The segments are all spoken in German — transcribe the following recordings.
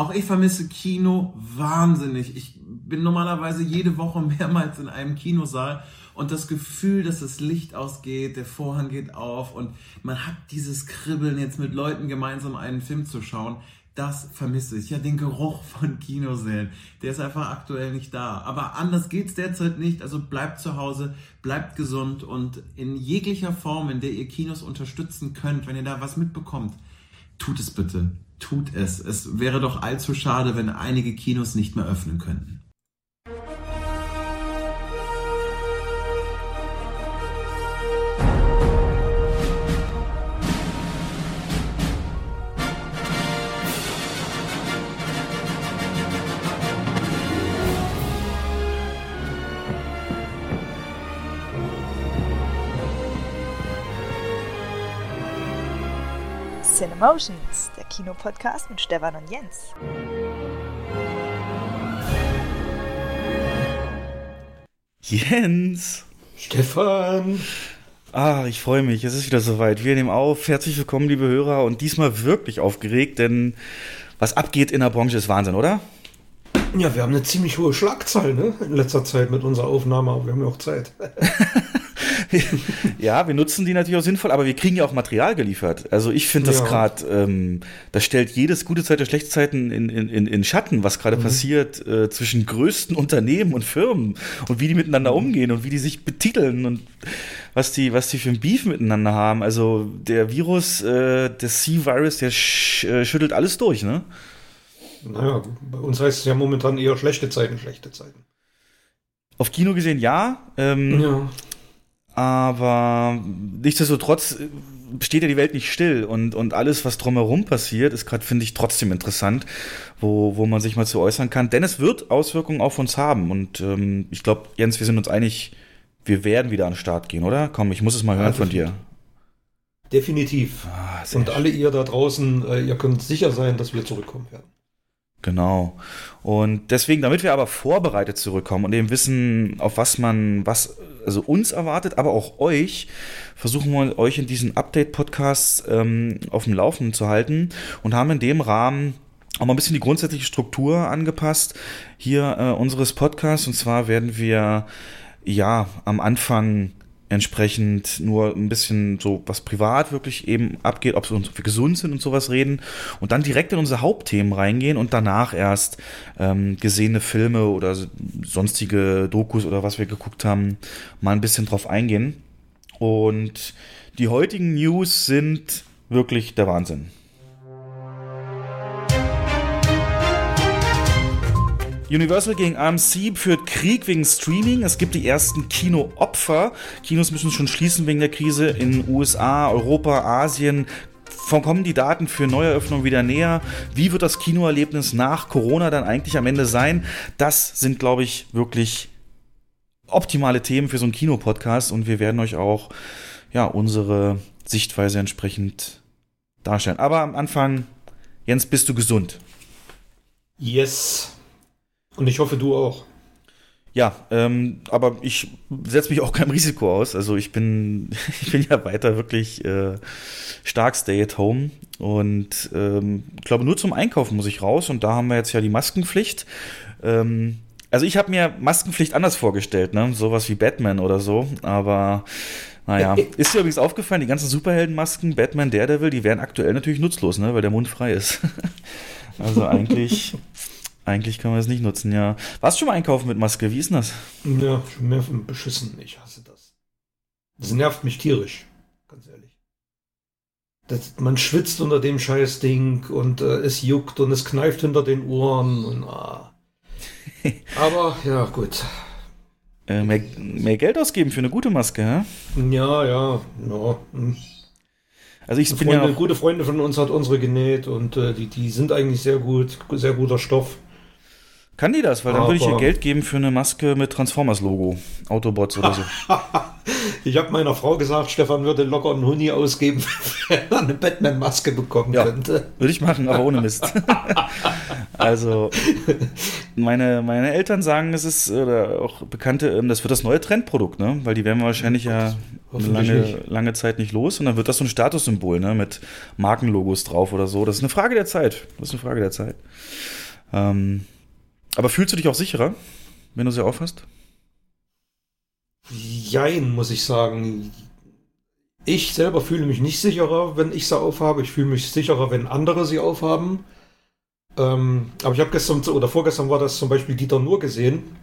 Auch ich vermisse Kino wahnsinnig. Ich bin normalerweise jede Woche mehrmals in einem Kinosaal und das Gefühl, dass das Licht ausgeht, der Vorhang geht auf und man hat dieses Kribbeln, jetzt mit Leuten gemeinsam einen Film zu schauen, das vermisse ich. Ja, den Geruch von Kinosälen, der ist einfach aktuell nicht da. Aber anders geht's derzeit nicht. Also bleibt zu Hause, bleibt gesund und in jeglicher Form, in der ihr Kinos unterstützen könnt, wenn ihr da was mitbekommt, tut es bitte. Tut es. Es wäre doch allzu schade, wenn einige Kinos nicht mehr öffnen könnten. Cinemotions, der Kinopodcast mit Stefan und Jens. Jens! Stefan! Ah, ich freue mich, es ist wieder soweit. Wir nehmen auf. Herzlich willkommen, liebe Hörer. Und diesmal wirklich aufgeregt, denn was abgeht in der Branche ist Wahnsinn, oder? Ja, wir haben eine ziemlich hohe Schlagzahl ne? in letzter Zeit mit unserer Aufnahme, aber wir haben ja auch Zeit. ja, wir nutzen die natürlich auch sinnvoll, aber wir kriegen ja auch Material geliefert. Also ich finde das ja. gerade, ähm, das stellt jedes gute Zeit der schlechte Zeiten in, in, in Schatten, was gerade mhm. passiert äh, zwischen größten Unternehmen und Firmen und wie die miteinander umgehen und wie die sich betiteln und was die, was die für ein Beef miteinander haben. Also der Virus, äh, der C-Virus, der sch äh, schüttelt alles durch, ne? Naja, bei uns heißt es ja momentan eher schlechte Zeiten, schlechte Zeiten. Auf Kino gesehen ja. Ähm, ja. Aber nichtsdestotrotz steht ja die Welt nicht still und, und alles, was drumherum passiert, ist gerade, finde ich, trotzdem interessant, wo, wo man sich mal zu äußern kann. Denn es wird Auswirkungen auf uns haben. Und ähm, ich glaube, Jens, wir sind uns einig, wir werden wieder an den Start gehen, oder? Komm, ich muss es mal hören ja, von dir. Definitiv. Ah, und alle ihr da draußen, äh, ihr könnt sicher sein, dass wir zurückkommen werden. Genau. Und deswegen, damit wir aber vorbereitet zurückkommen und eben wissen, auf was man, was also uns erwartet, aber auch euch, versuchen wir euch in diesen Update-Podcasts ähm, auf dem Laufenden zu halten und haben in dem Rahmen auch mal ein bisschen die grundsätzliche Struktur angepasst hier äh, unseres Podcasts. Und zwar werden wir ja am Anfang entsprechend nur ein bisschen so, was privat wirklich eben abgeht, ob wir gesund sind und sowas reden und dann direkt in unsere Hauptthemen reingehen und danach erst ähm, gesehene Filme oder sonstige Dokus oder was wir geguckt haben, mal ein bisschen drauf eingehen. Und die heutigen News sind wirklich der Wahnsinn. Universal gegen AMC führt Krieg wegen Streaming. Es gibt die ersten Kinoopfer. Kinos müssen schon schließen wegen der Krise in USA, Europa, Asien. Kommen die Daten für Neueröffnung wieder näher? Wie wird das Kinoerlebnis nach Corona dann eigentlich am Ende sein? Das sind, glaube ich, wirklich optimale Themen für so einen Kinopodcast und wir werden euch auch ja, unsere Sichtweise entsprechend darstellen. Aber am Anfang, Jens, bist du gesund? Yes. Und ich hoffe, du auch. Ja, ähm, aber ich setze mich auch keinem Risiko aus. Also ich bin, ich bin ja weiter wirklich äh, stark stay at home und ähm, glaube nur zum Einkaufen muss ich raus und da haben wir jetzt ja die Maskenpflicht. Ähm, also ich habe mir Maskenpflicht anders vorgestellt, ne? Sowas wie Batman oder so, aber naja, ist dir übrigens aufgefallen, die ganzen Superheldenmasken, Batman, Daredevil, die wären aktuell natürlich nutzlos, ne? Weil der Mund frei ist. also eigentlich eigentlich kann man es nicht nutzen, ja. Warst du schon mal einkaufen mit Maske? Wie ist denn das? Ja, schon mehr beschissen. Ich hasse das. Das nervt mich tierisch, ganz ehrlich. Das, man schwitzt unter dem Scheißding und äh, es juckt und es kneift hinter den Ohren und ah. Aber ja, gut. Äh, mehr, mehr, Geld ausgeben für eine gute Maske, hä? Ja, ja, ja. Hm. Also ich bin Freunde, ja gute Freunde von uns hat unsere genäht und äh, die, die sind eigentlich sehr gut, sehr guter Stoff. Kann die das? Weil dann würde ich ihr Geld geben für eine Maske mit Transformers-Logo. Autobots oder so. ich habe meiner Frau gesagt, Stefan würde locker einen Huni ausgeben, wenn er eine Batman-Maske bekommen ja, könnte. Würde ich machen, aber ohne Mist. also, meine, meine Eltern sagen, es ist, oder auch Bekannte, ähm, das wird das neue Trendprodukt, ne? Weil die werden wir wahrscheinlich ja eine Hoffentlich lange, lange Zeit nicht los und dann wird das so ein Statussymbol, ne, mit Markenlogos drauf oder so. Das ist eine Frage der Zeit. Das ist eine Frage der Zeit. Ähm, aber fühlst du dich auch sicherer, wenn du sie aufhast? Jein, muss ich sagen. Ich selber fühle mich nicht sicherer, wenn ich sie aufhabe. Ich fühle mich sicherer, wenn andere sie aufhaben. Ähm, aber ich habe gestern oder vorgestern war das zum Beispiel Dieter Nur gesehen.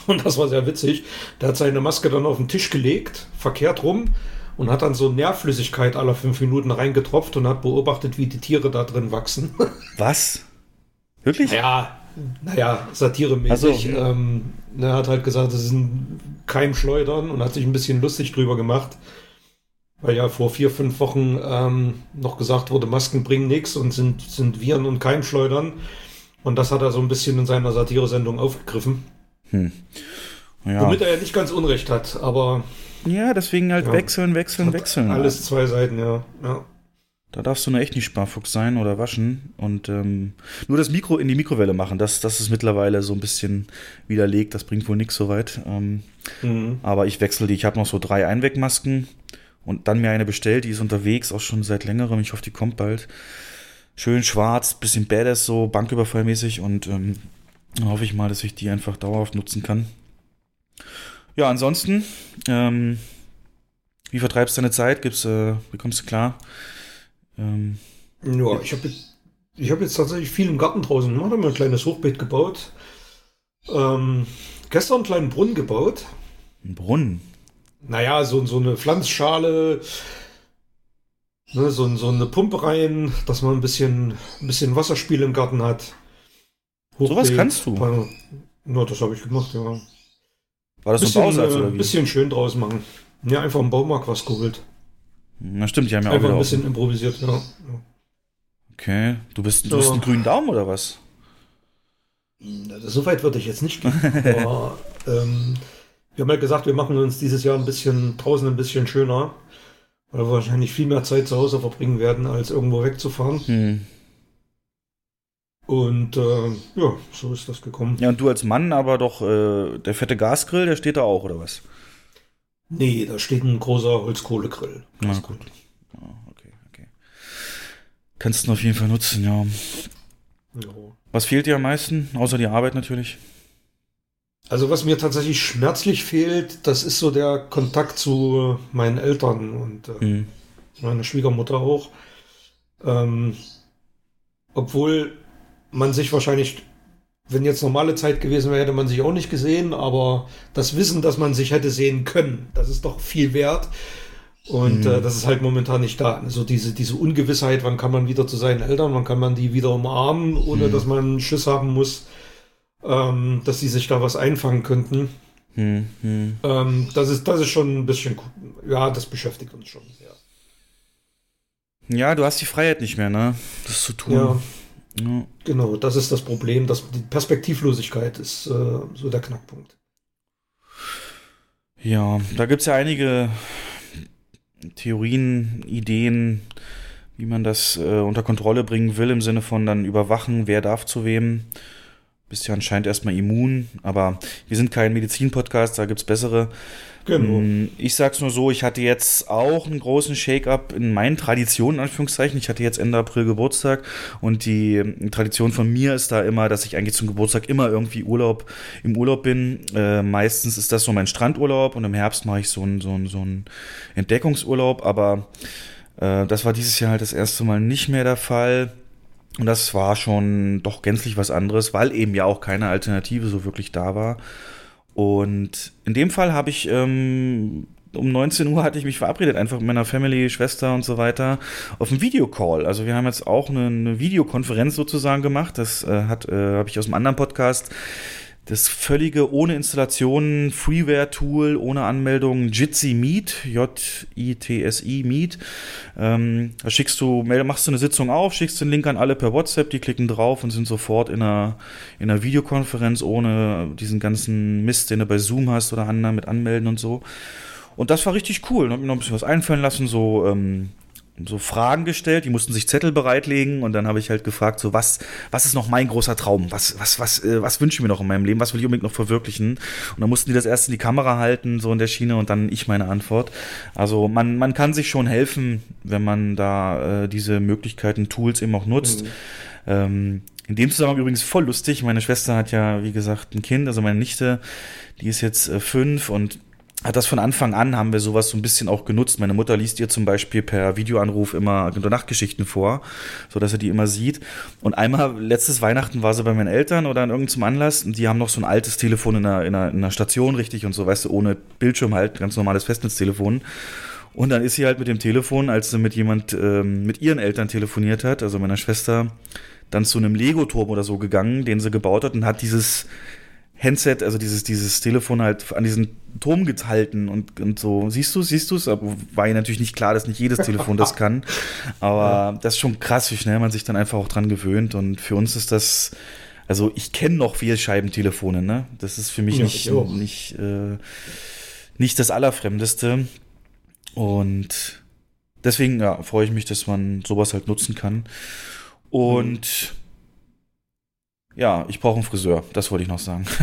Und das war sehr witzig. Der hat seine Maske dann auf den Tisch gelegt, verkehrt rum, und hat dann so Nährflüssigkeit alle fünf Minuten reingetropft und hat beobachtet, wie die Tiere da drin wachsen. Was? Wirklich? Ja, naja, satiremäßig. Ach so, hm. ähm, er hat halt gesagt, das ist ein Keimschleudern und hat sich ein bisschen lustig drüber gemacht. Weil ja vor vier, fünf Wochen ähm, noch gesagt wurde, Masken bringen nichts und sind, sind Viren und Keimschleudern. Und das hat er so ein bisschen in seiner Satiresendung aufgegriffen. Hm. Ja. Womit er ja nicht ganz Unrecht hat, aber ja, deswegen halt Ja. wechseln, wechseln, wechseln. alles zwei Seiten, ja. ja. Da darfst du nur echt nicht Sparfuchs sein oder waschen und ähm, nur das Mikro in die Mikrowelle machen. Das, das ist mittlerweile so ein bisschen widerlegt. Das bringt wohl nichts so weit. Ähm, Mhm. aber ich wechsle die. Ich habe noch so drei Einwegmasken und dann mir eine bestellt. Die ist unterwegs, auch schon seit längerem. Ich hoffe, die kommt bald. Schön schwarz, bisschen badass, so banküberfallmäßig und ähm, dann hoffe ich mal, dass ich die einfach dauerhaft nutzen kann. Ja, ansonsten, ähm, wie vertreibst du deine Zeit? Gibt's, äh, wie kommst du klar? Ähm, Ja, ich habe jetzt, ich hab jetzt tatsächlich viel im Garten draußen gemacht, habe mir ein kleines Hochbeet gebaut. Ähm, gestern einen kleinen Brunnen gebaut. ein Brunnen. Naja, so, so eine Pflanzschale, ne, so, so eine Pumpe rein, dass man ein bisschen, ein bisschen Wasserspiel im Garten hat. Sowas kannst du? Ja, das habe ich gemacht, ja. Ein War das so bisschen, ein Bausatz äh, oder wie? bisschen schön draus machen. Ja, einfach im Baumarkt was geholt. Na stimmt, die haben ja auch einfach ein bisschen improvisiert, ja. Okay, du bist, du Ja. bist einen grünen Daumen oder was? So weit würde ich jetzt nicht gehen. Aber ähm, wir haben ja gesagt, wir machen uns dieses Jahr ein bisschen draußen ein bisschen schöner, weil wir wahrscheinlich viel mehr Zeit zu Hause verbringen werden, als irgendwo wegzufahren. Hm. Und äh, ja, so ist das gekommen. Ja, und du als Mann, aber doch äh, der fette Gasgrill, der steht da auch, oder was? Nee, da steht ein großer Holzkohlegrill. Na gut. Ja, okay, okay. Kannst du ihn auf jeden Fall nutzen, ja. Ja. Was fehlt dir am meisten? Außer die Arbeit natürlich. Also was mir tatsächlich schmerzlich fehlt, das ist so der Kontakt zu meinen Eltern und äh, Hm. meine Schwiegermutter auch. Ähm, obwohl man sich wahrscheinlich, wenn jetzt normale Zeit gewesen wäre, hätte man sich auch nicht gesehen, aber das Wissen, dass man sich hätte sehen können, das ist doch viel wert. Und Mhm. äh, das ist halt momentan nicht da. Also diese, diese Ungewissheit, wann kann man wieder zu seinen Eltern, wann kann man die wieder umarmen, ohne Mhm. dass man Schiss haben muss, ähm, dass die sich da was einfangen könnten. Hm, hm. Ähm, das, ist, das ist schon ein bisschen, ja, das beschäftigt uns schon sehr. Ja, du hast die Freiheit nicht mehr, ne? Das zu tun. Ja, Ja. genau, das ist das Problem. Das, die Perspektivlosigkeit ist äh, so der Knackpunkt. Ja, da gibt es ja einige Theorien, Ideen, wie man das äh, unter Kontrolle bringen will, im Sinne von dann überwachen, wer darf zu wem. Bist ja anscheinend erstmal immun, aber wir sind kein Medizin-Podcast, da gibt's bessere. Genau. Mm, Ich sag's nur so, ich hatte jetzt auch einen großen Shake-up in meinen Traditionen, Anführungszeichen. Ich hatte jetzt Ende April Geburtstag und die ähm, Tradition von mir ist da immer, dass ich eigentlich zum Geburtstag immer irgendwie Urlaub, im Urlaub bin. Äh, meistens ist das so mein Strandurlaub und im Herbst mache ich so einen so so einen Entdeckungsurlaub, aber äh, das war dieses Jahr halt das erste Mal nicht mehr der Fall. Und das war schon doch gänzlich was anderes, weil eben ja auch keine Alternative so wirklich da war. Und in dem Fall habe ich ähm, um 19 Uhr hatte ich mich verabredet, einfach mit meiner Family, Schwester und so weiter, auf einen Videocall. Also wir haben jetzt auch eine, eine Videokonferenz sozusagen gemacht. Das äh, äh, habe ich aus einem anderen Podcast. Das völlige ohne Installation Freeware-Tool, ohne Anmeldung Jitsi Meet, J-I-T-S-I Meet. Ähm, da schickst du, machst du eine Sitzung auf, schickst den Link an alle per WhatsApp, die klicken drauf und sind sofort in einer, in einer Videokonferenz ohne diesen ganzen Mist, den du bei Zoom hast oder anderen mit Anmelden und so. Und das war richtig cool. Und hab mir noch ein bisschen was einfallen lassen, so ähm, so Fragen gestellt, die mussten sich Zettel bereitlegen und dann habe ich halt gefragt, so was, was ist noch mein großer Traum? Was, was, was, äh, was wünsche ich mir noch in meinem Leben? Was will ich unbedingt noch verwirklichen? Und dann mussten die das erst in die Kamera halten, so in der Schiene und dann ich meine Antwort. Also man, man kann sich schon helfen, wenn man da äh, diese Möglichkeiten, Tools eben auch nutzt. Mhm. Ähm, in dem Zusammenhang übrigens voll lustig. Meine Schwester hat ja, wie gesagt, ein Kind, also meine Nichte, die ist jetzt äh, fünf und hat das von Anfang an, haben wir sowas so ein bisschen auch genutzt. Meine Mutter liest ihr zum Beispiel per Videoanruf immer Nachtgeschichten vor, so dass er die immer sieht. Und einmal, letztes Weihnachten war sie bei meinen Eltern oder an irgendeinem Anlass und die haben noch so ein altes Telefon in einer, in einer, in einer Station, richtig, und so, weißt du, ohne Bildschirm halt, ganz normales Festnetztelefon. Und dann ist sie halt mit dem Telefon, als sie mit jemand, ähm, mit ihren Eltern telefoniert hat, also meiner Schwester, dann zu einem Lego-Turm oder so gegangen, den sie gebaut hat und hat dieses Handset, also dieses, dieses Telefon halt an diesen Turm gehalten und, und so. Siehst du, siehst du es? War ja natürlich nicht klar, dass nicht jedes Telefon das kann. Aber ja. das ist schon krass, wie schnell man sich dann einfach auch dran gewöhnt. Und für uns ist das, also ich kenne noch Wählscheibentelefone, ne? Das ist für mich ja, nicht, nicht, äh, nicht das Allerfremdeste. Und deswegen, ja, freue ich mich, dass man sowas halt nutzen kann. Und mhm ja, ich brauche einen Friseur, das wollte ich noch sagen.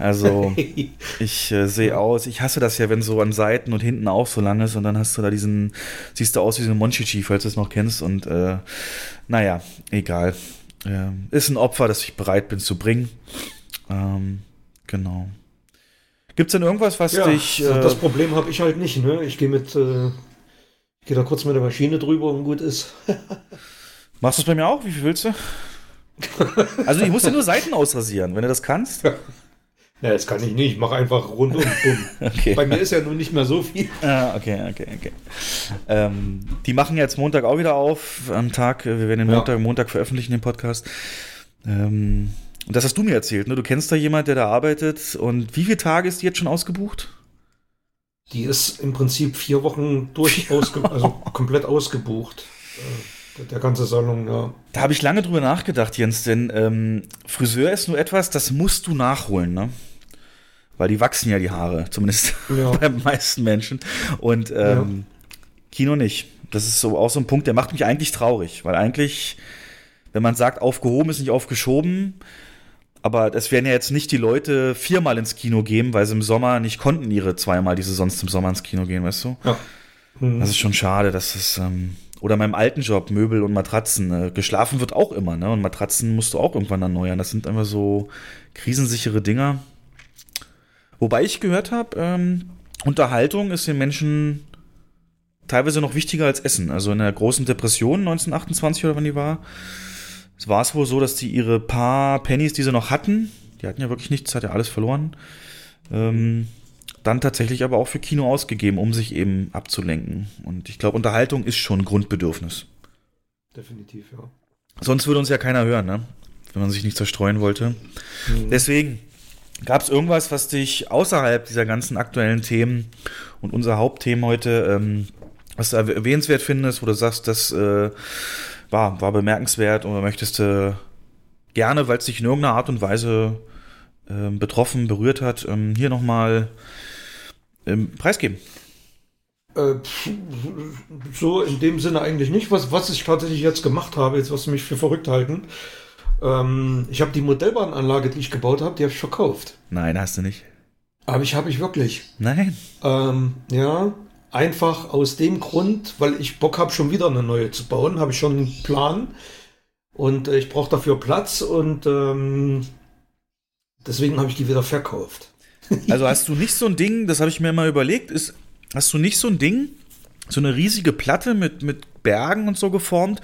Also, ich äh, sehe aus, ich hasse das ja, wenn so an Seiten und hinten auch so lang ist und dann hast du da diesen, siehst du aus wie so ein Monchichi, falls du es noch kennst und äh, naja, egal. Äh, ist ein Opfer, das ich bereit bin zu bringen. Ähm, genau. Gibt's denn irgendwas, was ja, dich. Äh, das Problem habe ich halt nicht, ne? Ich gehe mit, äh, ich gehe da kurz mit der Maschine drüber und gut ist. Machst du es bei mir auch? Wie viel willst du? Also ich muss dir nur Seiten ausrasieren, wenn du das kannst. Ja, das kann ich nicht. Ich mache einfach rundum. okay. Bei mir ist ja nun nicht mehr so viel. Ah, okay, okay, okay. Ähm, die machen jetzt Montag auch wieder auf am Tag. Wir werden den Montag, ja. Montag veröffentlichen, den Podcast. Ähm, und das hast du mir erzählt, ne? Du kennst da jemand, der da arbeitet. Und wie viele Tage ist die jetzt schon ausgebucht? Die ist im Prinzip vier Wochen durch, ausge also komplett ausgebucht. Äh, der ganze Salon, ja. Da habe ich lange drüber nachgedacht, Jens, denn ähm, Friseur ist nur etwas, das musst du nachholen, ne? Weil die wachsen ja die Haare, zumindest ja. bei den meisten Menschen. Und ähm, ja. Kino nicht. Das ist so auch so ein Punkt, der macht mich eigentlich traurig, weil eigentlich, wenn man sagt, aufgehoben ist nicht aufgeschoben, aber es werden ja jetzt nicht die Leute viermal ins Kino gehen, weil sie im Sommer nicht konnten, ihre zweimal, die sie sonst im Sommer ins Kino gehen, weißt du? Ja. Mhm. Das ist schon schade, dass es. Ähm, oder meinem alten Job, Möbel und Matratzen. Äh, geschlafen wird auch immer, ne? Und Matratzen musst du auch irgendwann erneuern. Das sind einfach so krisensichere Dinger. Wobei ich gehört habe, ähm, Unterhaltung ist den Menschen teilweise noch wichtiger als Essen. Also in der großen Depression 1928 oder wann die war, war es wohl so, dass die ihre paar Pennies, die sie noch hatten, die hatten ja wirklich nichts, hat ja alles verloren, ähm, dann tatsächlich aber auch für Kino ausgegeben, um sich eben abzulenken. Und ich glaube, Unterhaltung ist schon ein Grundbedürfnis. Definitiv, ja. Sonst würde uns ja keiner hören, ne? wenn man sich nicht zerstreuen wollte. Mhm. Deswegen gab es irgendwas, was dich außerhalb dieser ganzen aktuellen Themen und unser Hauptthema heute, ähm, was du erwähnenswert findest, wo du sagst, das äh, war, war bemerkenswert oder möchtest du gerne, weil es dich in irgendeiner Art und Weise äh, betroffen, berührt hat, ähm, hier nochmal ähm, preisgeben? Äh, so in dem Sinne eigentlich nicht. Was, was ich tatsächlich jetzt gemacht habe, jetzt was sie mich für verrückt halten, ähm, ich habe die Modellbahnanlage, die ich gebaut habe, die habe ich verkauft. Nein, hast du nicht. Aber ich habe ich wirklich. Nein. Ähm, ja, einfach aus dem Grund, weil ich Bock habe, schon wieder eine neue zu bauen, habe ich schon einen Plan und äh, ich brauche dafür Platz und ähm, deswegen habe ich die wieder verkauft. Also hast du nicht so ein Ding, das habe ich mir mal überlegt, ist, hast du nicht so ein Ding, so eine riesige Platte mit, mit Bergen und so geformt,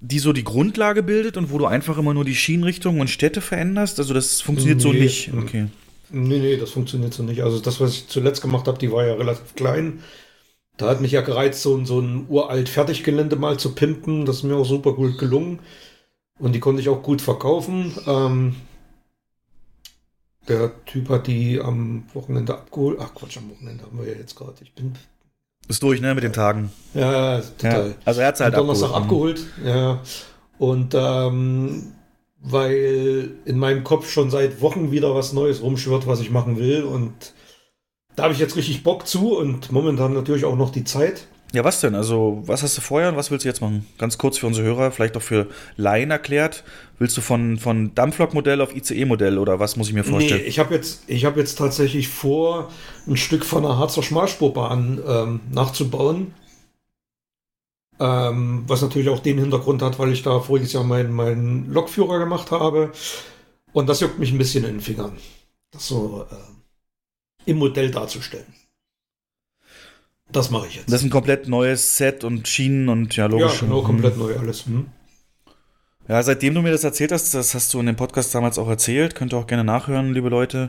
die so die Grundlage bildet und wo du einfach immer nur die Schienenrichtung und Städte veränderst? Also das funktioniert nee, so nicht. Okay. Nee, nee, das funktioniert so nicht. Also das, was ich zuletzt gemacht habe, die war ja relativ klein. Da hat mich ja gereizt, so, so ein uralt Fertiggelände mal zu pimpen. Das ist mir auch super gut gelungen. Und die konnte ich auch gut verkaufen. Ähm, der Typ hat die am Wochenende abgeholt. Ach Quatsch, am Wochenende haben wir ja jetzt gerade. Ich bin. Ist durch, ne, mit den Tagen. Ja, total. Ja, also er hat es halt Donnerstag abgeholt. abgeholt. Ja. Und ähm, weil in meinem Kopf schon seit Wochen wieder was Neues rumschwirrt, was ich machen will. Und da habe ich jetzt richtig Bock zu und momentan natürlich auch noch die Zeit. Ja, was denn? Also, was hast du vorher und was willst du jetzt machen? Ganz kurz für unsere Hörer, vielleicht auch für Laien erklärt. Willst du von, von Dampflok-Modell auf ICE-Modell oder was muss ich mir vorstellen? Nee, ich habe jetzt, hab jetzt tatsächlich vor, ein Stück von der Harzer Schmalspurbahn ähm, nachzubauen. Ähm, was natürlich auch den Hintergrund hat, weil ich da voriges Jahr meinen mein Lokführer gemacht habe. Und das juckt mich ein bisschen in den Fingern, das so äh, im Modell darzustellen. Das mache ich jetzt. Das ist ein komplett neues Set und Schienen und ja, logisch. Ja, genau, Mhm. komplett neu alles. Hm? Ja, seitdem du mir das erzählt hast, das hast du in dem Podcast damals auch erzählt, könnt ihr auch gerne nachhören, liebe Leute.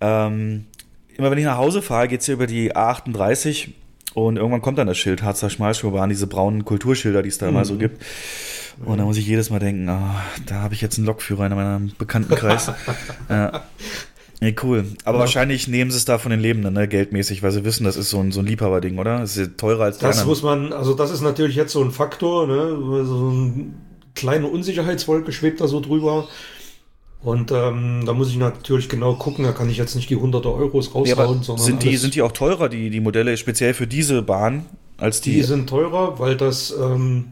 Ähm, immer wenn ich nach Hause fahre, geht's hier über die A38 und irgendwann kommt dann das Schild Harzer Schmalspurbahn, diese braunen Kulturschilder, die es da immer so gibt. Und da muss ich jedes Mal denken, ah, da habe ich jetzt einen Lokführer in meinem Bekanntenkreis. ja. Nee, cool. Aber wahrscheinlich nehmen sie es da von den Lebenden, ne, geldmäßig, weil sie wissen, das ist so ein, so ein Liebhaberding, oder? Das ist teurer als Das anderen. muss man, also das ist natürlich jetzt so ein Faktor, ne? so eine kleine Unsicherheitswolke schwebt da so drüber. Und ähm, da muss ich natürlich genau gucken, da kann ich jetzt nicht die hunderte Euros Ja, raushauen, sondern sind die, sind die auch teurer, die, die Modelle, speziell für diese Bahn, als die? die sind teurer, weil das, ähm,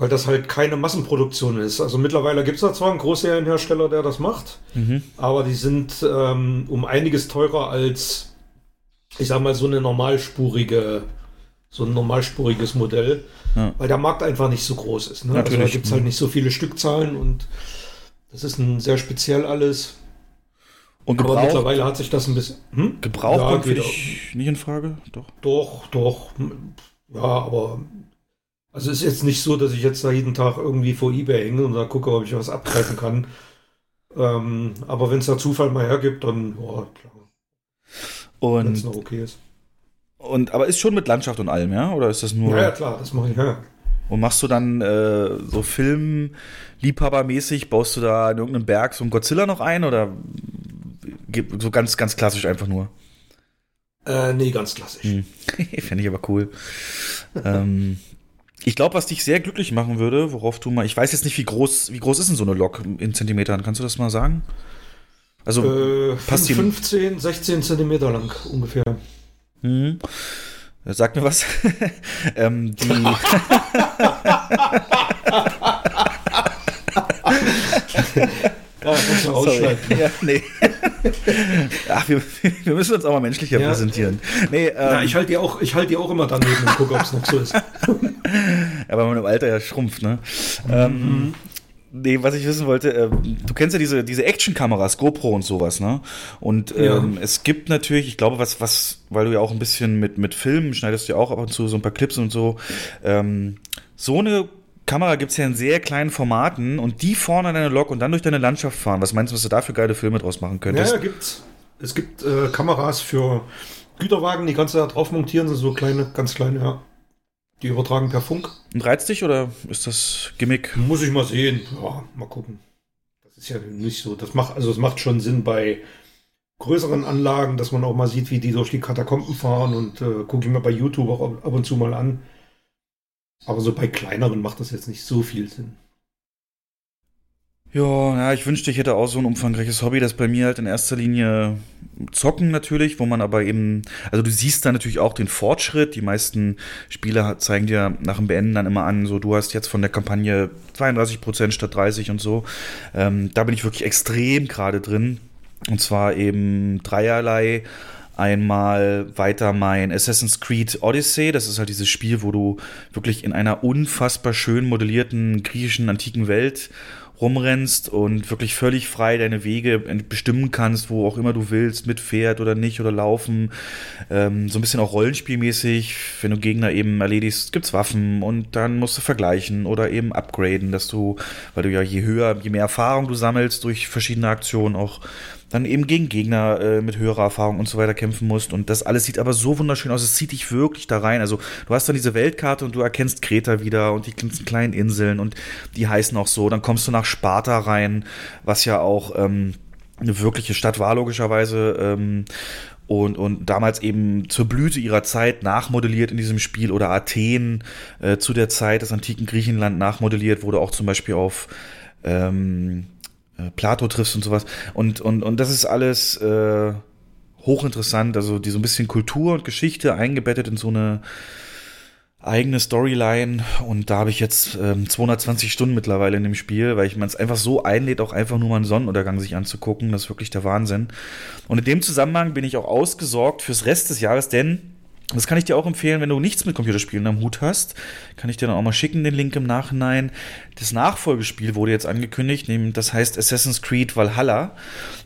weil das halt keine Massenproduktion ist. Also mittlerweile gibt es da zwar einen Großserienhersteller, der das macht, Mhm. aber die sind ähm, um einiges teurer als, ich sag mal, so eine normalspurige, so ein normalspuriges Modell, Ja. weil der Markt einfach nicht so groß ist. Ne? Also da gibt es halt nicht so viele Stückzahlen und das ist ein sehr speziell alles. Und Aber gebraucht, mittlerweile hat sich das ein bisschen. Hm? gebraucht Ja, kommt für dich nicht in Frage? Doch. Doch, doch. Ja, aber also ist jetzt nicht so, dass ich jetzt da jeden Tag irgendwie vor eBay hänge und da gucke, ob ich was abgreifen kann. Ähm, aber wenn es da Zufall mal hergibt, dann ja, klar, wenn es Und, noch okay ist. und, aber ist schon mit Landschaft und allem, ja? Oder ist das nur. Ja, ja, klar, das mache ich. Ja. Und machst du dann äh, so Filmliebhabermäßig, baust du da in irgendeinem Berg so einen Godzilla noch ein oder so ganz, ganz klassisch einfach nur? Äh, nee, ganz klassisch. Hm. Fände ich aber cool. ähm, ich glaube, was dich sehr glücklich machen würde, worauf du mal, ich weiß jetzt nicht, wie groß, wie groß ist denn so eine Lok in Zentimetern? Kannst du das mal sagen? Also, Äh, passt die- 15, 16 Zentimeter lang ungefähr. hm, sag mir was. ähm, die, Ja, kannst du ausschneiden. Ja, nee. Ach, wir, wir müssen uns auch mal menschlicher Ja. präsentieren. Nee, ähm, Ja, ich halte die auch, ich halte die auch immer daneben und gucke, ob es noch so ist. aber man im Alter ja schrumpft, ne? Ähm, nee, was ich wissen wollte, ähm, du kennst ja diese, diese Action-Kameras, GoPro und sowas, ne? Und ähm, es gibt natürlich, ich glaube, was, was, weil du ja auch ein bisschen mit, mit Filmen schneidest du ja auch ab und zu so ein paar Clips und so, ähm, so eine Kamera gibt's ja in sehr kleinen Formaten und die vorne an deine Lok und dann durch deine Landschaft fahren. Was meinst du, was du da für geile Filme draus machen könntest? ja, gibt's. Es gibt äh, Kameras für Güterwagen, die kannst du da drauf montieren, sind so kleine, ganz kleine, ja. Die übertragen per Funk. Und reizt dich oder ist das Gimmick? Muss ich mal sehen. Ja, mal gucken. Das ist ja nicht so. Das macht, also es macht schon Sinn bei größeren Anlagen, dass man auch mal sieht, wie die durch die Katakomben fahren und äh, gucke ich mir bei YouTube auch ab und zu mal an. Aber so bei kleineren macht das jetzt nicht so viel Sinn. Ja, ja, ich wünschte, ich hätte auch so ein umfangreiches Hobby, das bei mir halt in erster Linie zocken natürlich, wo man aber eben, also du siehst da natürlich auch den Fortschritt. Die meisten Spiele zeigen dir nach dem Beenden dann immer an, so du hast jetzt von der Kampagne 32 Prozent statt 30 und so. Ähm, da bin ich wirklich extrem gerade drin. Und zwar eben dreierlei. Einmal weiter mein Assassin's Creed Odyssey. Das ist halt dieses Spiel, wo du wirklich in einer unfassbar schön modellierten griechischen antiken Welt rumrennst und wirklich völlig frei deine Wege bestimmen kannst, wo auch immer du willst, mit Pferd oder nicht oder laufen. Ähm, so ein bisschen auch rollenspielmäßig. Wenn du Gegner eben erledigst, gibt's Waffen und dann musst du vergleichen oder eben upgraden, dass du, weil du ja je höher, je mehr Erfahrung du sammelst durch verschiedene Aktionen auch dann eben gegen Gegner äh, mit höherer Erfahrung und so weiter kämpfen musst. Und das alles sieht aber so wunderschön aus. Es zieht dich wirklich da rein. Also du hast dann diese Weltkarte und du erkennst Kreta wieder und die ganzen kleinen Inseln und die heißen auch so. Dann kommst du nach Sparta rein, was ja auch ähm, eine wirkliche Stadt war, logischerweise. Ähm, und, und damals eben zur Blüte ihrer Zeit nachmodelliert in diesem Spiel oder Athen äh, zu der Zeit des antiken Griechenland nachmodelliert, wurde auch zum Beispiel auf ähm, äh, Plato triffst und sowas. Und, und, und das ist alles äh, hochinteressant, also die so ein bisschen Kultur und Geschichte eingebettet in so eine eigene Storyline und da habe ich jetzt ähm, 220 Stunden mittlerweile in dem Spiel, weil ich man es einfach so einlädt, auch einfach nur mal einen Sonnenuntergang sich anzugucken. Das ist wirklich der Wahnsinn. Und in dem Zusammenhang bin ich auch ausgesorgt fürs Rest des Jahres, denn das kann ich dir auch empfehlen, wenn du nichts mit Computerspielen am Hut hast. Kann ich dir dann auch mal schicken, den Link im Nachhinein. Das Nachfolgespiel wurde jetzt angekündigt, das heißt Assassin's Creed Valhalla.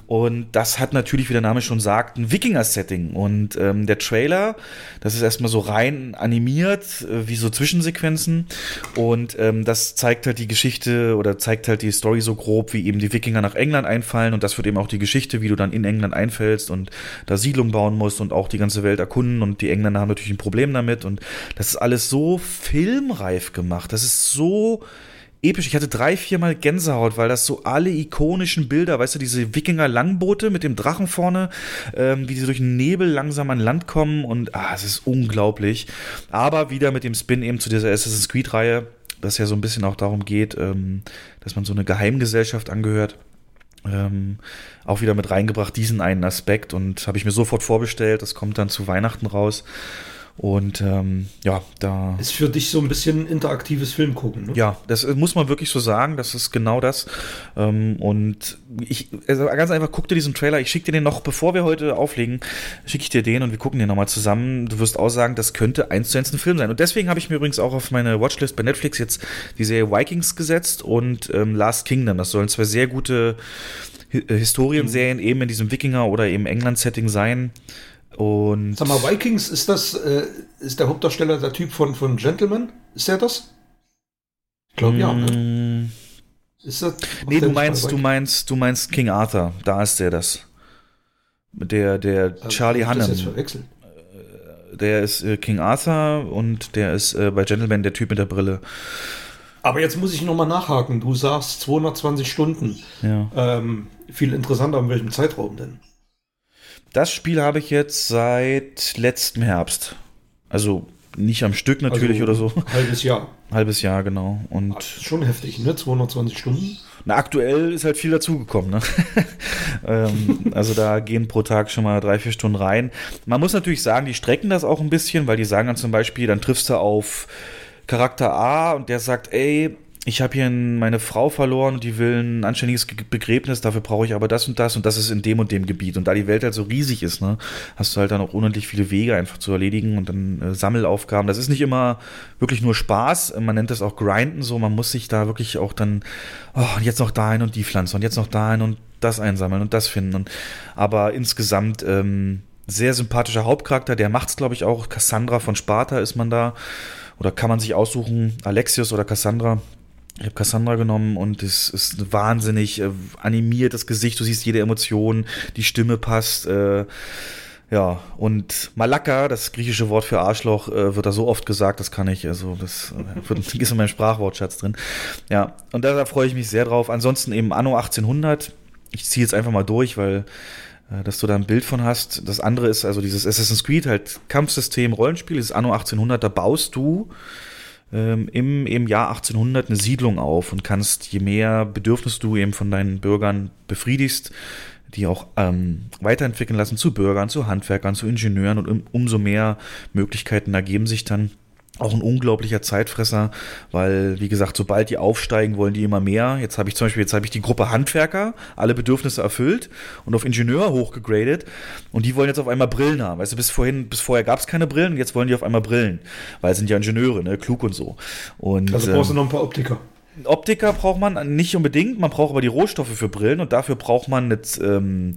Und das hat natürlich, wie der Name schon sagt, ein Wikinger-Setting. Und ähm, der Trailer, das ist erstmal so rein animiert, äh, wie so Zwischensequenzen. Und ähm, das zeigt halt die Geschichte oder zeigt halt die Story so grob, wie eben die Wikinger nach England einfallen. Und das wird eben auch die Geschichte, wie du dann in England einfällst und da Siedlung bauen musst und auch die ganze Welt erkunden. Und die Engländer haben natürlich ein Problem damit. Und das ist alles so filmreif gemacht. Das ist so episch. Ich hatte drei, viermal Gänsehaut, weil das so alle ikonischen Bilder, weißt du, diese Wikinger-Langboote mit dem Drachen vorne, ähm, wie die durch den Nebel langsam an Land kommen und ah, es ist unglaublich. Aber wieder mit dem Spin eben zu dieser Assassin's Creed-Reihe, das ja so ein bisschen auch darum geht, ähm, dass man so eine Geheimgesellschaft angehört. Ähm, auch wieder mit reingebracht, diesen einen Aspekt und habe ich mir sofort vorbestellt. Das kommt dann zu Weihnachten raus. Und ähm, ja, da. Ist für dich so ein bisschen interaktives Film gucken, ne? Ja, das muss man wirklich so sagen. Das ist genau das. Ähm, und ich, also ganz einfach, guck dir diesen Trailer. Ich schicke dir den noch, bevor wir heute auflegen, schicke ich dir den und wir gucken den nochmal zusammen. Du wirst auch sagen, das könnte eins zu eins ein Film sein. Und deswegen habe ich mir übrigens auch auf meine Watchlist bei Netflix jetzt die Serie Vikings gesetzt und ähm, Last Kingdom. Das sollen zwei sehr gute Historienserien eben in diesem Wikinger- oder eben England-Setting sein. Und Sag mal, Vikings, ist das, äh, ist der Hauptdarsteller der Typ von, von Gentleman? Ist der das? Ich glaube ja. Ne? Mm. Ist das, nee, du meinst, du meinst, du meinst King Arthur. Da ist der das. Der, der also, Charlie Hunnam. Äh, der ist äh, King Arthur und der ist äh, bei Gentleman der Typ mit der Brille. Aber jetzt muss ich nochmal nachhaken. Du sagst 220 Stunden. Ja. Ähm, viel interessanter, in welchem Zeitraum denn? Das Spiel habe ich jetzt seit letztem Herbst. Also nicht am Stück natürlich also oder so. Halbes Jahr. Halbes Jahr, genau. Und schon heftig, ne? 220 Stunden. Na, aktuell ist halt viel dazugekommen, ne? ähm, also da gehen pro Tag schon mal drei, vier Stunden rein. Man muss natürlich sagen, die strecken das auch ein bisschen, weil die sagen dann zum Beispiel, dann triffst du auf Charakter A und der sagt, ey, ich habe hier meine Frau verloren und die will ein anständiges Begräbnis, dafür brauche ich aber das und das und das ist in dem und dem Gebiet. Und da die Welt halt so riesig ist, ne, hast du halt dann auch unendlich viele Wege einfach zu erledigen und dann äh, Sammelaufgaben. Das ist nicht immer wirklich nur Spaß, man nennt das auch Grinden so, man muss sich da wirklich auch dann, oh, jetzt noch dahin und die Pflanze und jetzt noch dahin und das einsammeln und das finden. Und, aber insgesamt ähm, sehr sympathischer Hauptcharakter, der macht's, glaube ich, auch. Cassandra von Sparta ist man da. Oder kann man sich aussuchen, Alexius oder Cassandra. Ich habe Cassandra genommen und es ist wahnsinnig äh, animiert, das Gesicht, du siehst jede Emotion, die Stimme passt. Äh, ja, und Malaka, das griechische Wort für Arschloch, äh, wird da so oft gesagt, das kann ich, also das äh, wird, ist in meinem Sprachwortschatz drin. Ja, und da, da freue ich mich sehr drauf. Ansonsten eben Anno 1800. Ich ziehe jetzt einfach mal durch, weil äh, dass du da ein Bild von hast. Das andere ist also dieses Assassin's Creed, halt Kampfsystem, Rollenspiel, dieses Anno 1800, da baust du ähm, im, im Jahr 1800 eine Siedlung auf und kannst, je mehr Bedürfnisse du eben von deinen Bürgern befriedigst, die auch ähm, weiterentwickeln lassen zu Bürgern, zu Handwerkern, zu Ingenieuren und um, umso mehr Möglichkeiten ergeben sich dann auch ein unglaublicher Zeitfresser, weil, wie gesagt, sobald die aufsteigen, wollen die immer mehr. Jetzt habe ich zum Beispiel, jetzt habe ich die Gruppe Handwerker, alle Bedürfnisse erfüllt und auf Ingenieur hochgegradet und die wollen jetzt auf einmal Brillen haben. Weißt du, bis vorhin, bis vorher gab es keine Brillen und jetzt wollen die auf einmal Brillen, weil sind ja Ingenieure, ne, klug und so. Und, also brauchst du noch ein paar Optiker. Optiker braucht man nicht unbedingt, man braucht aber die Rohstoffe für Brillen und dafür braucht man jetzt, ähm,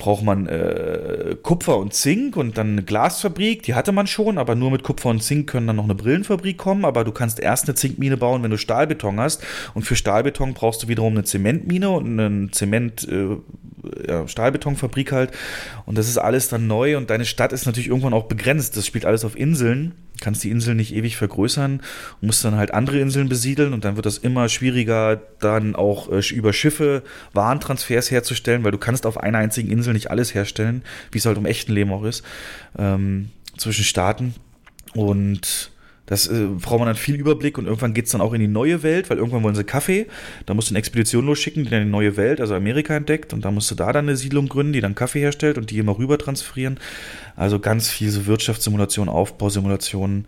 braucht man äh, Kupfer und Zink und dann eine Glasfabrik, die hatte man schon, aber nur mit Kupfer und Zink können dann noch eine Brillenfabrik kommen, aber du kannst erst eine Zinkmine bauen, wenn du Stahlbeton hast. Und für Stahlbeton brauchst du wiederum eine Zementmine und eine Zement äh, ja, Stahlbetonfabrik halt. Und das ist alles dann neu und deine Stadt ist natürlich irgendwann auch begrenzt, das spielt alles auf Inseln kannst die Insel nicht ewig vergrößern, musst dann halt andere Inseln besiedeln und dann wird das immer schwieriger, dann auch äh, über Schiffe Warentransfers herzustellen, weil du kannst auf einer einzigen Insel nicht alles herstellen, wie es halt im echten Leben auch ist, ähm, zwischen Staaten. Und Das äh, braucht man dann viel Überblick und irgendwann geht's dann auch in die neue Welt, weil irgendwann wollen sie Kaffee. Da musst du eine Expedition losschicken, die dann die neue Welt, also Amerika entdeckt und da musst du da dann eine Siedlung gründen, die dann Kaffee herstellt und die immer rüber transferieren. Also ganz viel so Wirtschaftssimulation, Aufbausimulationen.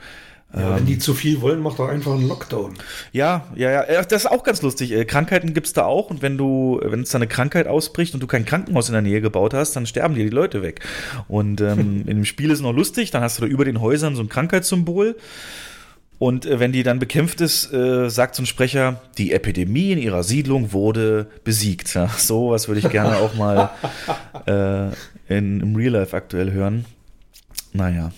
Ja, wenn die zu viel wollen, macht doch einfach einen Lockdown. Ja, ja, ja, das ist auch ganz lustig. Äh, Krankheiten gibt's da auch und wenn du, wenn es da eine Krankheit ausbricht und du kein Krankenhaus in der Nähe gebaut hast, dann sterben dir die Leute weg. Und ähm, in dem Spiel ist es noch lustig, dann hast du da über den Häusern so ein Krankheitssymbol. Und äh, wenn die dann bekämpft ist, äh, sagt so ein Sprecher, die Epidemie in ihrer Siedlung wurde besiegt. Ja, so was würde ich gerne auch mal äh, in, im Real Life aktuell hören. Naja.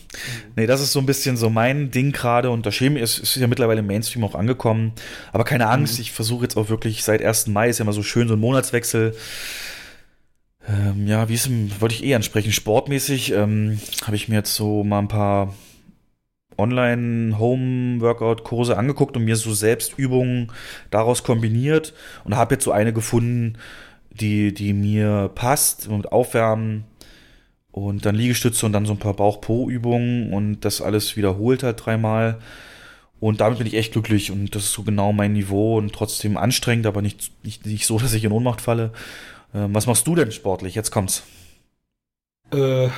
Nee, das ist so ein bisschen so mein Ding gerade und das Schema ist, ist ja mittlerweile im Mainstream auch angekommen. Aber keine Angst, ich versuche jetzt auch wirklich seit 1. Mai ist ja immer so schön so ein Monatswechsel. Ähm, ja, wie ist denn, wollte ich eh ansprechen, sportmäßig ähm, habe ich mir jetzt so mal ein paar Online-Home-Workout-Kurse angeguckt und mir so Selbstübungen daraus kombiniert und habe jetzt so eine gefunden, die, die mir passt, mit Aufwärmen und dann Liegestütze und dann so ein paar Bauch-Po-Übungen und das alles wiederholt halt dreimal. Und damit bin ich echt glücklich und das ist so genau mein Niveau und trotzdem anstrengend, aber nicht, nicht, nicht so, dass ich in Ohnmacht falle. Ähm, was machst du denn sportlich? Jetzt kommt's. Äh,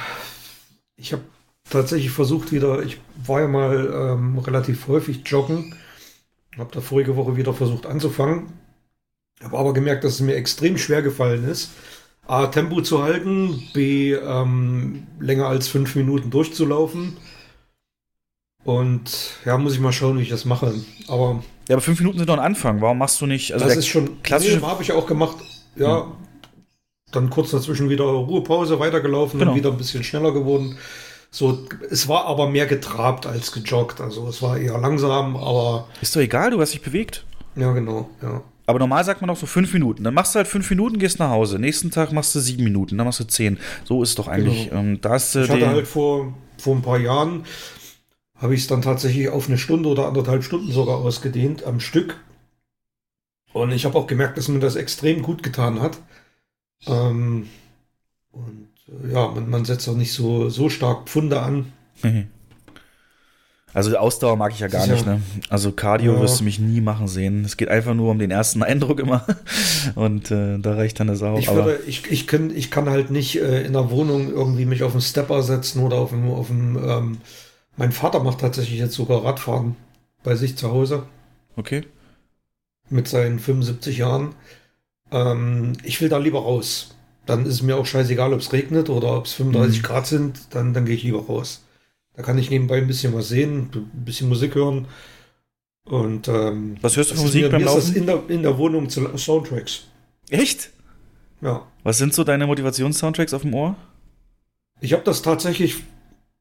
ich habe tatsächlich versucht wieder, ich war ja mal ähm, relativ häufig joggen, habe da vorige Woche wieder versucht anzufangen, habe aber gemerkt, dass es mir extrem schwer gefallen ist. A, Tempo zu halten, B, ähm, länger als fünf Minuten durchzulaufen. Und ja, muss ich mal schauen, wie ich das mache. Aber. Ja, aber fünf Minuten sind doch ein Anfang. Warum machst du nicht? Also das ist schon klassisch. Nee, habe ich auch gemacht. Ja, hm. dann kurz dazwischen wieder Ruhepause, weitergelaufen genau. und wieder ein bisschen schneller geworden. So, es war aber mehr getrabt als gejoggt. Also es war eher langsam, aber. Ist doch egal, du hast dich bewegt. Ja, genau, ja. Aber normal sagt man doch so fünf Minuten. Dann machst du halt fünf Minuten, gehst nach Hause. Nächsten Tag machst du sieben Minuten, dann machst du zehn. So ist doch eigentlich. Genau. Ähm, da hast ich hatte halt vor, vor ein paar Jahren, habe ich es dann tatsächlich auf eine Stunde oder anderthalb Stunden sogar ausgedehnt am Stück. Und ich habe auch gemerkt, dass mir das extrem gut getan hat. Ähm, und ja, man, man setzt auch nicht so, so stark Pfunde an. Also Ausdauer mag ich ja gar nicht, ne? Also Cardio ja. wirst du mich nie machen sehen. Es geht einfach nur um den ersten Eindruck immer. Und äh, da reicht dann das auch. Ich, würde, ich, ich, kann, ich kann halt nicht äh, in der Wohnung irgendwie mich auf einen Stepper setzen oder auf einen, auf ähm, mein Vater macht tatsächlich jetzt sogar Radfahren bei sich zu Hause. Okay. Mit seinen 75 Jahren. Ähm, ich will da lieber raus. Dann ist es mir auch scheißegal, ob es regnet oder ob es 35 mhm. Grad sind, dann, dann gehe ich lieber raus. Da kann ich nebenbei ein bisschen was sehen, ein bisschen Musik hören. Und ähm, was hörst du für Musik mir, beim mir Laufen? Ist das in der, in der Wohnung zu Soundtracks. Echt? Ja. Was sind so deine Motivations-Soundtracks auf dem Ohr? Ich habe das tatsächlich,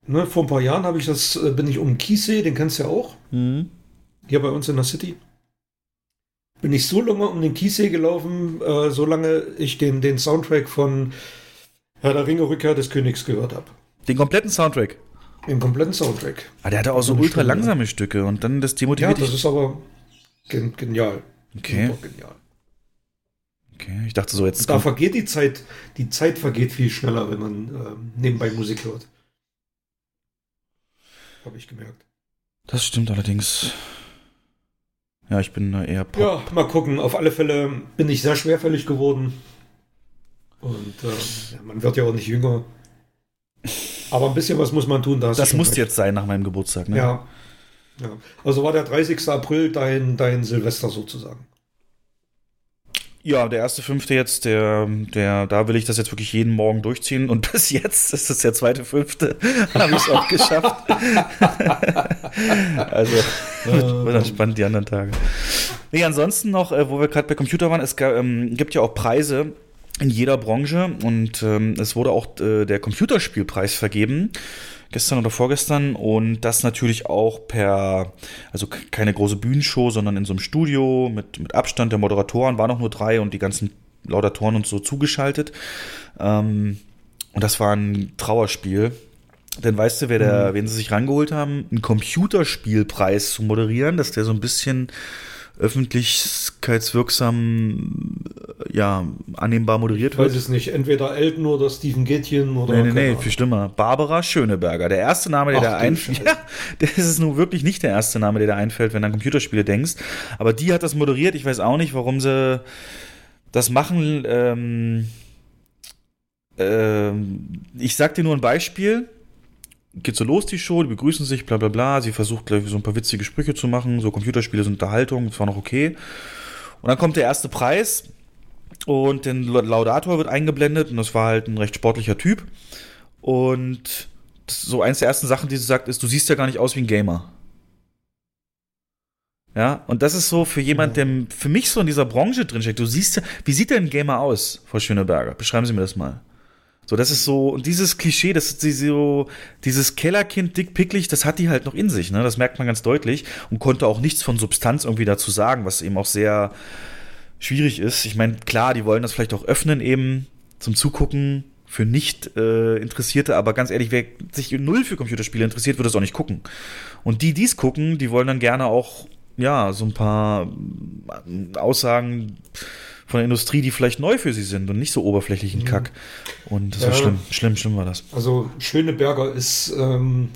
ne, vor ein paar Jahren habe ich das, äh, bin ich um Kiesee, den kennst du ja auch. Mhm. Hier bei uns in der City. Bin ich so lange um den Kiesee gelaufen, äh, solange ich den, den Soundtrack von Herr der Ringe Rückkehr des Königs gehört habe. Den kompletten Soundtrack? Im kompletten Soundtrack. Ah, der hatte auch so ultra Stunde. langsame Stücke und dann das demotiviert. Ja, das ist aber genial. Okay. Genial. Okay, ich dachte so jetzt. Da vergeht die Zeit, die Zeit vergeht viel schneller, wenn man ähm, nebenbei Musik hört. Habe ich gemerkt. Das stimmt allerdings. Ja, ich bin eher Pop. Ja, mal gucken. Auf alle Fälle bin ich sehr schwerfällig geworden. Und äh, man wird ja auch nicht jünger. Aber ein bisschen was muss man tun. Da das muss recht. jetzt sein nach meinem Geburtstag, ne? Ja. ja. Also war der 30. April dein, dein Silvester sozusagen. Ja, der erste fünfte jetzt, der, der, da will ich das jetzt wirklich jeden Morgen durchziehen und bis jetzt ist es der zweite fünfte, habe ich es auch geschafft. also wird, wird dann spannend die anderen Tage. Nee, ansonsten noch, äh, wo wir gerade bei Computer waren, es ähm, gibt ja auch Preise in jeder Branche und ähm, es wurde auch äh, der Computerspielpreis vergeben gestern oder vorgestern und das natürlich auch per, also keine große Bühnenshow, sondern in so einem Studio mit, mit Abstand der Moderatoren, waren auch nur drei und die ganzen Laudatoren und so zugeschaltet. Ähm, und das war ein Trauerspiel. Denn weißt du, wer der, mhm. wen sie sich rangeholt haben, einen Computerspielpreis zu moderieren, dass der so ein bisschen öffentlichkeitswirksam ja, annehmbar moderiert Ich weiß wird. es nicht. Entweder Elton oder Stephen Gätjen oder. Nee, nee, nee, viel schlimmer. Barbara Schöneberger. Der erste Name, der Ach, da einfällt. Ja, das ist nun wirklich nicht der erste Name, der da einfällt, wenn du an Computerspiele denkst. Aber die hat das moderiert. Ich weiß auch nicht, warum sie das machen. Ähm, ähm, ich sag dir nur ein Beispiel. Geht so los, die Show, die begrüßen sich, bla bla bla. Sie versucht gleich so ein paar witzige Sprüche zu machen. So Computerspiele sind Unterhaltung, das war noch okay. Und dann kommt der erste Preis und der Laudator wird eingeblendet und das war halt ein recht sportlicher Typ. Und so eins der ersten Sachen, die sie sagt, ist, du siehst ja gar nicht aus wie ein Gamer. Ja, und das ist so für jemand, der für mich so in dieser Branche drinsteckt. Du siehst ja, wie sieht denn ein Gamer aus, Frau Schöneberger? Beschreiben Sie mir das mal. So, das ist so, und dieses Klischee, das ist so, dieses Kellerkind dick picklig, das hat die halt noch in sich, ne? Das merkt man ganz deutlich und konnte auch nichts von Substanz irgendwie dazu sagen, was eben auch sehr schwierig ist. Ich meine, klar, die wollen das vielleicht auch öffnen eben zum Zugucken für nicht äh, Interessierte, aber ganz ehrlich, wer sich null für Computerspiele interessiert, würde es auch nicht gucken. Und die, die es gucken, die wollen dann gerne auch, ja, so ein paar äh, Aussagen von der Industrie, die vielleicht neu für sie sind und nicht so oberflächlichen Kack. Und das war Ja. schlimm, schlimm, schlimm war das. Also Schöneberger ist, ähm,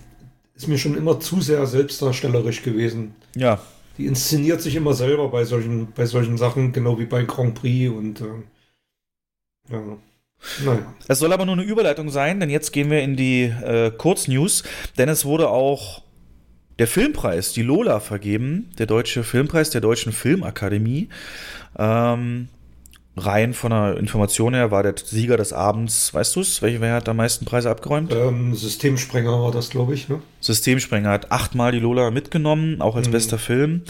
ist mir schon immer zu sehr selbstdarstellerisch gewesen. Ja, Die inszeniert sich immer selber bei solchen, bei solchen Sachen, genau wie bei Grand Prix und ähm, ja. Naja. Es soll aber nur eine Überleitung sein, denn jetzt gehen wir in die äh, Kurznews, denn es wurde auch der Filmpreis, die Lola, vergeben, der deutsche Filmpreis der Deutschen Filmakademie. Ähm, rein von der Information her war der Sieger des Abends, weißt du es? Welcher wer hat am meisten Preise abgeräumt? Ähm, Systemsprenger war das, glaube ich, ne? Systemsprenger hat achtmal die Lola mitgenommen, auch als Mhm. bester Film.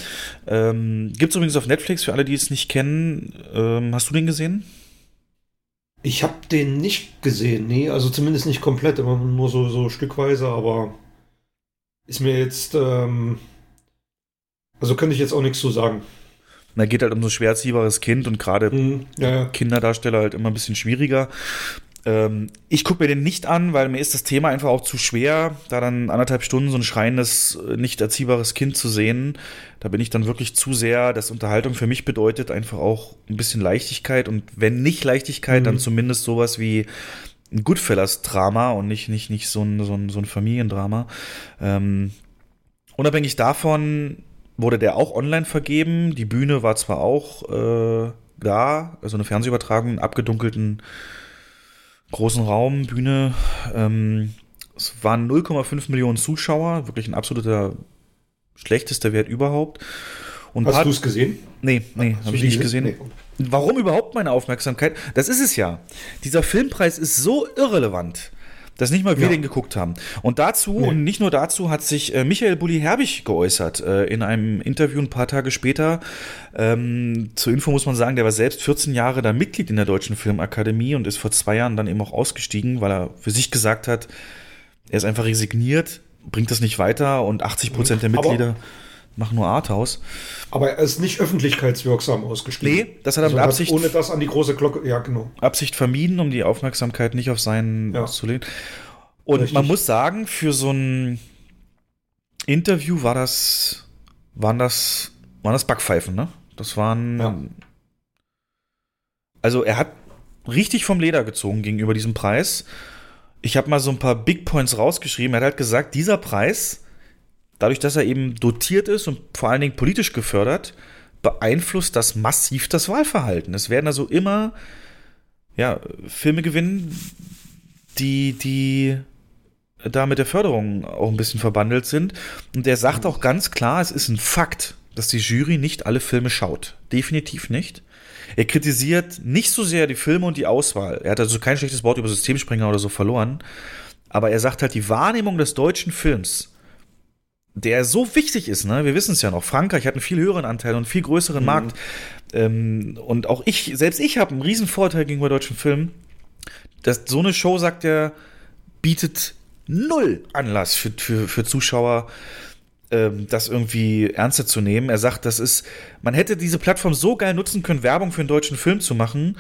Ähm, Gibt es übrigens auf Netflix, für alle, die es nicht kennen. Ähm, hast du den gesehen? Ich habe den nicht gesehen, nee, also zumindest nicht komplett, immer nur so, so stückweise, aber ist mir jetzt, ähm, also könnte ich jetzt auch nichts zu sagen. Da geht halt um so ein schwer erziehbares Kind und gerade Hm, ja, ja. Kinderdarsteller halt immer ein bisschen schwieriger. Ähm, ich gucke mir den nicht an, weil mir ist das Thema einfach auch zu schwer, da dann anderthalb Stunden so ein schreiendes, äh, nicht erziehbares Kind zu sehen. Da bin ich dann wirklich zu sehr, dass Unterhaltung für mich bedeutet einfach auch ein bisschen Leichtigkeit und wenn nicht Leichtigkeit, Mhm. dann zumindest sowas wie ein Goodfellas-Drama und nicht, nicht, nicht so ein, so ein, so ein Familiendrama. Ähm, unabhängig davon wurde der auch online vergeben. Die Bühne war zwar auch äh, da, also eine Fernsehübertragung, in abgedunkelten großen Raum, Bühne. Ähm, es waren 0,5 Millionen Zuschauer, wirklich ein absoluter schlechtester Wert überhaupt. Und Hast du es gesehen? Nee, nee, habe ich nicht gesehen. Nee. Warum überhaupt meine Aufmerksamkeit? Das ist es ja. Dieser Filmpreis ist so irrelevant, dass nicht mal wir Ja. den geguckt haben. Und dazu, Nee. und nicht nur dazu, hat sich äh, Michael Bulli-Herbig geäußert äh, in einem Interview ein paar Tage später. Ähm, zur Info muss man sagen, der war selbst 14 Jahre da Mitglied in der Deutschen Filmakademie und ist vor zwei Jahren dann eben auch ausgestiegen, weil er für sich gesagt hat, er ist einfach resigniert, bringt das nicht weiter und 80 Prozent der Aber- Machen nur Arthouse. Aber er ist nicht öffentlichkeitswirksam ausgestiegen. Nee, das hat er also mit Absicht ohne das an die große Glocke, ja genau. Absicht vermieden, um die Aufmerksamkeit nicht auf seinen Ja. auszulehnen. Und Richtig. man muss sagen, für so ein Interview war das, waren das, waren das Backpfeifen, ne? Das waren, Ja. also er hat richtig vom Leder gezogen gegenüber diesem Preis. Ich habe mal so ein paar Big Points rausgeschrieben. Er hat halt gesagt, dieser Preis, dadurch, dass er eben dotiert ist und vor allen Dingen politisch gefördert, beeinflusst das massiv das Wahlverhalten. Es werden also immer ja, Filme gewinnen, die, die da mit der Förderung auch ein bisschen verbandelt sind. Und er sagt auch ganz klar, es ist ein Fakt, dass die Jury nicht alle Filme schaut. Definitiv nicht. Er kritisiert nicht so sehr die Filme und die Auswahl. Er hat also kein schlechtes Wort über Systemspringer oder so verloren. Aber er sagt halt, die Wahrnehmung des deutschen Films, der so wichtig ist, ne? Wir wissen es ja noch. Frankreich hat einen viel höheren Anteil und einen viel größeren Markt. Ähm, und auch ich, selbst ich habe einen riesen Vorteil gegenüber deutschen Filmen. Das, so eine Show, sagt er, bietet null Anlass für, für, für Zuschauer, ähm, das irgendwie ernster zu nehmen. Er sagt, das ist, man hätte diese Plattform so geil nutzen können, Werbung für einen deutschen Film zu machen,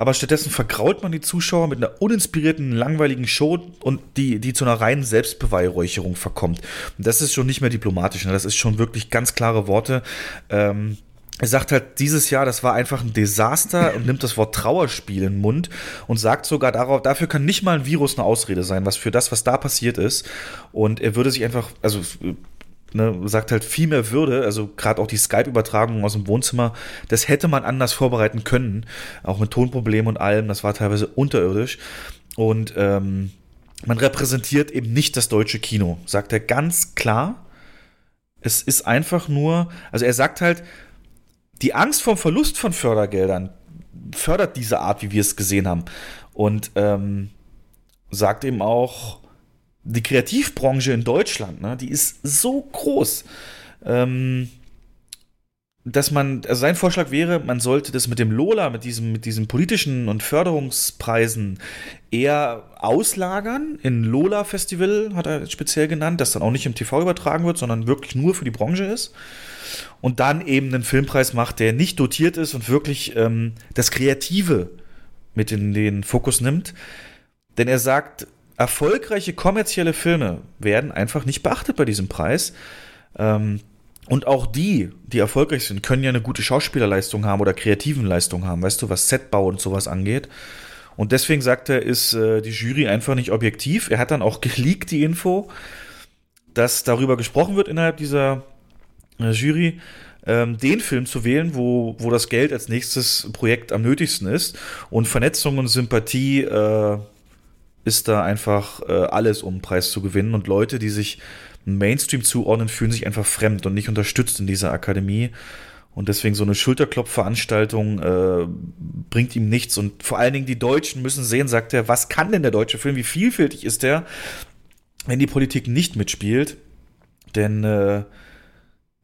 aber stattdessen vergrault man die Zuschauer mit einer uninspirierten, langweiligen Show und die, die zu einer reinen Selbstbeweihräucherung verkommt. Und das ist schon nicht mehr diplomatisch, ne? das ist schon wirklich ganz klare Worte. Ähm, er sagt halt, dieses Jahr, das war einfach ein Desaster und nimmt das Wort Trauerspiel in den Mund und sagt sogar darauf, dafür kann nicht mal ein Virus eine Ausrede sein, was für das, was da passiert ist. Und er würde sich einfach, also ne, sagt halt viel mehr Würde, also gerade auch die Skype-Übertragung aus dem Wohnzimmer, das hätte man anders vorbereiten können, auch mit Tonproblemen und allem, das war teilweise unterirdisch. Und ähm, man repräsentiert eben nicht das deutsche Kino, sagt er ganz klar. Es ist einfach nur, also er sagt halt, die Angst vom Verlust von Fördergeldern fördert diese Art, wie wir es gesehen haben. Und ähm, sagt eben auch, die Kreativbranche in Deutschland, ne, die ist so groß, ähm, dass man, also sein Vorschlag wäre, man sollte das mit dem Lola, mit diesem, mit diesen politischen und Förderungspreisen eher auslagern. In Lola Festival hat er speziell genannt, das dann auch nicht im TV übertragen wird, sondern wirklich nur für die Branche ist und dann eben einen Filmpreis macht, der nicht dotiert ist und wirklich ähm, das Kreative mit in den Fokus nimmt. Denn er sagt, erfolgreiche kommerzielle Filme werden einfach nicht beachtet bei diesem Preis. Ähm, und auch die, die erfolgreich sind, können ja eine gute Schauspielerleistung haben oder kreativen Leistung haben, weißt du, was Setbau und sowas angeht. Und deswegen sagt er, ist äh, die Jury einfach nicht objektiv. Er hat dann auch geleakt die Info, dass darüber gesprochen wird innerhalb dieser äh, Jury, ähm, den Film zu wählen, wo, wo das Geld als nächstes Projekt am nötigsten ist. Und Vernetzung und Sympathie äh, ist da einfach äh, alles, um einen Preis zu gewinnen. Und Leute, die sich Mainstream zuordnen, fühlen sich einfach fremd und nicht unterstützt in dieser Akademie. Und deswegen so eine Schulterklopfveranstaltung äh, bringt ihm nichts. Und vor allen Dingen die Deutschen müssen sehen, sagt er, was kann denn der deutsche Film? Wie vielfältig ist der, wenn die Politik nicht mitspielt? Denn äh,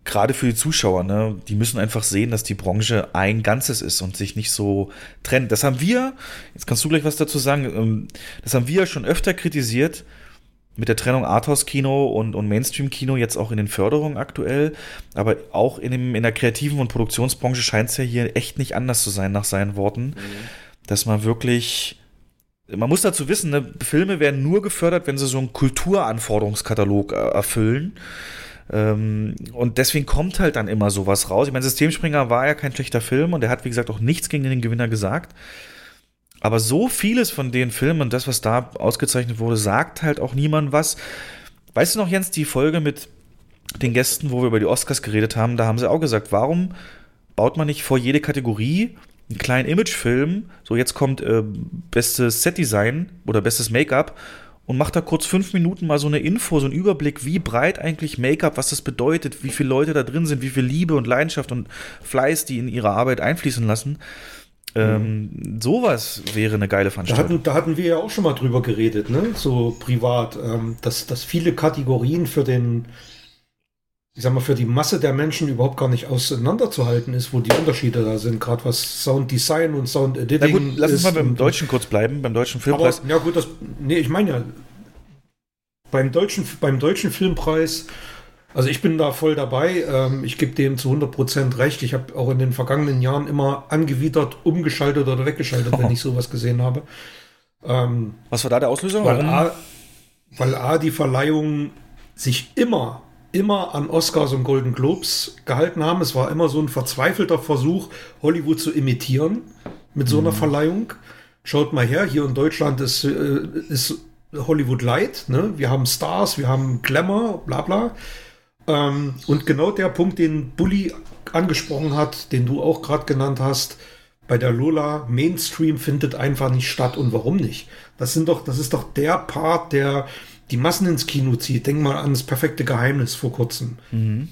gerade für die Zuschauer, ne, die müssen einfach sehen, dass die Branche ein Ganzes ist und sich nicht so trennt. Das haben wir, jetzt kannst du gleich was dazu sagen, ähm, das haben wir schon öfter kritisiert mit der Trennung Arthouse-Kino und, und Mainstream-Kino, jetzt auch in den Förderungen aktuell, aber auch in, dem, in der kreativen und Produktionsbranche scheint es ja hier echt nicht anders zu sein, nach seinen Worten, mhm. dass man wirklich man muss dazu wissen, ne, Filme werden nur gefördert, wenn sie so einen Kulturanforderungskatalog äh, erfüllen. Ähm, und deswegen kommt halt dann immer sowas raus. Ich meine, Systemspringer war ja kein schlechter Film und er hat, wie gesagt, auch nichts gegen den Gewinner gesagt. Aber so vieles von den Filmen und das, was da ausgezeichnet wurde, sagt halt auch niemand was. Weißt du noch, Jens, die Folge mit den Gästen, wo wir über die Oscars geredet haben, da haben sie auch gesagt, warum baut man nicht vor jede Kategorie einen kleinen Imagefilm? So, jetzt kommt äh, bestes Setdesign oder bestes Make-up und macht da kurz fünf Minuten mal so eine Info, so einen Überblick, wie breit eigentlich Make-up, was das bedeutet, wie viele Leute da drin sind, wie viel Liebe und Leidenschaft und Fleiß die in ihre Arbeit einfließen lassen. Ähm, mhm. sowas wäre eine geile Veranstaltung. Da hatten, da hatten wir ja auch schon mal drüber geredet, ne? So privat, ähm, dass, dass viele Kategorien für den, ich sag mal, für die Masse der Menschen überhaupt gar nicht auseinanderzuhalten ist, wo die Unterschiede da sind, gerade was Sound Design und Sound Editing. Na gut, lass uns mal beim Deutschen kurz bleiben, beim Deutschen Filmpreis. Aber, ja gut, das, nee, ich meine ja, beim deutschen, beim deutschen Filmpreis also ich bin da voll dabei. Ähm, ich gebe dem zu 100% recht. Ich habe auch in den vergangenen Jahren immer angewidert, umgeschaltet oder weggeschaltet, oh. wenn ich sowas gesehen habe. Ähm, Was war da der Auslöser? Weil A, weil A, die Verleihungen sich immer, immer an Oscars und Golden Globes gehalten haben. Es war immer so ein verzweifelter Versuch, Hollywood zu imitieren mit so einer mhm. Verleihung. Schaut mal her, hier in Deutschland ist, äh, ist Hollywood Light. Ne? Wir haben Stars, wir haben Glamour, bla bla. Ähm, und genau der Punkt, den Bully angesprochen hat, den du auch gerade genannt hast, bei der Lola, Mainstream findet einfach nicht statt. Und warum nicht? Das sind doch, das ist doch der Part, der die Massen ins Kino zieht. Denk mal an das perfekte Geheimnis vor kurzem. Mhm.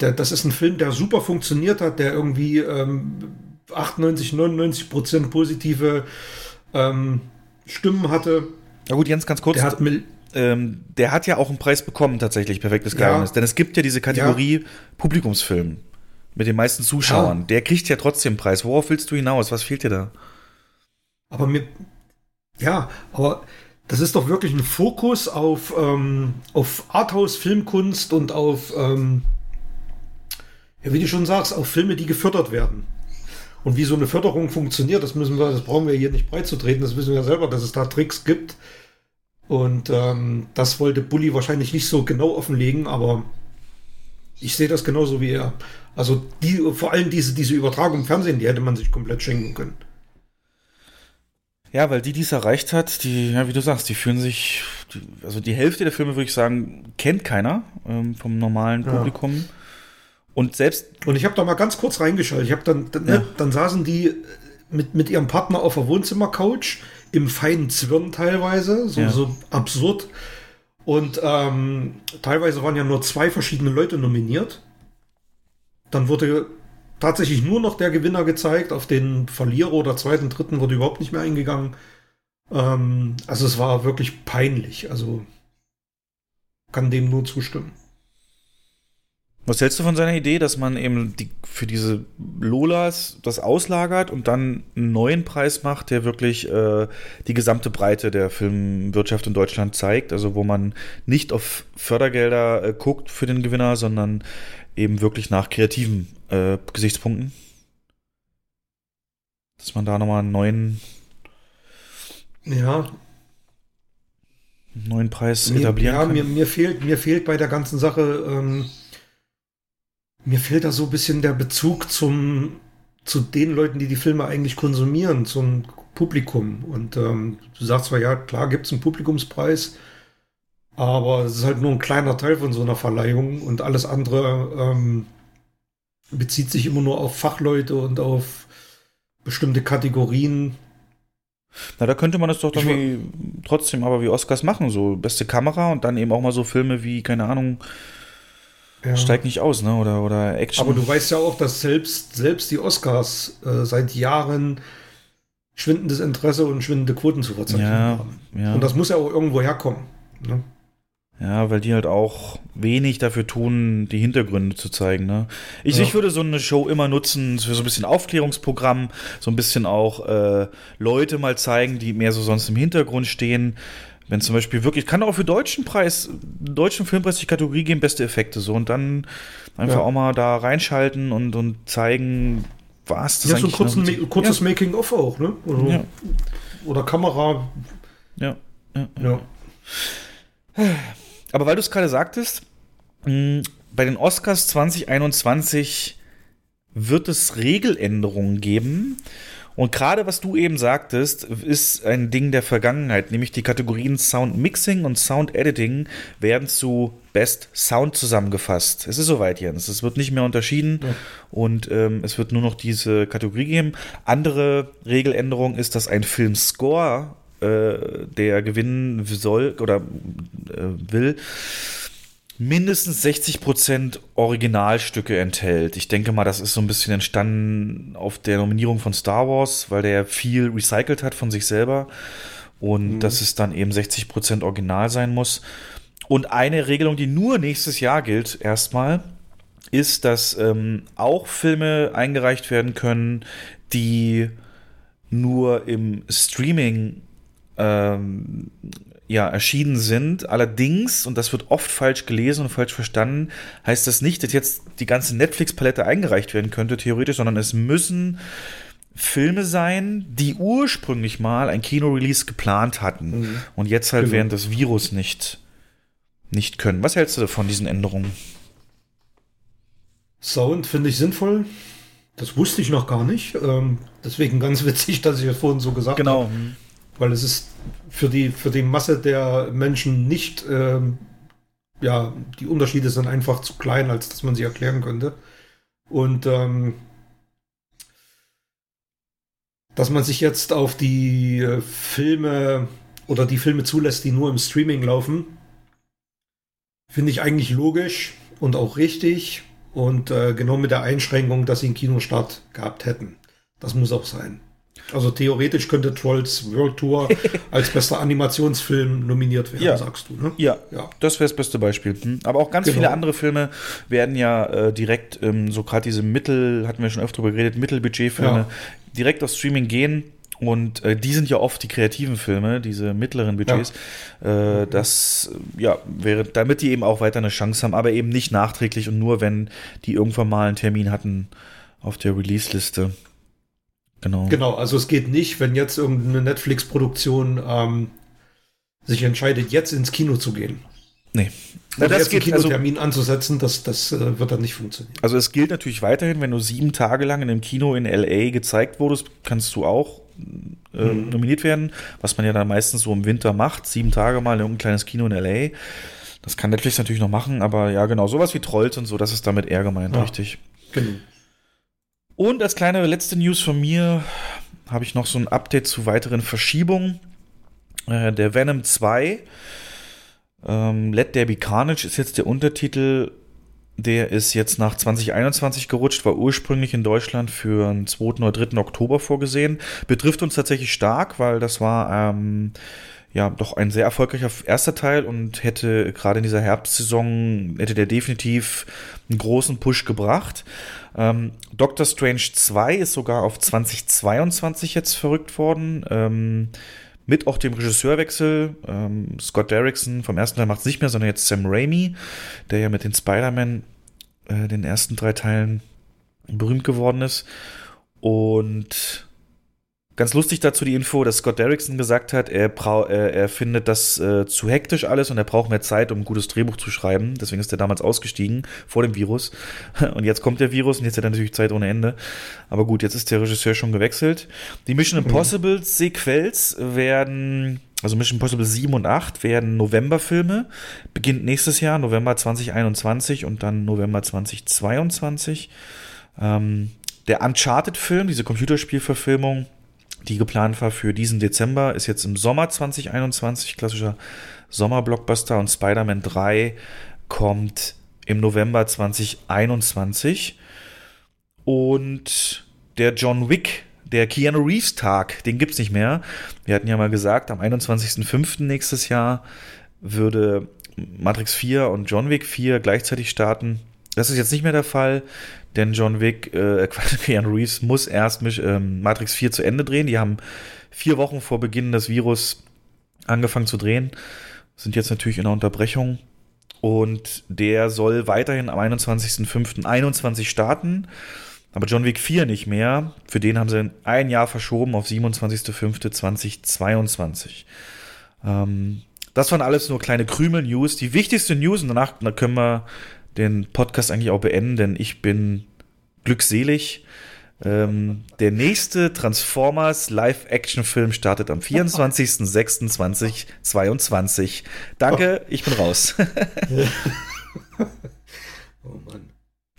Der, das ist ein Film, der super funktioniert hat, der irgendwie ähm, 98, 99 Prozent positive ähm, Stimmen hatte. Ja gut, Jens, ganz kurz. Der hat, ähm, der hat ja auch einen Preis bekommen, tatsächlich, Perfektes Geheimnis. Ja. Denn es gibt ja diese Kategorie ja. Publikumsfilm mit den meisten Zuschauern. Ja. Der kriegt ja trotzdem einen Preis. Worauf willst du hinaus? Was fehlt dir da? Aber mir, ja, aber das ist doch wirklich ein Fokus auf, ähm, auf Arthouse-Filmkunst und auf, ähm, ja, wie du schon sagst, auf Filme, die gefördert werden. Und wie so eine Förderung funktioniert, das müssen wir, das brauchen wir hier nicht breit zu treten, das wissen wir selber, dass es da Tricks gibt, und ähm, das wollte Bully wahrscheinlich nicht so genau offenlegen, aber Ich sehe das genauso wie er. Also die, vor allem diese, diese Übertragung im Fernsehen, die hätte man sich komplett schenken können. Ja, weil die, die es erreicht hat, die, ja, wie du sagst, die fühlen sich, die, also die Hälfte der Filme, würde ich sagen, kennt keiner ähm, vom normalen Ja. Publikum. Und selbst, Und ich habe da mal ganz kurz reingeschaltet. Ich habe dann, dann, Ja. ne, dann saßen die mit, mit ihrem Partner auf der Wohnzimmercouch im feinen Zwirn teilweise, so, Ja. so absurd. Und ähm, teilweise waren ja nur zwei verschiedene Leute nominiert. Dann wurde tatsächlich nur noch der Gewinner gezeigt. Auf den Verlierer oder zweiten, dritten wurde überhaupt nicht mehr eingegangen. Ähm, also es war wirklich peinlich. Also kann dem nur zustimmen. was hältst du von seiner Idee, dass man eben die, für diese Lolas das auslagert und dann einen neuen Preis macht, der wirklich äh, die gesamte Breite der Filmwirtschaft in Deutschland zeigt? Also wo man nicht auf Fördergelder äh, guckt für den Gewinner, sondern eben wirklich nach kreativen äh, Gesichtspunkten? Dass man da nochmal einen neuen, Ja, neuen Preis Mir, etablieren ja, kann? mir, mir, fehlt, mir fehlt bei der ganzen Sache, ähm, mir fehlt da so ein bisschen der Bezug zum, zu den Leuten, die die Filme eigentlich konsumieren, zum Publikum. Und ähm, du sagst zwar, ja, klar gibt es einen Publikumspreis, aber es ist halt nur ein kleiner Teil von so einer Verleihung und alles andere ähm, bezieht sich immer nur auf Fachleute und auf bestimmte Kategorien. Na, da könnte man das doch dann trotzdem aber wie Oscars machen, so beste Kamera und dann eben auch mal so Filme wie, keine Ahnung, Ja. steigt nicht aus, ne? Oder, oder Action. Aber du weißt ja auch, dass selbst, selbst die Oscars äh, seit Jahren schwindendes Interesse und schwindende Quoten zu verzeichnen Ja, haben. ja. Und das muss ja auch irgendwo herkommen. Ne? Ja, weil die halt auch wenig dafür tun, die Hintergründe zu zeigen, ne? Ich, Ja. ich würde so eine Show immer nutzen für so ein bisschen Aufklärungsprogramm, so ein bisschen auch äh, Leute mal zeigen, die mehr so sonst im Hintergrund stehen. Wenn zum Beispiel wirklich, kann auch für deutschen Preis, deutschen Filmpreis die Kategorie geben, beste Effekte so und dann einfach Ja. auch mal da reinschalten und, und zeigen, was das Ja, so ein eigentlich kurzen, noch- Ma- kurzes Making-of auch, ne? Oder, Ja. oder Kamera. Ja, ja, ja. Ja. Aber weil du es gerade sagtest, mh, bei den Oscars 2021 wird es Regeländerungen geben. Und gerade was du eben sagtest, ist ein Ding der Vergangenheit, nämlich die Kategorien Sound Mixing und Sound Editing werden zu Best Sound zusammengefasst. Es ist soweit, Jens. Es wird nicht mehr unterschieden und ähm, es wird nur noch diese Kategorie geben. Andere Regeländerung ist, dass ein Filmscore, äh, der gewinnen soll oder äh, will, mindestens 60% Originalstücke enthält. Ich denke mal, das ist so ein bisschen entstanden auf der Nominierung von Star Wars, weil der viel recycelt hat von sich selber und dass es dann eben 60% Original sein muss. Und eine Regelung, die nur nächstes Jahr gilt, erstmal, ist, dass ähm, auch Filme eingereicht werden können, die nur im Streaming ähm, ja, erschienen sind. Allerdings, und das wird oft falsch gelesen und falsch verstanden, heißt das nicht, dass jetzt die ganze Netflix-Palette eingereicht werden könnte, theoretisch, sondern es müssen Filme sein, die ursprünglich mal ein Kino-Release geplant hatten und jetzt halt Genau. während des Virus nicht, nicht können. Was hältst du von diesen Änderungen? Sound finde ich sinnvoll. Das wusste ich noch gar nicht. Ähm, deswegen ganz witzig, dass ich das vorhin so gesagt Genau. habe. Weil es ist für die, für die Masse der Menschen nicht, ähm, ja, die Unterschiede sind einfach zu klein, als dass man sie erklären könnte. Und ähm, dass man sich jetzt auf die äh, Filme oder die Filme zulässt, die nur im Streaming laufen, finde ich eigentlich logisch und auch richtig. Und äh, genau mit der Einschränkung, dass sie einen Kinostart gehabt hätten. Das muss auch sein. Also theoretisch könnte Trolls World Tour als bester Animationsfilm nominiert werden, Ja. sagst du, ne? Ja, Ja. das wäre das beste Beispiel. Hm. Aber auch ganz Genau. viele andere Filme werden ja äh, direkt, ähm, so gerade diese Mittel, hatten wir schon öfter drüber geredet, Mittelbudgetfilme, Ja. direkt auf Streaming gehen. Und äh, die sind ja oft die kreativen Filme, diese mittleren Budgets. Äh, das äh, ja wäre, damit die eben auch weiter eine Chance haben, aber eben nicht nachträglich und nur wenn die irgendwann mal einen Termin hatten auf der Release-Liste. Genau. Genau, also es geht nicht, wenn jetzt irgendeine Netflix-Produktion ähm, sich entscheidet, jetzt ins Kino zu gehen. Nee. Na, das geht, also, Kinotermin anzusetzen, das, das äh, wird dann nicht funktionieren. also es gilt natürlich weiterhin, wenn du sieben Tage lang in einem Kino in LA gezeigt wurdest, kannst du auch äh, Mhm. nominiert werden, was man ja dann meistens so im Winter macht, sieben Tage mal in irgendein kleines Kino in LA. Das kann Netflix natürlich noch machen, aber ja genau, sowas wie Trolls und so, das ist damit eher gemeint, Ja. richtig. Genau. Und als kleine letzte News von mir habe ich noch so ein Update zu weiteren Verschiebungen. Äh, der Venom 2, ähm, Let There Be Carnage ist jetzt der Untertitel. Der ist jetzt nach 2021 gerutscht, war ursprünglich in Deutschland für den 2. oder 3. Oktober vorgesehen. Betrifft uns tatsächlich stark, weil das war ähm, ja doch ein sehr erfolgreicher erster Teil und hätte gerade in dieser Herbstsaison, hätte der definitiv einen großen Push gebracht. Ähm, Doctor Strange 2 ist sogar auf 2022 jetzt verrückt worden. Ähm, mit auch dem Regisseurwechsel. Ähm, Scott Derrickson vom ersten Teil macht es nicht mehr, sondern jetzt Sam Raimi, der ja mit den Spider-Man, äh, den ersten drei Teilen, berühmt geworden ist. Und ganz lustig dazu die Info, dass Scott Derrickson gesagt hat, er, er, er findet das äh, zu hektisch alles und er braucht mehr Zeit, um ein gutes Drehbuch zu schreiben. Deswegen ist er damals ausgestiegen vor dem Virus. Und jetzt kommt der Virus und jetzt hat er natürlich Zeit ohne Ende. Aber gut, jetzt ist der Regisseur schon gewechselt. Die Mission Impossible Sequels werden, also Mission Impossible 7 und 8 werden Novemberfilme. Beginnt nächstes Jahr, November 2021 und dann November 2022. Ähm, der Uncharted-Film, diese Computerspielverfilmung, die geplant war für diesen Dezember, ist jetzt im Sommer 2021, klassischer Sommerblockbuster und Spider-Man 3 kommt im November 2021. Und der John Wick, der Keanu Reeves Tag, den gibt's nicht mehr. Wir hatten ja mal gesagt, am 21.05. nächstes Jahr würde Matrix 4 und John Wick 4 gleichzeitig starten. Das ist jetzt nicht mehr der Fall, denn John Wick, äh, Quatsch, Keanu Reeves muss erst mich, ähm, Matrix 4 zu Ende drehen. Die haben vier Wochen vor Beginn des Virus angefangen zu drehen, sind jetzt natürlich in der Unterbrechung. Und der soll weiterhin am 21.05.21 starten. Aber John Wick 4 nicht mehr. Für den haben sie ein Jahr verschoben auf 27.05.2022. Ähm, das waren alles nur kleine Krümel-News. Die wichtigste News, und danach dann können wir den Podcast eigentlich auch beenden, denn ich bin glückselig. Ähm, der nächste Transformers Live-Action-Film startet am 24.06.2022. Danke, ich bin raus. Oh Mann.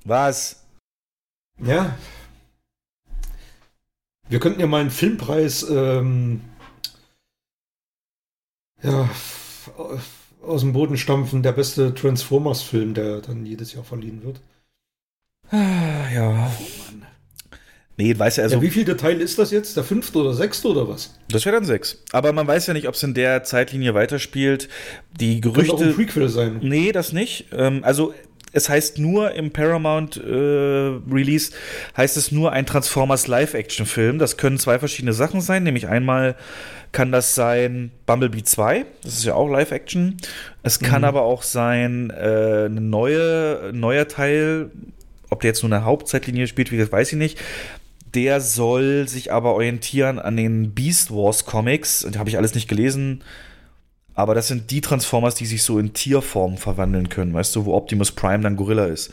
Was? Ja. Wir könnten ja mal einen Filmpreis ähm, ja, aus dem Boden stampfen, der beste Transformers-Film, der dann jedes Jahr verliehen wird. Ah, Ja. Nee, weiß ja, also, ja, wie viel Teil ist das jetzt? Der fünfte oder sechste oder was? das wäre dann sechs. Aber man weiß ja nicht, ob es in der Zeitlinie weiterspielt. Die Könnte auch ein Gerüchte. Prequel sein. Nee, das nicht. Ähm, also es heißt nur im Paramount äh, Release heißt es nur ein Transformers Live-Action-Film. Das können zwei verschiedene Sachen sein. Nämlich einmal kann das sein Bumblebee 2, das ist ja auch Live-Action. Es kann aber auch sein äh, eine neue neuer Teil, ob der jetzt nur eine Hauptzeitlinie spielt, wie das weiß ich nicht. Der soll sich aber orientieren an den Beast Wars Comics. Da habe ich alles nicht gelesen. Aber das sind die Transformers, die sich so in Tierform verwandeln können, weißt du, wo Optimus Prime dann Gorilla ist.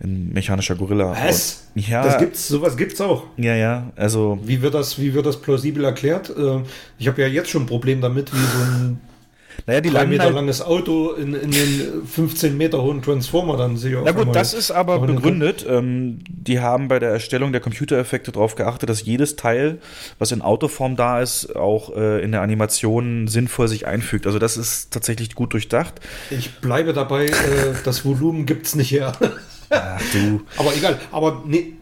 Ein mechanischer Gorilla. Was? Und, ja, Das gibt's, sowas gibt's auch. ja, ja, also, Wie wird das, wie wird das plausibel erklärt? Äh, Ich habe ja jetzt schon ein Problem damit, wie so ein naja, die drei landen Meter halt, langes Auto in, in den 15 Meter hohen Transformer dann sehe. auf Na gut, das ist aber begründet. Ähm, die haben bei der Erstellung der Computereffekte darauf geachtet, dass jedes Teil, was in Autoform da ist, auch äh, in der Animation sinnvoll sich einfügt. Also das ist tatsächlich gut durchdacht. Ich bleibe dabei, äh, das Volumen gibt's nicht her. Ach du. Aber egal, aber nee,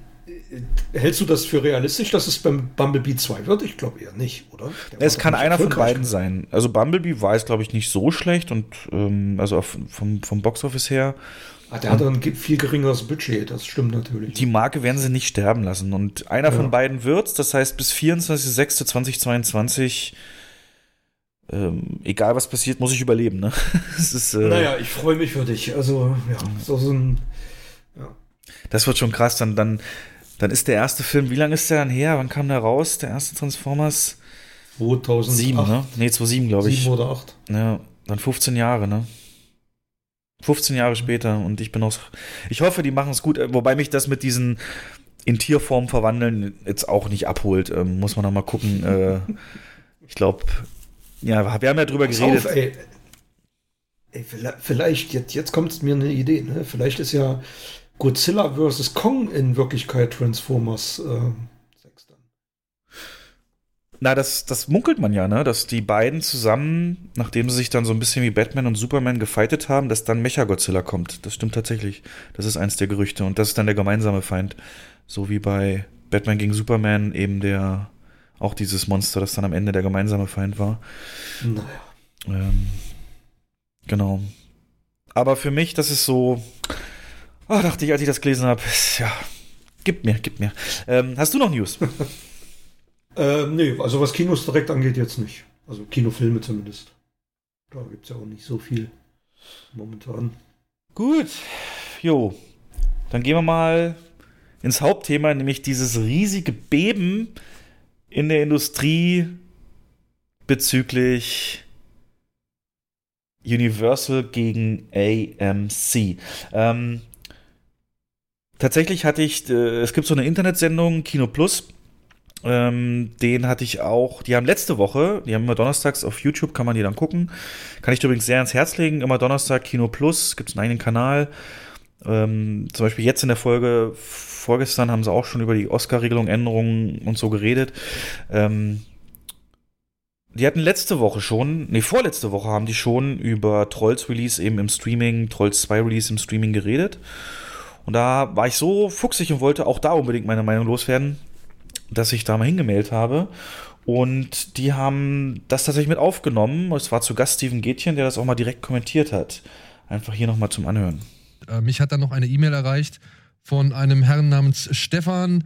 hältst du das für realistisch, dass es beim Bumblebee 2 wird? Ich glaube eher nicht, oder? Der Es kann einer von beiden sein. Also Bumblebee war es, glaube ich, nicht so schlecht und ähm, also auf, vom, vom Boxoffice her. Ah, der hat ein ge- viel geringeres Budget, das stimmt natürlich. Die Marke werden sie nicht sterben lassen. Und einer Ja. von beiden wird's. Das heißt, bis 24.06.2022, ähm, egal was passiert, muss ich überleben. Ne? Es ist, äh, naja, ich freue mich für dich. Also, ja, so, so ein. Das wird schon krass. Dann, dann, dann ist der erste Film, wie lange ist der dann her? Wann kam der raus? Der erste Transformers? 2007, Sieben, ne? Nee, 2007, glaube ich. Sieben oder acht. Ja, dann 15 Jahre, ne? 15 Jahre später und ich bin auch. Ich hoffe, die machen es gut, wobei mich das mit diesen in Tierform verwandeln jetzt auch nicht abholt. Ähm, muss man noch mal gucken. Äh, ich glaube, ja, wir haben ja drüber Pass geredet. Auf, ey. Ey, vielleicht- vielleicht, jetzt, jetzt kommt mir eine Idee, ne? Vielleicht ist ja Godzilla vs. Kong in Wirklichkeit Transformers äh, 6 dann. Na, das, das munkelt man ja, ne? Dass die beiden zusammen, nachdem sie sich dann so ein bisschen wie Batman und Superman gefightet haben, dass dann Mecha-Godzilla kommt. Das stimmt tatsächlich. Das ist eins der Gerüchte. Und das ist dann der gemeinsame Feind. So wie bei Batman gegen Superman eben der, auch dieses Monster, das dann am Ende der gemeinsame Feind war. Naja. Ähm, genau. Aber für mich, das ist so, ah, dachte ich, als ich das gelesen habe, ja, gib mir, gib mir. Ähm, hast du noch News? Äh, nee, also was Kinos direkt angeht, jetzt nicht. Also Kinofilme zumindest. Da gibt es ja auch nicht so viel momentan. Gut. Jo. Dann gehen wir mal ins Hauptthema, nämlich dieses riesige Beben in der Industrie bezüglich Universal gegen AMC. Ähm, tatsächlich hatte ich, äh, es gibt so eine Internetsendung, Kino Plus, ähm, den hatte ich auch, die haben letzte Woche, die haben immer donnerstags auf YouTube, kann man die dann gucken. Kann ich dir übrigens sehr ans Herz legen, immer Donnerstag Kino Plus, gibt es einen eigenen Kanal. Ähm, zum Beispiel jetzt in der Folge, vorgestern haben sie auch schon über die Oscar-Regelung, Änderungen und so geredet. Ähm, die hatten letzte Woche schon, nee, vorletzte Woche haben die schon über Trolls Release eben im Streaming, Trolls 2 Release im Streaming geredet. Und da war ich so fuchsig und wollte auch da unbedingt meine Meinung loswerden, dass ich da mal hingemeldet habe. Und die haben das tatsächlich mit aufgenommen. Es war zu Gast Steven Gätchen, der das auch mal direkt kommentiert hat. Einfach hier nochmal zum Anhören. Äh, mich hat dann noch eine E-Mail erreicht von einem Herrn namens Stefan,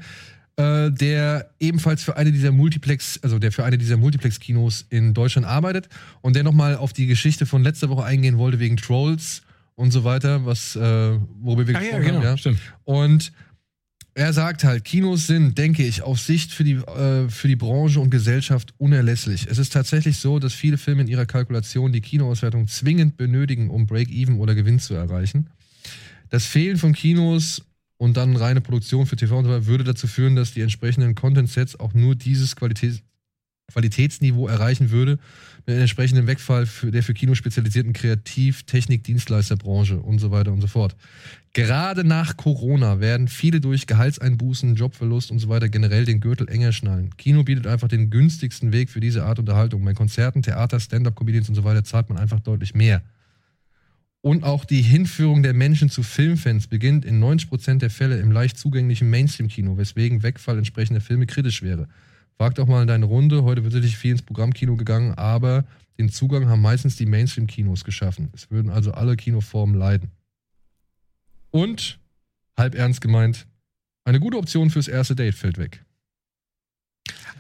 äh, der ebenfalls für eine dieser Multiplex, also der für eine dieser Multiplex-Kinos in Deutschland arbeitet und der nochmal auf die Geschichte von letzter Woche eingehen wollte wegen Trolls und so weiter, was äh, worüber wir Ah, ja, gesprochen genau, haben. Ja? stimmt. Und er sagt halt, Kinos sind, denke ich, auf Sicht für die, äh, für die Branche und Gesellschaft unerlässlich. Es ist tatsächlich so, dass viele Filme in ihrer Kalkulation die Kinoauswertung zwingend benötigen, um Break-Even oder Gewinn zu erreichen. Das Fehlen von Kinos und dann reine Produktion für TV und so weiter würde dazu führen, dass die entsprechenden Content-Sets auch nur dieses Qualitäts Qualitätsniveau erreichen würde, mit einem entsprechenden Wegfall für der für Kino spezialisierten Kreativ-, Technik-, Dienstleisterbranche und so weiter und so fort. Gerade nach Corona werden viele durch Gehaltseinbußen, Jobverlust und so weiter generell den Gürtel enger schnallen. Kino bietet einfach den günstigsten Weg für diese Art Unterhaltung. Bei Konzerten, Theater, Stand-up-Comedians und so weiter zahlt man einfach deutlich mehr. Und auch die Hinführung der Menschen zu Filmfans beginnt in 90% der Fälle im leicht zugänglichen Mainstream-Kino, weswegen Wegfall entsprechender Filme kritisch wäre. Frag doch mal in deine Runde, heute wird sicherlich viel ins Programmkino gegangen, aber den Zugang haben meistens die Mainstream-Kinos geschaffen. Es würden also alle Kinoformen leiden. Und, halb ernst gemeint, eine gute Option fürs erste Date fällt weg.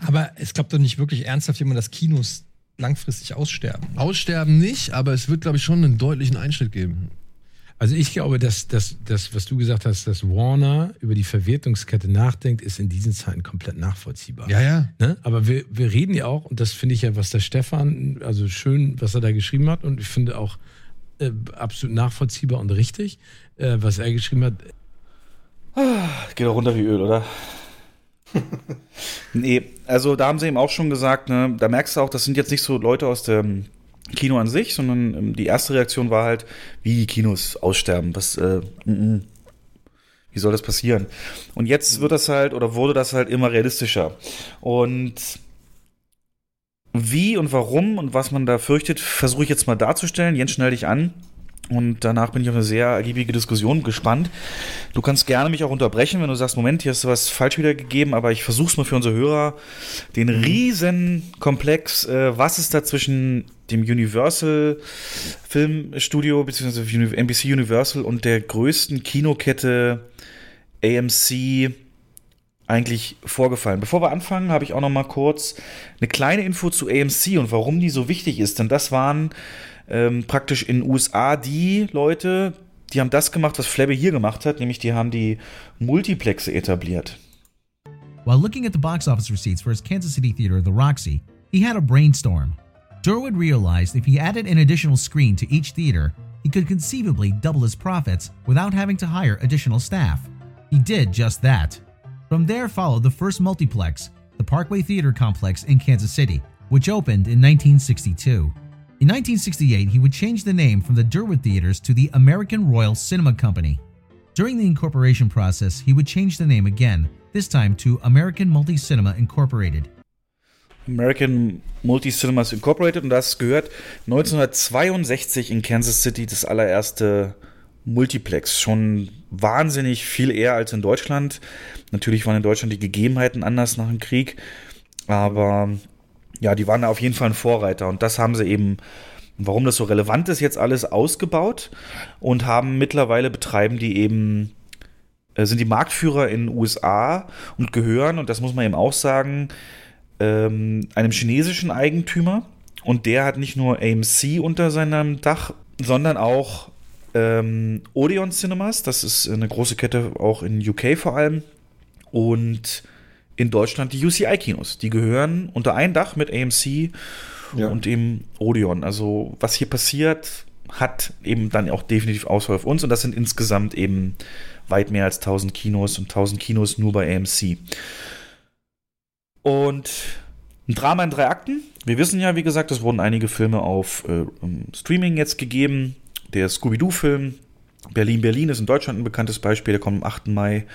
Aber es glaubt doch nicht wirklich ernsthaft jemand, dass Kinos langfristig aussterben. Aussterben nicht, aber es wird, glaube ich, schon einen deutlichen Einschnitt geben. Also ich glaube, dass das, was du gesagt hast, dass Warner über die Verwertungskette nachdenkt, ist in diesen Zeiten komplett nachvollziehbar. Ja, ja. Ne? Aber wir, wir reden ja auch, und das finde ich ja, was der Stefan, also schön, was er da geschrieben hat, und ich finde auch äh, absolut nachvollziehbar und richtig, äh, was er geschrieben hat. Geht auch runter wie Öl, oder? nee, also da haben sie eben auch schon gesagt, ne, da merkst du auch, das sind jetzt nicht so Leute aus dem Kino an sich, sondern ähm, die erste Reaktion war halt, wie die Kinos aussterben. Was, äh, mm, mm. wie soll das passieren? Und jetzt wird das halt, oder wurde das halt immer realistischer. Und wie und warum und was man da fürchtet, versuche ich jetzt mal darzustellen. Jens, schnell dich an. Und danach bin ich auf eine sehr ergiebige Diskussion gespannt. Du kannst gerne mich auch unterbrechen, wenn du sagst, Moment, hier hast du was falsch wiedergegeben, aber ich versuche es mal für unsere Hörer. Den riesen Komplex, äh, was ist da zwischen dem Universal Filmstudio bzw. NBC Universal und der größten Kinokette AMC eigentlich vorgefallen. Bevor wir anfangen, habe ich auch noch mal kurz eine kleine Info zu AMC und warum die so wichtig ist. Denn das waren ähm, praktisch in USA die Leute, die haben das gemacht, was Flabby hier gemacht hat, nämlich die haben die Multiplexe etabliert. While looking at the box office receipts for his Kansas City theater, the Roxy, he had a brainstorm. Durwood realized if he added an additional screen to each theater, he could conceivably double his profits without having to hire additional staff. He did just that. From there followed the first multiplex, the Parkway Theater Complex in Kansas City, which opened in 1962. In 1968, he would change the name from the Durwood Theaters to the American Royal Cinema Company. During the incorporation process, he would change the name again, this time to American Multi Cinema Incorporated. American Multi Cinemas Incorporated und das gehört 1962 in Kansas City das allererste Multiplex. Schon wahnsinnig viel eher als in Deutschland. Natürlich waren in Deutschland die Gegebenheiten anders nach dem Krieg, aber ja, die waren auf jeden Fall ein Vorreiter und das haben sie eben, warum das so relevant ist, jetzt alles ausgebaut und haben mittlerweile betreiben die eben äh, sind die Marktführer in den USA und gehören, und das muss man eben auch sagen, ähm, einem chinesischen Eigentümer. Und der hat nicht nur AMC unter seinem Dach, sondern auch ähm, Odeon Cinemas. Das ist eine große Kette auch in UK vor allem. Und in Deutschland die UCI-Kinos. Die gehören unter ein Dach mit AMC Ja. und eben Odeon. Also was hier passiert, hat eben dann auch definitiv Auswahl auf uns. Und das sind insgesamt eben weit mehr als 1000 Kinos und 1000 Kinos nur bei AMC. Und ein Drama in drei Akten. Wir wissen ja, wie gesagt, es wurden einige Filme auf äh, Streaming jetzt gegeben. Der Scooby-Doo-Film Berlin Berlin ist in Deutschland ein bekanntes Beispiel. Der kommt am 8. Mai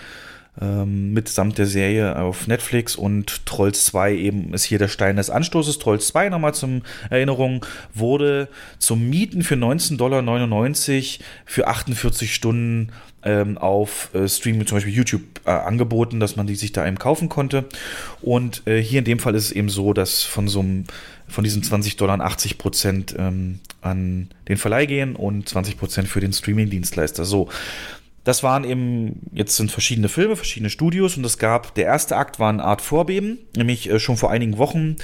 ähm, mitsamt der Serie auf Netflix und Trolls 2 eben ist hier der Stein des Anstoßes. Trolls 2 nochmal zum Erinnerung wurde zum Mieten für 19,99 Dollar für 48 Stunden ähm, auf äh, Streaming, zum Beispiel YouTube, äh, angeboten, dass man die sich da eben kaufen konnte. Und äh, hier in dem Fall ist es eben so, dass von so einem von diesen 20 Dollar 80 Prozent ähm, an den Verleih gehen und 20 Prozent für den Streaming-Dienstleister. So, das waren eben, jetzt sind verschiedene Filme, verschiedene Studios und es gab, der erste Akt war eine Art Vorbeben, nämlich äh, schon vor einigen Wochen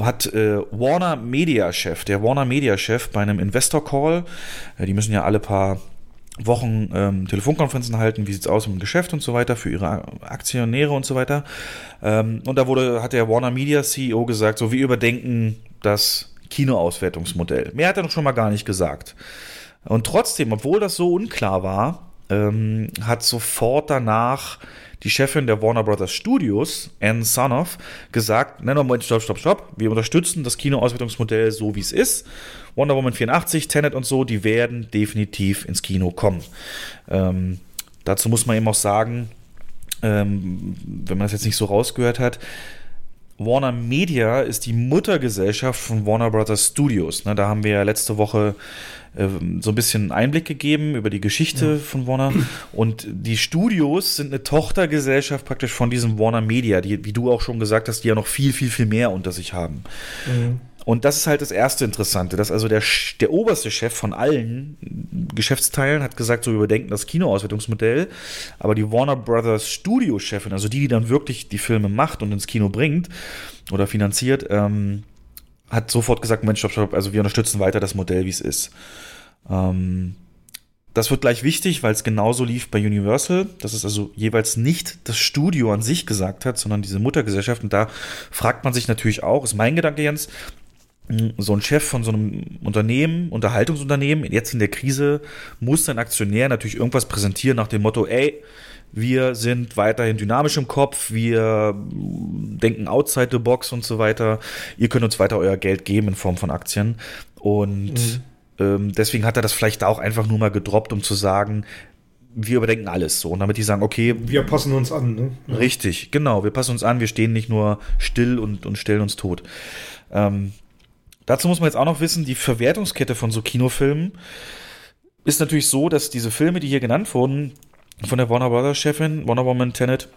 hat äh, Warner Media Chef, der Warner Media Chef bei einem Investor Call, äh, die müssen ja alle paar Wochen ähm, Telefonkonferenzen halten, wie sieht's aus im Geschäft und so weiter, für ihre Aktionäre und so weiter. Ähm, und da wurde, hat der Warner Media CEO gesagt, so wir überdenken das Kinoauswertungsmodell. Mehr hat er noch schon mal gar nicht gesagt. Und trotzdem, obwohl das so unklar war, ähm, hat sofort danach die Chefin der Warner Brothers Studios, Ann Sonoff, gesagt, nein, Moment, stopp, stopp, stopp, wir unterstützen das Kinoauswertungsmodell so, wie es ist. Wonder Woman 84, Tenet und so, die werden definitiv ins Kino kommen. Ähm, dazu muss man eben auch sagen, ähm, wenn man das jetzt nicht so rausgehört hat, Warner Media ist die Muttergesellschaft von Warner Brothers Studios. Ne, da haben wir ja letzte Woche ähm, so ein bisschen Einblick gegeben über die Geschichte von Warner. Und die Studios sind eine Tochtergesellschaft praktisch von diesem Warner Media, die, wie du auch schon gesagt hast, die ja noch viel, viel, viel mehr unter sich haben. Und das ist halt das erste Interessante, dass also der, der oberste Chef von allen Geschäftsteilen hat gesagt, so wir überdenken das Kinoauswertungsmodell, aber die Warner Brothers Studio-Chefin, also die, die dann wirklich die Filme macht und ins Kino bringt oder finanziert, ähm, hat sofort gesagt, Mensch, stopp, stopp, also wir unterstützen weiter das Modell, wie es ist. Ähm, das wird gleich wichtig, weil es genauso lief bei Universal, dass es also jeweils nicht das Studio an sich gesagt hat, sondern diese Muttergesellschaft. Und da fragt man sich natürlich auch, ist mein Gedanke, Jens, so ein Chef von so einem Unternehmen, Unterhaltungsunternehmen, jetzt in der Krise, muss sein Aktionär natürlich irgendwas präsentieren nach dem Motto, ey, wir sind weiterhin dynamisch im Kopf, wir denken outside the box und so weiter. Ihr könnt uns weiter euer Geld geben in Form von Aktien. Und ähm, deswegen hat er das vielleicht auch einfach nur mal gedroppt, um zu sagen, wir überdenken alles so. Und damit die sagen, okay, Wir passen uns an, ne? Ja. Richtig, genau. Wir passen uns an, wir stehen nicht nur still und, und stellen uns tot. Ähm, dazu muss man jetzt auch noch wissen, die Verwertungskette von so Kinofilmen ist natürlich so, dass diese Filme, die hier genannt wurden, von der Warner Brothers Chefin, Wonder Woman Tenet,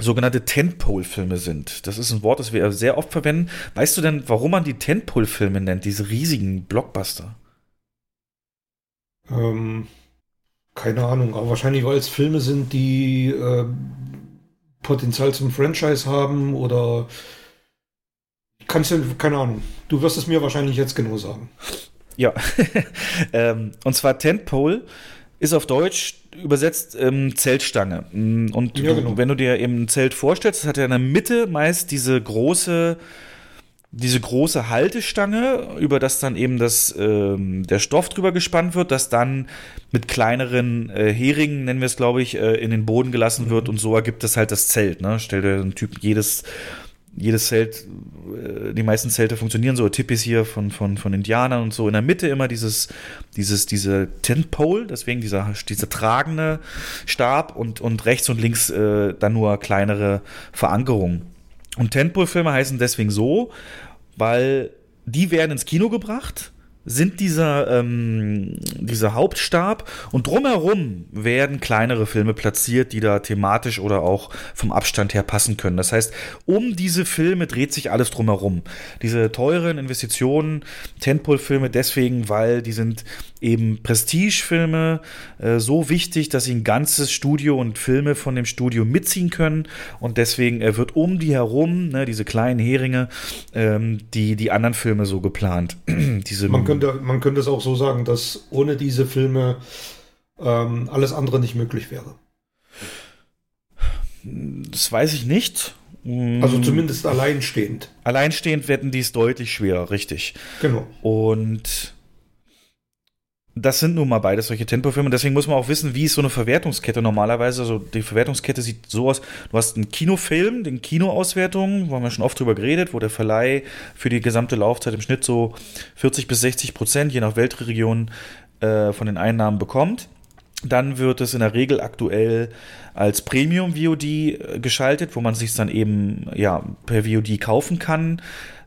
sogenannte Tentpole-Filme sind. Das ist ein Wort, das wir sehr oft verwenden. Weißt du denn, warum man die Tentpole-Filme nennt, diese riesigen Blockbuster? Ähm, keine Ahnung, aber wahrscheinlich, weil es Filme sind, die äh, Potenzial zum Franchise haben oder kannst du, keine Ahnung. Du wirst es mir wahrscheinlich jetzt genau sagen. Ja, ähm, und zwar Tentpole ist auf Deutsch übersetzt ähm, Zeltstange. Mm, Und Ja, genau. wenn du dir eben ein Zelt vorstellst, das hat ja in der Mitte meist diese große diese große Haltestange, über das dann eben das, ähm, der Stoff drüber gespannt wird, das dann mit kleineren äh, Heringen, nennen wir es, glaube ich, äh, in den Boden gelassen wird und so ergibt es halt das Zelt. Ne? Stell dir einen Typ, jedes, jedes Zelt, äh, die meisten Zelte funktionieren so, Tippis hier von, von, von Indianern und so. In der Mitte immer dieses, dieses, diese Tentpole, deswegen dieser, dieser tragende Stab und, und rechts und links äh, dann nur kleinere Verankerungen. Und Tentpole-Filme heißen deswegen so, weil die werden ins Kino gebracht sind dieser, ähm, dieser Hauptstab und drumherum werden kleinere Filme platziert, die da thematisch oder auch vom Abstand her passen können. Das heißt, um diese Filme dreht sich alles drumherum. Diese teuren Investitionen, Tentpole-Filme deswegen, weil die sind eben Prestige-Filme äh, so wichtig, dass sie ein ganzes Studio und Filme von dem Studio mitziehen können und deswegen äh, wird um die herum, ne, diese kleinen Heringe, ähm, die, die anderen Filme so geplant. diese Man könnte, man könnte es auch so sagen, dass ohne diese Filme ähm, alles andere nicht möglich wäre. Das weiß ich nicht. Also zumindest alleinstehend. Alleinstehend werden die es deutlich schwerer, richtig. Genau. Und das sind nun mal beides solche Tempofilme. Deswegen muss man auch wissen, wie ist so eine Verwertungskette normalerweise. Also die Verwertungskette sieht so aus: Du hast einen Kinofilm, den Kinoauswertung, wo haben wir schon oft drüber geredet, wo der Verleih für die gesamte Laufzeit im Schnitt so 40 bis 60 Prozent, je nach Weltregion, äh, von den Einnahmen bekommt. Dann wird es in der Regel aktuell als Premium VOD äh, geschaltet, wo man sich dann eben ja per VOD kaufen kann.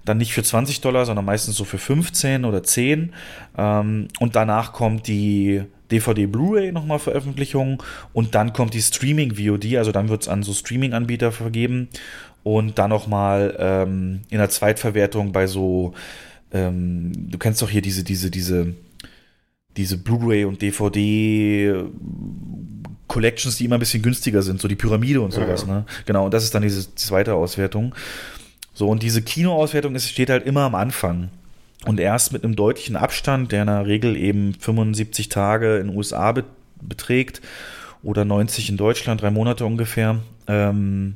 Dann nicht für 20 Dollar, sondern meistens so für 15 oder 10. Ähm, und danach kommt die DVD Blu-ray nochmal Veröffentlichung und dann kommt die Streaming VOD, also dann wird es an so Streaming-Anbieter vergeben und dann nochmal ähm, in der Zweitverwertung bei so, ähm, du kennst doch hier diese, diese, diese, diese Blu-ray und DVD Collections, die immer ein bisschen günstiger sind, so die Pyramide und sowas, ja. ne? Genau, und das ist dann diese zweite Auswertung. So, und diese Kinoauswertung ist, steht halt immer am Anfang. Und erst mit einem deutlichen Abstand, der in der Regel eben 75 Tage in den USA be beträgt oder 90 in Deutschland, drei Monate ungefähr, ähm,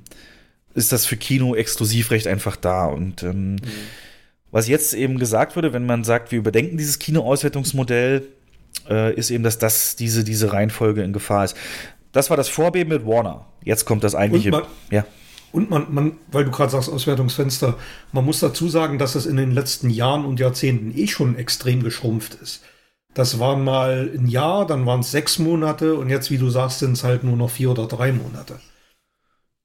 ist das für Kino Exklusivrecht einfach da. Und ähm, was jetzt eben gesagt wurde, wenn man sagt, wir überdenken dieses Kinoauswertungsmodell, äh, ist eben, dass das diese, diese Reihenfolge in Gefahr ist. Das war das Vorbeben mit Warner. Jetzt kommt das eigentliche. man- ja. Und man, man weil du gerade sagst, Auswertungsfenster, man muss dazu sagen, dass es in den letzten Jahren und Jahrzehnten eh schon extrem geschrumpft ist. Das waren mal ein Jahr, dann waren es sechs Monate und jetzt, wie du sagst, sind es halt nur noch vier oder drei Monate.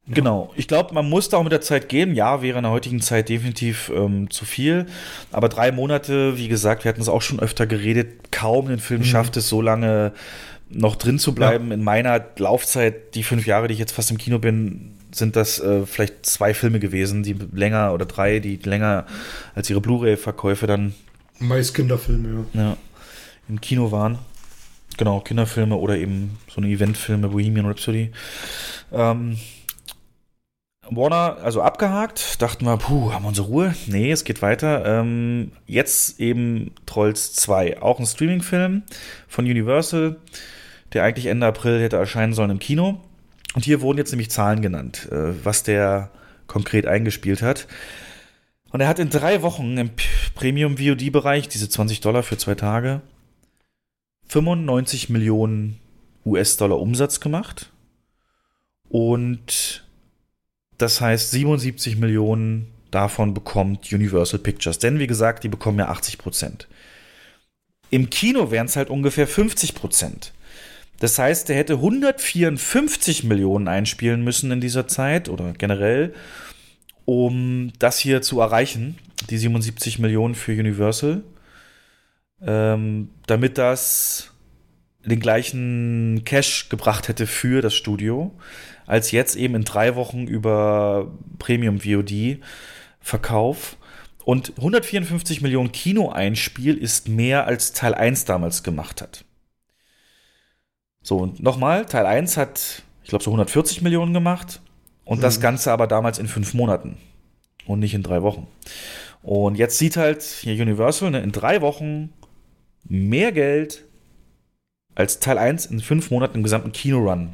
Genau. Ich glaube, man muss da auch mit der Zeit gehen. Ja, wäre in der heutigen Zeit definitiv ähm, zu viel. Aber drei Monate, wie gesagt, wir hatten es auch schon öfter geredet, kaum ein Film schafft es so lange noch drin zu bleiben. In meiner Laufzeit, die fünf Jahre, die ich jetzt fast im Kino bin, sind das äh, vielleicht zwei Filme gewesen, die länger oder drei, die länger als ihre Blu-ray-Verkäufe dann Meist Kinderfilme, ja. ja, im Kino waren. Genau, Kinderfilme oder eben so eine Eventfilme, Bohemian Rhapsody. Ähm, Warner, also abgehakt, dachten wir, puh, haben wir unsere Ruhe? Nee, es geht weiter. Ähm, jetzt eben Trolls 2, auch ein Streamingfilm von Universal, der eigentlich Ende April hätte erscheinen sollen im Kino. Und hier wurden jetzt nämlich Zahlen genannt, äh, was der konkret eingespielt hat. Und er hat in drei Wochen im Premium-VOD-Bereich, diese 20 Dollar für zwei Tage, 95 Millionen US-Dollar Umsatz gemacht. Und das heißt, 77 Millionen davon bekommt Universal Pictures. Denn wie gesagt, die bekommen ja 80 Prozent. Im Kino wären es halt ungefähr 50 Prozent. Das heißt, er hätte 154 Millionen einspielen müssen in dieser Zeit oder generell, um das hier zu erreichen, die 77 Millionen für Universal, ähm, damit das den gleichen Cash gebracht hätte für das Studio, als jetzt eben in drei Wochen über Premium VOD Verkauf. Und 154 Millionen Kino-Einspiel ist mehr als Teil 1 damals gemacht hat. So, und nochmal, Teil 1 hat, ich glaube, so 140 Millionen gemacht. Und das Ganze aber damals in fünf Monaten und nicht in drei Wochen. Und jetzt sieht halt hier Universal ne, in drei Wochen mehr Geld als Teil 1 in fünf Monaten im gesamten Kinorun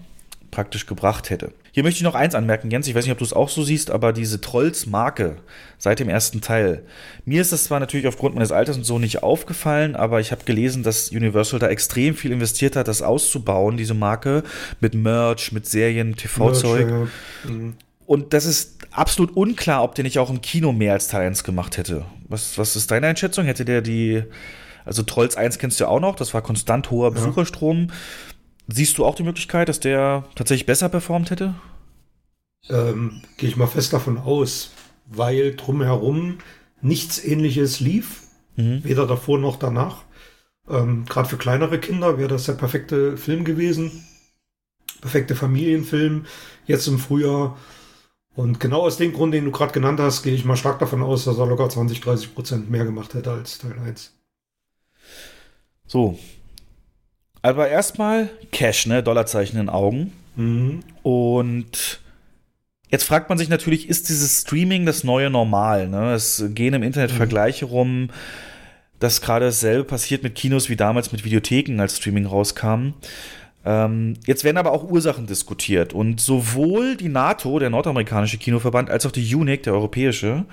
praktisch gebracht hätte. Hier möchte ich noch eins anmerken, Jens, ich weiß nicht, ob du es auch so siehst, aber diese Trolls-Marke seit dem ersten Teil. Mir ist das zwar natürlich aufgrund meines Alters und so nicht aufgefallen, aber ich habe gelesen, dass Universal da extrem viel investiert hat, das auszubauen, diese Marke, mit Merch, mit Serien, TV-Zeug. Ja, mhm. Und das ist absolut unklar, ob der nicht auch im Kino mehr als Teil 1 gemacht hätte. Was, was ist deine Einschätzung? Hätte der die, also Trolls 1 kennst du ja auch noch, das war konstant hoher Besucherstrom. Siehst du auch die Möglichkeit, dass der tatsächlich besser performt hätte? Ähm, Gehe ich mal fest davon aus, weil drumherum nichts ähnliches lief, Mhm. weder davor noch danach. Ähm, Gerade für kleinere Kinder wäre das der perfekte Film gewesen. Perfekte Familienfilm, jetzt im Frühjahr. Und genau aus dem Grund, den du gerade genannt hast, gehe ich mal stark davon aus, dass er locker 20, 30 Prozent mehr gemacht hätte als Teil 1. So. Aber erstmal Cash, ne? Dollarzeichen in den Augen. Mhm. Und jetzt fragt man sich natürlich, ist dieses Streaming das neue Normal? Ne? Es gehen im Internet Vergleiche rum, dass gerade dasselbe passiert mit Kinos wie damals mit Videotheken, als Streaming rauskam. Ähm, jetzt werden aber auch Ursachen diskutiert. Und sowohl die NATO, der nordamerikanische Kinoverband, als auch die UNIC, der europäische,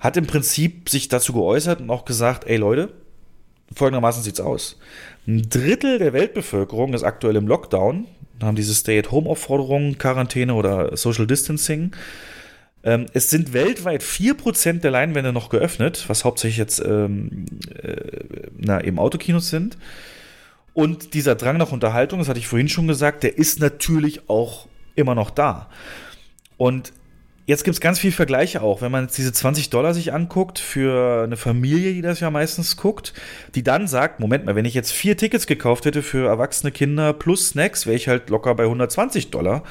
hat im Prinzip sich dazu geäußert und auch gesagt, ey Leute, folgendermaßen sieht's aus. Ein Drittel der Weltbevölkerung ist aktuell im Lockdown, haben diese Stay-at-Home-Aufforderungen, Quarantäne oder Social Distancing. Ähm, es sind weltweit 4% der Leinwände noch geöffnet, was hauptsächlich jetzt ähm, äh, na, eben Autokinos sind. Und dieser Drang nach Unterhaltung, das hatte ich vorhin schon gesagt, der ist natürlich auch immer noch da. Und jetzt gibt es ganz viele Vergleiche auch. Wenn man jetzt diese 20 Dollar sich anguckt für eine Familie, die das ja meistens guckt, die dann sagt, Moment mal, wenn ich jetzt vier Tickets gekauft hätte für erwachsene Kinder plus Snacks, wäre ich halt locker bei 120 Dollar.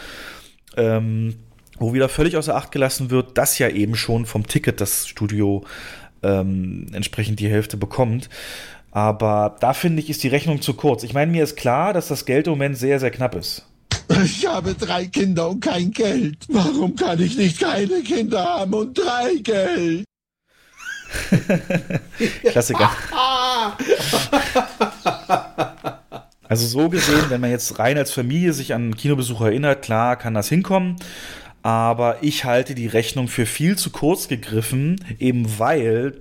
Ähm, wo wieder völlig außer Acht gelassen wird, dass ja eben schon vom Ticket das Studio ähm, entsprechend die Hälfte bekommt. Aber da finde ich, ist die Rechnung zu kurz. Ich meine, mir ist klar, dass das Geld im Moment sehr, sehr knapp ist. Ich habe drei Kinder und kein Geld. Warum kann ich nicht keine Kinder haben und drei Geld? Klassiker. Also so gesehen, wenn man jetzt rein als Familie sich an Kinobesuch erinnert, klar kann das hinkommen. Aber ich halte die Rechnung für viel zu kurz gegriffen, eben weil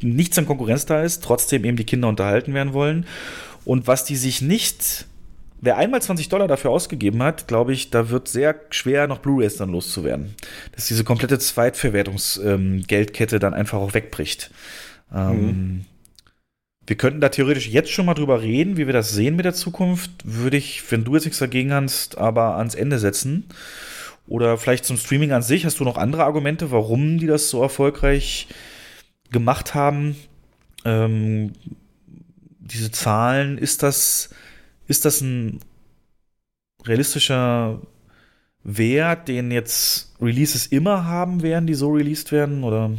nichts an Konkurrenz da ist, trotzdem eben die Kinder unterhalten werden wollen. Und was die sich nicht, wer einmal 20 Dollar dafür ausgegeben hat, glaube ich, da wird sehr schwer noch Blu-rays dann loszuwerden. Dass diese komplette Zweitverwertungsgeldkette dann einfach auch wegbricht. Ähm, wir könnten da theoretisch jetzt schon mal drüber reden, wie wir das sehen mit der Zukunft. Würde ich, wenn du jetzt nichts dagegen hast, aber ans Ende setzen. Oder vielleicht zum Streaming an sich. Hast du noch andere Argumente, warum die das so erfolgreich gemacht haben? Ähm, diese Zahlen, ist das, ist das ein realistischer Wert, den jetzt Releases immer haben werden, die so released werden? Oder?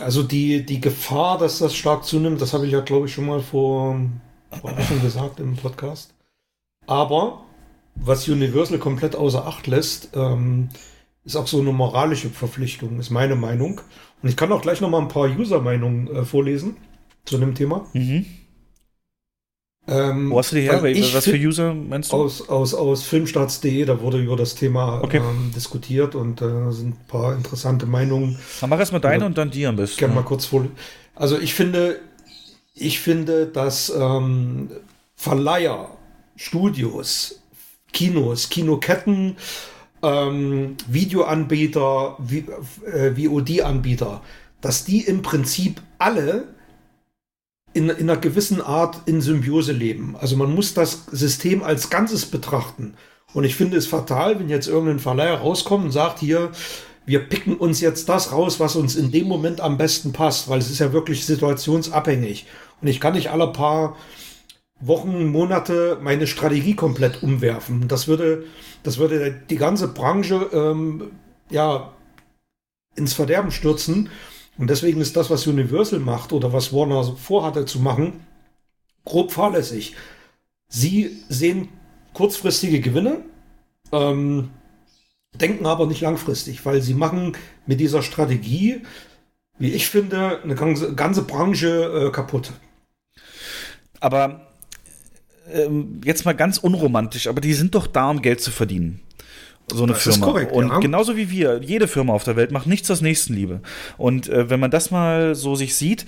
Also die, die Gefahr, dass das stark zunimmt, das habe ich ja, glaube ich, schon mal vor, vor Wochen gesagt im Podcast. Aber was Universal komplett außer Acht lässt, ähm, ist auch so eine moralische Verpflichtung, ist meine Meinung. Und ich kann auch gleich noch mal ein paar User-Meinungen äh, vorlesen zu dem Thema. Mhm. Ähm, Wo hast du die her? Was für User meinst du? Aus, aus, aus filmstarts.de, da wurde über das Thema Okay. ähm, diskutiert und äh, sind ein paar interessante Meinungen. Dann mach erstmal deine Ja. und dann die am besten. gerne mal kurz vor. Also ich finde, ich finde, dass ähm, Verleiher, Studios, Kinos, Kinoketten, ähm, Videoanbieter, Vi- äh, VOD-Anbieter, dass die im Prinzip alle in, in einer gewissen Art in Symbiose leben. Also man muss das System als Ganzes betrachten. Und ich finde es fatal, wenn jetzt irgendein Verleiher rauskommt und sagt, hier, wir picken uns jetzt das raus, was uns in dem Moment am besten passt, weil es ist ja wirklich situationsabhängig. Und ich kann nicht alle paar Wochen, Monate meine Strategie komplett umwerfen. Das würde, das würde die ganze Branche ähm, ja ins Verderben stürzen. Und deswegen ist das, was Universal macht oder was Warner vorhatte zu machen, grob fahrlässig. Sie sehen kurzfristige Gewinne, ähm, denken aber nicht langfristig, weil sie machen mit dieser Strategie, wie ich finde, eine ganze, ganze Branche äh, kaputt. Aber ähm, jetzt mal ganz unromantisch, aber die sind doch da, um Geld zu verdienen. So eine Das ist Firma. korrekt, und ja. genauso wie wir, jede Firma auf der Welt macht nichts aus Nächstenliebe. Und äh, wenn man das mal so sich sieht,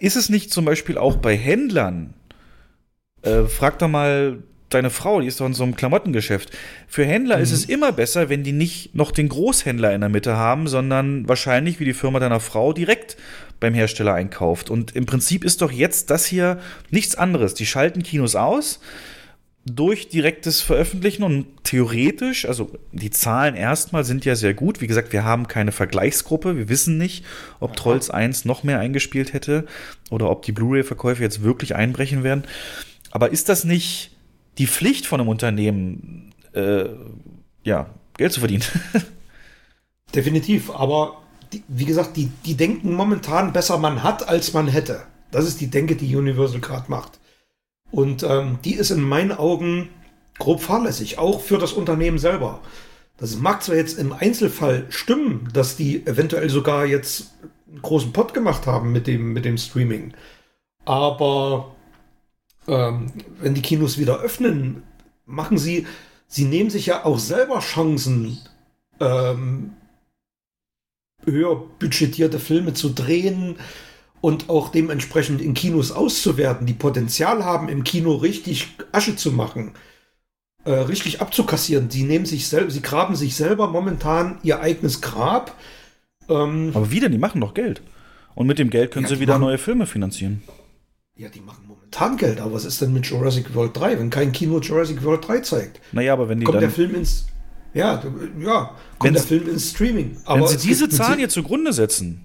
ist es nicht zum Beispiel auch bei Händlern, äh, frag doch mal deine Frau, die ist doch in so einem Klamottengeschäft. Für Händler ist es immer besser, wenn die nicht noch den Großhändler in der Mitte haben, sondern wahrscheinlich wie die Firma deiner Frau direkt beim Hersteller einkauft. Und im Prinzip ist doch jetzt das hier nichts anderes. Die schalten Kinos aus durch direktes Veröffentlichen und theoretisch, also die Zahlen erstmal sind ja sehr gut. Wie gesagt, wir haben keine Vergleichsgruppe. Wir wissen nicht, ob Trolls 1 noch mehr eingespielt hätte oder ob die Blu-ray-Verkäufe jetzt wirklich einbrechen werden. Aber ist das nicht die Pflicht von einem Unternehmen, äh, ja, Geld zu verdienen? Definitiv, aber die, wie gesagt, die, die denken momentan besser man hat, als man hätte. Das ist die Denke, die Universal gerade macht. Und ähm, die ist in meinen Augen grob fahrlässig, auch für das Unternehmen selber. Das mag zwar jetzt im Einzelfall stimmen, dass die eventuell sogar jetzt einen großen Pot gemacht haben mit dem, mit dem Streaming. Aber ähm, wenn die Kinos wieder öffnen, machen sie, sie nehmen sich ja auch selber Chancen, ähm, höher budgetierte Filme zu drehen und auch dementsprechend in Kinos auszuwerten, die Potenzial haben, im Kino richtig Asche zu machen, äh, richtig abzukassieren. Sie nehmen sich selber, sie graben sich selber momentan ihr eigenes Grab. Ähm, Aber wie denn? Die machen doch Geld. Und mit dem Geld können Ja, sie die wieder machen- neue Filme finanzieren. ja, die machen momentan Geld, aber was ist denn mit Jurassic World 3, wenn kein Kino Jurassic World 3 zeigt? Naja, aber wenn die Kommt der Film ins ja, ja, kommt Wenn's- der Film ins Streaming. wenn Aber sie es diese Zahlen jetzt zugrunde setzen.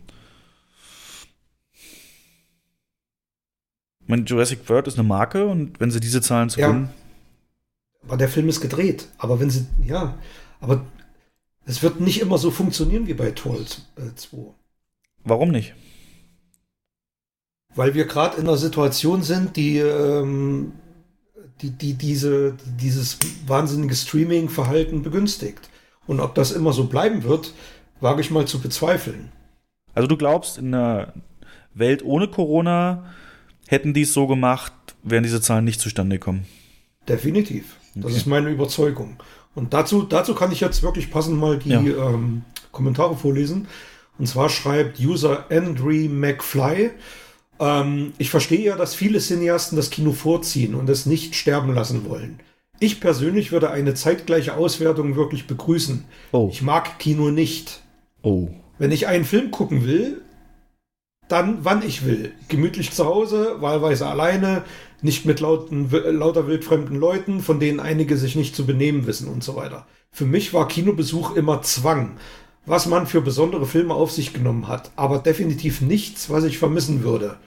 Meine, Jurassic World ist eine Marke und wenn sie diese Zahlen zugrunde. Aber der Film ist gedreht. Aber wenn sie, ja, aber es wird nicht immer so funktionieren wie bei Trolls äh, 2. Warum nicht? Weil wir gerade in einer Situation sind, die, ähm, die, die diese, dieses wahnsinnige Streaming-Verhalten begünstigt. Und ob das immer so bleiben wird, wage ich mal zu bezweifeln. Also du glaubst, in einer Welt ohne Corona hätten die es so gemacht, wären diese Zahlen nicht zustande gekommen. Definitiv. Das Okay. ist meine Überzeugung. Und dazu, dazu kann ich jetzt wirklich passend mal die Ja. ähm, Kommentare vorlesen. Und zwar schreibt User Andre McFly, ähm, ich verstehe ja, dass viele Cineasten das Kino vorziehen und es nicht sterben lassen wollen. Ich persönlich würde eine zeitgleiche Auswertung wirklich begrüßen. Oh. Ich mag Kino nicht. Oh. Wenn ich einen Film gucken will, dann wann ich will. Gemütlich zu Hause, wahlweise alleine, nicht mit lauten, lauter wildfremden Leuten, von denen einige sich nicht zu benehmen wissen und so weiter. Für mich war Kinobesuch immer Zwang, was man für besondere Filme auf sich genommen hat, aber definitiv nichts, was ich vermissen würde.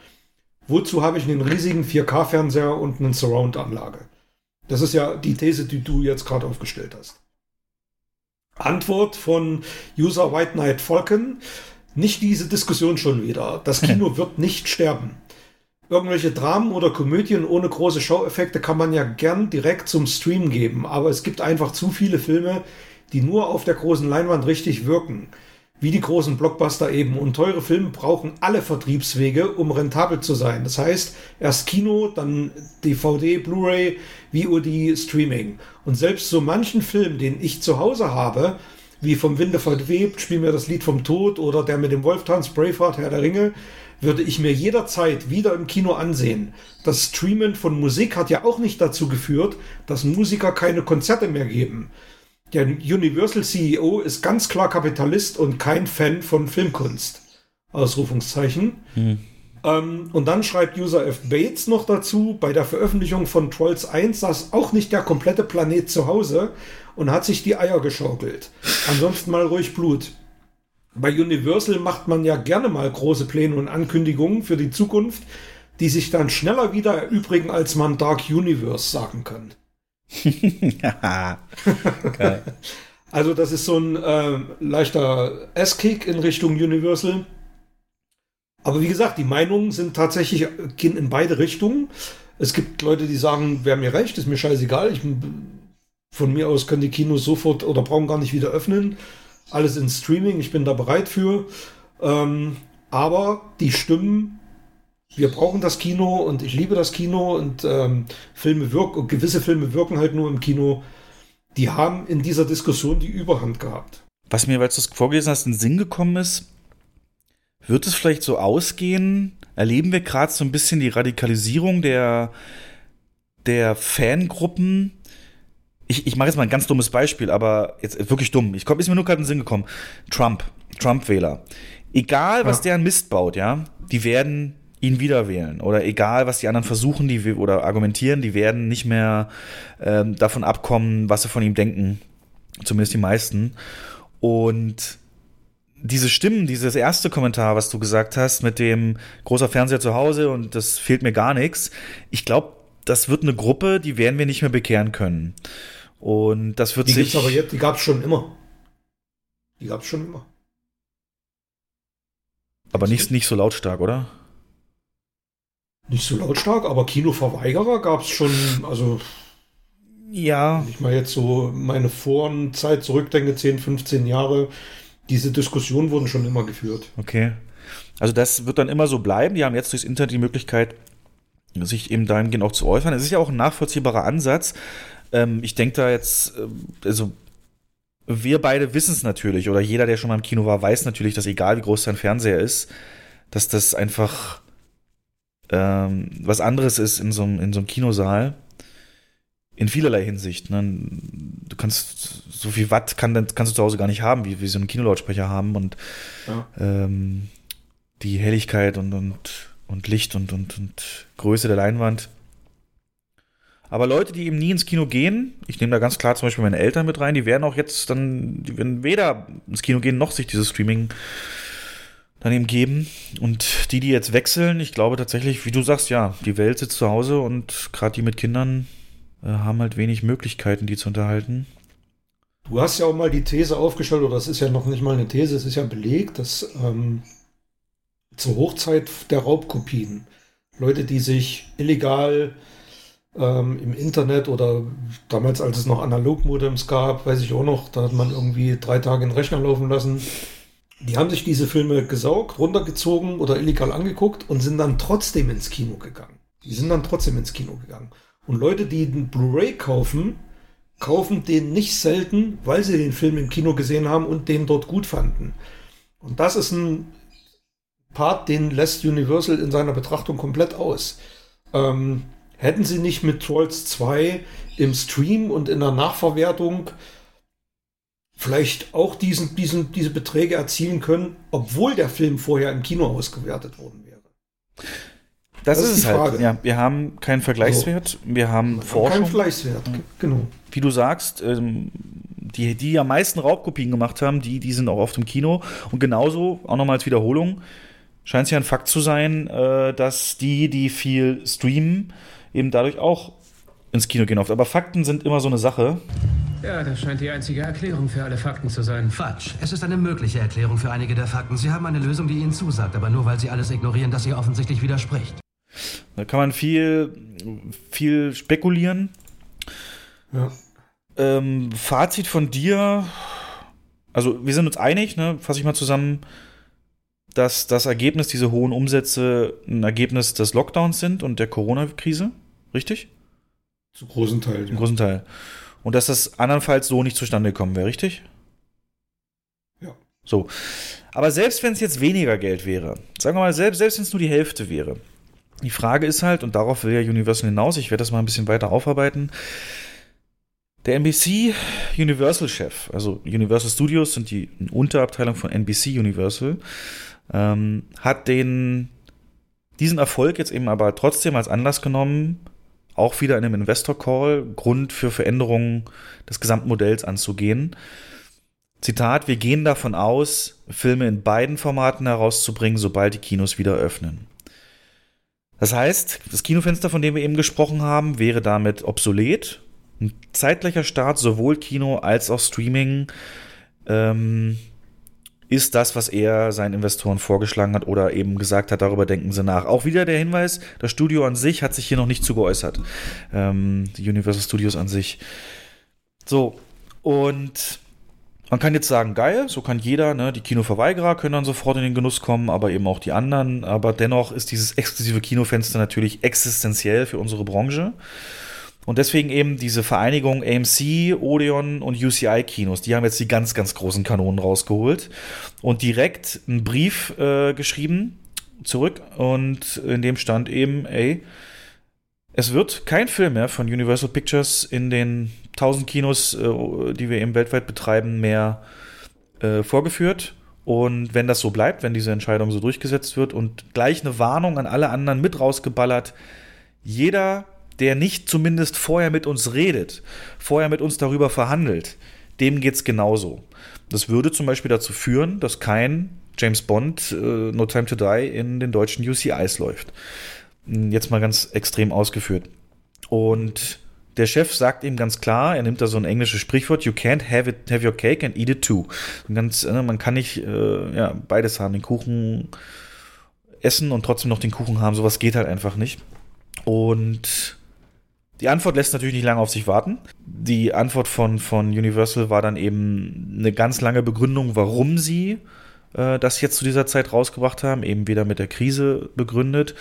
Wozu habe ich einen riesigen 4K-Fernseher und eine Surround-Anlage? Das ist ja die These, die du jetzt gerade aufgestellt hast. Antwort von User White Knight Falcon. Nicht diese Diskussion schon wieder. Das Kino wird nicht sterben. Irgendwelche Dramen oder Komödien ohne große Schaueffekte kann man ja gern direkt zum Stream geben, aber es gibt einfach zu viele Filme, die nur auf der großen Leinwand richtig wirken. Wie die großen Blockbuster eben. Und teure Filme brauchen alle Vertriebswege, um rentabel zu sein. Das heißt, erst Kino, dann DVD, Blu-ray, VOD, Streaming. Und selbst so manchen Film, den ich zu Hause habe, wie vom Winde verwebt, Spiel mir das Lied vom Tod oder der mit dem Wolftanz, Braveheart, Herr der Ringe, würde ich mir jederzeit wieder im Kino ansehen. Das Streamen von Musik hat ja auch nicht dazu geführt, dass Musiker keine Konzerte mehr geben. Der Universal CEO ist ganz klar Kapitalist und kein Fan von Filmkunst. Ausrufungszeichen. Ähm, und dann schreibt User F. Bates noch dazu, bei der Veröffentlichung von Trolls 1 saß auch nicht der komplette Planet zu Hause und hat sich die Eier geschaukelt. Ansonsten mal ruhig Blut. Bei Universal macht man ja gerne mal große Pläne und Ankündigungen für die Zukunft, die sich dann schneller wieder erübrigen, als man Dark Universe sagen kann. Also das ist so ein äh, leichter S-Kick in Richtung Universal. Aber wie gesagt, die Meinungen sind tatsächlich, gehen in beide Richtungen. Es gibt Leute, die sagen, wer mir recht, ist mir scheißegal. Ich, von mir aus können die Kinos sofort oder brauchen gar nicht wieder öffnen. Alles in Streaming, ich bin da bereit für. Ähm, aber die Stimmen wir brauchen das Kino und ich liebe das Kino und ähm, Filme wirken, gewisse Filme wirken halt nur im Kino. Die haben in dieser Diskussion die Überhand gehabt. Was mir, weil du es vorgelesen hast, in den Sinn gekommen ist, wird es vielleicht so ausgehen? Erleben wir gerade so ein bisschen die Radikalisierung der, der Fangruppen? Ich, ich mache jetzt mal ein ganz dummes Beispiel, aber jetzt wirklich dumm. Ich komm, ist mir nur gerade in den Sinn gekommen. Trump, Trump-Wähler. Egal, was Ja. der an Mist baut, ja, die werden ihn wieder wählen. Oder egal, was die anderen versuchen, die oder argumentieren, die werden nicht mehr ähm, davon abkommen, was sie von ihm denken. Zumindest die meisten. Und diese Stimmen, dieses erste Kommentar, was du gesagt hast, mit dem großer Fernseher zu Hause und das fehlt mir gar nichts. Ich glaube, das wird eine Gruppe, die werden wir nicht mehr bekehren können. Und das wird Die sich. gibt's aber jetzt, die gab es schon immer. Die gab es schon immer. aber nicht, nicht so lautstark, oder? Nicht so lautstark, aber Kinoverweigerer gab es schon, also Ja. wenn ich mal jetzt so meine Vorenzeit zurückdenke, 10, 15 Jahre, diese Diskussionen wurden schon immer geführt. Okay. Also das wird dann immer so bleiben. Die haben jetzt durchs Internet die Möglichkeit, sich eben dahingehend auch zu äußern. Es ist ja auch ein nachvollziehbarer Ansatz. Ähm, ich denke da jetzt, ähm, also wir beide wissen es natürlich, oder jeder, der schon mal im Kino war, weiß natürlich, dass egal wie groß sein Fernseher ist, dass das einfach ähm, was anderes ist in so, einem- in so einem Kinosaal. In vielerlei Hinsicht. Ne? Du kannst so viel Watt kann, kannst du zu Hause gar nicht haben, wie wir so einen Kinolautsprecher haben und Ja. ähm, die Helligkeit und, und, und Licht und, und, und Größe der Leinwand. Aber Leute, die eben nie ins Kino gehen, ich nehme da ganz klar zum Beispiel meine Eltern mit rein, die werden auch jetzt dann, die werden weder ins Kino gehen, noch sich dieses Streaming dann eben geben. Und die, die jetzt wechseln, ich glaube tatsächlich, wie du sagst, ja, die Welt sitzt zu Hause und gerade die mit Kindern äh, haben halt wenig Möglichkeiten, die zu unterhalten. Du hast ja auch mal die These aufgestellt, oder das ist ja noch nicht mal eine These, es ist ja belegt, dass ähm, zur Hochzeit der Raubkopien Leute, die sich illegal ähm, im Internet oder damals, als es noch Analogmodems gab, weiß ich auch noch, da hat man irgendwie drei Tage den Rechner laufen lassen. Die haben sich diese Filme gesaugt, runtergezogen oder illegal angeguckt und sind dann trotzdem ins Kino gegangen. Die sind dann trotzdem ins Kino gegangen. Und Leute, die einen Blu-ray kaufen, kaufen den nicht selten, weil sie den Film im Kino gesehen haben und den dort gut fanden. Und das ist ein Part, den lässt Universal in seiner Betrachtung komplett aus. Ähm, hätten sie nicht mit Trolls 2 im Stream und in der Nachverwertung vielleicht auch diesen, diesen, diese Beträge erzielen können, obwohl der Film vorher im Kino ausgewertet worden wäre. Das, Das ist ist es die halt. Frage. Ja, wir haben keinen Vergleichswert, wir haben Kein Forschung. Vergleichswert, genau. wie du sagst, ähm, die, die am meisten Raubkopien gemacht haben, die, die sind auch oft im Kino. Und genauso, auch nochmal als Wiederholung, scheint es ja ein Fakt zu sein, äh, dass die, die viel streamen, eben dadurch auch ins Kino gehen oft. Aber Fakten sind immer so eine Sache. Ja, das scheint die einzige Erklärung für alle Fakten zu sein. Falsch. Es ist eine mögliche Erklärung für einige der Fakten. Sie haben eine Lösung, die Ihnen zusagt, aber nur weil Sie alles ignorieren, das ihr offensichtlich widerspricht. Da kann man viel, viel spekulieren. Ja. Ähm, Fazit von dir. Also, wir sind uns einig, ne? Fasse ich mal zusammen, dass das Ergebnis, diese hohen Umsätze, ein Ergebnis des Lockdowns sind und der Corona-Krise. Richtig? Zu großen Teilen. Im Ja. großen Teil. Und dass das andernfalls so nicht zustande gekommen wäre, richtig? Ja. So. Aber selbst wenn es jetzt weniger Geld wäre, sagen wir mal, selbst, selbst wenn es nur die Hälfte wäre, die Frage ist halt, und darauf will ja Universal hinaus, ich werde das mal ein bisschen weiter aufarbeiten. Der NBC Universal-Chef, also Universal Studios sind die Unterabteilung von NBC Universal, ähm, hat den, diesen Erfolg jetzt eben aber trotzdem als Anlass genommen, auch wieder in einem Investor Call Grund für Veränderungen des gesamten Modells anzugehen. Zitat, wir gehen davon aus, Filme in beiden Formaten herauszubringen, sobald die Kinos wieder öffnen. Das heißt, das Kinofenster, von dem wir eben gesprochen haben, wäre damit obsolet. Ein zeitlicher Start, sowohl Kino als auch Streaming, ähm, ist das, was er seinen Investoren vorgeschlagen hat oder eben gesagt hat, darüber denken sie nach. Auch wieder der Hinweis, das Studio an sich hat sich hier noch nicht zu geäußert. Ähm, die Universal Studios an sich. So, und Man kann jetzt sagen, geil, so kann jeder, ne, die Kinoverweigerer können dann sofort in den Genuss kommen, aber eben auch die anderen. Aber dennoch ist dieses exklusive Kinofenster natürlich existenziell für unsere Branche. Und deswegen eben diese Vereinigung AMC, Odeon und UCI Kinos, die haben jetzt die ganz, ganz großen Kanonen rausgeholt und direkt einen Brief äh, geschrieben zurück und in dem stand eben, ey, es wird kein Film mehr von Universal Pictures in den 1000 Kinos, äh, die wir eben weltweit betreiben, mehr äh, vorgeführt. Und wenn das so bleibt, wenn diese Entscheidung so durchgesetzt wird und gleich eine Warnung an alle anderen mit rausgeballert, jeder, der nicht zumindest vorher mit uns redet, vorher mit uns darüber verhandelt, dem geht's genauso. Das würde zum Beispiel dazu führen, dass kein James Bond äh, No Time to Die in den deutschen UCIs läuft. Jetzt mal ganz extrem ausgeführt. Und der Chef sagt ihm ganz klar, er nimmt da so ein englisches Sprichwort, you can't have it, have your cake and eat it too. Ganz, äh, man kann nicht äh, ja, beides haben, den Kuchen essen und trotzdem noch den Kuchen haben, sowas geht halt einfach nicht. Und die Antwort lässt natürlich nicht lange auf sich warten. Die Antwort von, von Universal war dann eben eine ganz lange Begründung, warum sie äh, das jetzt zu dieser Zeit rausgebracht haben, eben wieder mit der Krise begründet.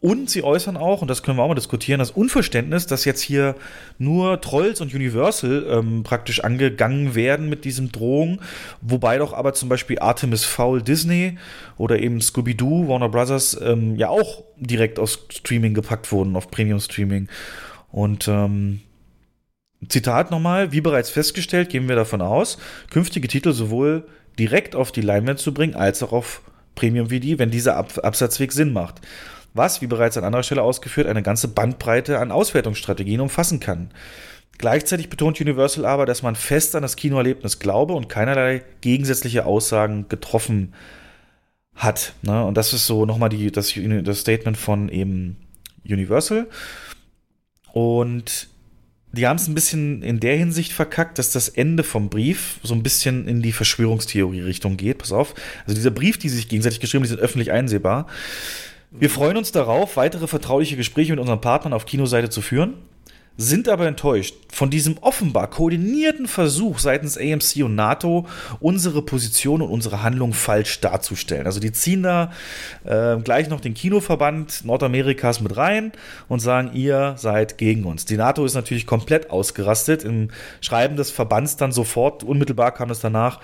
Und sie äußern auch, und das können wir auch mal diskutieren, das Unverständnis, dass jetzt hier nur Trolls und Universal ähm, praktisch angegangen werden mit diesem Drohung, wobei doch aber zum Beispiel Artemis Fowl Disney oder eben Scooby-Doo, Warner Brothers, ähm, ja auch direkt auf Streaming gepackt wurden, auf Premium Streaming. Und ähm, Zitat nochmal, wie bereits festgestellt, gehen wir davon aus, künftige Titel sowohl direkt auf die Leinwand zu bringen, als auch auf Premium VD, wenn dieser Ab Absatzweg Sinn macht was, wie bereits an anderer Stelle ausgeführt, eine ganze Bandbreite an Auswertungsstrategien umfassen kann. Gleichzeitig betont Universal aber, dass man fest an das Kinoerlebnis glaube und keinerlei gegensätzliche Aussagen getroffen hat. Ne? Und das ist so nochmal die, das, das Statement von eben Universal. Und die haben es ein bisschen in der Hinsicht verkackt, dass das Ende vom Brief so ein bisschen in die Verschwörungstheorie-Richtung geht. Pass auf. Also dieser Brief, die sich gegenseitig geschrieben, die sind öffentlich einsehbar. Wir freuen uns darauf, weitere vertrauliche Gespräche mit unseren Partnern auf Kinoseite zu führen, sind aber enttäuscht von diesem offenbar koordinierten Versuch seitens AMC und NATO, unsere Position und unsere Handlung falsch darzustellen. Also die ziehen da äh, gleich noch den Kinoverband Nordamerikas mit rein und sagen, ihr seid gegen uns. Die NATO ist natürlich komplett ausgerastet. Im Schreiben des Verbands dann sofort, unmittelbar kam es danach,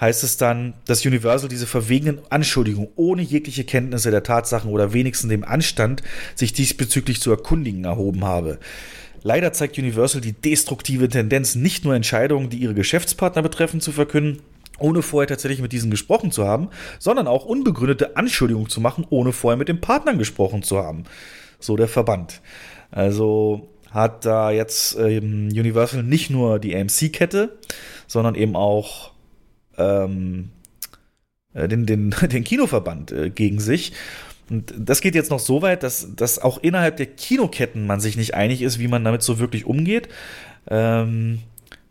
heißt es dann, dass Universal diese verwegenen Anschuldigungen ohne jegliche Kenntnisse der Tatsachen oder wenigstens dem Anstand, sich diesbezüglich zu erkundigen, erhoben habe. Leider zeigt Universal die destruktive Tendenz, nicht nur Entscheidungen, die ihre Geschäftspartner betreffen, zu verkünden, ohne vorher tatsächlich mit diesen gesprochen zu haben, sondern auch unbegründete Anschuldigungen zu machen, ohne vorher mit den Partnern gesprochen zu haben. So der Verband. Also hat da jetzt ähm, Universal nicht nur die AMC-Kette, sondern eben auch ähm, äh, den, den, den Kinoverband äh, gegen sich. Und das geht jetzt noch so weit, dass, dass auch innerhalb der Kinoketten man sich nicht einig ist, wie man damit so wirklich umgeht. Ähm,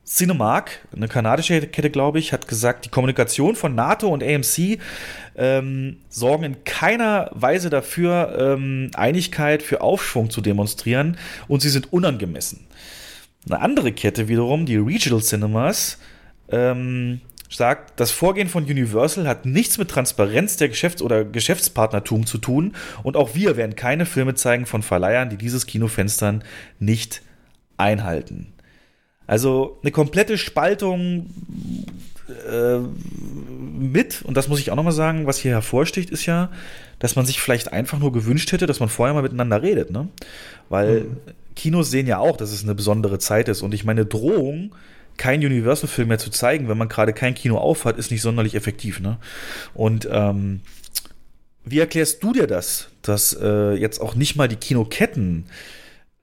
Cinemark, eine kanadische Kette, glaube ich, hat gesagt, die Kommunikation von NATO und AMC ähm, sorgen in keiner Weise dafür, ähm, Einigkeit für Aufschwung zu demonstrieren und sie sind unangemessen. Eine andere Kette wiederum, die Regional Cinemas, ähm, sagt, das Vorgehen von Universal hat nichts mit Transparenz der Geschäfts- oder Geschäftspartnertum zu tun und auch wir werden keine Filme zeigen von Verleihern, die dieses Kinofenstern nicht einhalten. Also eine komplette Spaltung äh, mit, und das muss ich auch nochmal sagen, was hier hervorsticht, ist ja, dass man sich vielleicht einfach nur gewünscht hätte, dass man vorher mal miteinander redet, ne? Weil mhm. Kinos sehen ja auch, dass es eine besondere Zeit ist und ich meine Drohung kein Universal-Film mehr zu zeigen, wenn man gerade kein Kino aufhat, ist nicht sonderlich effektiv. Ne? Und ähm, wie erklärst du dir das, dass äh, jetzt auch nicht mal die Kinoketten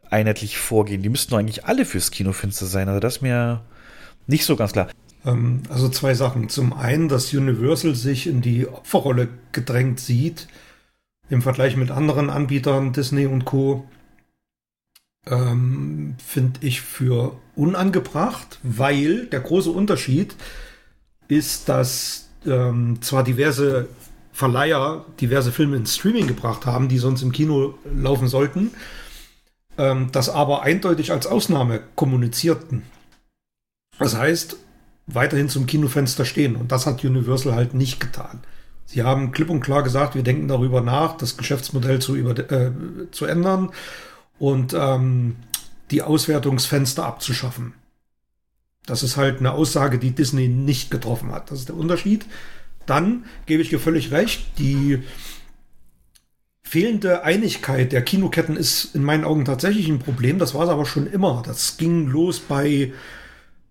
einheitlich vorgehen? Die müssten doch eigentlich alle fürs Kinofenster sein. Also das ist mir nicht so ganz klar. Ähm, also zwei Sachen. Zum einen, dass Universal sich in die Opferrolle gedrängt sieht im Vergleich mit anderen Anbietern, Disney und Co ähm, finde ich für unangebracht, weil der große Unterschied ist, dass ähm, zwar diverse Verleiher diverse Filme ins Streaming gebracht haben, die sonst im Kino laufen sollten, ähm, das aber eindeutig als Ausnahme kommunizierten. Das heißt, weiterhin zum Kinofenster stehen. Und das hat Universal halt nicht getan. Sie haben klipp und klar gesagt, wir denken darüber nach, das Geschäftsmodell zu, über, äh, zu ändern und ähm, die Auswertungsfenster abzuschaffen. Das ist halt eine Aussage, die Disney nicht getroffen hat. Das ist der Unterschied. Dann gebe ich dir völlig recht, die fehlende Einigkeit der Kinoketten ist in meinen Augen tatsächlich ein Problem. Das war es aber schon immer. Das ging los bei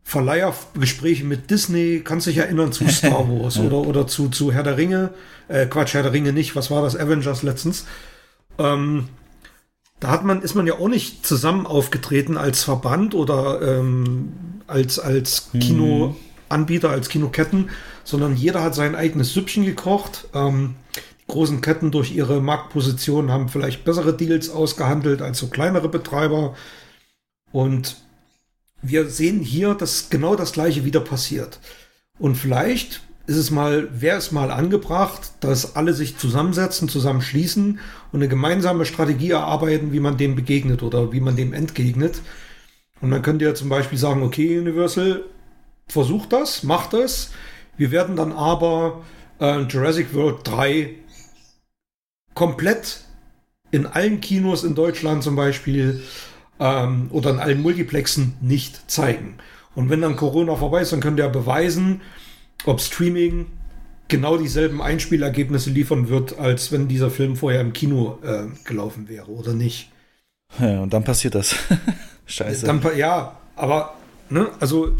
Verleihergesprächen mit Disney. Kannst dich erinnern zu Star Wars oder, oder zu, zu Herr der Ringe. Äh, Quatsch, Herr der Ringe nicht. Was war das? Avengers letztens. Ähm, da hat man, ist man ja auch nicht zusammen aufgetreten als Verband oder ähm, als, als Kinoanbieter, als Kinoketten, sondern jeder hat sein eigenes Süppchen gekocht. Ähm, die großen Ketten durch ihre Marktposition haben vielleicht bessere Deals ausgehandelt als so kleinere Betreiber. Und wir sehen hier, dass genau das gleiche wieder passiert. Und vielleicht ist es mal, wäre es mal angebracht, dass alle sich zusammensetzen, zusammenschließen und eine gemeinsame Strategie erarbeiten, wie man dem begegnet oder wie man dem entgegnet. Und dann könnt ihr zum Beispiel sagen, okay, Universal, versucht das, macht das. Wir werden dann aber äh, Jurassic World 3 komplett in allen Kinos in Deutschland zum Beispiel ähm, oder in allen Multiplexen nicht zeigen. Und wenn dann Corona vorbei ist, dann könnt ihr beweisen, ob Streaming genau dieselben Einspielergebnisse liefern wird, als wenn dieser Film vorher im Kino äh, gelaufen wäre oder nicht. Ja, und dann passiert das. Scheiße. Dann, ja, aber, ne, also,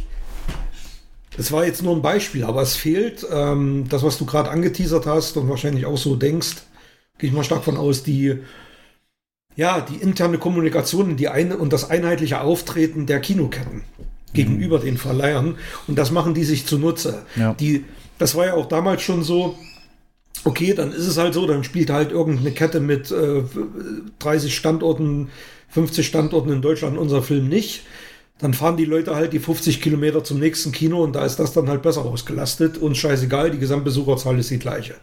es war jetzt nur ein Beispiel, aber es fehlt ähm, das, was du gerade angeteasert hast und wahrscheinlich auch so denkst, gehe ich mal stark von aus, die, ja, die interne Kommunikation die eine, und das einheitliche Auftreten der Kinoketten gegenüber den Verleihern. Und das machen die sich zunutze. Ja. Die, das war ja auch damals schon so. Okay, dann ist es halt so, dann spielt halt irgendeine Kette mit äh, 30 Standorten, 50 Standorten in Deutschland unser Film nicht. Dann fahren die Leute halt die 50 Kilometer zum nächsten Kino und da ist das dann halt besser ausgelastet und scheißegal, die Gesamtbesucherzahl ist die gleiche.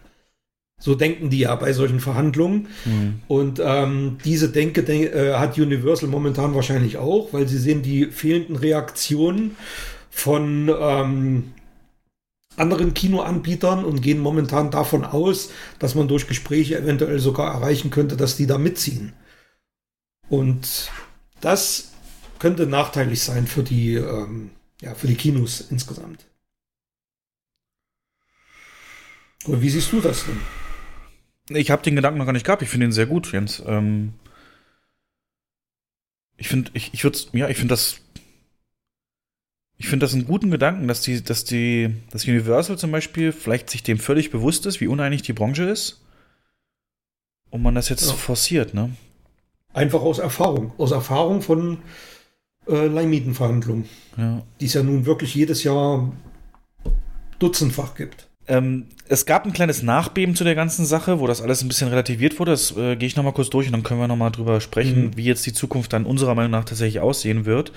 So denken die ja bei solchen Verhandlungen. Mhm. Und ähm, diese Denke denk, äh, hat Universal momentan wahrscheinlich auch, weil sie sehen die fehlenden Reaktionen von ähm, anderen Kinoanbietern und gehen momentan davon aus, dass man durch Gespräche eventuell sogar erreichen könnte, dass die da mitziehen. Und das könnte nachteilig sein für die, ähm, ja, für die Kinos insgesamt. Und wie siehst du das denn? Ich habe den Gedanken noch gar nicht gehabt. Ich finde ihn sehr gut, Jens. Ähm ich finde, ich, ich würde, ja, ich finde das, ich finde das einen guten Gedanken, dass die, dass die, das Universal zum Beispiel vielleicht sich dem völlig bewusst ist, wie uneinig die Branche ist, und man das jetzt Ja. forciert, ne? Einfach aus Erfahrung. Aus Erfahrung von äh, Leihmietenverhandlungen, Ja. die es ja nun wirklich jedes Jahr dutzendfach gibt. Ähm, es gab ein kleines Nachbeben zu der ganzen Sache, wo das alles ein bisschen relativiert wurde. Das äh, gehe ich nochmal kurz durch und dann können wir nochmal drüber sprechen, Mhm. wie jetzt die Zukunft dann unserer Meinung nach tatsächlich aussehen wird.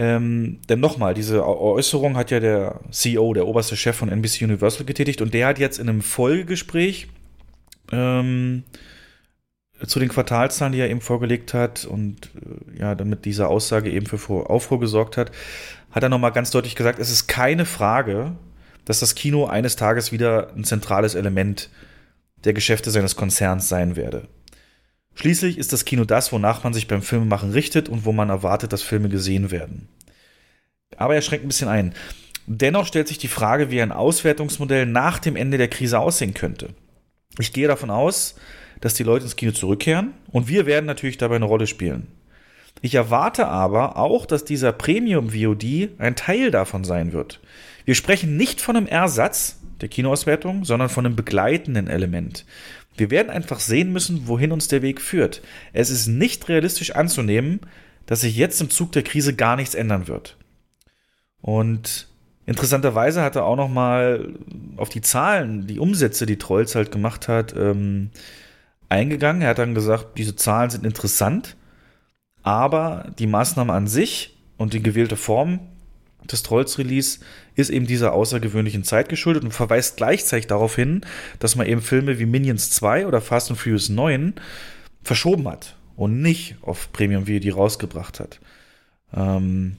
Ähm, denn nochmal, diese Äu- Äußerung hat ja der CEO, der oberste Chef von NBC Universal getätigt und der hat jetzt in einem Folgegespräch ähm, zu den Quartalzahlen, die er eben vorgelegt hat und äh, ja, dann mit dieser Aussage eben für Aufruhr gesorgt hat, hat er nochmal ganz deutlich gesagt, es ist keine Frage, dass das Kino eines Tages wieder ein zentrales Element der Geschäfte seines Konzerns sein werde. Schließlich ist das Kino das, wonach man sich beim Filmemachen richtet und wo man erwartet, dass Filme gesehen werden. Aber er schränkt ein bisschen ein. Dennoch stellt sich die Frage, wie ein Auswertungsmodell nach dem Ende der Krise aussehen könnte. Ich gehe davon aus, dass die Leute ins Kino zurückkehren und wir werden natürlich dabei eine Rolle spielen. Ich erwarte aber auch, dass dieser Premium VOD ein Teil davon sein wird. Wir sprechen nicht von einem Ersatz der Kinoauswertung, sondern von einem begleitenden Element. Wir werden einfach sehen müssen, wohin uns der Weg führt. Es ist nicht realistisch anzunehmen, dass sich jetzt im Zug der Krise gar nichts ändern wird. Und interessanterweise hat er auch noch mal auf die Zahlen, die Umsätze, die Trolls halt gemacht hat, ähm, eingegangen. Er hat dann gesagt, diese Zahlen sind interessant, aber die Maßnahme an sich und die gewählte Form des Trolls-Release ist eben dieser außergewöhnlichen Zeit geschuldet und verweist gleichzeitig darauf hin, dass man eben Filme wie Minions 2 oder Fast and Furious 9 verschoben hat und nicht auf Premium VOD rausgebracht hat. Ähm,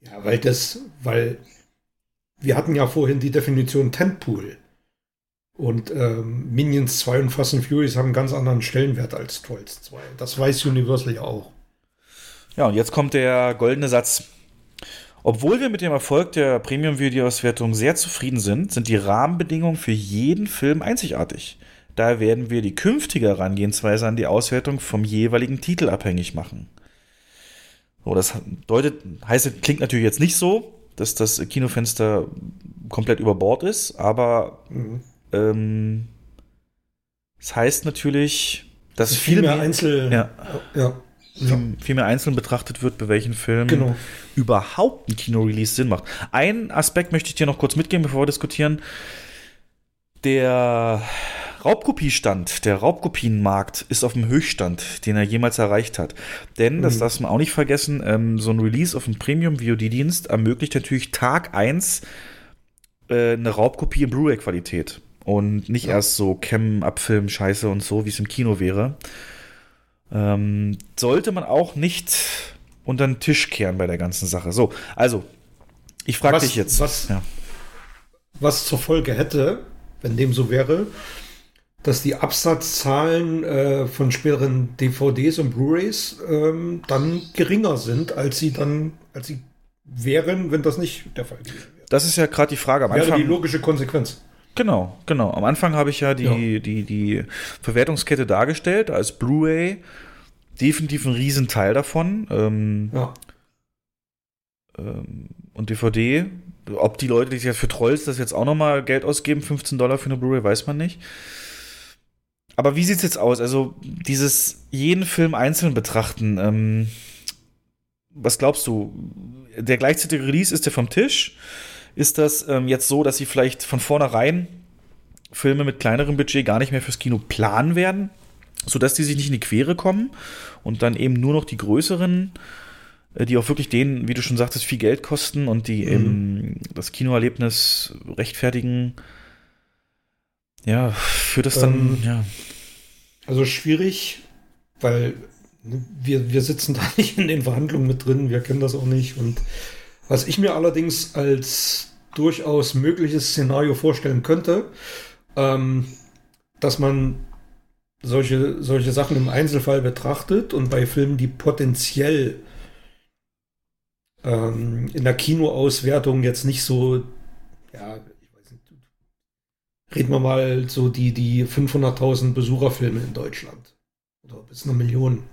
Ja, weil das, weil wir hatten ja vorhin die Definition Tentpool. Und ähm, Minions 2 und Fast and Furious haben einen ganz anderen Stellenwert als Trolls 2. Das weiß Universal ja auch. Ja, und jetzt kommt der goldene Satz. Obwohl wir mit dem Erfolg der Premium-Video-Auswertung sehr zufrieden sind, sind die Rahmenbedingungen für jeden Film einzigartig. Daher werden wir die künftige Herangehensweise an die Auswertung vom jeweiligen Titel abhängig machen. So, das deutet, heißt, klingt natürlich jetzt nicht so, dass das Kinofenster komplett über Bord ist, aber Mhm. ähm, das heißt natürlich, dass Das viel viel mehr mehr, Einzel. ja, ja. Viel, viel mehr einzeln betrachtet wird, bei welchen Filmen Genau. überhaupt ein Kino-Release Sinn macht. Ein Aspekt möchte ich dir noch kurz mitgeben, bevor wir diskutieren. Der Raubkopiestand, der Raubkopienmarkt ist auf dem Höchststand, den er jemals erreicht hat. Denn, das Mhm. darf man auch nicht vergessen, ähm, so ein Release auf dem Premium-VOD-Dienst ermöglicht natürlich Tag 1 äh, eine Raubkopie in Blu-ray-Qualität. Und nicht erst so Cam-Abfilm-Scheiße und so, wie es im Kino wäre. Ähm, sollte man auch nicht unter den Tisch kehren bei der ganzen Sache. So, also, ich frage dich jetzt. was- ja. Was zur Folge hätte, wenn dem so wäre, dass die Absatzzahlen äh, von späteren DVDs und Blu-rays ähm, dann geringer sind, als sie dann, als sie wären, wenn das nicht der Fall wäre. Das ist ja gerade die Frage am Wäre Anfang. die logische Konsequenz. Genau, genau. Am Anfang habe ich ja die, Ja. die, die Verwertungskette dargestellt, als Blu-ray definitiv ein Riesenteil davon. Ähm, Ja. ähm, und DVD, ob die Leute, die sich jetzt für Trolls das jetzt auch nochmal Geld ausgeben, 15 Dollar für eine Blu-ray, weiß man nicht. Aber wie sieht's jetzt aus? Also, dieses jeden Film einzeln betrachten, ähm, was glaubst du? Der gleichzeitige Release ist der vom Tisch? Ist das ähm, jetzt so, dass sie vielleicht von vornherein Filme mit kleinerem Budget gar nicht mehr fürs Kino planen werden, sodass die sich nicht in die Quere kommen und dann eben nur noch die größeren, äh, die auch wirklich denen, wie du schon sagtest, viel Geld kosten und die Mhm. eben das Kinoerlebnis rechtfertigen? Ja, führt das dann, Ähm, ja. Also schwierig, weil wir, wir sitzen da nicht in den Verhandlungen mit drin, wir kennen das auch nicht. Und was ich mir allerdings als durchaus mögliches Szenario vorstellen könnte, ähm, dass man solche, solche Sachen im Einzelfall betrachtet und bei Filmen, die potenziell ähm, in der Kinoauswertung jetzt nicht so, ja, ich weiß nicht, reden wir mal so die, die 500.000 Besucherfilme in Deutschland. Oder bis eine Million.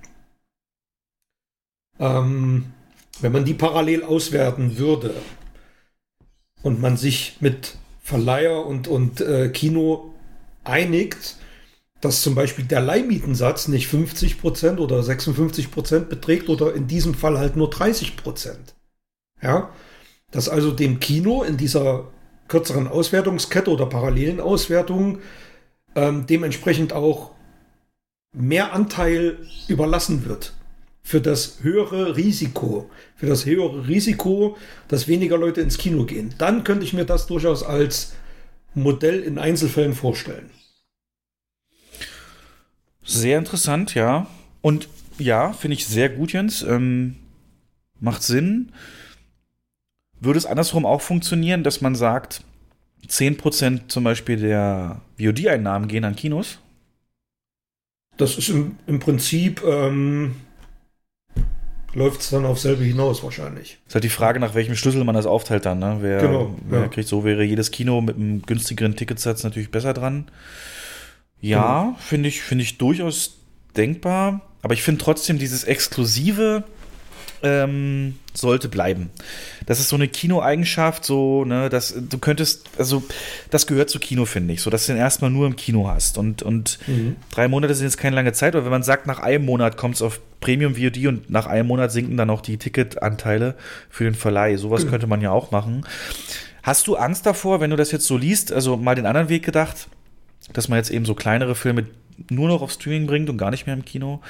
Ähm, wenn man die parallel auswerten würde und man sich mit Verleiher und, und äh, Kino einigt, dass zum Beispiel der Leihmietensatz nicht 50% oder 56% beträgt oder in diesem Fall halt nur 30%. Ja, dass also dem Kino in dieser kürzeren Auswertungskette oder parallelen Auswertung ähm, dementsprechend auch mehr Anteil überlassen wird für das höhere Risiko, für das höhere Risiko, dass weniger Leute ins Kino gehen. Dann könnte ich mir das durchaus als Modell in Einzelfällen vorstellen. Sehr interessant, ja. Und ja, finde ich sehr gut, Jens. Ähm, macht Sinn. Würde es andersrum auch funktionieren, dass man sagt, 10% zum Beispiel der VOD-Einnahmen gehen an Kinos? Das ist im, im Prinzip, ähm, läuft es dann auf selbe hinaus wahrscheinlich. Ist halt die Frage, nach welchem Schlüssel man das aufteilt dann. Ne? Wer, Genau, wer ja. kriegt so, wäre jedes Kino mit einem günstigeren Ticketsatz natürlich besser dran. Ja, Genau. finde ich, finde ich durchaus denkbar. Aber ich finde trotzdem, dieses Exklusive ähm, sollte bleiben. Das ist so eine Kino-Eigenschaft, so, ne, dass du könntest, also, das gehört zu Kino, finde ich, so, dass du den erstmal nur im Kino hast. Und, und drei Monate sind jetzt keine lange Zeit, aber wenn man sagt, nach einem Monat kommt es auf Premium VOD und nach einem Monat sinken dann auch die Ticketanteile für den Verleih. Sowas Genau. könnte man ja auch machen. Hast du Angst davor, wenn du das jetzt so liest, also mal den anderen Weg gedacht, dass man jetzt eben so kleinere Filme nur noch auf Streaming bringt und gar nicht mehr im Kino,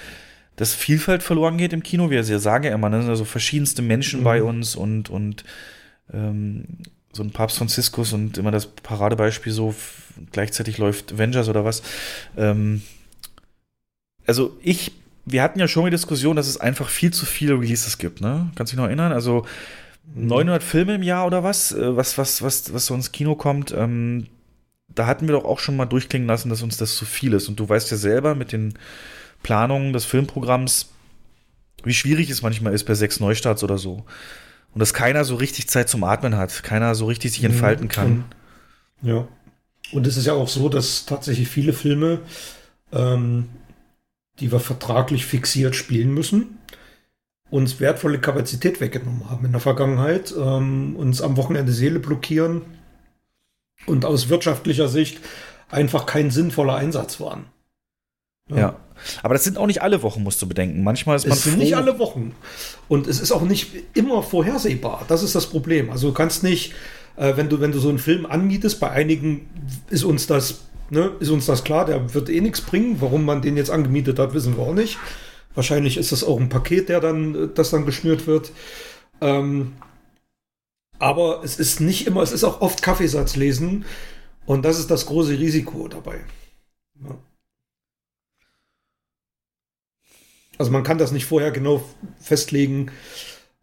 dass Vielfalt verloren geht im Kino. Wir sagen ja immer, ne, sind also verschiedenste Menschen Mhm. bei uns und, und ähm, so ein Papst Franziskus und immer das Paradebeispiel so gleichzeitig läuft Avengers oder was. Ähm, also ich, wir hatten ja schon die Diskussion, dass es einfach viel zu viele Releases gibt, ne? Kannst du dich noch erinnern? Also 900 Filme im Jahr oder was, äh, was, was, was, was so ins Kino kommt, ähm, da hatten wir doch auch schon mal durchklingen lassen, dass uns das zu viel ist. Und du weißt ja selber mit den Planungen des Filmprogramms, wie schwierig es manchmal ist bei sechs Neustarts oder so. Und dass keiner so richtig Zeit zum Atmen hat, keiner so richtig sich entfalten kann. Ja. Und es ist ja auch so, dass tatsächlich viele Filme, ähm, die wir vertraglich fixiert spielen müssen, uns wertvolle Kapazität weggenommen haben in der Vergangenheit, ähm, uns am Wochenende Seele blockieren und aus wirtschaftlicher Sicht einfach kein sinnvoller Einsatz waren. Ja. Aber das sind auch nicht alle Wochen, musst du bedenken. Manchmal ist man Es sind froh. nicht alle Wochen. Und es ist auch nicht immer vorhersehbar. Das ist das Problem. Also du kannst nicht, äh, wenn du, wenn du so einen Film anmietest, bei einigen ist uns das, ne, ist uns das klar, der wird eh nichts bringen. Warum man den jetzt angemietet hat, wissen wir auch nicht. Wahrscheinlich ist das auch ein Paket, der dann, das dann geschnürt wird. Ähm, aber es ist nicht immer, es ist auch oft Kaffeesatz lesen. Und das ist das große Risiko dabei. Ja. Also man kann das nicht vorher genau festlegen.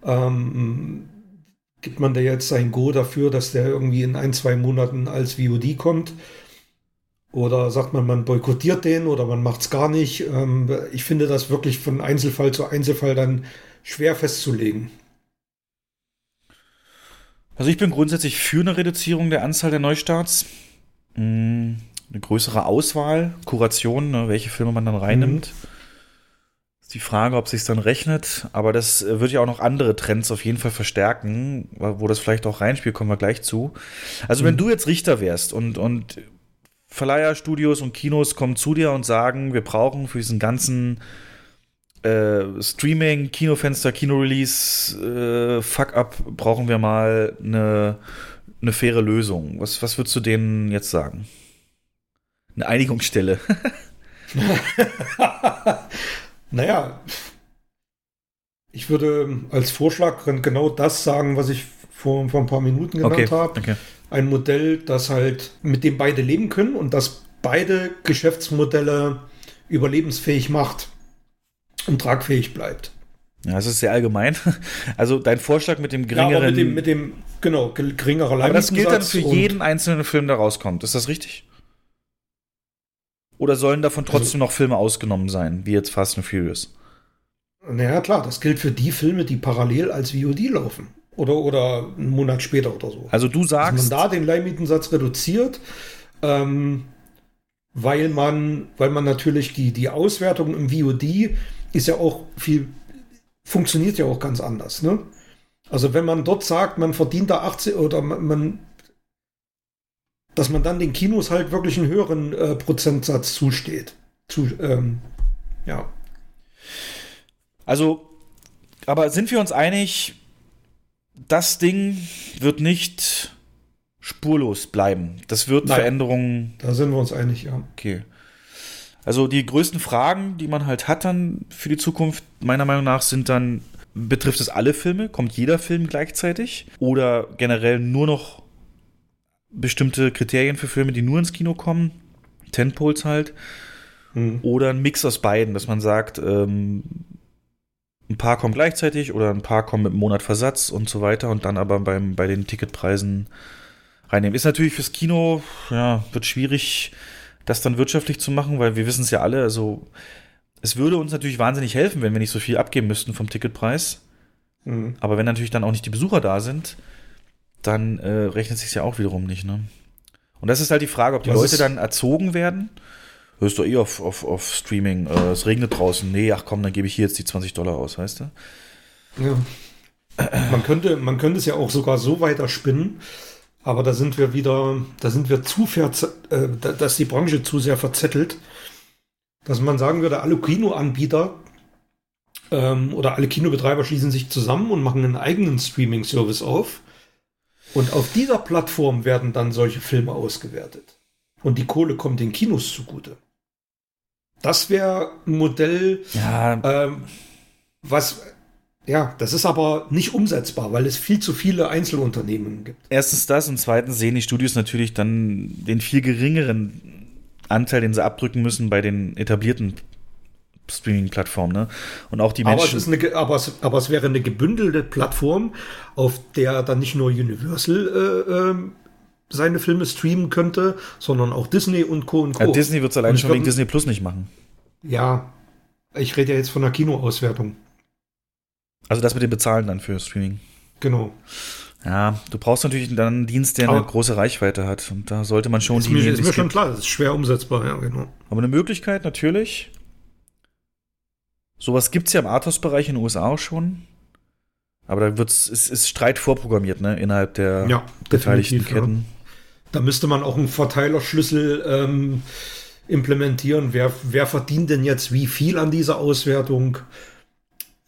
Ähm, gibt man da jetzt sein Go dafür, dass der irgendwie in ein, zwei Monaten als VOD kommt? Oder sagt man, man boykottiert den oder man macht es gar nicht? Ähm, ich finde das wirklich von Einzelfall zu Einzelfall dann schwer festzulegen. Also ich bin grundsätzlich für eine Reduzierung der Anzahl der Neustarts. Mm, Eine größere Auswahl, Kuration, ne, welche Filme man dann reinnimmt. Ist die Frage, ob sich dann rechnet. Aber das äh, wird ja auch noch andere Trends auf jeden Fall verstärken, wo das vielleicht auch reinspielt, kommen wir gleich zu. Also wenn du jetzt Richter wärst und, und Verleiherstudios und Kinos kommen zu dir und sagen, wir brauchen für diesen ganzen äh, Streaming, Kinofenster, Kinorelease, äh, Fuck-up, brauchen wir mal eine, eine faire Lösung. Was, was würdest du denen jetzt sagen? Eine Einigungsstelle. Naja, ich würde als Vorschlag genau das sagen, was ich vor, vor ein paar Minuten genannt Okay, habe. okay. Ein Modell, das halt, mit dem beide leben können und das beide Geschäftsmodelle überlebensfähig macht und tragfähig bleibt. Ja, das ist sehr allgemein. Also dein Vorschlag mit dem Ja, geringeren. aber mit dem, mit dem genau, ge- geringerer aber das gilt dann für jeden einzelnen Film, der rauskommt. Ist das richtig? Oder sollen davon trotzdem noch Filme ausgenommen sein, wie jetzt Fast and Furious? Naja, klar, das gilt für die Filme, die parallel als VOD laufen. Oder, oder einen Monat später oder so. Also du Dass sagst, man da den Leihmietensatz reduziert, ähm, weil man, weil man natürlich die, die Auswertung im VOD ist ja auch viel, funktioniert ja auch ganz anders, ne? Also wenn man dort sagt, man verdient da 80 oder man, man dass man dann den Kinos halt wirklich einen höheren äh, Prozentsatz zusteht. Zu, ähm, ja. Also, aber sind wir uns einig, das Ding wird nicht spurlos bleiben. Das wird Nein. Veränderungen. Da sind wir uns einig, ja. Okay. Also die größten Fragen, die man halt hat dann für die Zukunft, meiner Meinung nach, sind dann, betrifft es alle Filme? Kommt jeder Film gleichzeitig? Oder generell nur noch bestimmte Kriterien für Filme, die nur ins Kino kommen? Tentpoles halt. Hm. Oder ein Mix aus beiden, dass man sagt, ähm, ein paar kommen gleichzeitig oder ein paar kommen mit einem Monat Versatz und so weiter und dann aber beim, bei den Ticketpreisen reinnehmen. Ist natürlich fürs Kino, ja, wird schwierig, das dann wirtschaftlich zu machen, weil wir wissen es ja alle, also es würde uns natürlich wahnsinnig helfen, wenn wir nicht so viel abgeben müssten vom Ticketpreis. Mhm. Aber wenn natürlich dann auch nicht die Besucher da sind, dann äh, rechnet sich ja auch wiederum nicht, ne? Und das ist halt die Frage, ob die Was Leute dann erzogen werden. Hörst du eh auf, auf, auf Streaming, äh, es regnet draußen. Nee, ach komm, dann gebe ich hier jetzt die 20 Dollar aus, weißt du? Ja. Man könnte, man könnte es ja auch sogar so weiter spinnen, aber da sind wir wieder, da sind wir zu verz äh, da- dass die Branche zu sehr verzettelt, dass man sagen würde, alle Kinoanbieter ähm, oder alle Kinobetreiber schließen sich zusammen und machen einen eigenen Streaming-Service auf. Und auf dieser Plattform werden dann solche Filme ausgewertet. Und die Kohle kommt den Kinos zugute. Das wäre ein Modell, Ja, ähm, was, ja, das ist aber nicht umsetzbar, weil es viel zu viele Einzelunternehmen gibt. erstens das und zweitens sehen die Studios natürlich dann den viel geringeren Anteil, den sie abdrücken müssen bei den etablierten Streaming-Plattform, ne? Und auch die Aber Menschen. es, ist eine, aber, es, aber es wäre eine gebündelte Plattform, auf der dann nicht nur Universal äh, ähm, seine Filme streamen könnte, sondern auch Disney und Co. und Co. ja, Disney wird es allein schon wegen glaub, Disney Plus nicht machen. Ja, ich rede ja jetzt von der Kinoauswertung. Also das mit dem Bezahlen dann für Streaming. Genau. Ja, du brauchst natürlich dann einen Dienst, der eine Aber- große Reichweite hat. Und da sollte man schon Ist die mir, ist mir es schon klar, das ist schwer umsetzbar, ja, genau. Aber eine Möglichkeit natürlich. Sowas gibt es ja im Arthouse-Bereich in den USA auch schon. Aber da wird's, ist, ist Streit vorprogrammiert, ne? Innerhalb der Ja, beteiligten definitiv, ja. Ketten. Da müsste man auch einen Verteilerschlüssel ähm, implementieren. Wer, wer verdient denn jetzt wie viel an dieser Auswertung?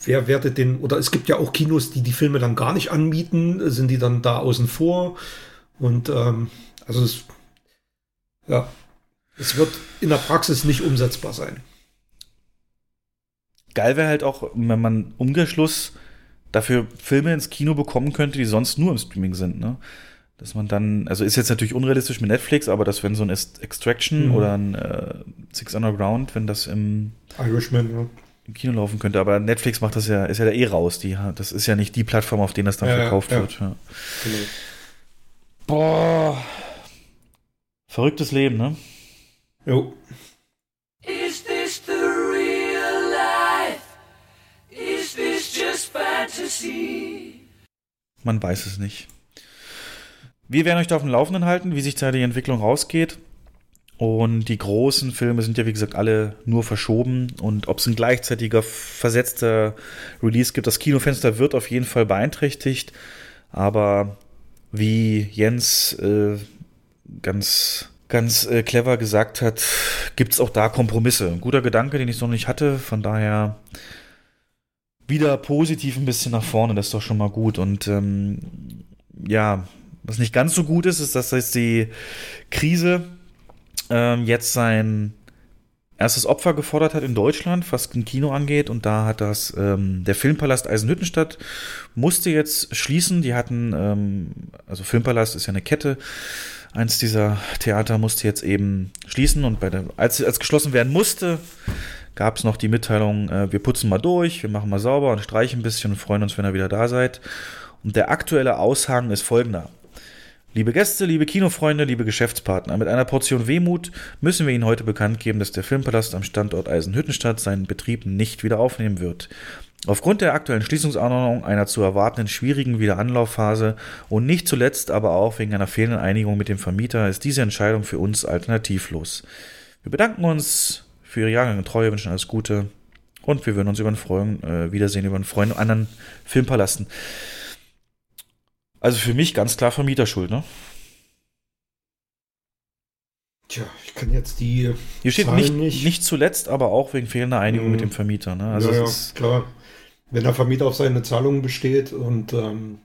Wer wertet den, oder es gibt ja auch Kinos, die die Filme dann gar nicht anmieten, sind die dann da außen vor? Und ähm, also es, ja, es wird in der Praxis nicht umsetzbar sein. Geil wäre halt auch, wenn man Umkehrschluss dafür Filme ins Kino bekommen könnte, die sonst nur im Streaming sind, ne? Dass man dann, also ist jetzt natürlich unrealistisch mit Netflix, aber dass wenn so ein Extraction Mhm. oder ein äh, Six Underground, wenn das im, Irishman, im Kino laufen könnte, aber Netflix macht das ja, ist ja da eh raus. Die, das ist ja nicht die Plattform, auf denen das dann ja, verkauft ja. wird. Ja. Genau. Boah. Verrücktes Leben, ne? Jo. Man weiß es nicht. Wir werden euch da auf dem Laufenden halten, wie sich da die Entwicklung rausgeht. Und die großen Filme sind ja, wie gesagt, alle nur verschoben. Und ob es ein gleichzeitiger versetzter Release gibt, das Kinofenster wird auf jeden Fall beeinträchtigt. Aber wie Jens äh, ganz, ganz äh, clever gesagt hat, gibt es auch da Kompromisse. Ein guter Gedanke, den ich so nicht hatte. Von daher wieder positiv ein bisschen nach vorne, das ist doch schon mal gut. Und ähm, ja, was nicht ganz so gut ist, ist, dass jetzt die Krise ähm, jetzt sein erstes Opfer gefordert hat in Deutschland, was ein Kino angeht. Und da hat das ähm, der Filmpalast Eisenhüttenstadt musste jetzt schließen. Die hatten, ähm, also Filmpalast ist ja eine Kette. Eins dieser Theater musste jetzt eben schließen und bei der, als als geschlossen werden musste, gab es noch die Mitteilung, äh, wir putzen mal durch, wir machen mal sauber und streichen ein bisschen und freuen uns, wenn ihr wieder da seid. Und der aktuelle Aushang ist folgender. Liebe Gäste, liebe Kinofreunde, liebe Geschäftspartner, mit einer Portion Wehmut müssen wir Ihnen heute bekannt geben, dass der Filmpalast am Standort Eisenhüttenstadt seinen Betrieb nicht wieder aufnehmen wird. Aufgrund der aktuellen Schließungsanordnung, einer zu erwartenden schwierigen Wiederanlaufphase und nicht zuletzt aber auch wegen einer fehlenden Einigung mit dem Vermieter ist diese Entscheidung für uns alternativlos. Wir bedanken uns für Ihre jahrelange Treue, wünschen alles Gute und wir würden uns über ein Freuen, äh, Wiedersehen über einen Freund und anderen Filmpalasten. Also für mich ganz klar Vermieterschuld, ne? Tja, ich kann jetzt die. Hier steht Zahlen nicht, nicht. zuletzt, aber auch wegen fehlender Einigung Mhm. mit dem Vermieter. Ne? Also ja, ja, klar. Wenn der Vermieter auf seine Zahlungen besteht und ähm,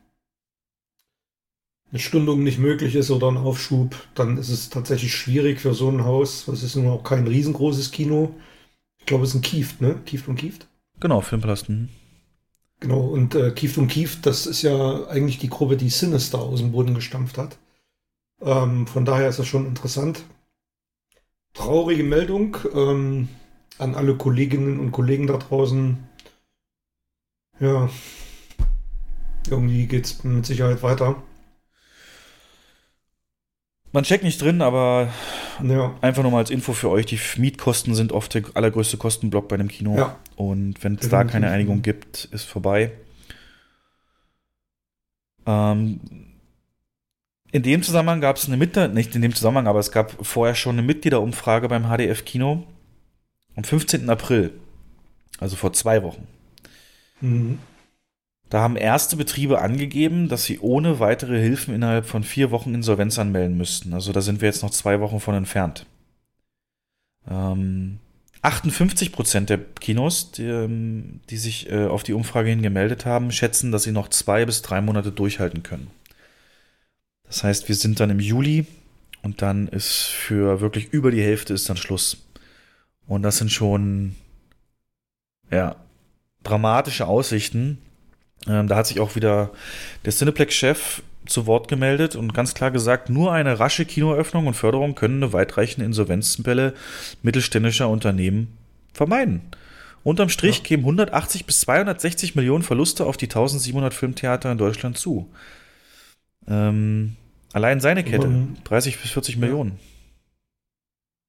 eine Stundung nicht möglich ist oder ein Aufschub, dann ist es tatsächlich schwierig für so ein Haus. Das ist nun auch kein riesengroßes Kino. Ich glaube, es ist ein Kieft, ne? Kieft und Kieft. genau, Filmpalast. mhm. Genau, und äh, Kieft und Kieft, das ist ja eigentlich die Gruppe, die Sinister aus dem Boden gestampft hat. Ähm, von daher ist das schon interessant. Traurige Meldung ähm, an alle Kolleginnen und Kollegen da draußen. Ja, irgendwie geht's mit Sicherheit weiter. Man checkt nicht drin, aber Ja, einfach nur mal als Info für euch, die Mietkosten sind oft der allergrößte Kostenblock bei einem Kino. Ja. Und wenn es da keine. Einigung gibt, ist vorbei. Ähm, in dem Zusammenhang gab es eine Mitglieder, nicht in dem Zusammenhang, aber es gab vorher schon eine Mitgliederumfrage beim HDF Kino am 15. April, also vor zwei Wochen. mhm. Da haben erste Betriebe angegeben, dass sie ohne weitere Hilfen innerhalb von vier Wochen Insolvenz anmelden müssten. Also da sind wir jetzt noch zwei Wochen von entfernt. Ähm, 58 Prozent der Kinos, die, ähm, die sich äh, auf die Umfrage hin gemeldet haben, schätzen, dass sie noch zwei bis drei Monate durchhalten können. Das heißt, wir sind dann im Juli und dann ist für wirklich über die Hälfte ist dann Schluss. Und das sind schon, ja, dramatische Aussichten. Ähm, da hat sich auch wieder der Cineplex-Chef zu Wort gemeldet und ganz klar gesagt, nur eine rasche Kinoöffnung und Förderung können eine weitreichende Insolvenzwelle mittelständischer Unternehmen vermeiden. Unterm Strich kämen 180 bis 260 Millionen Verluste auf die 1700 Filmtheater in Deutschland zu. Ähm, allein seine Kette, Man- 30 bis 40 Millionen.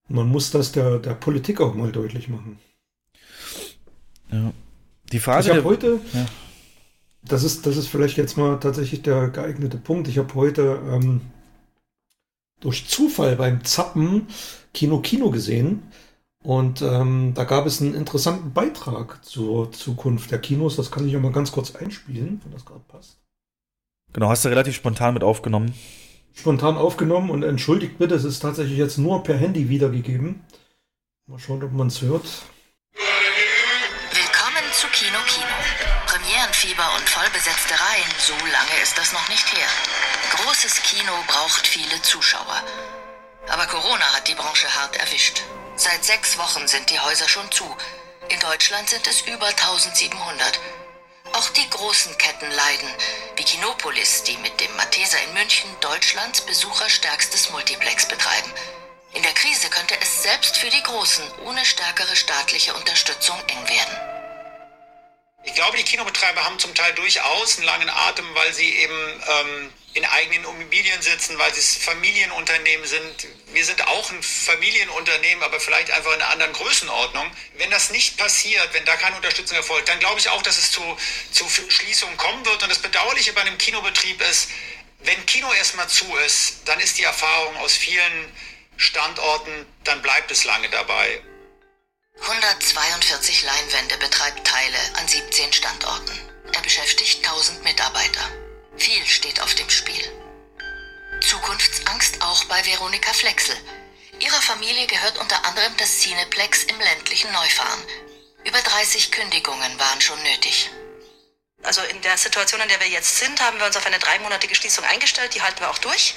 Man muss das der, der Politik auch mal deutlich machen. Ja. Die Phase ich habe heute, Ja. Das, ist, das ist vielleicht jetzt mal tatsächlich der geeignete Punkt. Ich habe heute ähm, durch Zufall beim Zappen Kino Kino gesehen. Und ähm, da gab es einen interessanten Beitrag zur Zukunft der Kinos. Das kann ich ja mal ganz kurz einspielen, wenn das gerade passt. Genau, hast du relativ spontan mit aufgenommen. Spontan aufgenommen und entschuldigt bitte, es ist tatsächlich jetzt nur per Handy wiedergegeben. Mal schauen, ob man es hört. Reihen, so lange ist das noch nicht her. Großes Kino braucht viele Zuschauer. Aber Corona hat die Branche hart erwischt. Seit sechs Wochen sind die Häuser schon zu. In Deutschland sind es über 1700. Auch die großen Ketten leiden, wie Kinopolis, die mit dem Matheser in München Deutschlands besucherstärkstes Multiplex betreiben. In der Krise könnte es selbst für die Großen ohne stärkere staatliche Unterstützung eng werden. Ich glaube, die Kinobetreiber haben zum Teil durchaus einen langen Atem, weil sie eben ähm, in eigenen Immobilien sitzen, weil sie Familienunternehmen sind. Wir sind auch ein Familienunternehmen, aber vielleicht einfach in einer anderen Größenordnung. Wenn das nicht passiert, wenn da keine Unterstützung erfolgt, dann glaube ich auch, dass es zu, zu Schließungen kommen wird. Und das Bedauerliche bei einem Kinobetrieb ist, wenn Kino erstmal zu ist, dann ist die Erfahrung aus vielen Standorten, dann bleibt es lange dabei. 142 Leinwände betreibt Teile an 17 Standorten. Er beschäftigt 1000 Mitarbeiter. Viel steht auf dem Spiel. Zukunftsangst auch bei Veronika Flexel. Ihrer Familie gehört unter anderem das Cineplex im ländlichen Neufahren. Über 30 Kündigungen waren schon nötig. Also in der Situation, in der wir jetzt sind, haben wir uns auf eine dreimonatige Schließung eingestellt. Die halten wir auch durch.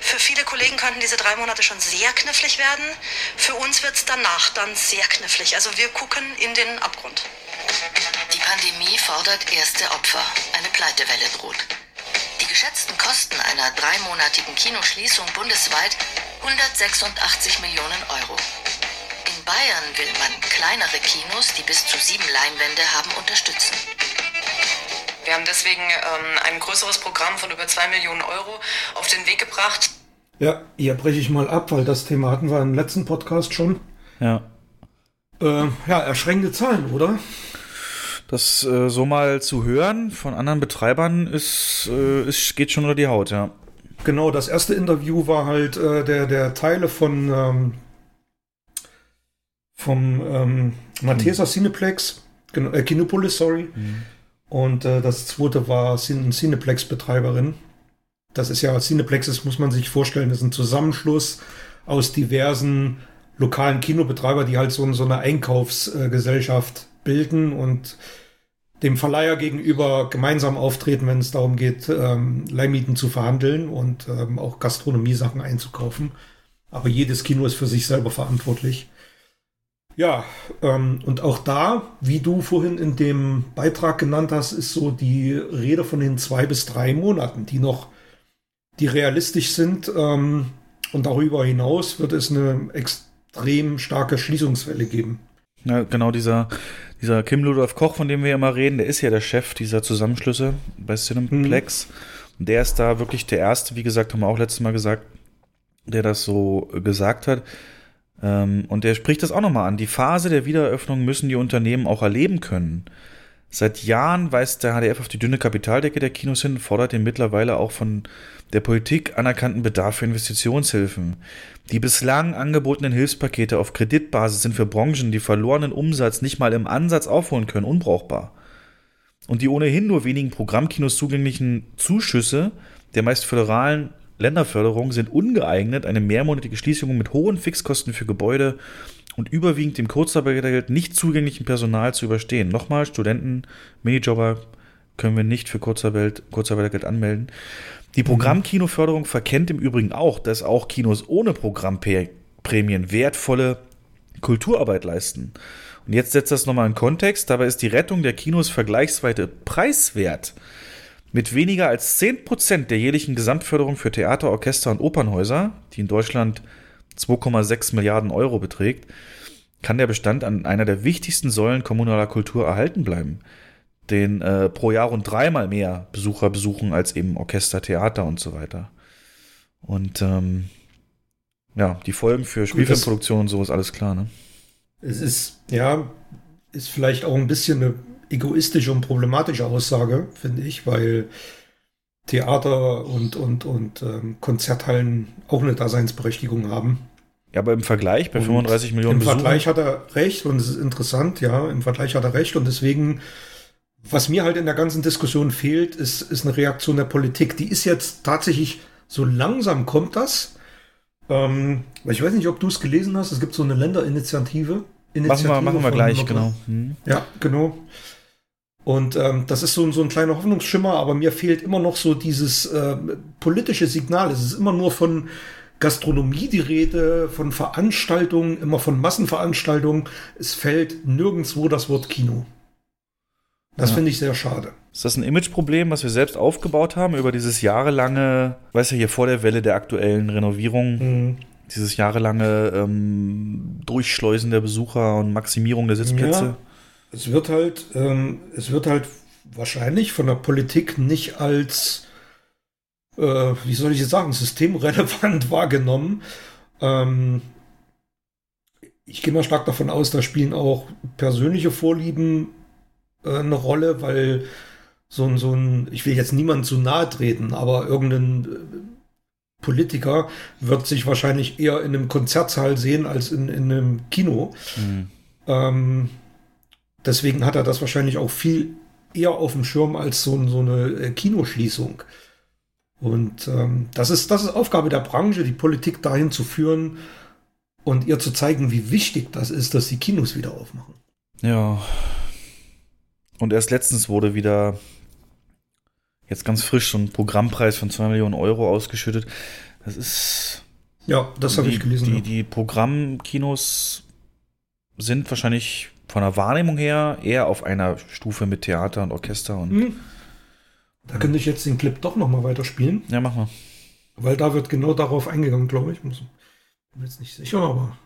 Für viele Kollegen könnten diese drei Monate schon sehr knifflig werden. Für uns wird es danach dann sehr knifflig. Also wir gucken in den Abgrund. Die Pandemie fordert erste Opfer. Eine Pleitewelle droht. Die geschätzten Kosten einer dreimonatigen Kinoschließung bundesweit 186 Millionen Euro. In Bayern will man kleinere Kinos, die bis zu sieben Leinwände haben, unterstützen. Wir haben deswegen ähm, ein größeres Programm von über 2 Millionen Euro auf den Weg gebracht. Ja, hier breche ich mal ab, weil das Thema hatten wir im letzten Podcast schon. Ja. Äh, ja, erschreckende Zahlen, oder? Das äh, so mal zu hören von anderen Betreibern ist, äh, ist, geht schon unter die Haut, ja. Genau, das erste Interview war halt äh, der, der Teile von ähm, vom ähm, Matheser Cineplex, genau, äh, Kinopolis, sorry. Und äh, das zweite war Cin Cineplex-Betreiberin. Das ist ja, Cineplex ist, muss man sich vorstellen, ist ein Zusammenschluss aus diversen lokalen Kinobetreiber, die halt so, so eine Einkaufsgesellschaft bilden und dem Verleiher gegenüber gemeinsam auftreten, wenn es darum geht, ähm, Leihmieten zu verhandeln und ähm, auch Gastronomiesachen einzukaufen. Aber jedes Kino ist für sich selber verantwortlich. Ja, ähm, und auch da, wie du vorhin in dem Beitrag genannt hast, ist so die Rede von den zwei bis drei Monaten, die noch, die realistisch sind. Ähm, und darüber hinaus wird es eine extrem starke Schließungswelle geben. Ja, genau, dieser, dieser Kim Ludolf Koch, von dem wir immer reden, der ist ja der Chef dieser Zusammenschlüsse bei Cineplex. Und der ist da wirklich der Erste, wie gesagt, haben wir auch letztes Mal gesagt, der das so gesagt hat. Ähm, und der spricht das auch nochmal an. Die Phase der Wiedereröffnung müssen die Unternehmen auch erleben können. Seit Jahren weist der HDF auf die dünne Kapitaldecke der Kinos hin, fordert den mittlerweile auch von der Politik anerkannten Bedarf für Investitionshilfen. Die bislang angebotenen Hilfspakete auf Kreditbasis sind für Branchen, die verlorenen Umsatz nicht mal im Ansatz aufholen können, unbrauchbar. Und die ohnehin nur wenigen Programmkinos zugänglichen Zuschüsse der meist föderalen Länderförderung sind ungeeignet, eine mehrmonatige Schließung mit hohen Fixkosten für Gebäude und überwiegend dem Kurzarbeitergeld nicht zugänglichen Personal zu überstehen. Nochmal, Studenten, Minijobber können wir nicht für Kurzarbeit, Kurzarbeitergeld anmelden. Die Programmkinoförderung verkennt im Übrigen auch, dass auch Kinos ohne Programmprämien wertvolle Kulturarbeit leisten. Und jetzt setzt das nochmal in Kontext. Dabei ist die Rettung der Kinos vergleichsweise preiswert. Mit weniger als 10% der jährlichen Gesamtförderung für Theater, Orchester und Opernhäuser, die in Deutschland 2,6 Milliarden Euro beträgt, kann der Bestand an einer der wichtigsten Säulen kommunaler Kultur erhalten bleiben, den äh, pro Jahr rund dreimal mehr Besucher besuchen als eben Orchester, Theater und so weiter. Und ähm, ja, die Folgen für Spielfilmproduktion und so ist alles klar, ne? Es ist, ja, ist vielleicht auch ein bisschen eine egoistische und problematische Aussage, finde ich, weil Theater und, und, und ähm, Konzerthallen auch eine Daseinsberechtigung haben. Ja, aber im Vergleich bei 35 Und Millionen Im Besuchern. Vergleich hat er recht und es ist interessant, ja, im Vergleich hat er recht und deswegen, was mir halt in der ganzen Diskussion fehlt, ist, ist eine Reaktion der Politik. Die ist jetzt tatsächlich, so langsam kommt das. Ähm, weil ich weiß nicht, ob du es gelesen hast, es gibt so eine Länderinitiative. Machen wir, machen wir gleich, Nordrhein- genau. Hm. ja, genau. Und ähm, das ist so, so ein kleiner Hoffnungsschimmer, aber mir fehlt immer noch so dieses äh, politische Signal. Es ist immer nur von Gastronomie die Rede, von Veranstaltungen, immer von Massenveranstaltungen. Es fällt nirgendwo das Wort Kino. Das Ja. finde ich sehr schade. Ist das ein Imageproblem, was wir selbst aufgebaut haben über dieses jahrelange, weißt du, hier vor der Welle der aktuellen Renovierung, Mhm. dieses jahrelange ähm, Durchschleusen der Besucher und Maximierung der Sitzplätze? Ja, es wird halt, ähm, es wird halt wahrscheinlich von der Politik nicht als, äh, wie soll ich jetzt sagen, systemrelevant wahrgenommen. Ähm, ich gehe mal stark davon aus, da spielen auch persönliche Vorlieben äh, eine Rolle, weil so ein, so ein, ich will jetzt niemandem zu nahe treten, aber irgendein äh, Politiker wird sich wahrscheinlich eher in einem Konzertsaal sehen als in, in einem Kino. Hm. Ähm, deswegen hat er das wahrscheinlich auch viel eher auf dem Schirm als so, so eine äh, Kinoschließung. Und ähm, das, ist, das ist Aufgabe der Branche, die Politik dahin zu führen und ihr zu zeigen, wie wichtig das ist, dass die Kinos wieder aufmachen. Ja. Und erst letztens wurde wieder jetzt ganz frisch so ein Programmpreis von 2 Millionen Euro ausgeschüttet. Das ist. Ja, das habe ich gelesen, Die, ja. die Programmkinos sind wahrscheinlich von der Wahrnehmung her eher auf einer Stufe mit Theater und Orchester und. Hm. Da könnte ich jetzt den Clip doch noch mal weiterspielen. Ja, mach mal. Weil da wird genau darauf eingegangen, glaube ich. Muss- Bin jetzt nicht sicher, aber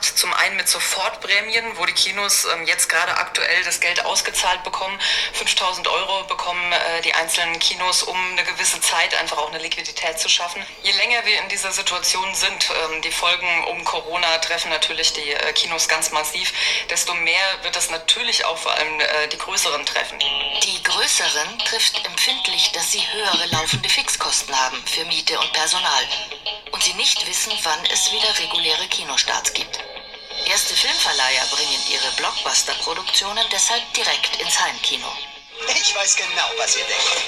Zum einen mit Sofortprämien, wo die Kinos ähm, jetzt gerade aktuell das Geld ausgezahlt bekommen. 5000 Euro bekommen äh, die einzelnen Kinos, um eine gewisse Zeit einfach auch eine Liquidität zu schaffen. Je länger wir in dieser Situation sind, ähm, die Folgen um Corona treffen natürlich die äh, Kinos ganz massiv, desto mehr wird das natürlich auch vor allem äh, die größeren treffen. Die größeren trifft empfindlich, dass sie höhere laufende Fixkosten haben für Miete und Personal und sie nicht wissen, wann es wieder reguläre Kinostarts gibt. Erste Filmverleiher bringen ihre Blockbuster-Produktionen deshalb direkt ins Heimkino. Ich weiß genau, was ihr denkt.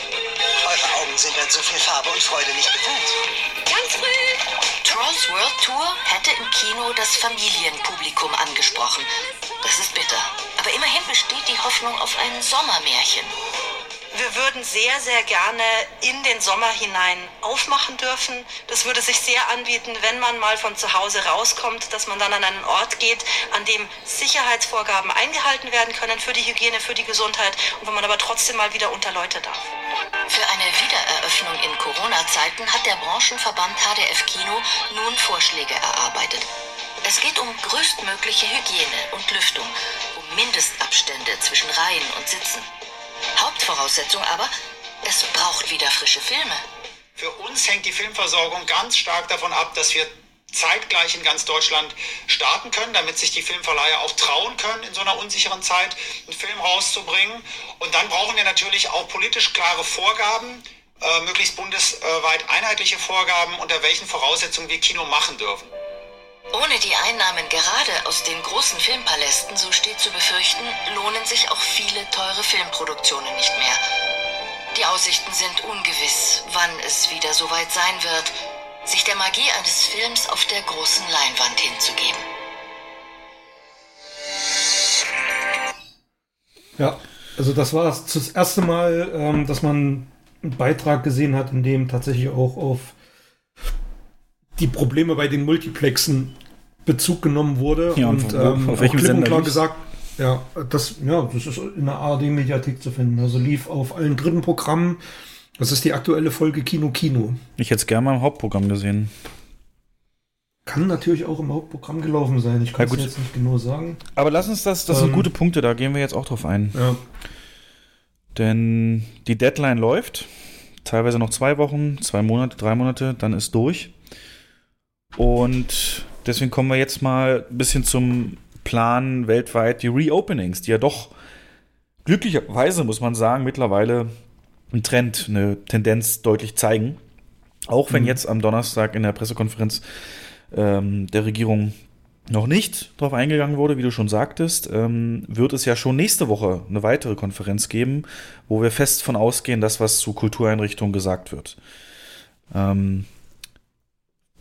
Eure Augen sind an so viel Farbe und Freude nicht gewöhnt. Ganz früh! Trolls World Tour hätte im Kino das Familienpublikum angesprochen. Das ist bitter. Aber immerhin besteht die Hoffnung auf ein Sommermärchen. Wir würden sehr, sehr gerne in den Sommer hinein aufmachen dürfen. Das würde sich sehr anbieten, wenn man mal von zu Hause rauskommt, dass man dann an einen Ort geht, an dem Sicherheitsvorgaben eingehalten werden können für die Hygiene, für die Gesundheit und wo man aber trotzdem mal wieder unter Leute darf. Für eine Wiedereröffnung in Corona-Zeiten hat der Branchenverband HDF Kino nun Vorschläge erarbeitet. Es geht um größtmögliche Hygiene und Lüftung, um Mindestabstände zwischen Reihen und Sitzen. Hauptvoraussetzung aber, es braucht wieder frische Filme. Für uns hängt die Filmversorgung ganz stark davon ab, dass wir zeitgleich in ganz Deutschland starten können, damit sich die Filmverleiher auch trauen können, in so einer unsicheren Zeit einen Film rauszubringen. Und dann brauchen wir natürlich auch politisch klare Vorgaben, äh, möglichst bundesweit einheitliche Vorgaben, unter welchen Voraussetzungen wir Kino machen dürfen. Ohne die Einnahmen gerade aus den großen Filmpalästen, so steht zu befürchten, lohnen sich auch viele teure Filmproduktionen nicht mehr. Die Aussichten sind ungewiss, wann es wieder soweit sein wird, sich der Magie eines Films auf der großen Leinwand hinzugeben. Ja, also das war das, erste Mal, ähm, dass man einen Beitrag gesehen hat, in dem tatsächlich auch auf die Probleme bei den Multiplexen Bezug genommen wurde. Ja, und und ähm, auf auch klipp und klar gesagt, ja, das, ja, das ist in der ARD-Mediathek zu finden. Also lief auf allen dritten Programmen. Das ist die aktuelle Folge Kino Kino. Ich hätte es gerne mal im Hauptprogramm gesehen. Kann natürlich auch im Hauptprogramm gelaufen sein. Ich kann Ja, es gut. jetzt nicht genau sagen. Aber lass uns das, das sind Ähm, gute Punkte, da gehen wir jetzt auch drauf ein. Ja. Denn die Deadline läuft. Teilweise noch zwei Wochen, zwei Monate, drei Monate, dann ist durch. Und deswegen kommen wir jetzt mal ein bisschen zum Plan weltweit, die Reopenings, die ja doch glücklicherweise, muss man sagen, mittlerweile einen Trend, eine Tendenz deutlich zeigen. Auch wenn Mhm. jetzt am Donnerstag in der Pressekonferenz ähm, der Regierung noch nicht darauf eingegangen wurde, wie du schon sagtest, ähm, wird es ja schon nächste Woche eine weitere Konferenz geben, wo wir fest von ausgehen, dass was zu Kultureinrichtungen gesagt wird. Ähm,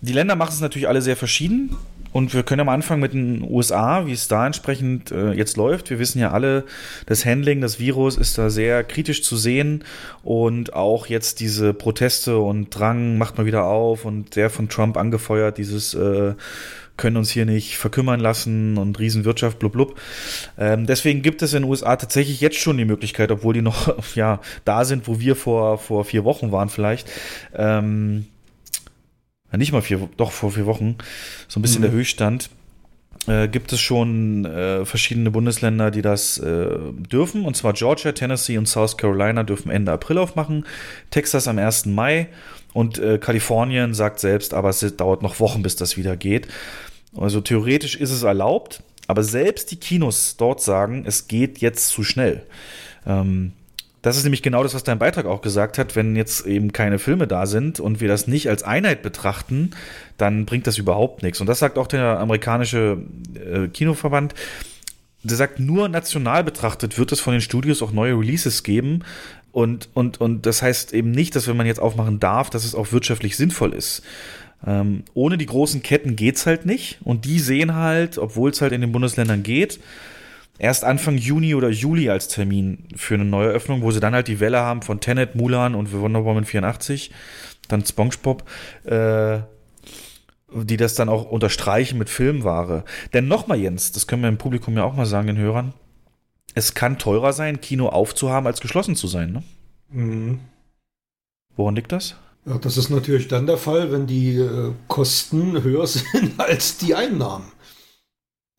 die Länder machen es natürlich alle sehr verschieden. Und wir können am Anfang mit den USA, wie es da entsprechend äh, jetzt läuft. Wir wissen ja alle, das Handling des Virus ist da sehr kritisch zu sehen. Und auch jetzt diese Proteste und Drang macht mal wieder auf und sehr von Trump angefeuert, dieses äh, können uns hier nicht verkümmern lassen und Riesenwirtschaft, blub, blub. Ähm, deswegen gibt es in den USA tatsächlich jetzt schon die Möglichkeit, obwohl die noch ja, da sind, wo wir vor, vor vier Wochen waren vielleicht, ähm, ja, nicht mal vier, doch vor vier Wochen, so ein bisschen Mhm. der Höchststand, äh, gibt es schon äh, verschiedene Bundesländer, die das äh, dürfen. Und zwar Georgia, Tennessee und South Carolina dürfen Ende April aufmachen, Texas am 1. Mai und äh, Kalifornien sagt selbst, aber es dauert noch Wochen, bis das wieder geht. Also theoretisch ist es erlaubt, aber selbst die Kinos dort sagen, es geht jetzt zu schnell. Ähm, das ist nämlich genau das, was dein Beitrag auch gesagt hat. Wenn jetzt eben keine Filme da sind und wir das nicht als Einheit betrachten, dann bringt das überhaupt nichts. Und das sagt auch der amerikanische äh, Kinoverband. Der sagt, nur national betrachtet wird es von den Studios auch neue Releases geben. Und, und, und das heißt eben nicht, dass wenn man jetzt aufmachen darf, dass es auch wirtschaftlich sinnvoll ist. Ähm, ohne die großen Ketten geht's halt nicht. Und die sehen halt, obwohl es halt in den Bundesländern geht, erst Anfang Juni oder Juli als Termin für eine Neueröffnung, wo sie dann halt die Welle haben von Tenet, Mulan und Wonder Woman 84, dann SpongeBob, äh, die das dann auch unterstreichen mit Filmware. Denn nochmal, Jens, das können wir im Publikum ja auch mal sagen, den Hörern, es kann teurer sein, Kino aufzuhaben, als geschlossen zu sein. Ne? Mhm. Woran liegt das? Ja, das ist natürlich dann der Fall, wenn die äh, Kosten höher sind als die Einnahmen.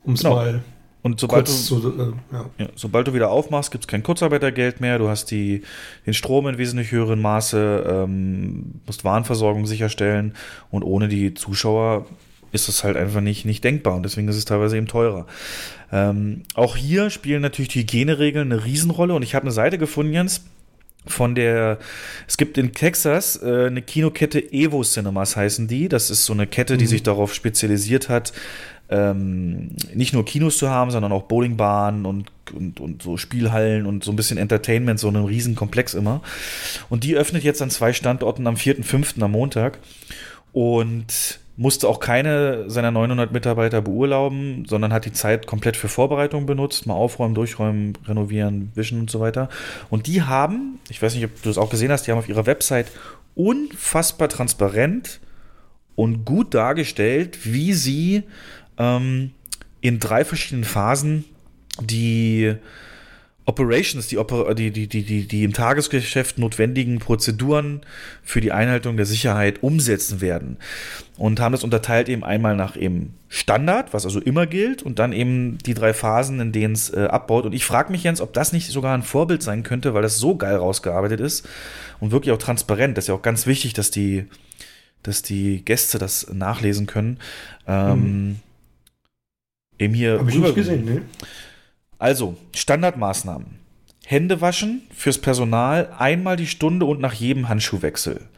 Um es Genau. mal Und sobald kurz du, zu, äh, ja. ja, sobald du wieder aufmachst, gibt es kein Kurzarbeitergeld mehr, du hast die, den Strom in wesentlich höherem Maße, ähm, musst Warenversorgung sicherstellen und ohne die Zuschauer ist es halt einfach nicht, nicht denkbar und deswegen ist es teilweise eben teurer. Ähm, auch hier spielen natürlich die Hygieneregeln eine Riesenrolle und ich habe eine Seite gefunden, Jens, von der, es gibt in Texas äh, eine Kinokette Evo Cinemas heißen die. Das ist so eine Kette, die Mhm. sich darauf spezialisiert hat, ähm, nicht nur Kinos zu haben, sondern auch Bowlingbahnen und, und, und so Spielhallen und so ein bisschen Entertainment, so einen riesen Komplex immer. Und die öffnet jetzt an zwei Standorten am 4.5. am Montag und musste auch keine seiner 900 Mitarbeiter beurlauben, sondern hat die Zeit komplett für Vorbereitung benutzt, mal aufräumen, durchräumen, renovieren, wischen und so weiter. Und die haben, ich weiß nicht, ob du das auch gesehen hast, die haben auf ihrer Website unfassbar transparent und gut dargestellt, wie sie ähm, in drei verschiedenen Phasen die Operations, die, Oper die, die, die, die, im Tagesgeschäft notwendigen Prozeduren für die Einhaltung der Sicherheit umsetzen werden. Und haben das unterteilt eben einmal nach eben Standard, was also immer gilt, und dann eben die drei Phasen, in denen es äh, abbaut. Und ich frage mich, Jens, ob das nicht sogar ein Vorbild sein könnte, weil das so geil rausgearbeitet ist und wirklich auch transparent. Das ist ja auch ganz wichtig, dass die, dass die Gäste das nachlesen können. Ähm, Eben hier Hab ich nicht gesehen, ne? also, Standardmaßnahmen. Hände waschen fürs Personal einmal die Stunde und nach jedem Handschuhwechsel.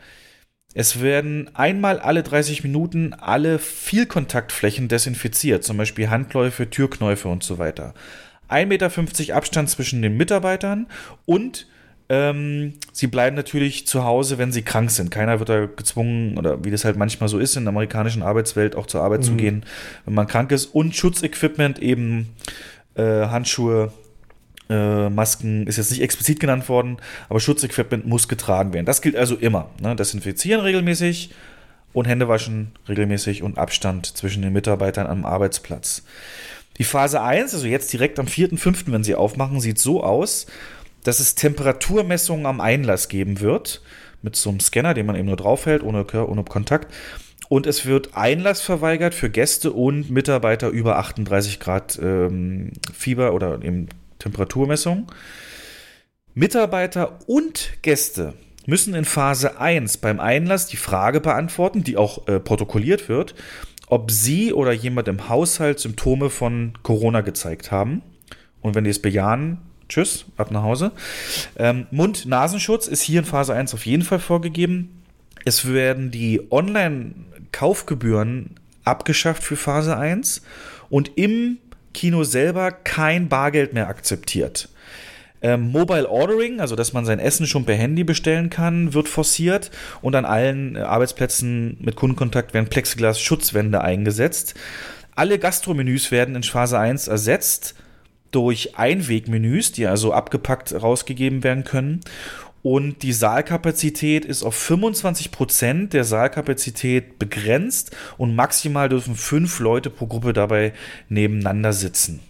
Es werden einmal alle 30 Minuten alle Vielkontaktflächen desinfiziert, zum Beispiel Handläufe, Türknäufe und so weiter. 1,50 Meter Abstand zwischen den Mitarbeitern und ähm, sie bleiben natürlich zu Hause, wenn sie krank sind. Keiner wird da gezwungen, oder wie das halt manchmal so ist in der amerikanischen Arbeitswelt, auch zur Arbeit zu Mhm. gehen, wenn man krank ist. Und Schutzequipment, eben äh, Handschuhe, äh, Masken, ist jetzt nicht explizit genannt worden, aber Schutzequipment muss getragen werden. Das gilt also immer. Ne? Desinfizieren regelmäßig und Hände waschen regelmäßig und Abstand zwischen den Mitarbeitern am Arbeitsplatz. Die Phase 1, also jetzt direkt am 4.5., wenn sie aufmachen, sieht so aus, dass es Temperaturmessungen am Einlass geben wird, mit so einem Scanner, den man eben nur draufhält, ohne, ohne Kontakt. Und es wird Einlass verweigert für Gäste und Mitarbeiter über 38 Grad ähm, Fieber oder eben Temperaturmessung. Mitarbeiter und Gäste müssen in Phase 1 beim Einlass die Frage beantworten, die auch äh, protokolliert wird, ob sie oder jemand im Haushalt Symptome von Corona gezeigt haben. Und wenn die es bejahen, tschüss, ab nach Hause. Ähm, Mund-Nasenschutz ist hier in Phase 1 auf jeden Fall vorgegeben. Es werden die Online-Kaufgebühren abgeschafft für Phase 1 und im Kino selber kein Bargeld mehr akzeptiert. Ähm, Mobile Ordering, also dass man sein Essen schon per Handy bestellen kann, wird forciert und an allen äh, Arbeitsplätzen mit Kundenkontakt werden Plexiglas-Schutzwände eingesetzt. Alle Gastromenüs werden in Phase 1 ersetzt durch Einwegmenüs, die also abgepackt rausgegeben werden können. Und die Saalkapazität ist auf 25 Prozent der Saalkapazität begrenzt und maximal dürfen fünf Leute pro Gruppe dabei nebeneinander sitzen.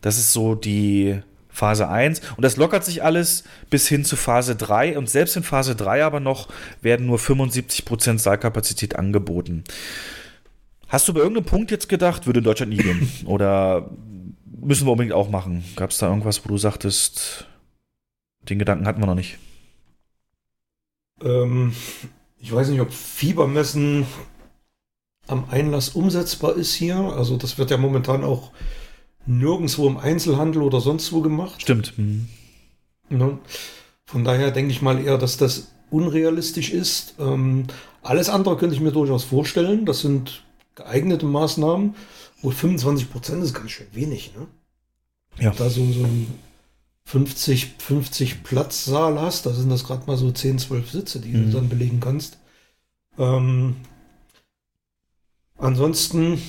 Das ist so die Phase 1 und das lockert sich alles bis hin zu Phase 3 und selbst in Phase 3 aber noch werden nur 75 Prozent Saalkapazität angeboten. Hast du bei irgendeinem Punkt jetzt gedacht, würde in Deutschland nie gehen? Oder müssen wir unbedingt auch machen? Gab es da irgendwas, wo du sagtest, den Gedanken hatten wir noch nicht? Ähm, ich weiß nicht, ob Fiebermessen am Einlass umsetzbar ist hier. Also das wird ja momentan auch nirgendwo im Einzelhandel oder sonst wo gemacht. Stimmt. Mhm. Ne? Von daher denke ich mal eher, dass das unrealistisch ist. Ähm, alles andere könnte ich mir durchaus vorstellen. Das sind geeignete Maßnahmen. Wohl 25 Prozent ist ganz schön wenig. Ne? Ja. Da so, so ein 50, 50 Platzsaal hast, da sind das gerade mal so 10, 12 Sitze, die Mhm. du dann belegen kannst. Ähm, ansonsten,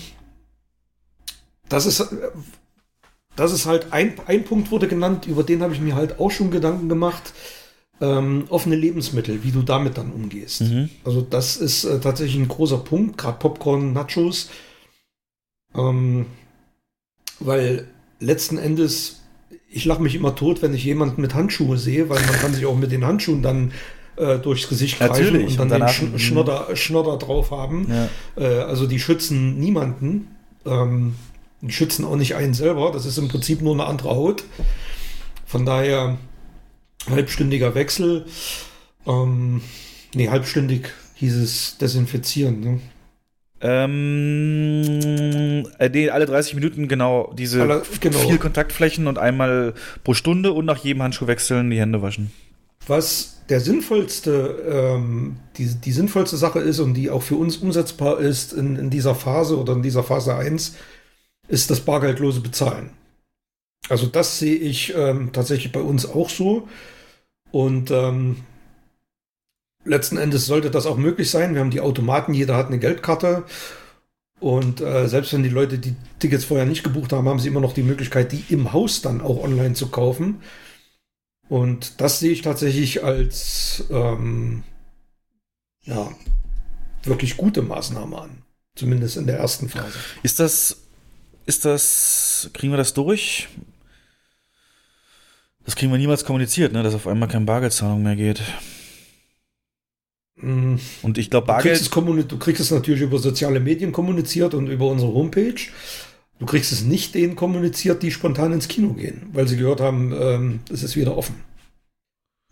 das ist, äh, das ist halt ein, ein Punkt wurde genannt, über den habe ich mir halt auch schon Gedanken gemacht. Ähm, offene Lebensmittel, wie du damit dann umgehst. Mhm. Also das ist äh, tatsächlich ein großer Punkt, gerade Popcorn, Nachos. Ähm, weil letzten Endes, ich lache mich immer tot, wenn ich jemanden mit Handschuhe sehe, weil man kann sich auch mit den Handschuhen dann äh, durchs Gesicht greifen Natürlich, und dann und den Sch Schnodder, Schnodder drauf haben. Ja. Äh, also die schützen niemanden. Ähm, die schützen auch nicht einen selber. Das ist im Prinzip nur eine andere Haut. Von daher halbstündiger Wechsel. Ähm, nee, halbstündig hieß es desinfizieren. Ne? Ähm, äh, nee, alle 30 Minuten genau diese Alle- genau. vier Kontaktflächen und einmal pro Stunde und nach jedem Handschuh wechseln die Hände waschen. Was der sinnvollste, ähm, die, die sinnvollste Sache ist und die auch für uns umsetzbar ist in, in dieser Phase oder in dieser Phase 1, ist das bargeldlose Bezahlen. Also das sehe ich ähm, tatsächlich bei uns auch so. Und ähm, letzten Endes sollte das auch möglich sein. Wir haben die Automaten, jeder hat eine Geldkarte. Und äh, selbst wenn die Leute die Tickets vorher nicht gebucht haben, haben sie immer noch die Möglichkeit, die im Haus dann auch online zu kaufen. Und das sehe ich tatsächlich als ähm, ja, wirklich gute Maßnahme an. Zumindest in der ersten Phase. Ist das, ist das, kriegen wir das durch? Das kriegen wir niemals kommuniziert, ne, dass auf einmal keine Bargeldzahlung mehr geht. Mm, Und ich glaube, Du kriegst, Bargeld. es kommuni- du kriegst es natürlich über soziale Medien kommuniziert und über unsere Homepage. Du kriegst es nicht denen kommuniziert, die spontan ins Kino gehen, weil sie gehört haben, ähm, es ist wieder offen.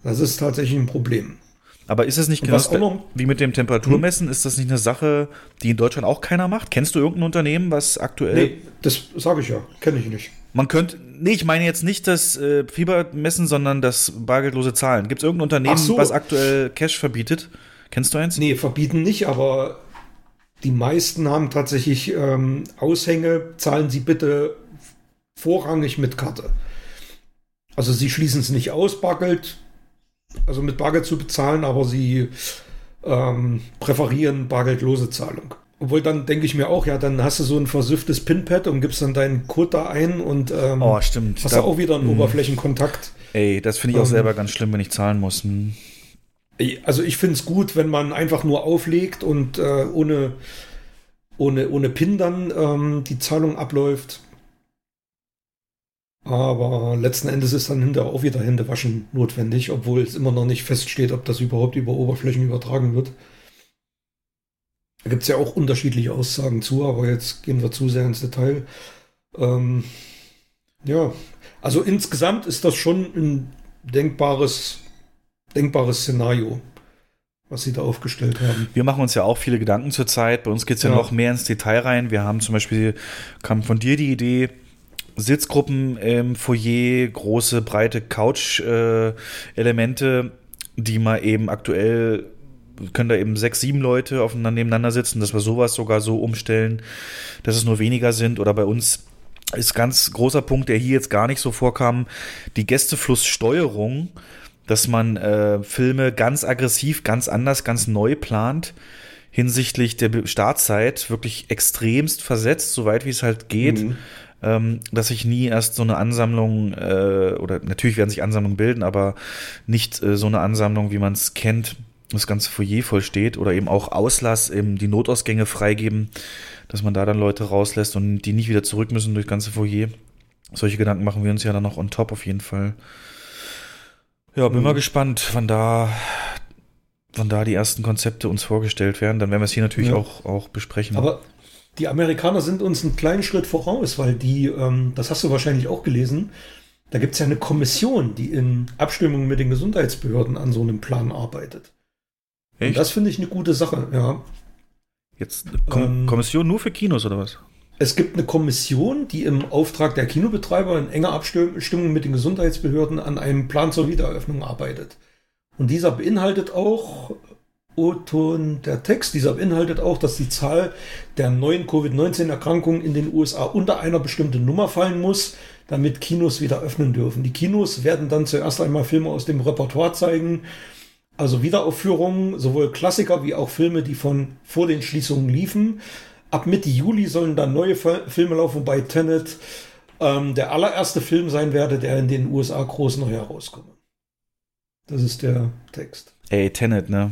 Das ist tatsächlich ein Problem. Aber ist es nicht genau noch- wie mit dem Temperaturmessen? Ist das nicht eine Sache, die in Deutschland auch keiner macht? Kennst du irgendein Unternehmen, was aktuell. Nee, das sage ich ja, kenne ich nicht. Man könnte. Nee, ich meine jetzt nicht das äh, Fiebermessen, sondern das bargeldlose Zahlen. Gibt es irgendein Unternehmen, so. was aktuell Cash verbietet? Kennst du eins? Nee, verbieten nicht, aber die meisten haben tatsächlich ähm, Aushänge, zahlen Sie bitte vorrangig mit Karte. Also sie schließen es nicht aus, Bargeld, also mit Bargeld zu bezahlen, aber sie ähm, präferieren bargeldlose Zahlung. Obwohl dann denke ich mir auch, ja, dann hast du so ein versüfftes Pinpad und gibst dann deinen Code da ein und ähm, Oh, stimmt. hast Da- auch wieder einen Mhm. Oberflächenkontakt. Ey, das finde ich auch Ähm, selber ganz schlimm, wenn ich zahlen muss. Hm. Also ich finde es gut, wenn man einfach nur auflegt und äh, ohne, ohne, ohne PIN dann ähm, die Zahlung abläuft. Aber letzten Endes ist dann hinterher auch wieder Händewaschen notwendig, obwohl es immer noch nicht feststeht, ob das überhaupt über Oberflächen übertragen wird. Da gibt es ja auch unterschiedliche Aussagen zu, aber jetzt gehen wir zu sehr ins Detail. Ähm, ja, also insgesamt ist das schon ein denkbares, denkbares Szenario, was sie da aufgestellt haben. Wir machen uns ja auch viele Gedanken zurzeit. Bei uns geht es ja, Ja. noch mehr ins Detail rein. Wir haben zum Beispiel, kam von dir die Idee, Sitzgruppen im Foyer, große, breite Couch-Elemente, die mal eben aktuell, können da eben sechs, sieben Leute aufeinander nebeneinander sitzen, dass wir sowas sogar so umstellen, dass es nur weniger sind. Oder bei uns ist ganz großer Punkt, der hier jetzt gar nicht so vorkam, die Gästeflusssteuerung, dass man äh, Filme ganz aggressiv, ganz anders, ganz neu plant hinsichtlich der Startzeit wirklich extremst versetzt, soweit wie es halt geht, Mhm. ähm, dass sich nie erst so eine Ansammlung äh, oder natürlich werden sich Ansammlungen bilden, aber nicht äh, so eine Ansammlung, wie man es kennt, das ganze Foyer voll steht oder eben auch Auslass, eben die Notausgänge freigeben, dass man da dann Leute rauslässt und die nicht wieder zurück müssen durch das ganze Foyer. Solche Gedanken machen wir uns ja dann noch on top auf jeden Fall. Ja, bin Mhm. mal gespannt, wann da, wann da die ersten Konzepte uns vorgestellt werden. Dann werden wir es hier natürlich Ja. auch, auch besprechen. Aber die Amerikaner sind uns einen kleinen Schritt voraus, weil die, ähm, das hast du wahrscheinlich auch gelesen, da gibt es ja eine Kommission, die in Abstimmung mit den Gesundheitsbehörden an so einem Plan arbeitet. Und Echt? das finde ich eine gute Sache, ja. Jetzt Kom Ähm, Kommission nur für Kinos oder was? Es gibt eine Kommission, die im Auftrag der Kinobetreiber in enger Abstimmung mit den Gesundheitsbehörden an einem Plan zur Wiedereröffnung arbeitet. Und dieser beinhaltet auch, O-Ton, der Text, dieser beinhaltet auch, dass die Zahl der neuen Covid-19-Erkrankungen in den USA unter einer bestimmten Nummer fallen muss, damit Kinos wieder öffnen dürfen. Die Kinos werden dann zuerst einmal Filme aus dem Repertoire zeigen, also Wiederaufführungen, sowohl Klassiker wie auch Filme, die von vor den Schließungen liefen. Ab Mitte Juli sollen dann neue Fil- Filme laufen, wobei Tenet ähm, der allererste Film sein werde, der in den USA groß neu herauskomme. Das ist der Text. Ey, Tenet, ne?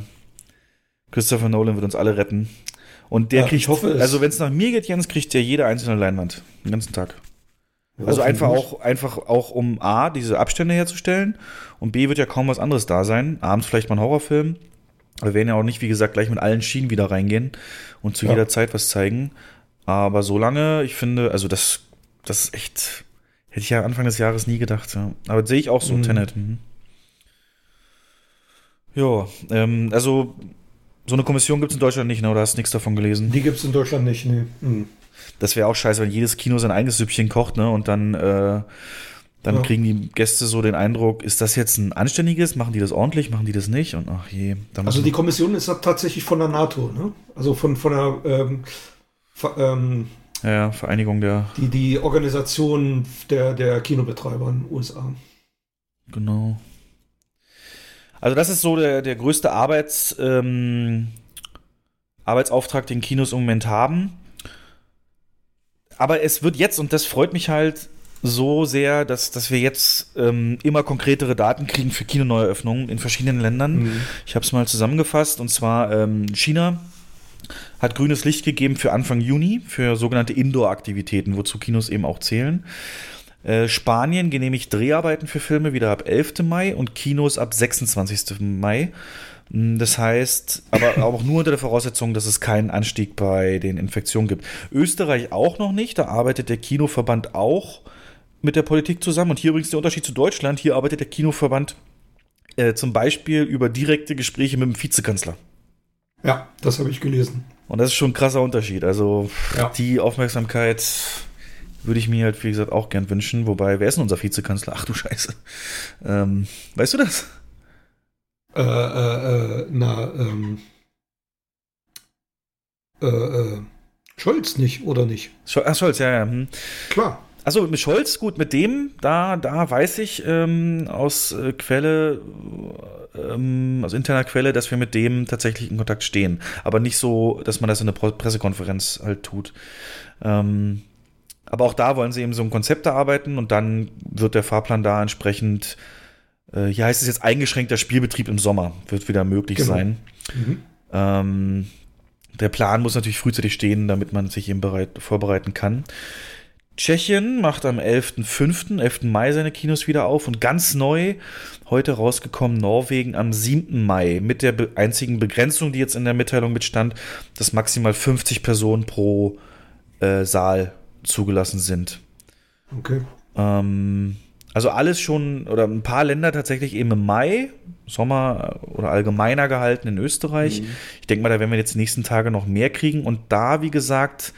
Christopher Nolan wird uns alle retten. Und der Ja, kriegt, ich hoffe es. also wenn es nach mir geht, Jens, kriegt der jede einzelne Leinwand. Den ganzen Tag. Ja, also einfach auch, einfach auch, um A, diese Abstände herzustellen und B, wird ja kaum was anderes da sein. Abends vielleicht mal ein Horrorfilm. Wir werden ja auch nicht, wie gesagt, gleich mit allen Schienen wieder reingehen und zu Ja. jeder Zeit was zeigen. Aber solange, ich finde, also das, das ist echt, hätte ich ja Anfang des Jahres nie gedacht. Ja. Aber sehe ich auch so, Mhm. Tenet. Mhm. Ja, ähm, also so eine Kommission gibt es in Deutschland nicht, ne? Oder hast nichts davon gelesen? Die gibt es in Deutschland nicht, nee. Mhm. Das wäre auch scheiße, wenn jedes Kino sein eigenes Süppchen kocht, ne? Und dann, äh, dann Ja. kriegen die Gäste so den Eindruck, ist das jetzt ein anständiges? Machen die das ordentlich? Machen die das nicht? Und ach je. Also die Kommission ist tatsächlich von der NATO, ne? Also von, von der ähm, Ver- ähm, ja, Vereinigung der. die, die Organisation der, der Kinobetreiber in den USA. Genau. Also das ist so der, der größte Arbeits, ähm, Arbeitsauftrag, den Kinos im Moment haben. Aber es wird jetzt, und das freut mich halt so sehr, dass, dass wir jetzt ähm, immer konkretere Daten kriegen für Kinoneueröffnungen in verschiedenen Ländern. Mhm. Ich habe es mal zusammengefasst, und zwar ähm, China hat grünes Licht gegeben für Anfang Juni für sogenannte Indoor-Aktivitäten, wozu Kinos eben auch zählen. Äh, Spanien genehmigt Dreharbeiten für Filme wieder ab 11. Mai und Kinos ab 26. Mai. Mm, Das heißt, aber auch nur unter der Voraussetzung, dass es keinen Anstieg bei den Infektionen gibt. Österreich auch noch nicht, da arbeitet der Kinoverband auch mit der Politik zusammen. Und hier übrigens der Unterschied zu Deutschland, hier arbeitet der Kinoverband äh, zum Beispiel über direkte Gespräche mit dem Vizekanzler. Ja, das habe ich gelesen. Und das ist schon ein krasser Unterschied. Also Ja. die Aufmerksamkeit würde ich mir halt, wie gesagt, auch gern wünschen. Wobei, wer ist denn unser Vizekanzler? Ach du Scheiße. Ähm, weißt du das? Äh, äh, äh, na, ähm, äh, äh, Scholz nicht, oder nicht? Ach, Scholz, ja, ja. Hm. Klar. Also mit Scholz, gut, mit dem, da, da weiß ich ähm, aus äh, Quelle, ähm, aus interner Quelle, dass wir mit dem tatsächlich in Kontakt stehen. Aber nicht so, dass man das in einer Pressekonferenz halt tut. Ähm, aber auch da wollen sie eben so ein Konzept erarbeiten und dann wird der Fahrplan da entsprechend, äh, hier heißt es jetzt eingeschränkter Spielbetrieb im Sommer, wird wieder möglich Genau. sein. Mhm. Ähm, der Plan muss natürlich frühzeitig stehen, damit man sich eben bereit, vorbereiten kann. Tschechien macht am 11.05., 11. Mai seine Kinos wieder auf und ganz neu, heute rausgekommen, Norwegen am 7. Mai mit der einzigen Begrenzung, die jetzt in der Mitteilung mitstand, dass maximal 50 Personen pro äh, Saal zugelassen sind. Okay. Ähm, also alles schon, oder ein paar Länder tatsächlich eben im Mai, Sommer oder allgemeiner gehalten in Österreich. Mhm. Ich denke mal, da werden wir jetzt die nächsten Tage noch mehr kriegen. Und da, wie gesagt,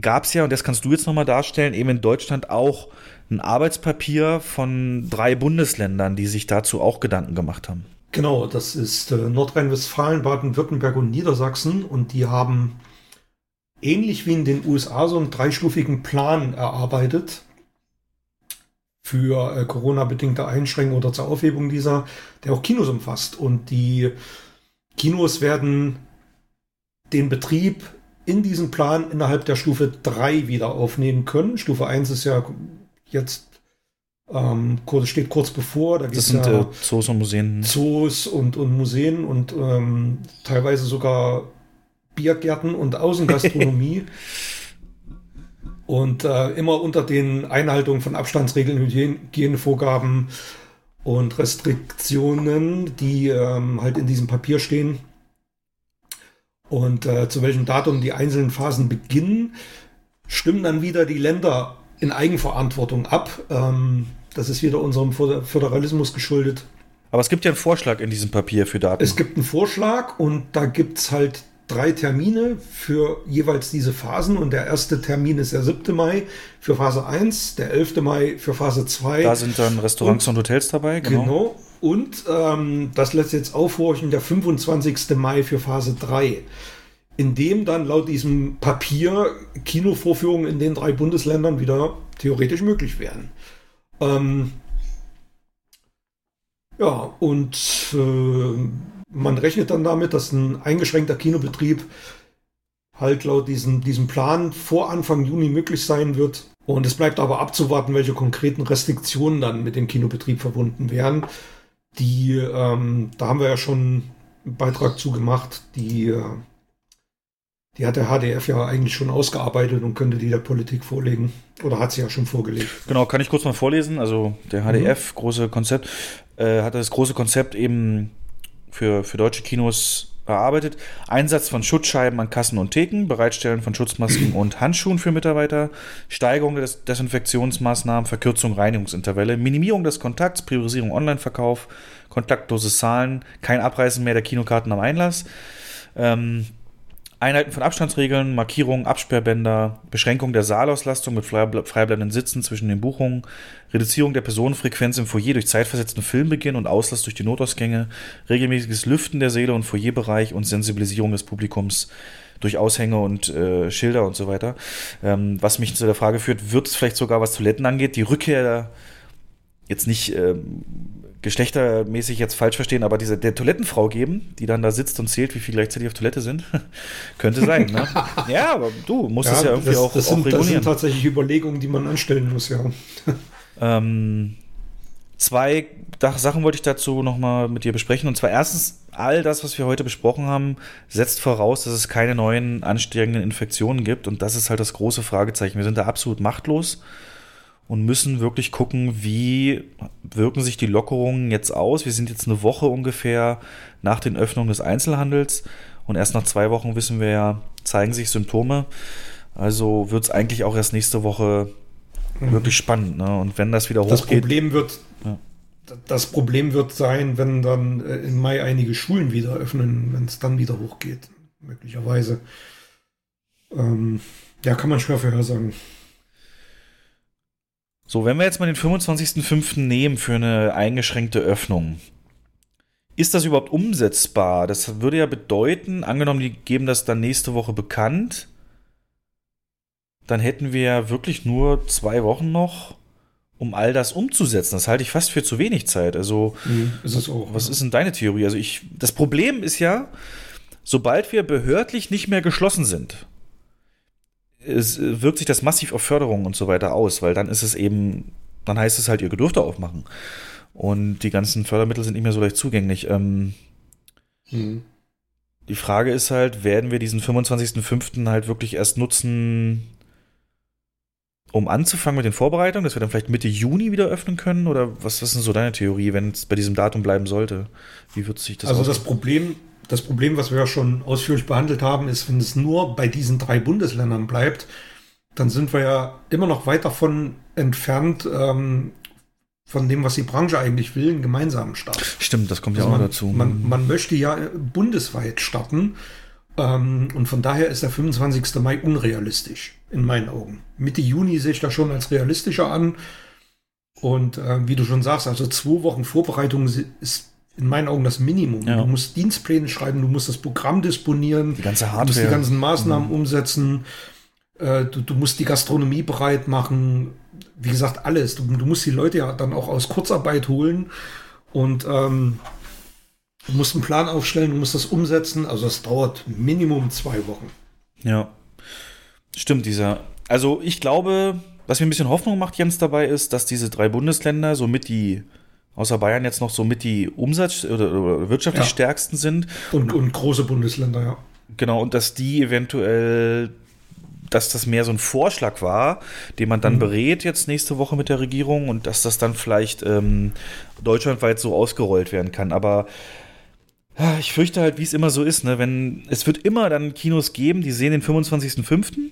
gab es ja, und das kannst du jetzt nochmal darstellen, eben in Deutschland auch ein Arbeitspapier von drei Bundesländern, die sich dazu auch Gedanken gemacht haben. Genau, das ist äh, Nordrhein-Westfalen, Baden-Württemberg und Niedersachsen und die haben ähnlich wie in den USA so einen dreistufigen Plan erarbeitet für äh, Corona-bedingte Einschränkungen oder zur Aufhebung dieser, der auch Kinos umfasst. Und die Kinos werden den Betrieb in diesem Plan innerhalb der Stufe 3 wieder aufnehmen können. Stufe 1 ist ja jetzt ähm, kurz- steht kurz bevor. Da Das sind ja äh, Zoos und Museen. Zoos und, und Museen und ähm, teilweise sogar Biergärten und Außengastronomie. und äh, immer unter den Einhaltungen von Abstandsregeln, Hygien- Hygienevorgaben und Restriktionen, die ähm, halt in diesem Papier stehen. Und äh, zu welchem Datum die einzelnen Phasen beginnen, stimmen dann wieder die Länder in Eigenverantwortung ab. Ähm, das ist wieder unserem Föder- Föderalismus geschuldet. Aber es gibt ja einen Vorschlag in diesem Papier für Daten. Es gibt einen Vorschlag und da gibt es halt drei Termine für jeweils diese Phasen. Und der erste Termin ist der 7. Mai für Phase 1, der 11. Mai für Phase 2. da sind dann Restaurants und, Hotels dabei. Genau. Genau. Und ähm, das lässt jetzt aufhorchen, der 25. Mai für Phase 3, in dem dann laut diesem Papier Kinovorführungen in den drei Bundesländern wieder theoretisch möglich wären. Ähm, ja, und äh, man rechnet dann damit, dass ein eingeschränkter Kinobetrieb halt laut diesem, diesem Plan vor Anfang Juni möglich sein wird. Und es bleibt aber abzuwarten, welche konkreten Restriktionen dann mit dem Kinobetrieb verbunden wären. Die, ähm, da haben wir ja schon einen Beitrag zu gemacht, die, äh, die hat der HDF ja eigentlich schon ausgearbeitet und könnte die der Politik vorlegen. Oder hat sie ja schon vorgelegt. Genau, kann ich kurz mal vorlesen. Also der HDF, große Konzept, äh, hat das große Konzept eben für, für deutsche Kinos erarbeitet. Einsatz von Schutzscheiben an Kassen und Theken, Bereitstellen von Schutzmasken und Handschuhen für Mitarbeiter, Steigerung der Des Desinfektionsmaßnahmen, Verkürzung Reinigungsintervalle, Minimierung des Kontakts, Priorisierung Online-Verkauf, kontaktloses Zahlen, kein Abreißen mehr der Kinokarten am Einlass. Ähm, Einhalten von Abstandsregeln, Markierungen, Absperrbänder, Beschränkung der Saalauslastung mit frei bleibenden Sitzen zwischen den Buchungen, Reduzierung der Personenfrequenz im Foyer durch zeitversetzten Filmbeginn und Auslass durch die Notausgänge, regelmäßiges Lüften der Säle und Foyerbereich und Sensibilisierung des Publikums durch Aushänge und äh, Schilder und so weiter. Ähm, was mich zu der Frage führt, wird es vielleicht sogar, was Toiletten angeht, die Rückkehr jetzt nicht ähm, geschlechtermäßig jetzt falsch verstehen, aber diese der Toilettenfrau geben, die dann da sitzt und zählt, wie viele gleichzeitig auf Toilette sind, könnte sein. Ne? ja, aber du musst es ja irgendwie das, auch, das auch sind, Das regulieren. sind tatsächlich Überlegungen, die man anstellen muss, ja. Ähm, zwei Sachen wollte ich dazu nochmal mit dir besprechen. Und zwar erstens, all das, was wir heute besprochen haben, setzt voraus, dass es keine neuen ansteigenden Infektionen gibt. Und das ist halt das große Fragezeichen. Wir sind da absolut machtlos und müssen wirklich gucken, wie wirken sich die Lockerungen jetzt aus. Wir sind jetzt eine Woche ungefähr nach den Öffnungen des Einzelhandels. Und erst nach zwei Wochen wissen wir ja, zeigen sich Symptome. Also wird es eigentlich auch erst nächste Woche wirklich spannend. Ne? Und wenn das wieder Das hochgeht. Problem wird, Ja. das Problem wird sein, wenn dann äh, im Mai einige Schulen wieder öffnen, wenn es dann wieder hochgeht, möglicherweise. Ähm, ja, kann man schwer vorhersagen. So, wenn wir jetzt mal den 25.05. nehmen für eine eingeschränkte Öffnung, ist das überhaupt umsetzbar? Das würde ja bedeuten, angenommen, die geben das dann nächste Woche bekannt, dann hätten wir ja wirklich nur zwei Wochen noch, um all das umzusetzen. Das halte ich fast für zu wenig Zeit. Also, ist es auch, was ist denn deine Theorie? Also, ich, das Problem ist ja, sobald wir behördlich nicht mehr geschlossen sind, es äh, wirkt sich das massiv auf Förderung und so weiter aus, weil dann ist es eben, dann heißt es halt, ihr dürft aufmachen. Und die ganzen Fördermittel sind nicht mehr so leicht zugänglich. Ähm, Mhm. Die Frage ist halt, werden wir diesen 25.05. halt wirklich erst nutzen, um anzufangen mit den Vorbereitungen, dass wir dann vielleicht Mitte Juni wieder öffnen können? Oder was, was ist denn so deine Theorie, wenn es bei diesem Datum bleiben sollte? Wie wird sich das also aus- das Problem, das Problem, was wir ja schon ausführlich behandelt haben, ist, wenn es nur bei diesen drei Bundesländern bleibt, dann sind wir ja immer noch weit davon entfernt, ähm, von dem, was die Branche eigentlich will, einen gemeinsamen Start. Stimmt, das kommt ja Also auch man, dazu. Man, man möchte ja bundesweit starten. Ähm, und von daher ist der 25. Mai unrealistisch, in meinen Augen. Mitte Juni sehe ich das schon als realistischer an. Und äh, wie du schon sagst, also zwei Wochen Vorbereitung ist in meinen Augen das Minimum. Ja. Du musst Dienstpläne schreiben, du musst das Programm disponieren, Die ganze du musst die Hardware. ganzen Maßnahmen Mhm. umsetzen, äh, du, du musst die Gastronomie bereit machen. Wie gesagt, alles. Du, du musst die Leute ja dann auch aus Kurzarbeit holen und ähm, du musst einen Plan aufstellen, du musst das umsetzen. Also das dauert Minimum zwei Wochen. Ja. Stimmt, dieser. Also ich glaube, was mir ein bisschen Hoffnung macht, Jens, dabei ist, dass diese drei Bundesländer somit die, außer Bayern jetzt noch somit die Umsatz- oder, oder wirtschaftlich Ja. stärksten sind. Und, und große Bundesländer, ja. Genau, und dass die eventuell, dass das mehr so ein Vorschlag war, den man dann Mhm. berät jetzt nächste Woche mit der Regierung und dass das dann vielleicht ähm, deutschlandweit so ausgerollt werden kann. Aber ah, ich fürchte halt, wie es immer so ist, ne? Wenn es wird immer dann Kinos geben, die sehen den 25.05.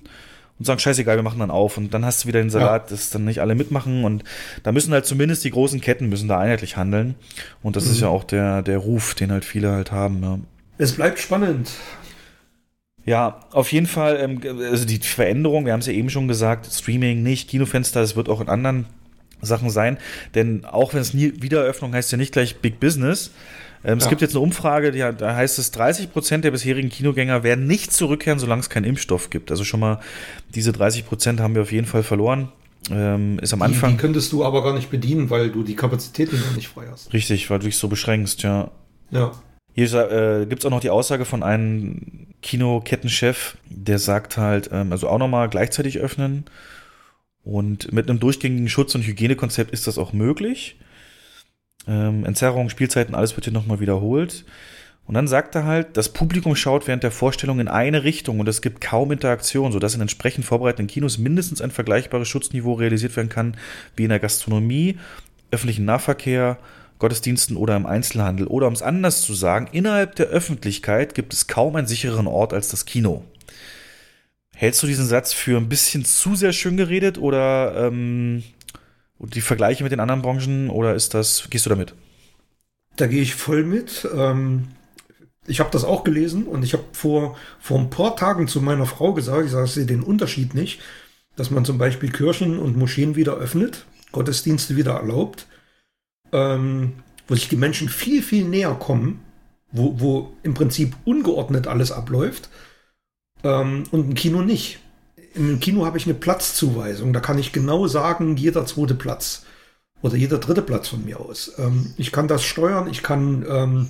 und sagen, scheißegal, wir machen dann auf. Und dann hast du wieder den Salat, dass dann nicht alle mitmachen. Und da müssen halt zumindest die großen Ketten müssen da einheitlich handeln. Und das ist Mhm. ja auch der, der Ruf, den halt viele halt haben. Ja. Es bleibt spannend. Ja, auf jeden Fall, ähm, also die Veränderung, wir haben es ja eben schon gesagt, Streaming nicht, Kinofenster, das wird auch in anderen Sachen sein, denn auch wenn es nie Wiedereröffnung heißt ja nicht gleich Big Business. Ähm, Es Ja. gibt jetzt eine Umfrage, die, da heißt es, 30 Prozent der bisherigen Kinogänger werden nicht zurückkehren, solange es keinen Impfstoff gibt. Also schon mal diese 30 Prozent haben wir auf jeden Fall verloren. Ähm, ist am Die, Anfang die könntest du aber gar nicht bedienen, weil du die Kapazitäten gar nicht frei hast. richtig, weil du dich so beschränkst, ja. Ja. Hier äh, gibt es auch noch die Aussage von einem Kinokettenchef, der sagt halt, ähm, also auch nochmal gleichzeitig öffnen. Und mit einem durchgängigen Schutz- und Hygienekonzept ist das auch möglich. Ähm, Entzerrung, Spielzeiten, alles wird hier nochmal wiederholt. Und dann sagt er halt, das Publikum schaut während der Vorstellung in eine Richtung und es gibt kaum Interaktion, sodass in entsprechend vorbereiteten Kinos mindestens ein vergleichbares Schutzniveau realisiert werden kann wie in der Gastronomie, öffentlichen Nahverkehr, Gottesdiensten oder im Einzelhandel. Oder um es anders zu sagen, innerhalb der Öffentlichkeit gibt es kaum einen sichereren Ort als das Kino. Hältst du diesen Satz für ein bisschen zu sehr schön geredet oder ähm, und die Vergleiche mit den anderen Branchen oder ist das, gehst du damit? Da gehe ich voll mit. Ähm, ich habe das auch gelesen und ich habe vor, vor ein paar Tagen zu meiner Frau gesagt, ich sage, sehe den Unterschied nicht, dass man zum Beispiel Kirchen und Moscheen wieder öffnet, Gottesdienste wieder erlaubt, ähm, wo sich die Menschen viel, viel näher kommen, wo, wo im Prinzip ungeordnet alles abläuft ähm, und ein Kino nicht. Im Kino habe ich eine Platzzuweisung, da kann ich genau sagen, jeder zweite Platz oder jeder dritte Platz von mir aus. Ähm, ich kann das steuern, ich kann ähm,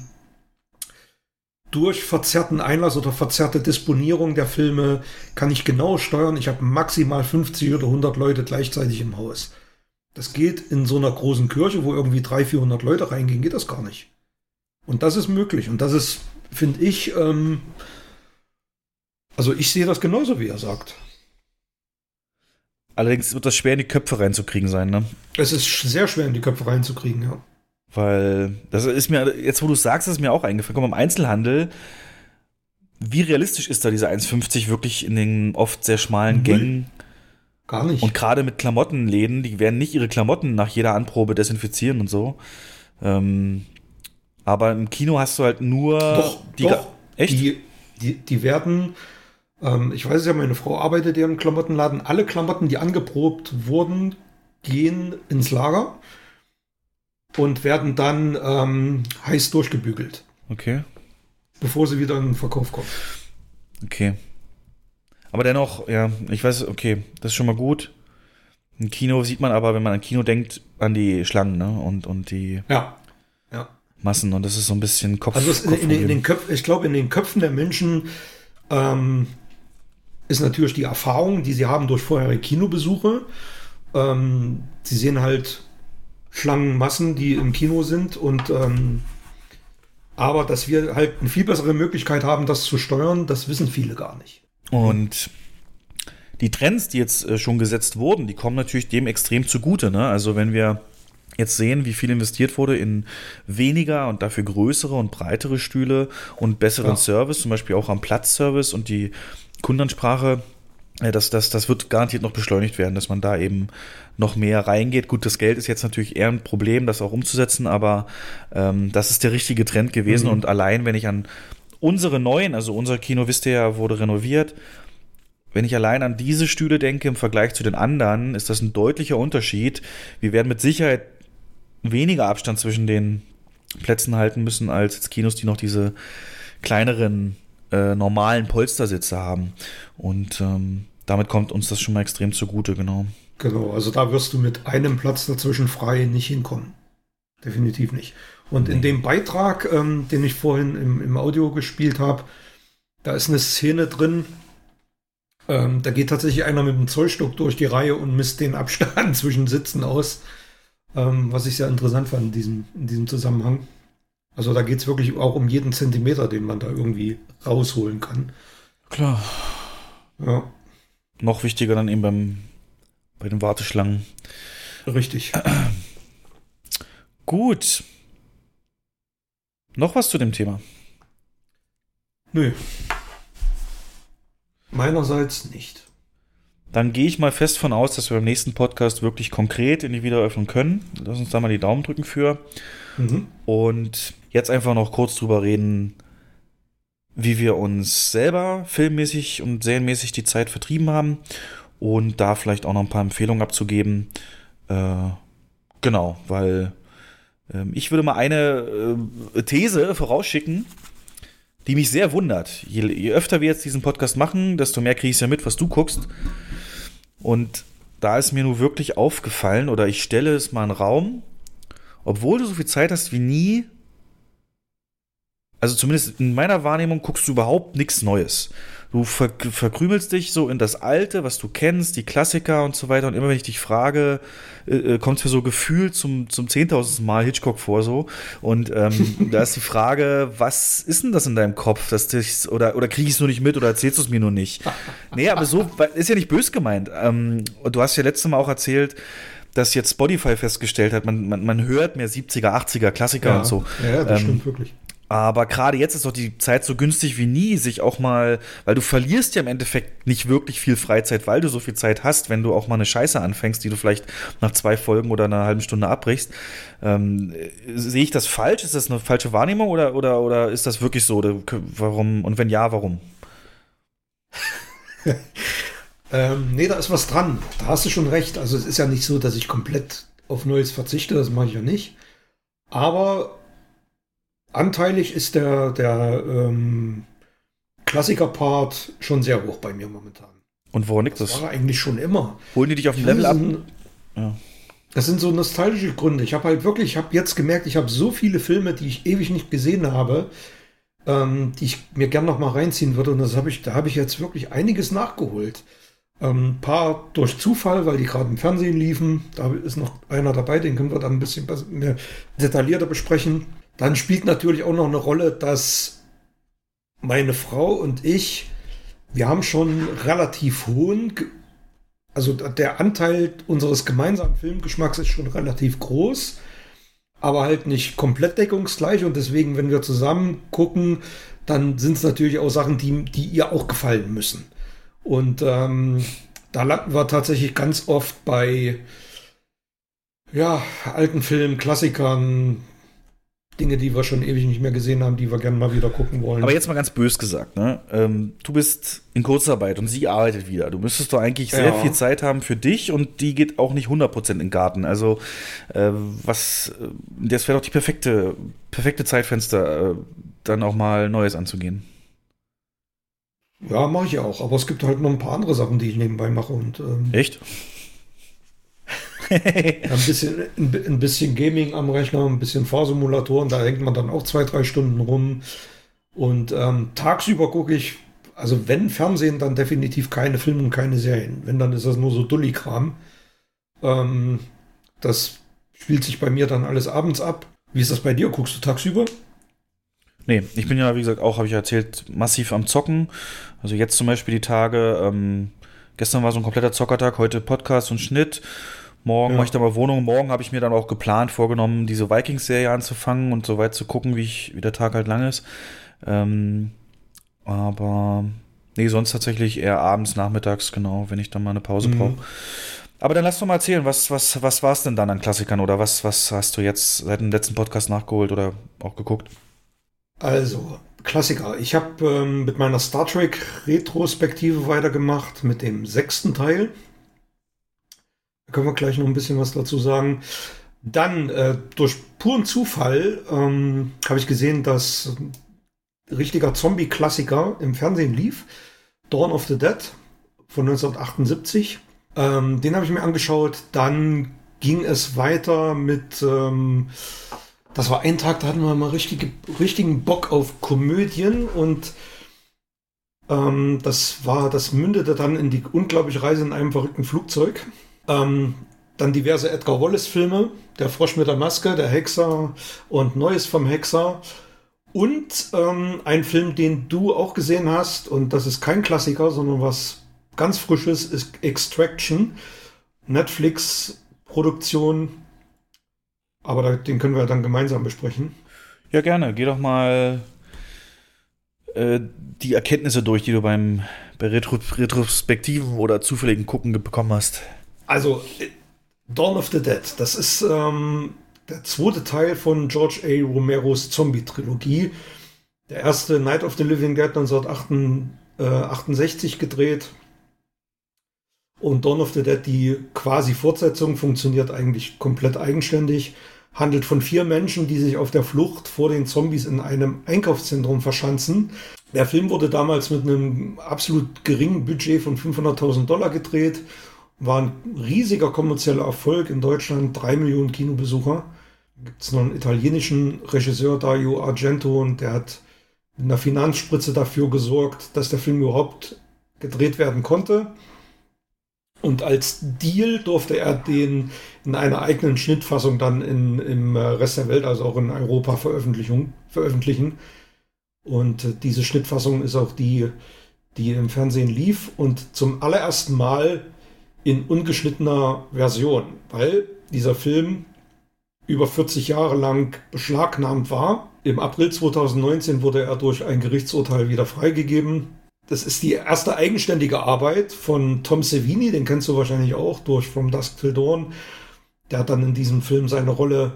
durch verzerrten Einlass oder verzerrte Disponierung der Filme kann ich genau steuern. Ich habe maximal 50 oder 100 Leute gleichzeitig im Haus. Das geht in so einer großen Kirche, wo irgendwie 300, 400 Leute reingehen, geht das gar nicht. Und das ist möglich. Und das ist, finde ich, ähm, also ich sehe das genauso, wie er sagt. Allerdings wird das schwer in die Köpfe reinzukriegen sein, ne? Es ist sehr schwer in die Köpfe reinzukriegen, ja. Weil, das ist mir, jetzt wo du es sagst, ist mir auch eingefallen. Mal, im Einzelhandel, wie realistisch ist da diese 1,50 wirklich in den oft sehr schmalen. Gängen? Gar nicht. Und gerade mit Klamottenläden, die werden nicht ihre Klamotten nach jeder Anprobe desinfizieren und so. Ähm, aber im Kino hast du halt nur Doch, die doch. Echt? Die, die, die werden, ähm, ich weiß ja, meine Frau arbeitet ja im Klamottenladen. Alle Klamotten, die angeprobt wurden, gehen ins Lager und werden dann ähm, heiß durchgebügelt, Okay. bevor sie wieder in den Verkauf kommen. Okay. Aber dennoch, ja, ich weiß, okay, das ist schon mal gut. Im Kino sieht man aber, wenn man an Kino denkt, an die Schlangen, ne? Und, und die Ja. Ja. Massen. Und das ist so ein bisschen Kopf. Also in, in, den- in den Köpfen, ich glaube, in den Köpfen der Menschen ähm, ist natürlich die Erfahrung, die sie haben durch vorherige Kinobesuche. Ähm, sie sehen halt Schlangenmassen, die im Kino sind und ähm, aber dass wir halt eine viel bessere Möglichkeit haben, das zu steuern, das wissen viele gar nicht. Und die Trends, die jetzt äh, schon gesetzt wurden, die kommen natürlich dem extrem zugute. Ne? Also wenn wir jetzt sehen, wie viel investiert wurde in weniger und dafür größere und breitere Stühle und besseren Ja. Service, zum Beispiel auch am Platzservice und die Kundenansprache, äh, das, das, das wird garantiert noch beschleunigt werden, dass man da eben noch mehr reingeht. Gut, das Geld ist jetzt natürlich eher ein Problem, das auch umzusetzen, aber ähm, das ist der richtige Trend gewesen. Mhm. Und allein, wenn ich an unsere neuen, also unser Kino, wisst ihr ja, wurde renoviert, wenn ich allein an diese Stühle denke im Vergleich zu den anderen, ist das ein deutlicher Unterschied. Wir werden mit Sicherheit weniger Abstand zwischen den Plätzen halten müssen als Kinos, die noch diese kleineren äh, normalen Polstersitze haben. Und ähm, damit kommt uns das schon mal extrem zugute, genau. Genau, also da wirst du mit einem Platz dazwischen frei nicht hinkommen. Definitiv nicht. Und in dem Beitrag, ähm, den ich vorhin im, im Audio gespielt habe, da ist eine Szene drin, ähm, da geht tatsächlich einer mit einem Zollstock durch die Reihe und misst den Abstand zwischen Sitzen aus, ähm, was ich sehr interessant fand in diesem, in diesem Zusammenhang. Also da geht es wirklich auch um jeden Zentimeter, den man da irgendwie rausholen kann. Klar. Ja. Noch wichtiger dann eben beim, bei den Warteschlangen. Richtig. Gut. Noch was zu dem Thema? Nö. Meinerseits nicht. Dann gehe ich mal fest von aus, dass wir beim nächsten Podcast wirklich konkret in die Wiedereröffnung können. Lass uns da mal die Daumen drücken für. Mhm. Und jetzt einfach noch kurz drüber reden, wie wir uns selber filmmäßig und serienmäßig die Zeit vertrieben haben und da vielleicht auch noch ein paar Empfehlungen abzugeben. Äh, genau, weil ähm, ich würde mal eine äh, These vorausschicken, die mich sehr wundert. Je, je öfter wir jetzt diesen Podcast machen, desto mehr kriege ich ja mit, was du guckst. Und da ist mir nur wirklich aufgefallen, oder ich stelle es mal in Raum, obwohl du so viel Zeit hast wie nie, also zumindest in meiner Wahrnehmung guckst du überhaupt nichts Neues. Du ver verkrümelst dich so in das Alte, was du kennst, die Klassiker und so weiter. Und immer wenn ich dich frage, äh, kommt es mir so gefühlt zum, zum zehntausendsten Mal Hitchcock vor so. Und ähm, da ist die Frage, was ist denn das in deinem Kopf? Dass dich, oder oder kriege ich es nur nicht mit oder erzählst du es mir nur nicht? nee, aber so ist ja nicht bös gemeint. Ähm, und du hast ja letztes Mal auch erzählt, dass jetzt Spotify festgestellt hat, man, man, man hört mehr 70er, 80er Klassiker Ja, und so. ja, ja, das Ähm, stimmt wirklich. Aber gerade jetzt ist doch die Zeit so günstig wie nie, sich auch mal, weil du verlierst ja im Endeffekt nicht wirklich viel Freizeit, weil du so viel Zeit hast, wenn du auch mal eine Scheiße anfängst, die du vielleicht nach zwei Folgen oder einer halben Stunde abbrichst. Ähm, äh, sehe ich das falsch? Ist das eine falsche Wahrnehmung oder, oder, oder ist das wirklich so? Oder, warum? Und wenn ja, warum? Ähm, nee, da ist was dran. Da hast du schon recht. Also es ist ja nicht so, dass ich komplett auf Neues verzichte, das mache ich ja nicht. Aber anteilig ist der, der ähm, Klassiker-Part schon sehr hoch bei mir momentan. Und woran liegt das? Das war eigentlich schon immer. Holen die dich auf Ich Level ab? finde, das sind- Ja. Das sind so nostalgische Gründe. Ich habe halt wirklich, ich habe jetzt gemerkt, ich habe so viele Filme, die ich ewig nicht gesehen habe, ähm, die ich mir gern noch mal reinziehen würde. Und das habe ich, da habe ich jetzt wirklich einiges nachgeholt. Ähm, Ein paar durch Zufall, weil die gerade im Fernsehen liefen. Da ist noch einer dabei, den können wir dann ein bisschen mehr detaillierter besprechen. Dann spielt natürlich auch noch eine Rolle, dass meine Frau und ich, wir haben schon relativ hohen, also der Anteil unseres gemeinsamen Filmgeschmacks ist schon relativ groß, aber halt nicht komplett deckungsgleich und deswegen, wenn wir zusammen gucken, dann sind es natürlich auch Sachen, die, die ihr auch gefallen müssen. Und ähm, da landen wir tatsächlich ganz oft bei ja, alten Filmen, Klassikern, Dinge, die wir schon ewig nicht mehr gesehen haben, die wir gerne mal wieder gucken wollen. Aber jetzt mal ganz bös gesagt, ne? Ähm, du bist in Kurzarbeit und sie arbeitet wieder. Du müsstest doch eigentlich sehr Ja. viel Zeit haben für dich und die geht auch nicht 100% in den Garten. Also, äh, was, äh, das wäre doch die perfekte, perfekte Zeitfenster, äh, dann auch mal Neues anzugehen. Ja, mache ich auch. Aber es gibt halt noch ein paar andere Sachen, die ich nebenbei mache. Und, ähm, Echt? ein, bisschen, ein, bi- ein bisschen Gaming am Rechner, ein bisschen Fahrsimulatoren. Da hängt man dann auch zwei, drei Stunden rum. Und ähm, tagsüber gucke ich, also wenn Fernsehen, dann definitiv keine Filme und keine Serien. Wenn, dann ist das nur so Dulli-Kram. Ähm, das spielt sich bei mir dann alles abends ab. Wie ist das bei dir? Guckst du tagsüber? Nee, ich bin ja, wie gesagt, auch, habe ich erzählt, massiv am Zocken. Also jetzt zum Beispiel die Tage, ähm, Gestern war so ein kompletter Zockertag, heute Podcast und Schnitt. Morgen Ja. mache ich da mal Wohnung. Morgen habe ich mir dann auch geplant, vorgenommen, diese Vikings-Serie anzufangen und so weit zu gucken, wie, ich, wie der Tag halt lang ist. Ähm, aber nee, sonst tatsächlich eher abends, nachmittags, genau, wenn ich dann mal eine Pause Mhm. brauche. Aber dann lass doch mal erzählen, was, was, was war es denn dann an Klassikern oder was, was hast du jetzt seit dem letzten Podcast nachgeholt oder auch geguckt? Also, Klassiker. Ich habe ähm, mit meiner Star Trek Retrospektive weitergemacht mit dem sechsten Teil. Da können wir gleich noch ein bisschen was dazu sagen. Dann, äh, durch puren Zufall, ähm, habe ich gesehen, dass ein richtiger Zombie-Klassiker im Fernsehen lief. Dawn of the Dead von 1978. Ähm, den habe ich mir angeschaut. Dann ging es weiter mit, ähm, das war ein Tag, da hatten wir mal richtige, richtigen Bock auf Komödien und ähm, das war, das mündete dann in die unglaubliche Reise in einem verrückten Flugzeug. Ähm, dann diverse Edgar Wallace-Filme, Der Frosch mit der Maske, Der Hexer und Neues vom Hexer. Und ähm, ein Film, den du auch gesehen hast, und das ist kein Klassiker, sondern was ganz Frisches, ist Extraction. Netflix-Produktion. Aber da, den können wir dann gemeinsam besprechen. Ja, gerne. Geh doch mal äh, die Erkenntnisse durch, die du beim bei Retro Retrospektiven oder zufälligen Gucken bekommen hast. Also, äh, Dawn of the Dead, das ist ähm, der zweite Teil von George A. Romeros Zombie-Trilogie. Der erste Night of the Living Dead 1968 gedreht. Und Dawn of the Dead, die quasi Fortsetzung, funktioniert eigentlich komplett eigenständig. Handelt von vier Menschen, die sich auf der Flucht vor den Zombies in einem Einkaufszentrum verschanzen. Der Film wurde damals mit einem absolut geringen Budget von 500.000 Dollar gedreht. War ein riesiger kommerzieller Erfolg in Deutschland, drei Millionen Kinobesucher. Gibt es noch einen italienischen Regisseur, Dario Argento, und der hat mit einer Finanzspritze dafür gesorgt, dass der Film überhaupt gedreht werden konnte. Und als Deal durfte er den in einer eigenen Schnittfassung dann in, im Rest der Welt, also auch in Europa, veröffentlichen. Und äh, diese Schnittfassung ist auch die, die im Fernsehen lief und zum allerersten Mal in ungeschnittener Version, weil dieser Film über 40 Jahre lang beschlagnahmt war. Im April 2019 wurde er durch ein Gerichtsurteil wieder freigegeben. Das ist die erste eigenständige Arbeit von Tom Savini, den kennst du wahrscheinlich auch durch From Dusk Till Dawn. Der hat dann in diesem Film seine Rolle,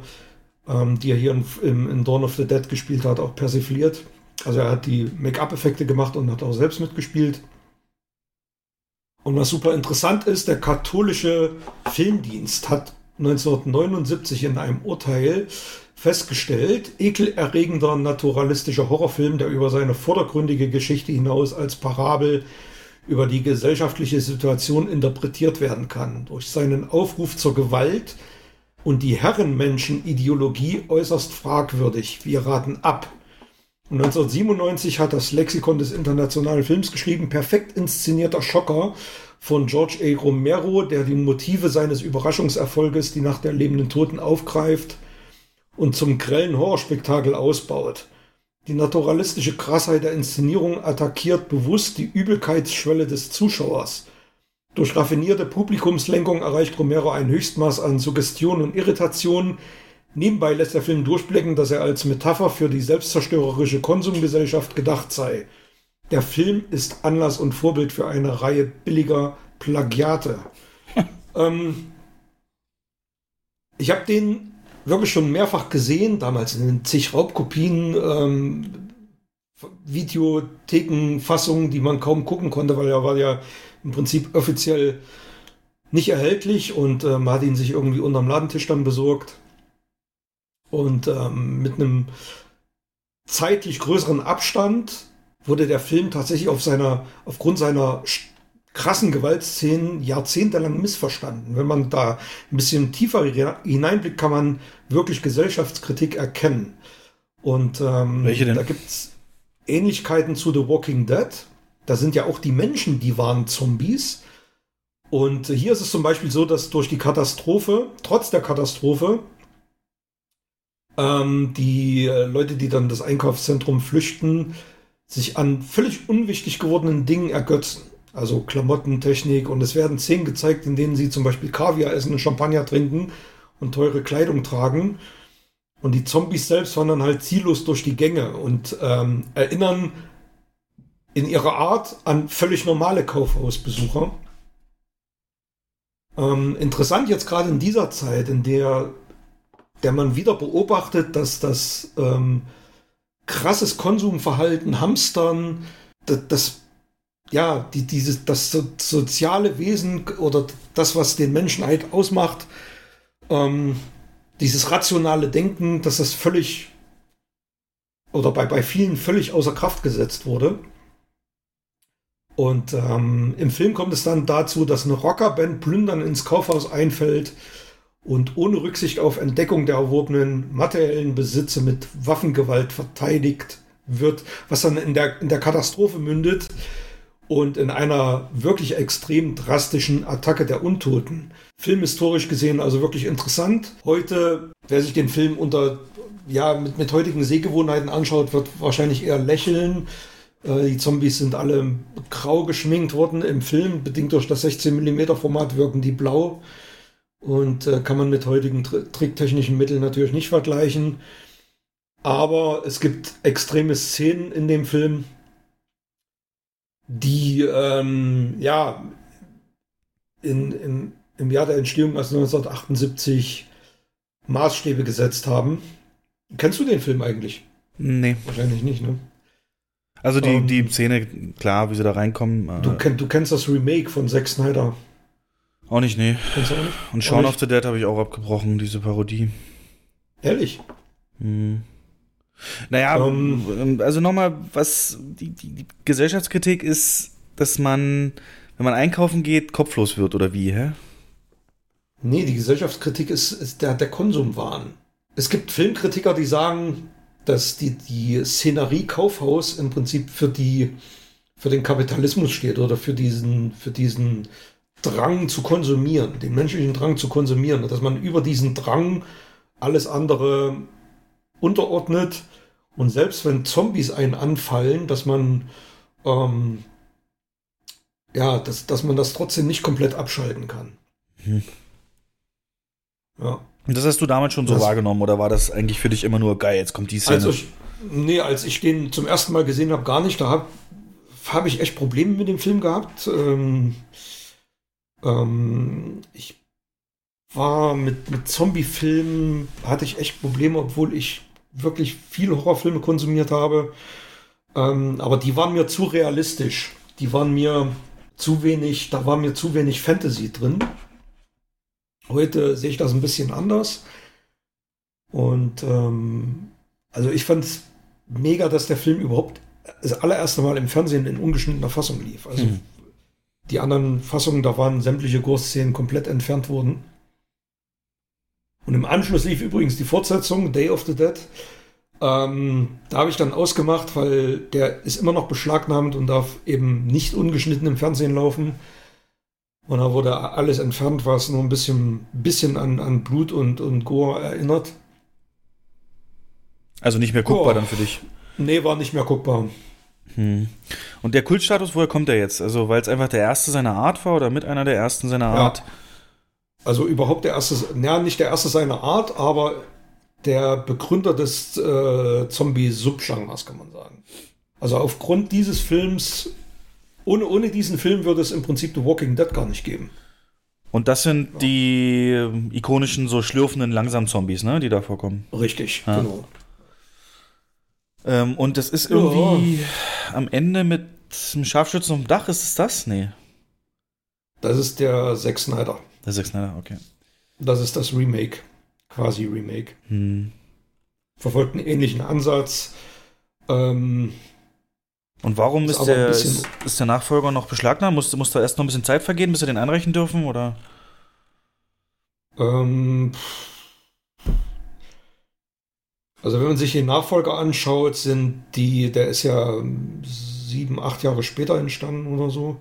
ähm, die er hier in, in, in Dawn of the Dead gespielt hat, auch persifliert. Also er hat die Make-up-Effekte gemacht und hat auch selbst mitgespielt. Und was super interessant ist, der katholische Filmdienst hat 1979 in einem Urteil festgestellt, ekelerregender naturalistischer Horrorfilm, der über seine vordergründige Geschichte hinaus als Parabel über die gesellschaftliche Situation interpretiert werden kann. Durch seinen Aufruf zur Gewalt und die Herrenmenschen-Ideologie äußerst fragwürdig. Wir raten ab. Und 1997 hat das Lexikon des internationalen Films geschrieben, perfekt inszenierter Schocker von George A. Romero, der die Motive seines Überraschungserfolges, die Nacht der lebenden Toten, aufgreift und zum grellen Horrorspektakel ausbaut. Die naturalistische Krassheit der Inszenierung attackiert bewusst die Übelkeitsschwelle des Zuschauers. Durch raffinierte Publikumslenkung erreicht Romero ein Höchstmaß an Suggestion und Irritation. Nebenbei lässt der Film durchblicken, dass er als Metapher für die selbstzerstörerische Konsumgesellschaft gedacht sei. Der Film ist Anlass und Vorbild für eine Reihe billiger Plagiate. ähm, ich habe den wirklich schon mehrfach gesehen, damals in den zig Raubkopien, ähm, Videothekenfassungen, die man kaum gucken konnte, weil er war ja im Prinzip offiziell nicht erhältlich und äh, man hat ihn sich irgendwie unterm Ladentisch dann besorgt. Und ähm, mit einem zeitlich größeren Abstand wurde der Film tatsächlich auf seiner, aufgrund seiner krassen Gewaltszenen jahrzehntelang missverstanden. Wenn man da ein bisschen tiefer hi- hineinblickt, kann man wirklich Gesellschaftskritik erkennen. Und ähm, da gibt es Ähnlichkeiten zu The Walking Dead. Da sind ja auch die Menschen, die waren Zombies. Und hier ist es zum Beispiel so, dass durch die Katastrophe, trotz der Katastrophe, ähm, die äh, Leute, die dann das Einkaufszentrum flüchten, sich an völlig unwichtig gewordenen Dingen ergötzen. Also Klamottentechnik und es werden Szenen gezeigt, in denen sie zum Beispiel Kaviar essen und Champagner trinken und teure Kleidung tragen. Und die Zombies selbst wandern halt ziellos durch die Gänge und ähm, erinnern in ihrer Art an völlig normale Kaufhausbesucher. Ähm, interessant jetzt gerade in dieser Zeit, in der, der man wieder beobachtet, dass das ähm, krasses Konsumverhalten, Hamstern, das, das ja, die, dieses, das so, soziale Wesen oder das, was den Menschen halt ausmacht, ähm, dieses rationale Denken, dass das völlig oder bei, bei vielen völlig außer Kraft gesetzt wurde. Und ähm, im Film kommt es dann dazu, dass eine Rockerband plündern ins Kaufhaus einfällt und ohne Rücksicht auf Entdeckung der erworbenen materiellen Besitze mit Waffengewalt verteidigt wird, was dann in der, in der Katastrophe mündet und in einer wirklich extrem drastischen Attacke der Untoten. Filmhistorisch gesehen also wirklich interessant. Heute, wer sich den Film unter ja, mit, mit heutigen Sehgewohnheiten anschaut, wird wahrscheinlich eher lächeln. Äh, die Zombies sind alle grau geschminkt worden im Film, bedingt durch das 16 mm Format wirken die blau und äh, kann man mit heutigen tr tricktechnischen Mitteln natürlich nicht vergleichen. Aber es gibt extreme Szenen in dem Film, die ähm, ja in, in, im Jahr der Entstehung also 1978 Maßstäbe gesetzt haben. Kennst du den Film eigentlich? Nee. Wahrscheinlich nicht, ne? Also die, um, die Szene, klar, wie sie da reinkommen. Äh, du, kenn, du kennst das Remake von Zack Snyder. Auch nicht, nee. Kennst du auch nicht? Und Shaun of the Dead habe ich auch abgebrochen, diese Parodie. Ehrlich? Hm. Naja, um, ähm, also nochmal, was die, die, die, Gesellschaftskritik ist, dass man, wenn man einkaufen geht, kopflos wird oder wie, hä? Nee, die Gesellschaftskritik ist, ist der, der Konsumwahn. Es gibt Filmkritiker, die sagen, dass die, die Szenerie Kaufhaus im Prinzip für die, für den Kapitalismus steht oder für diesen, für diesen Drang zu konsumieren, den menschlichen Drang zu konsumieren, dass man über diesen Drang alles andere unterordnet und selbst wenn Zombies einen anfallen, dass man ähm, ja, dass, dass man das trotzdem nicht komplett abschalten kann. Hm. Ja. Und das hast du damals schon so das, wahrgenommen oder war das eigentlich für dich immer nur geil, jetzt kommt die Szene? Also ich, nee, als ich den zum ersten Mal gesehen habe, gar nicht. Da habe hab ich echt Probleme mit dem Film gehabt. Ähm, ähm, ich war mit, mit Zombie-Filmen, hatte ich echt Probleme, obwohl ich wirklich viele Horrorfilme konsumiert habe. Ähm, aber die waren mir zu realistisch. Die waren mir zu wenig, da war mir zu wenig Fantasy drin. Heute sehe ich das ein bisschen anders. Und ähm, also ich fand es mega, dass der Film überhaupt das allererste Mal im Fernsehen in ungeschnittener Fassung lief. Also hm. Die anderen Fassungen, da waren sämtliche Gore-Szenen komplett entfernt worden. Und im Anschluss lief übrigens die Fortsetzung, Day of the Dead. Ähm, da habe ich dann ausgemacht, weil der ist immer noch beschlagnahmt und darf eben nicht ungeschnitten im Fernsehen laufen. Und da wurde alles entfernt, was nur ein bisschen, bisschen an, an Blut und, und Gore erinnert. Also nicht mehr guckbar oh. dann für dich? Nee, war nicht mehr guckbar. Hm. Und der Kultstatus, woher kommt der jetzt? Also, weil es einfach der erste seiner Art war oder mit einer der ersten seiner Art? Ja. Also überhaupt der erste, ja, nicht der erste seiner Art, aber der Begründer des äh, Zombie-Subgenres, kann man sagen. Also aufgrund dieses Films ohne, ohne diesen Film würde es im Prinzip The Walking Dead gar nicht geben. Und das sind ja. die ähm, ikonischen, so schlürfenden Langsam-Zombies, ne, die da vorkommen. Richtig, ja. genau. Ähm, und das ist irgendwie ja. am Ende mit einem Scharfschützen auf dem Dach, ist es das? Nee. Das ist der Zack Snyder. Der Zack Snyder, okay. Das ist das Remake, quasi Remake. Hm. Verfolgt einen ähnlichen Ansatz. Ähm, und warum ist, ist der, ist, ist, der Nachfolger noch beschlagnahmt? Muss, muss da erst noch ein bisschen Zeit vergehen, bis sie den einreichen dürfen? Oder? Ähm, also wenn man sich den Nachfolger anschaut, sind die, der ist ja sieben, acht Jahre später entstanden oder so.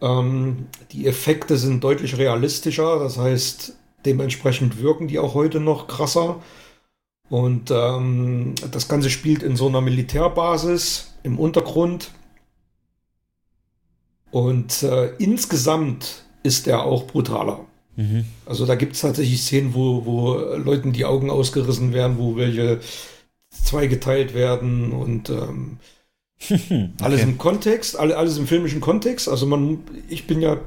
Ähm, die Effekte sind deutlich realistischer, das heißt, dementsprechend wirken die auch heute noch krasser. Und ähm, das Ganze spielt in so einer Militärbasis im Untergrund. Und äh, insgesamt ist er auch brutaler. Mhm. Also da gibt es tatsächlich Szenen, wo, wo Leuten die Augen ausgerissen werden, wo welche zweigeteilt werden und ähm, alles im Kontext, alle, alles im filmischen Kontext. Also man, ich bin ja,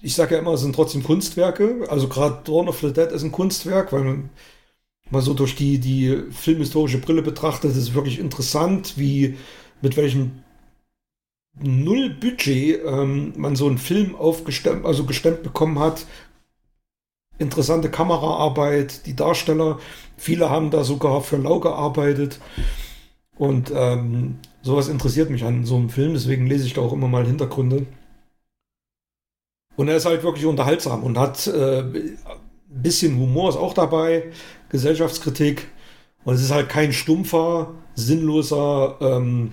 ich sage ja immer, es sind trotzdem Kunstwerke. Also gerade Dawn of the Dead ist ein Kunstwerk, weil man mal so durch die, die filmhistorische Brille betrachtet, ist wirklich interessant, wie mit welchem null Budget ähm, man so einen Film aufgestemmt, also gestemmt bekommen hat. Interessante Kameraarbeit, die Darsteller, viele haben da sogar für lau gearbeitet. Und ähm, sowas interessiert mich an so einem Film, deswegen lese ich da auch immer mal Hintergründe. Und er ist halt wirklich unterhaltsam und hat äh, ein bisschen Humor ist auch dabei, Gesellschaftskritik. Und es ist halt kein stumpfer, sinnloser, ähm,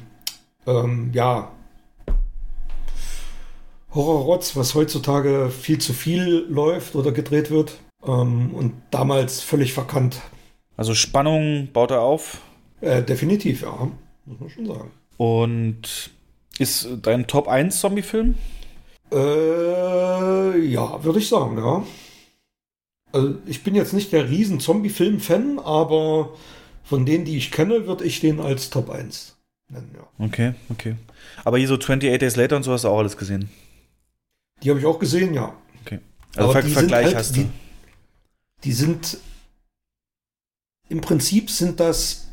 ähm, ja, Horrorrotz, was heutzutage viel zu viel läuft oder gedreht wird. Ähm, und damals völlig verkannt. Also Spannung baut er auf? Äh, definitiv, ja. Muss man schon sagen. Und ist dein Top 1 Zombie-Film? Äh, ja, würde ich sagen, ja. Also ich bin jetzt nicht der riesen Zombie-Film-Fan, aber von denen, die ich kenne, würde ich den als Top 1 nennen, ja. Okay, okay. Aber hier so 28 Days Later und so hast du auch alles gesehen? Die habe ich auch gesehen, ja. Okay. Also Aber Ver die Vergleich sind halt, hast du. Die, die sind im Prinzip sind das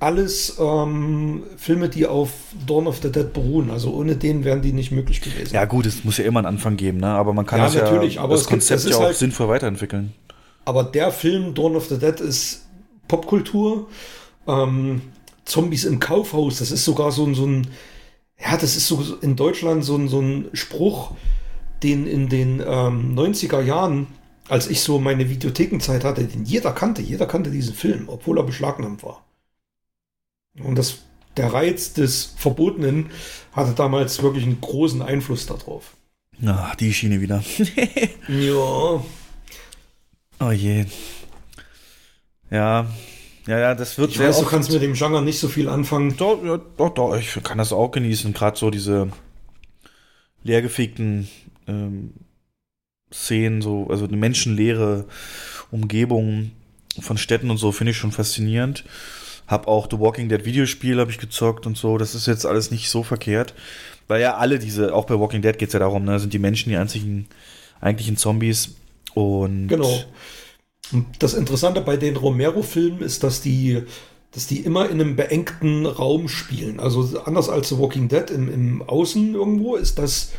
alles ähm, Filme, die auf Dawn of the Dead beruhen. Also ohne den wären die nicht möglich gewesen. Ja gut, es muss ja immer einen Anfang geben, ne? Aber man kann Ja, das natürlich, ja aber das gibt- Konzept ist ja auch halt- sinnvoll weiterentwickeln. Aber der Film Dawn of the Dead ist Popkultur. Ähm, Zombies im Kaufhaus, das ist sogar so ein, so ein ja, das ist so in Deutschland so ein, so ein Spruch, den in den ähm, 90er Jahren, als ich so meine Videothekenzeit hatte, den jeder kannte, jeder kannte diesen Film, obwohl er beschlagnahmt war. Und das, der Reiz des Verbotenen hatte damals wirklich einen großen Einfluss darauf. Ah, die Schiene wieder. ja. Oh je. Ja. Ja, ja, das wird Ich sehr weiß, du oft- kannst mit dem Genre nicht so viel anfangen. Doch, doch, doch, ich kann das auch genießen. Gerade so diese leergefegten ähm, Szenen, so, also eine menschenleere Umgebung von Städten und so, finde ich schon faszinierend. Hab auch The Walking Dead Videospiel habe ich gezockt und so. Das ist jetzt alles nicht so verkehrt. Weil ja alle diese, auch bei Walking Dead geht es ja darum, ne, sind die Menschen die einzigen eigentlichen Zombies. Und Genau. Das Interessante bei den Romero-Filmen ist, dass die, dass die immer in einem beengten Raum spielen. Also anders als The Walking Dead im, im Außen irgendwo ist das,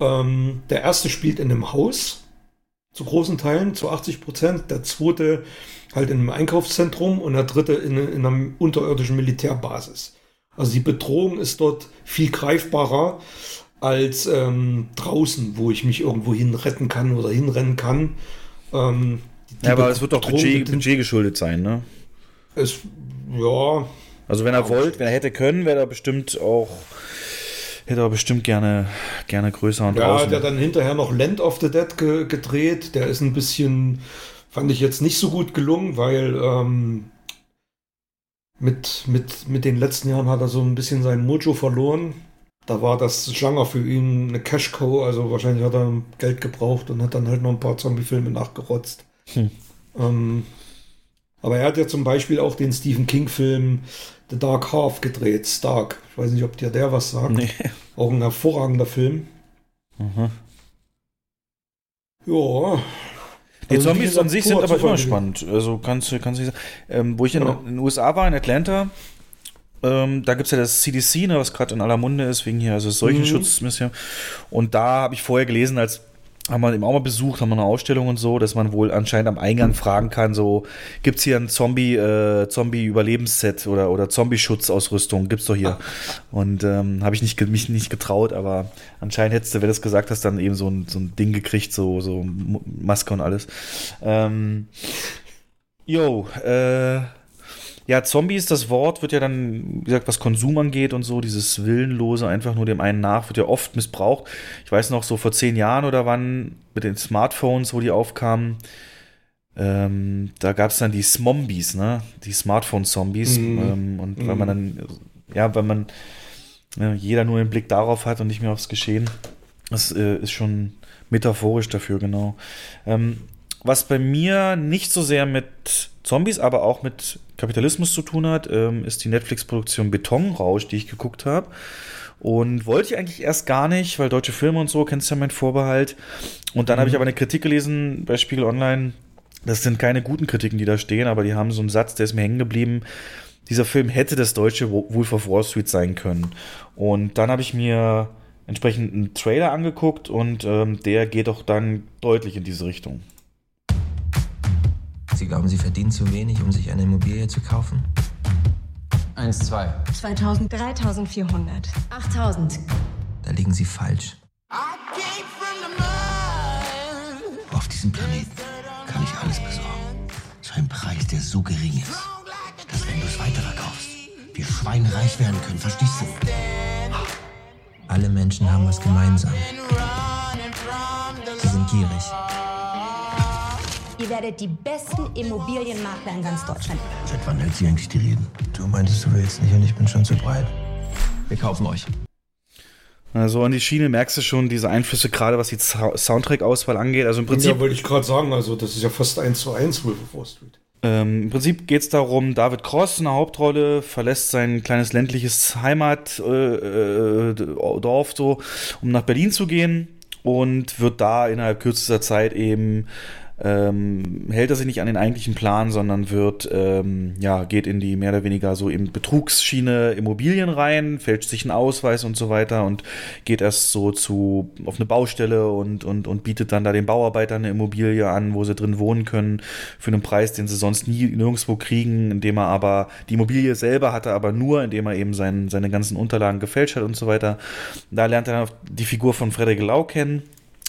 ähm, der erste spielt in einem Haus, zu großen Teilen, zu 80 Prozent, der zweite halt in einem Einkaufszentrum und der dritte in, in einer unterirdischen Militärbasis. Also die Bedrohung ist dort viel greifbarer als ähm, draußen, wo ich mich irgendwo hin retten kann oder hinrennen kann. Ähm, ja, aber es wird doch Budget, Budget geschuldet sein, ne? Es, ja. Also wenn er wollte, wenn er hätte können, wäre er bestimmt auch, hätte er bestimmt gerne, gerne größer und Ja, draußen. der dann hinterher noch Land of the Dead ge gedreht. Der ist ein bisschen, fand ich jetzt nicht so gut gelungen, weil ähm, mit, mit, mit den letzten Jahren hat er so ein bisschen sein Mojo verloren. Da war das Genre für ihn eine Cash-Cow, also wahrscheinlich hat er Geld gebraucht und hat dann halt noch ein paar Zombie-Filme nachgerotzt. Hm. Ähm, aber er hat ja zum Beispiel auch den Stephen King-Film The Dark Half gedreht, Stark. Ich weiß nicht, ob dir der was sagt. Nee. Auch ein hervorragender Film. Mhm. Ja. Die Also, Zombies an sich sind aber immer spannend. Also kannst du kannst nicht sagen. Ähm, wo ich in, Ja. in den USA war, in Atlanta, ähm, da gibt es ja das CDC, ne, was gerade in aller Munde ist, wegen hier, also das Seuchenschutzmission. Und da habe ich vorher gelesen, als haben wir eben auch mal besucht, haben wir eine Ausstellung und so, dass man wohl anscheinend am Eingang fragen kann, so, gibt's hier ein Zombie, äh, Zombie-Überlebensset oder, oder Zombie-Schutzausrüstung? Gibt's doch hier. Und ähm, habe ich nicht, mich nicht getraut, aber anscheinend hättest du, wenn du es gesagt hast, dann eben so ein, so ein Ding gekriegt, so, so Maske und alles. Ähm, jo, äh, ja, Zombie ist das Wort, wird ja dann, wie gesagt, was Konsum angeht und so, dieses Willenlose, einfach nur dem einen nach, wird ja oft missbraucht. Ich weiß noch, so vor zehn Jahren oder wann, mit den Smartphones, wo die aufkamen, ähm, da gab es dann die Smombies, ne? Die Smartphone-Zombies. Mhm. Ähm, und weil Mhm. man dann, ja, weil man ne, jeder nur den Blick darauf hat und nicht mehr aufs Geschehen. Das äh, ist schon metaphorisch dafür, genau. Ähm, was bei mir nicht so sehr mit Zombies, aber auch mit Kapitalismus zu tun hat, ähm, ist die Netflix-Produktion Betonrausch, die ich geguckt habe. Und wollte ich eigentlich erst gar nicht, weil deutsche Filme und so, kennst du ja mein Vorbehalt. Und dann Mhm. habe ich aber eine Kritik gelesen bei Spiegel Online. Das sind keine guten Kritiken, die da stehen, aber die haben so einen Satz, der ist mir hängen geblieben. Dieser Film hätte das deutsche Wo- Wolf of Wall Street sein können. Und dann habe ich mir entsprechend einen Trailer angeguckt und ähm, der geht auch dann deutlich in diese Richtung. Sie glauben, Sie verdienen zu wenig, um sich eine Immobilie zu kaufen? Eins, zwei. 2000, 3400, 8000. Da liegen Sie falsch. Auf diesem Planeten kann ich alles besorgen. Zu einem Preis, der so gering ist, dass wenn du es weiterverkaufst, wir schweinereich werden können. Verstehst du? Alle Menschen haben was gemeinsam. Sie sind gierig. Ihr werdet die besten Immobilienmakler in ganz Deutschland. Seit wann hält sie eigentlich die Reden? Du meintest, du willst nicht und ich bin schon zu breit. Wir kaufen euch. Also an die Schiene merkst du schon diese Einflüsse, gerade was die Soundtrack-Auswahl angeht. Also im Prinzip ja, wollte ich gerade sagen, also das ist ja fast eins zu eins Wolf of Wall Street. Ähm, Im Prinzip geht es darum, David Cross in der Hauptrolle verlässt sein kleines ländliches Heimatdorf äh, äh, so, um nach Berlin zu gehen und wird da innerhalb kürzester Zeit eben ähm, hält er sich nicht an den eigentlichen Plan, sondern wird, ähm, ja, geht in die mehr oder weniger so eben Betrugsschiene Immobilien rein, fälscht sich einen Ausweis und so weiter und geht erst so zu, auf eine Baustelle und, und, und bietet dann da den Bauarbeitern eine Immobilie an, wo sie drin wohnen können, für einen Preis, den sie sonst nie nirgendwo kriegen, indem er aber, die Immobilie selber hat er aber nur, indem er eben sein, seine ganzen Unterlagen gefälscht hat und so weiter. Da lernt er dann die Figur von Frederik Lau kennen,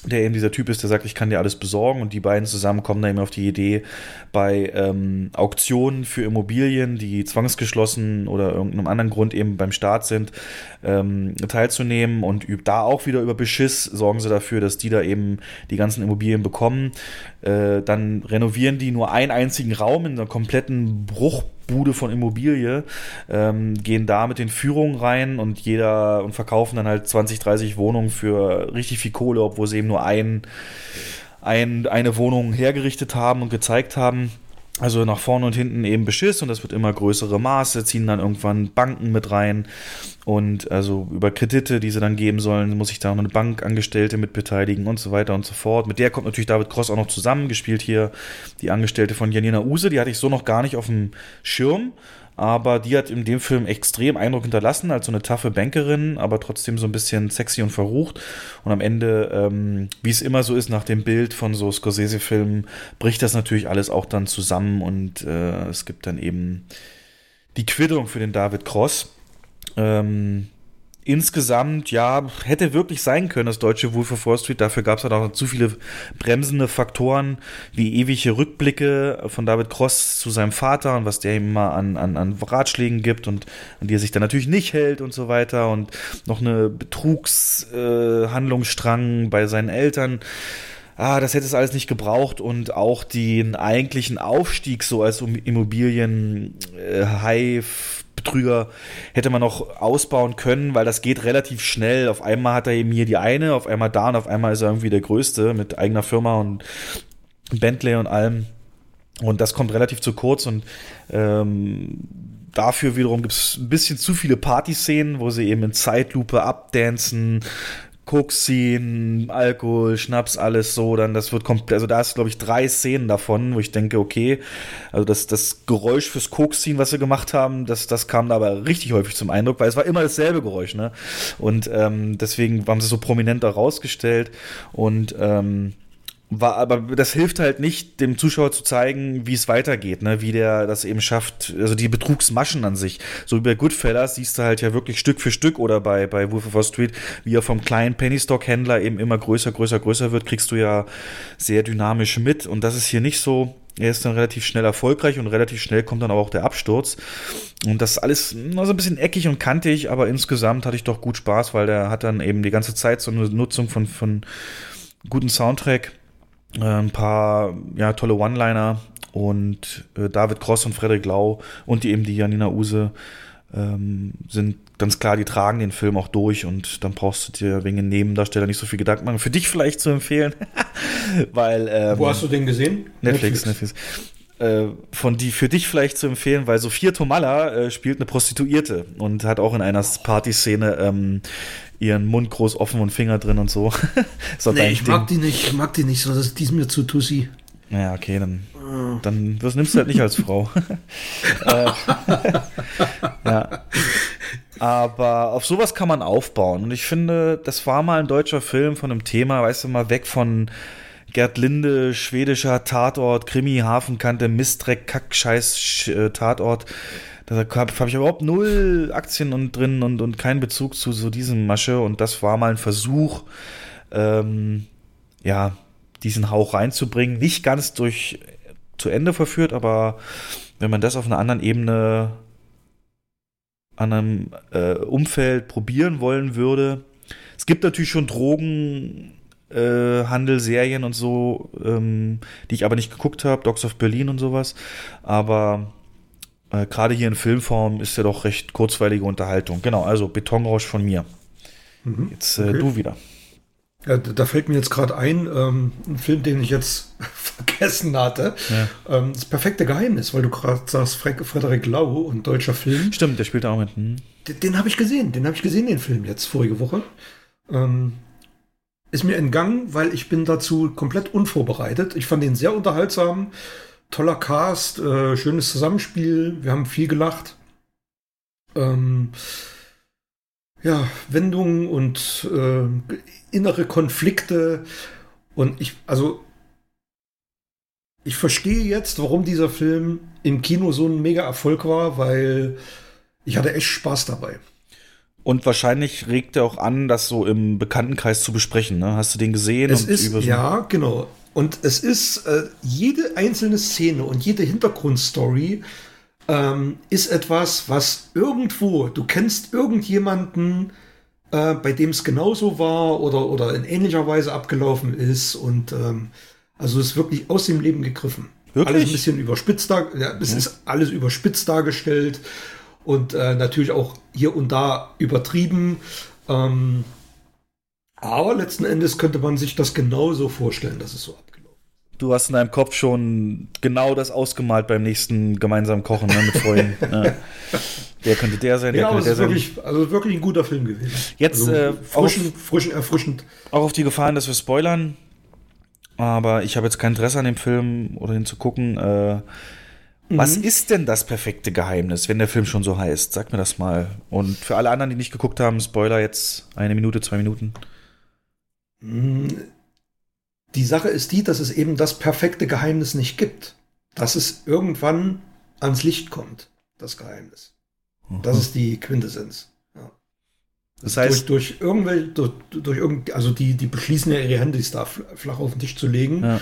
der eben dieser Typ ist, der sagt, ich kann dir alles besorgen und die beiden zusammen kommen dann eben auf die Idee, bei ähm, Auktionen für Immobilien, die zwangsgeschlossen oder irgendeinem anderen Grund eben beim Staat sind, ähm, teilzunehmen und da auch wieder über Beschiss sorgen sie dafür, dass die da eben die ganzen Immobilien bekommen. Äh, dann renovieren die nur einen einzigen Raum in einer kompletten Bruchbude von Immobilie, ähm, gehen da mit den Führungen rein und jeder und verkaufen dann halt 20, 30 Wohnungen für richtig viel Kohle, obwohl sie eben nur ein, ein, eine Wohnung hergerichtet haben und gezeigt haben. Also nach vorne und hinten eben Beschiss und das wird immer größere Maße, ziehen dann irgendwann Banken mit rein. Und also über Kredite, die sie dann geben sollen, muss sich da noch eine Bankangestellte mit beteiligen und so weiter und so fort. Mit der kommt natürlich David Cross auch noch zusammen, gespielt hier. Die Angestellte von Janina Use, die hatte ich so noch gar nicht auf dem Schirm, aber die hat in dem Film extrem Eindruck hinterlassen, als so eine taffe Bankerin, aber trotzdem so ein bisschen sexy und verrucht. Und am Ende, ähm, wie es immer so ist, nach dem Bild von so Scorsese-Filmen, bricht das natürlich alles auch dann zusammen und äh, es gibt dann eben die Quittung für den David Cross. Ähm, insgesamt, ja, hätte wirklich sein können, das deutsche Wolf of Wall Street. Dafür gab es halt auch zu viele bremsende Faktoren, wie ewige Rückblicke von David Cross zu seinem Vater und was der ihm mal an, an, an Ratschlägen gibt und an die er sich dann natürlich nicht hält und so weiter und noch eine Betrugshandlungsstrang äh, bei seinen Eltern. Ah, das hätte es alles nicht gebraucht und auch den eigentlichen Aufstieg so als Immobilien-High Betrüger hätte man noch ausbauen können, weil das geht relativ schnell. Auf einmal hat er eben hier die eine, auf einmal da und auf einmal ist er irgendwie der Größte mit eigener Firma und Bentley und allem. Und das kommt relativ zu kurz und ähm, dafür wiederum gibt es ein bisschen zu viele Partyszenen, wo sie eben in Zeitlupe abdancen, Koks ziehen, Alkohol, Schnaps, alles so, dann das wird komplett, also da ist glaube ich drei Szenen davon, wo ich denke, okay, also das, das Geräusch fürs Koks ziehen, was sie gemacht haben, das, das kam da aber richtig häufig zum Eindruck, weil es war immer dasselbe Geräusch, ne? Und ähm, deswegen haben sie so prominent da rausgestellt und ähm, war, aber das hilft halt nicht, dem Zuschauer zu zeigen, wie es weitergeht, ne, wie der das eben schafft, also die Betrugsmaschen an sich. So wie bei Goodfellas siehst du halt ja wirklich Stück für Stück oder bei, bei Wolf of Wall Street, wie er vom kleinen Pennystock-Händler eben immer größer, größer, größer wird, kriegst du ja sehr dynamisch mit und das ist hier nicht so. Er ist dann relativ schnell erfolgreich und relativ schnell kommt dann auch der Absturz. Und das alles nur so ein bisschen eckig und kantig, aber insgesamt hatte ich doch gut Spaß, weil der hat dann eben die ganze Zeit so eine Nutzung von, von guten Soundtrack ein paar ja, tolle One-Liner und äh, David Cross und Frederik Lau und die eben die Janina Use ähm, sind ganz klar, die tragen den Film auch durch und dann brauchst du dir wegen den Nebendarsteller nicht so viel Gedanken machen. Für dich vielleicht zu empfehlen, weil. Ähm, Wo hast du den gesehen? Netflix, Netflix. Äh, von die für dich vielleicht zu empfehlen, weil Sophia Tomalla äh, spielt eine Prostituierte und hat auch in einer Partyszene ähm, ihren Mund groß offen und Finger drin und so. so nee, ich Ding. mag die nicht, ich mag die nicht so, das, die ist mir zu tussi. Ja, okay, dann, dann das nimmst du halt nicht als Frau. äh, ja. Aber auf sowas kann man aufbauen. Und ich finde, das war mal ein deutscher Film von einem Thema, weißt du, mal weg von Gerd Linde, schwedischer Tatort, Krimi, Hafenkante, Mistreck, Kackscheiß, Sch- äh, Tatort. Da habe hab ich überhaupt null Aktien und drin und, und keinen Bezug zu so diesem Masche. Und das war mal ein Versuch, ähm, ja, diesen Hauch reinzubringen. Nicht ganz durch zu Ende verführt, aber wenn man das auf einer anderen Ebene, an einem äh, Umfeld probieren wollen würde. Es gibt natürlich schon Drogen. Äh, Handel-Serien und so, ähm, die ich aber nicht geguckt habe, Dogs of Berlin und sowas. Aber äh, gerade hier in Filmform ist ja doch recht kurzweilige Unterhaltung. Genau, also Betonrausch von mir. Mhm. Jetzt äh, Okay. du wieder. Ja, da fällt mir jetzt gerade ein, ähm, ein Film, den ich jetzt vergessen hatte. Ähm, das perfekte Geheimnis, weil du gerade sagst, Fre Frederik Lau und deutscher Film. Stimmt, der spielt auch mit. Hm. Den, den habe ich gesehen, den habe ich gesehen, den Film jetzt vorige Woche. Ähm, ist mir entgangen, weil ich bin dazu komplett unvorbereitet. Ich fand den sehr unterhaltsam, toller Cast, äh, schönes Zusammenspiel, wir haben viel gelacht. Ähm, ja, Wendungen und äh, innere Konflikte. Und ich, also, ich verstehe jetzt, warum dieser Film im Kino so ein mega Erfolg war, weil ich hatte echt Spaß dabei. Und wahrscheinlich regt er auch an, das so im Bekanntenkreis zu besprechen. Ne? Hast du den gesehen? Es ist, so- ja, genau. Und es ist äh, jede einzelne Szene und jede Hintergrundstory ähm, ist etwas, was irgendwo, du kennst irgendjemanden, äh, bei dem es genauso war oder, oder in ähnlicher Weise abgelaufen ist. Und ähm, also es ist wirklich aus dem Leben gegriffen. Wirklich? Alles ein bisschen überspitzt dar ja, es Ja. ist alles überspitzt dargestellt und äh, natürlich auch hier und da übertrieben. Ähm, aber letzten Endes könnte man sich das genauso vorstellen, dass es so abgelaufen Du hast in deinem Kopf schon genau das ausgemalt beim nächsten gemeinsamen Kochen ne, mit Freunden. ja. Der könnte der sein, der Ja, könnte es der ist sein. wirklich, also wirklich ein guter Film gewesen. Jetzt also, äh, frischen, auf, frischen, erfrischend. auch auf die Gefahren, dass wir spoilern. Aber ich habe jetzt kein Interesse an dem Film oder ihn zu gucken. Äh, Was Mhm. ist denn das perfekte Geheimnis, wenn der Film schon so heißt? Sag mir das mal. Und für alle anderen, die nicht geguckt haben, Spoiler jetzt eine Minute, zwei Minuten. Die Sache ist die, dass es eben das perfekte Geheimnis nicht gibt. Dass es irgendwann ans Licht kommt, das Geheimnis. Das ist die Quintessenz. Ja. Das heißt, durch, durch irgendwelche, durch, durch irgend, also die, die beschließen ja ihre Handys da fl- flach auf den Tisch zu legen. Ja.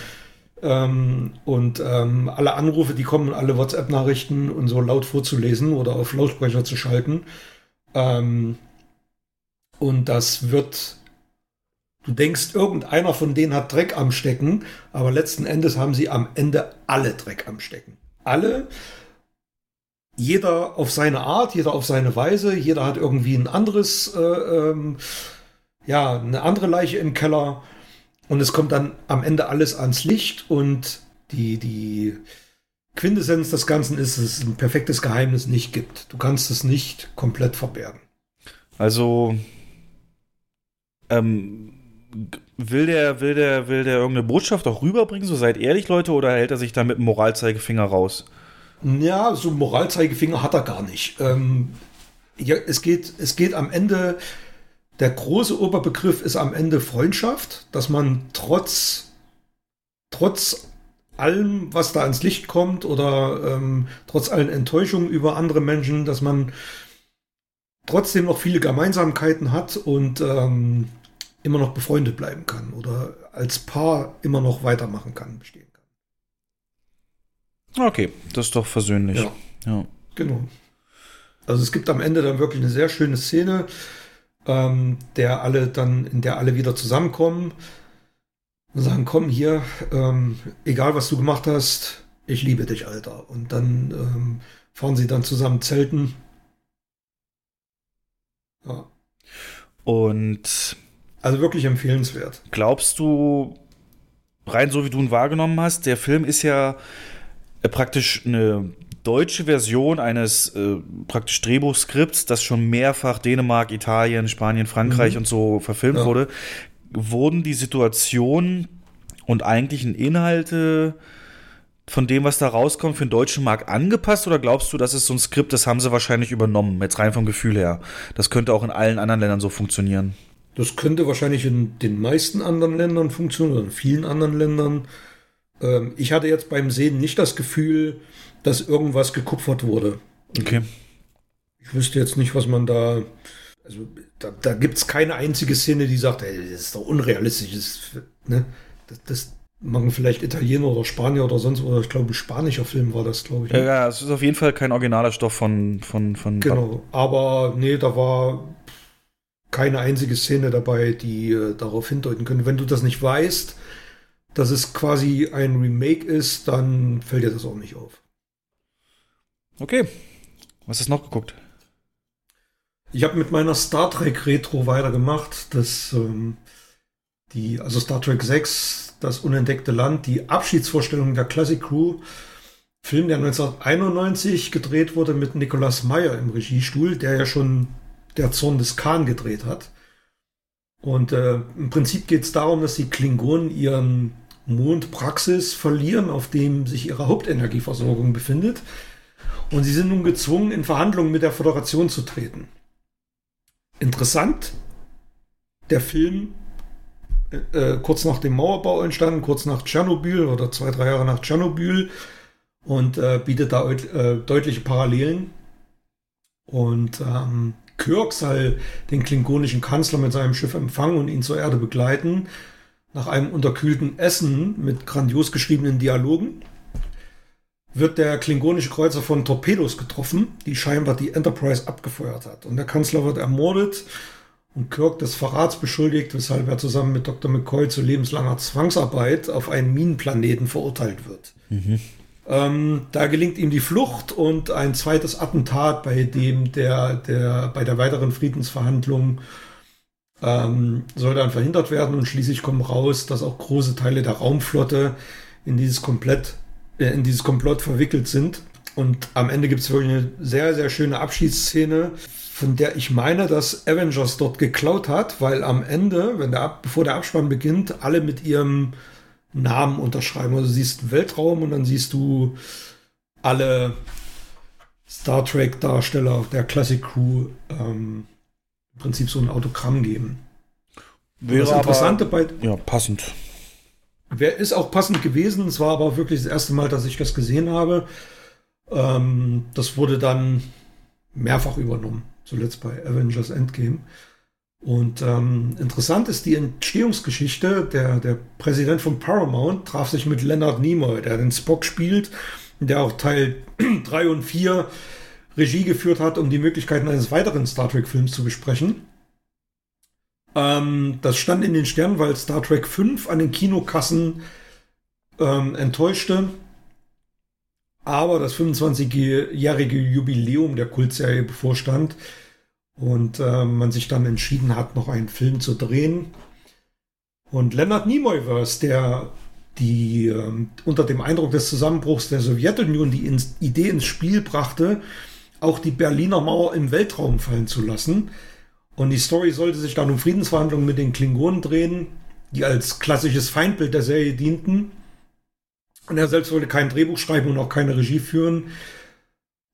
Ähm, und ähm, alle Anrufe, die kommen, alle WhatsApp-Nachrichten und so laut vorzulesen oder auf Lautsprecher zu schalten. Ähm, und das wird, du denkst, irgendeiner von denen hat Dreck am Stecken, aber letzten Endes haben sie am Ende alle Dreck am Stecken. Alle, jeder auf seine Art, jeder auf seine Weise, jeder hat irgendwie ein anderes, äh, ähm, ja, eine andere Leiche im Keller. Und es kommt dann am Ende alles ans Licht und die, die Quintessenz des Ganzen ist, dass es ein perfektes Geheimnis nicht gibt. Du kannst es nicht komplett verbergen. Also ähm, will der, will der, will der irgendeine Botschaft auch rüberbringen? So seid ehrlich, Leute, oder hält er sich da mit dem Moralzeigefinger raus? Ja, so Moralzeigefinger hat er gar nicht. Ähm, ja, es, geht, es geht am Ende, der große Oberbegriff ist am Ende Freundschaft, dass man trotz, trotz allem, was da ans Licht kommt oder ähm, trotz allen Enttäuschungen über andere Menschen, dass man trotzdem noch viele Gemeinsamkeiten hat und ähm, immer noch befreundet bleiben kann oder als Paar immer noch weitermachen kann, bestehen kann. Okay, das ist doch versöhnlich. Ja. ja. Genau. Also es gibt am Ende dann wirklich eine sehr schöne Szene, ähm, der alle dann, in der alle wieder zusammenkommen und sagen, komm hier, ähm, egal was du gemacht hast, ich liebe dich, Alter. Und dann ähm, fahren sie dann zusammen zelten Ja. Und also wirklich empfehlenswert. Glaubst du, rein so wie du ihn wahrgenommen hast, der Film ist ja äh, praktisch eine deutsche Version eines äh, praktisch Drehbuchskripts, das schon mehrfach Dänemark, Italien, Spanien, Frankreich Mhm. und so verfilmt Ja. wurde. Wurden die Situationen und eigentlichen Inhalte von dem, was da rauskommt, für den deutschen Markt angepasst oder glaubst du, das ist so ein Skript, das haben sie wahrscheinlich übernommen, jetzt rein vom Gefühl her? Das könnte auch in allen anderen Ländern so funktionieren. Das könnte wahrscheinlich in den meisten anderen Ländern funktionieren oder in vielen anderen Ländern. Ähm, ich hatte jetzt beim Sehen nicht das Gefühl, dass irgendwas gekupfert wurde. Okay. Ich wüsste jetzt nicht, was man da. Also, da, da gibt es keine einzige Szene, die sagt, ey, das ist doch unrealistisch. Das, ne? das, das machen vielleicht Italiener oder Spanier oder sonst oder ich glaube, ein spanischer Film war das, glaube ich. Ja, ne? ja, es ist auf jeden Fall kein originaler Stoff von, von, von Genau, aber nee, da war keine einzige Szene dabei, die äh, darauf hindeuten könnte. Wenn du das nicht weißt, dass es quasi ein Remake ist, dann fällt dir das auch nicht auf. Okay. Was ist noch geguckt? Ich habe mit meiner Star Trek Retro weitergemacht. Das, ähm, die, also Star Trek 6, das unentdeckte Land, die Abschiedsvorstellung der Classic Crew. Film, der 1991 gedreht wurde mit Nicolas Meyer im Regiestuhl, der ja schon Der Zorn des Khan gedreht hat. Und äh, im Prinzip geht es darum, dass die Klingonen ihren Mond Praxis verlieren, auf dem sich ihre Hauptenergieversorgung befindet. Und sie sind nun gezwungen, in Verhandlungen mit der Föderation zu treten. Interessant, der Film äh, äh, kurz nach dem Mauerbau entstanden, kurz nach Tschernobyl oder zwei, drei Jahre nach Tschernobyl und äh, bietet da äh, deutliche Parallelen. Und ähm, Kirk soll den klingonischen Kanzler mit seinem Schiff empfangen und ihn zur Erde begleiten. Nach einem unterkühlten Essen mit grandios geschriebenen Dialogen wird der klingonische Kreuzer von Torpedos getroffen, die scheinbar die Enterprise abgefeuert hat. Und der Kanzler wird ermordet und Kirk des Verrats beschuldigt, weshalb er zusammen mit Dr. McCoy zu lebenslanger Zwangsarbeit auf einen Minenplaneten verurteilt wird. Ähm, da gelingt ihm die Flucht und ein zweites Attentat, bei dem der, der bei der weiteren Friedensverhandlung ähm, soll dann verhindert werden und schließlich kommen raus, dass auch große Teile der Raumflotte in dieses komplett äh, in dieses Komplott verwickelt sind. Und am Ende gibt es wirklich eine sehr, sehr schöne Abschiedsszene, von der ich meine, dass Avengers dort geklaut hat, weil am Ende, wenn der, bevor der Abspann beginnt, alle mit ihrem Namen unterschreiben. Also du siehst Weltraum und dann siehst du alle Star Trek-Darsteller der Classic Crew ähm, im Prinzip so ein Autogramm geben. Wäre das Interessante aber, bei Ja, passend. Wer ist auch passend gewesen. Es war aber wirklich das erste Mal, dass ich das gesehen habe. Ähm, das wurde dann mehrfach übernommen. Zuletzt bei Avengers Endgame. Und ähm, interessant ist die Entstehungsgeschichte. Der, der Präsident von Paramount traf sich mit Leonard Nimoy, der den Spock spielt, der auch Teil 3 und 4 Regie geführt hat, um die Möglichkeiten eines weiteren Star Trek-Films zu besprechen. Ähm, das stand in den Sternen, weil Star Trek 5 an den Kinokassen ähm, enttäuschte. Aber das 25-jährige Jubiläum der Kultserie bevorstand und ähm, man sich dann entschieden hat, noch einen Film zu drehen. Und Leonard Nimoy-Verse, der die ähm, unter dem Eindruck des Zusammenbruchs der Sowjetunion die ins, Idee ins Spiel brachte, auch die Berliner Mauer im Weltraum fallen zu lassen. Und die Story sollte sich dann um Friedensverhandlungen mit den Klingonen drehen, die als klassisches Feindbild der Serie dienten. Und er selbst wollte kein Drehbuch schreiben und auch keine Regie führen.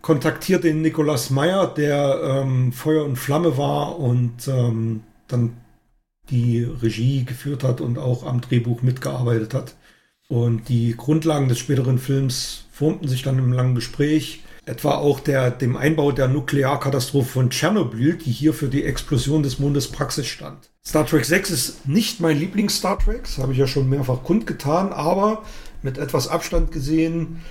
Kontaktiert den Nicolas Meyer, der ähm, Feuer und Flamme war und ähm, dann die Regie geführt hat und auch am Drehbuch mitgearbeitet hat. Und die Grundlagen des späteren Films formten sich dann im langen Gespräch. Etwa auch der, dem Einbau der Nuklearkatastrophe von Tschernobyl, die hier für die Explosion des Mondes Praxis stand. Star Trek 6 ist nicht mein Lieblings-Star Trek, das habe ich ja schon mehrfach kundgetan, aber mit etwas Abstand gesehen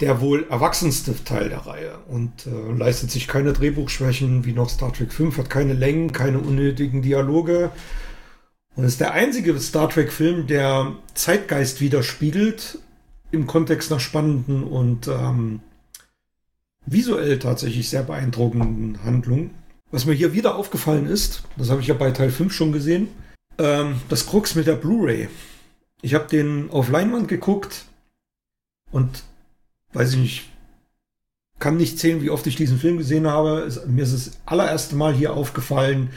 der wohl erwachsenste Teil der Reihe und äh, leistet sich keine Drehbuchschwächen wie noch Star Trek 5, hat keine Längen, keine unnötigen Dialoge und ist der einzige Star Trek-Film, der Zeitgeist widerspiegelt im Kontext einer spannenden und ähm, visuell tatsächlich sehr beeindruckenden Handlung. Was mir hier wieder aufgefallen ist, das habe ich ja bei Teil 5 schon gesehen, ähm, das Krux mit der Blu-ray. Ich habe den auf Leinwand geguckt und weiß ich nicht, kann nicht zählen, wie oft ich diesen Film gesehen habe. Es, mir ist das allererste Mal hier aufgefallen,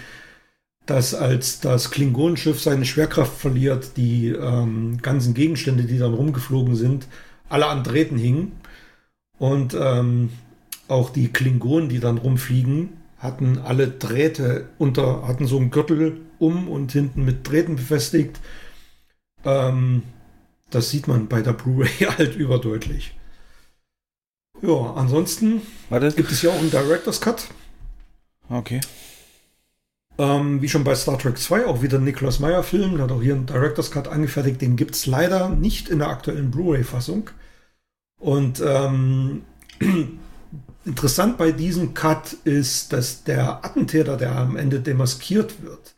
dass als das Klingonenschiff seine Schwerkraft verliert, die ähm, ganzen Gegenstände, die dann rumgeflogen sind, alle an Drähten hingen. Und ähm, auch die Klingonen, die dann rumfliegen, hatten alle Drähte unter, hatten so einen Gürtel um und hinten mit Drähten befestigt. Ähm, das sieht man bei der Blu-ray halt überdeutlich. Ja, ansonsten Warte. gibt es ja auch einen Director's Cut. Okay. Ähm, wie schon bei Star Trek 2, auch wieder ein Nicholas Meyer Film, der hat auch hier einen Director's Cut angefertigt. Den gibt es leider nicht in der aktuellen Blu-ray-Fassung. Und ähm, interessant bei diesem Cut ist, dass der Attentäter, der am Ende demaskiert wird,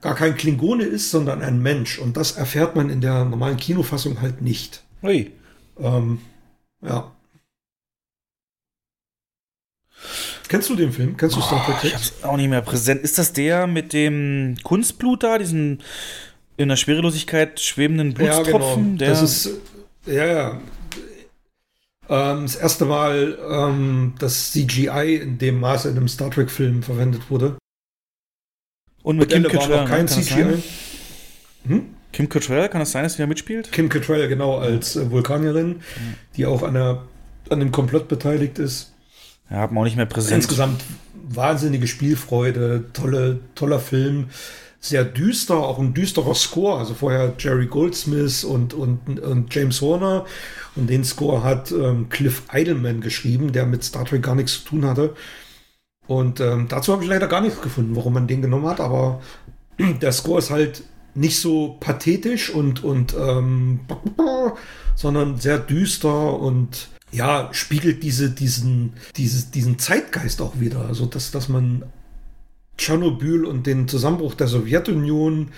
gar kein Klingone ist, sondern ein Mensch. Und das erfährt man in der normalen Kinofassung halt nicht. Ui. Ähm, ja. Kennst du den Film? Kennst du Star Trek ich 6? hab's auch nicht mehr präsent. Ist das der mit dem Kunstblut da, diesen in der Schwerelosigkeit schwebenden Blutstropfen? Der, Das ist, ja, ja. Ähm, das erste Mal, ähm, dass CGI in dem Maße in einem Star Trek-Film verwendet wurde. und mit Kim Cattrall, kein? Kann CGI. sein? Hm? Kim Cattrall, kann das sein, dass die da mitspielt? Kim Cattrall, genau, als äh, Vulkanierin, die auch an, der, an dem Komplott beteiligt ist. Ja, hat man auch nicht mehr präsent. Insgesamt wahnsinnige Spielfreude, tolle, toller Film. Sehr düster, auch ein düsterer Score. Also vorher Jerry Goldsmith und, und, und James Horner. Und den Score hat ähm, Cliff Eidelman geschrieben, der mit Star Trek gar nichts zu tun hatte. Und ähm, dazu habe ich leider gar nichts gefunden, warum man den genommen hat. Aber der Score ist halt nicht so pathetisch und, und ähm, sondern sehr düster und ja, spiegelt diese, diesen, dieses, diesen Zeitgeist auch wieder. Also, dass, dass man Tschernobyl und den Zusammenbruch der Sowjetunion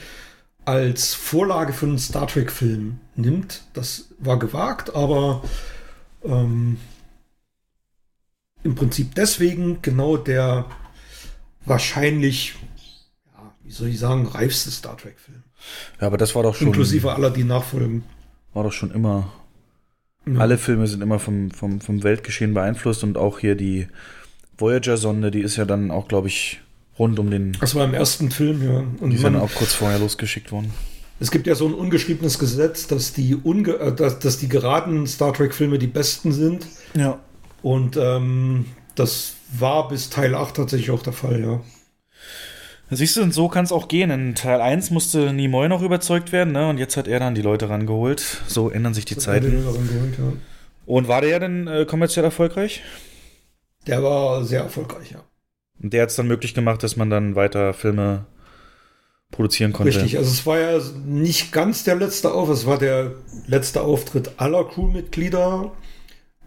als Vorlage für einen Star Trek-Film nimmt. Das war gewagt, aber ähm, im Prinzip deswegen genau der wahrscheinlich, ja, wie soll ich sagen, reifste Star Trek-Film. Ja, aber das war doch schon. Inklusive aller, die nachfolgen. War doch schon immer. Alle Filme sind immer vom, vom, vom Weltgeschehen beeinflusst und auch hier die Voyager-Sonde, die ist ja dann auch, glaube ich, rund um den. Das war im ersten Film, ja. Und die man- auch kurz vorher losgeschickt worden. Es gibt ja so ein ungeschriebenes Gesetz, dass die, unge äh, dass, dass die geraden Star Trek-Filme die besten sind. Ja. Und ähm, das war bis Teil 8 tatsächlich auch der Fall, ja. Siehst du, und so kann es auch gehen. In Teil 1 musste Nimoy noch überzeugt werden, ne? Und jetzt hat er dann die Leute rangeholt. So ändern sich die Das Zeiten. rangeholt, ja. Und war der denn äh, kommerziell erfolgreich? Der war sehr erfolgreich, ja. Und der hat es dann möglich gemacht, dass man dann weiter Filme produzieren konnte. Richtig, also es war ja nicht ganz der letzte Auftritt, es war der letzte Auftritt aller Crewmitglieder.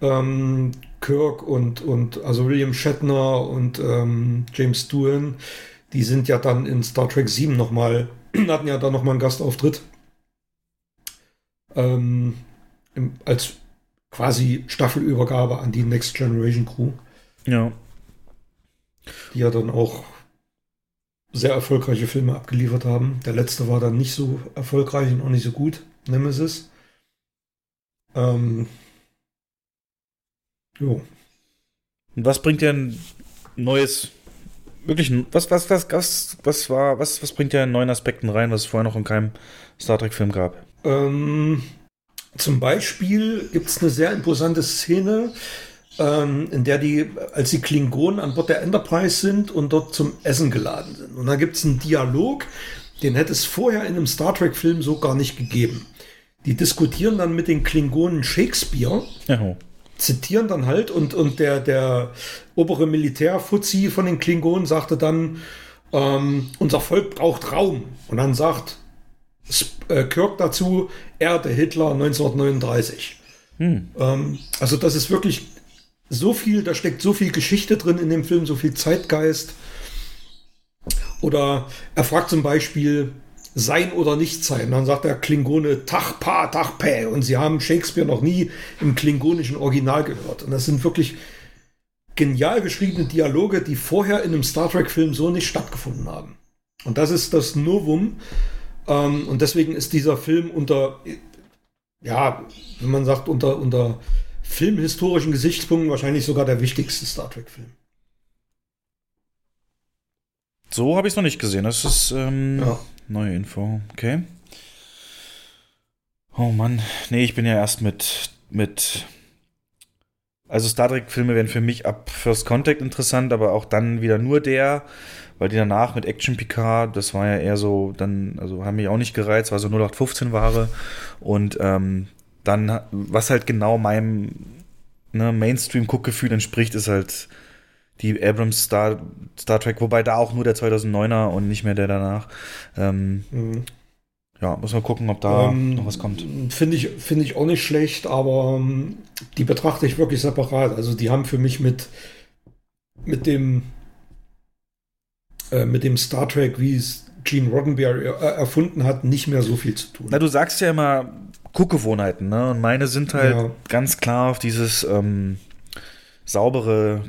Ähm, Kirk und, und also William Shatner und ähm, James Doohan, die sind ja dann in Star Trek 7 nochmal, hatten ja dann nochmal einen Gastauftritt. Ähm, als quasi Staffelübergabe an die Next Generation Crew. Ja. Die ja dann auch sehr erfolgreiche Filme abgeliefert haben. Der letzte war dann nicht so erfolgreich und auch nicht so gut, Nemesis. Ähm, jo. Und was bringt dir ein neues, wirklich, was, was, was, was, was war, was, was bringt dir an neuen Aspekten rein, was es vorher noch in keinem Star Trek-Film gab? Ähm, zum Beispiel gibt es eine sehr imposante Szene, ähm, in der die, als die Klingonen an Bord der Enterprise sind und dort zum Essen geladen sind. Und da gibt es einen Dialog, den hätte es vorher in einem Star Trek-Film so gar nicht gegeben. Die diskutieren dann mit den Klingonen Shakespeare, Ja. Zitieren dann halt und, und der, der obere Militärfuzzi von den Klingonen sagte dann, ähm, unser Volk braucht Raum. Und dann sagt äh, Kirk dazu, Erde Hitler 1939. Hm. Ähm, also das ist wirklich so viel, da steckt so viel Geschichte drin in dem Film, so viel Zeitgeist. Oder er fragt zum Beispiel, sein oder nicht sein. Dann sagt der Klingone Tach Pa, Tach Pä. Und sie haben Shakespeare noch nie im klingonischen Original gehört. Und das sind wirklich genial geschriebene Dialoge, die vorher in einem Star Trek-Film so nicht stattgefunden haben. Und das ist das Novum. Ähm, und deswegen ist dieser Film unter, ja, wenn man sagt, unter, unter filmhistorischen Gesichtspunkten wahrscheinlich sogar der wichtigste Star Trek-Film. So habe ich es noch nicht gesehen. Das ist ähm, Ja. neue Info. Okay. Oh Mann. Nee, ich bin ja erst mit, mit. Also Star Trek-Filme werden für mich ab First Contact interessant, aber auch dann wieder nur der, weil die danach mit Action Picard, das war ja eher so, dann, also haben mich auch nicht gereizt, war so 0815 Ware. Und ähm, dann, was halt genau meinem ne, Mainstream-Guckgefühl entspricht, ist halt die Abrams Star, Star Trek, wobei da auch nur der 2009er und nicht mehr der danach. Ähm, Mhm. Ja, muss man gucken, ob da Ähm, noch was kommt. Finde ich, finde ich auch nicht schlecht, aber ähm, die betrachte ich wirklich separat. Also die haben für mich mit, mit dem äh, mit dem Star Trek, wie es Gene Roddenberry er, erfunden hat, nicht mehr so viel zu tun. Na, du sagst ja immer Guckgewohnheiten, ne? Und meine sind halt Ja. ganz klar auf dieses ähm, saubere,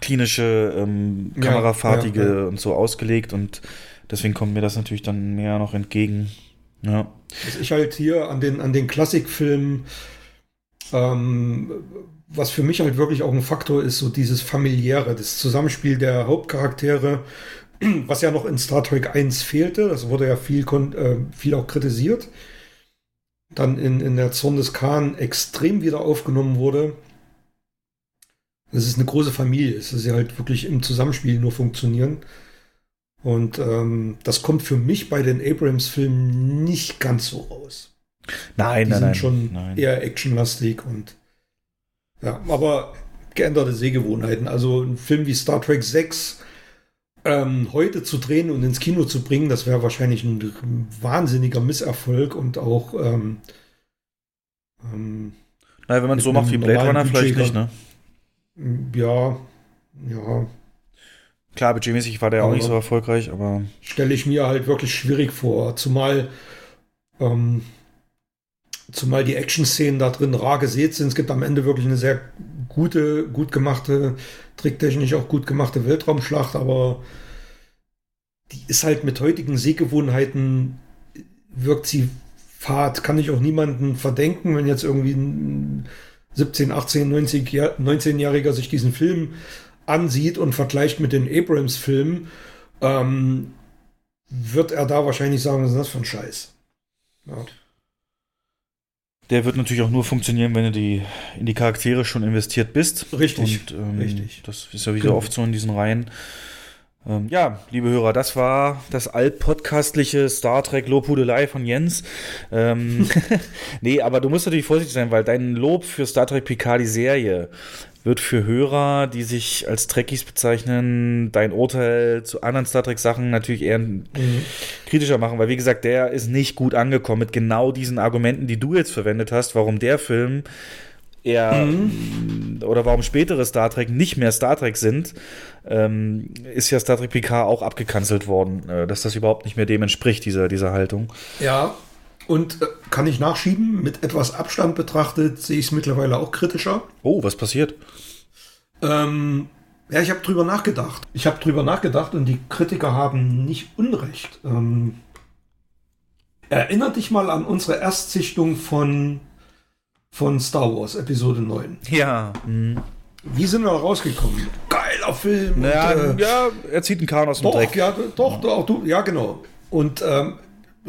klinische, ähm, Ja, kamerafahrtige ja, ja. und so ausgelegt und deswegen kommt mir das natürlich dann mehr noch entgegen. Ja. Was ich halt hier an den, an den Klassikfilmen, ähm, was für mich halt wirklich auch ein Faktor ist, so dieses familiäre, das Zusammenspiel der Hauptcharaktere, was ja noch in Star Trek 1 fehlte, das wurde ja viel, kon- äh, viel auch kritisiert, dann in, in der Zorn des Khan extrem wieder aufgenommen wurde. Das ist eine große Familie, es ist ja halt wirklich im Zusammenspiel nur funktionieren. Und ähm, das kommt für mich bei den Abrams-Filmen nicht ganz so raus. Nein, Die nein, sind nein. schon nein. eher actionlastig und ja, aber geänderte Sehgewohnheiten. Also ein Film wie Star Trek 6 ähm, heute zu drehen und ins Kino zu bringen, das wäre wahrscheinlich ein wahnsinniger Misserfolg und auch ähm, ähm, Naja, wenn man es so macht wie Blade Runner, vielleicht nicht, ne? Ja, ja. Klar, budgetmäßig war der auch nicht so erfolgreich, aber stelle ich mir halt wirklich schwierig vor. Zumal, ähm, zumal die Action-Szenen da drin rar gesät sind. Es gibt am Ende wirklich eine sehr gute, gut gemachte, tricktechnisch auch gut gemachte Weltraumschlacht, aber die ist halt mit heutigen Sehgewohnheiten, wirkt sie fad. Kann ich auch niemanden verdenken, wenn jetzt irgendwie ein 17, 18, 90, Jahr- 19-Jähriger sich diesen Film ansieht und vergleicht mit den Abrams-Filmen, ähm, wird er da wahrscheinlich sagen, was ist das für ein Scheiß? Ja. der wird natürlich auch nur funktionieren, wenn du die, in die Charaktere schon investiert bist. Richtig, Und, ähm, richtig. Das ist ja wie so Genau. oft so in diesen Reihen. Ähm, ja, liebe Hörer, das war das altpodcastliche Star Trek Lobhudelei von Jens. Ähm, nee, aber du musst natürlich vorsichtig sein, weil dein Lob für Star Trek Picard, die Serie, wird für Hörer, die sich als Trekkies bezeichnen, dein Urteil zu anderen Star Trek Sachen natürlich eher kritischer machen, weil wie gesagt, der ist nicht gut angekommen mit genau diesen Argumenten, die du jetzt verwendet hast, warum der Film eher oder warum spätere Star Trek nicht mehr Star Trek sind, ähm, ist ja Star Trek Picard auch abgekanzelt worden, äh, dass das überhaupt nicht mehr dem entspricht, dieser, dieser Haltung. Ja, und äh, kann ich nachschieben, mit etwas Abstand betrachtet sehe ich es mittlerweile auch kritischer. Oh, was passiert? Ähm, ja, ich habe drüber nachgedacht. Ich habe drüber nachgedacht und die Kritiker haben nicht Unrecht. Ähm, erinner dich mal an unsere Erstsichtung von, von Star Wars Episode 9. Ja. mhm. Wie sind wir da rausgekommen? Geiler Film. Naja, und, äh, ja, er zieht einen Kahn aus dem doch, Dreck. Ja, doch, doch, du, ja, genau. Und ähm,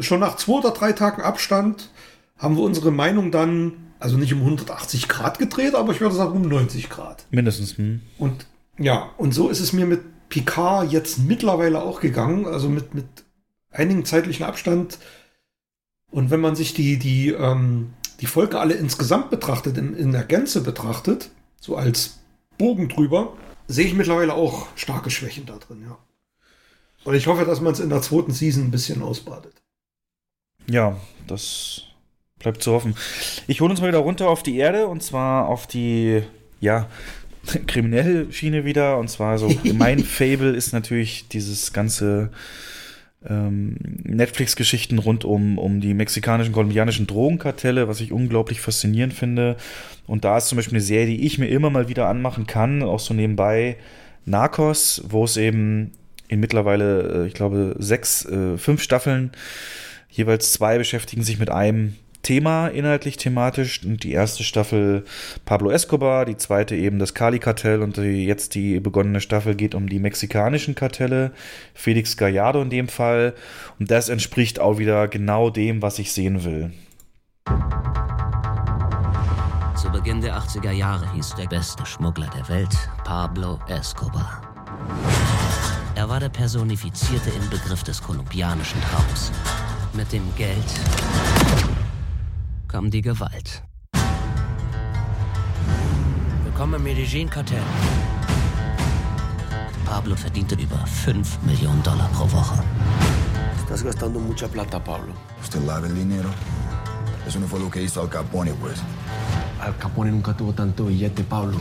schon nach zwei oder drei Tagen Abstand haben wir unsere Meinung dann, also nicht um 180 Grad gedreht, aber ich würde sagen um 90 Grad. Mindestens. Hm. Und ja, und so ist es mir mit Picard jetzt mittlerweile auch gegangen, also mit, mit einigem zeitlichen Abstand. Und wenn man sich die, die, ähm, die Folge alle insgesamt betrachtet, in, in der Gänze betrachtet, so als Bogen drüber, sehe ich mittlerweile auch starke Schwächen da drin, ja. Und ich hoffe, dass man es in der zweiten Season ein bisschen ausbadet. Ja, das bleibt zu hoffen. Ich hole uns mal wieder runter auf die Erde und zwar auf die, ja, kriminelle Schiene wieder. Und zwar so, mein Fable ist natürlich dieses ganze ähm, Netflix-Geschichten rund um, um die mexikanischen, kolumbianischen Drogenkartelle, was ich unglaublich faszinierend finde. Und da ist zum Beispiel eine Serie, die ich mir immer mal wieder anmachen kann, auch so nebenbei, Narcos, wo es eben in mittlerweile, äh, ich glaube, sechs, äh, fünf Staffeln, jeweils zwei beschäftigen sich mit einem Thema, inhaltlich thematisch. Die erste Staffel Pablo Escobar, die zweite eben das Cali-Kartell und die, jetzt die begonnene Staffel geht um die mexikanischen Kartelle. Felix Gallardo in dem Fall. Und das entspricht auch wieder genau dem, was ich sehen will. Zu Beginn der 80er Jahre hieß der beste Schmuggler der Welt Pablo Escobar. Er war der personifizierte Inbegriff des kolumbianischen Traums. Mit dem Geld kam die Gewalt. Willkommen im Medellin-Kartell. Pablo verdiente über 5 Millionen Dollar pro Woche. Estás gastando mucha plata, Pablo. Usted lava el dinero. Eso no fue lo que hizo Al Capone, pues. Al Capone nunca tuvo tanto billete, Pablo.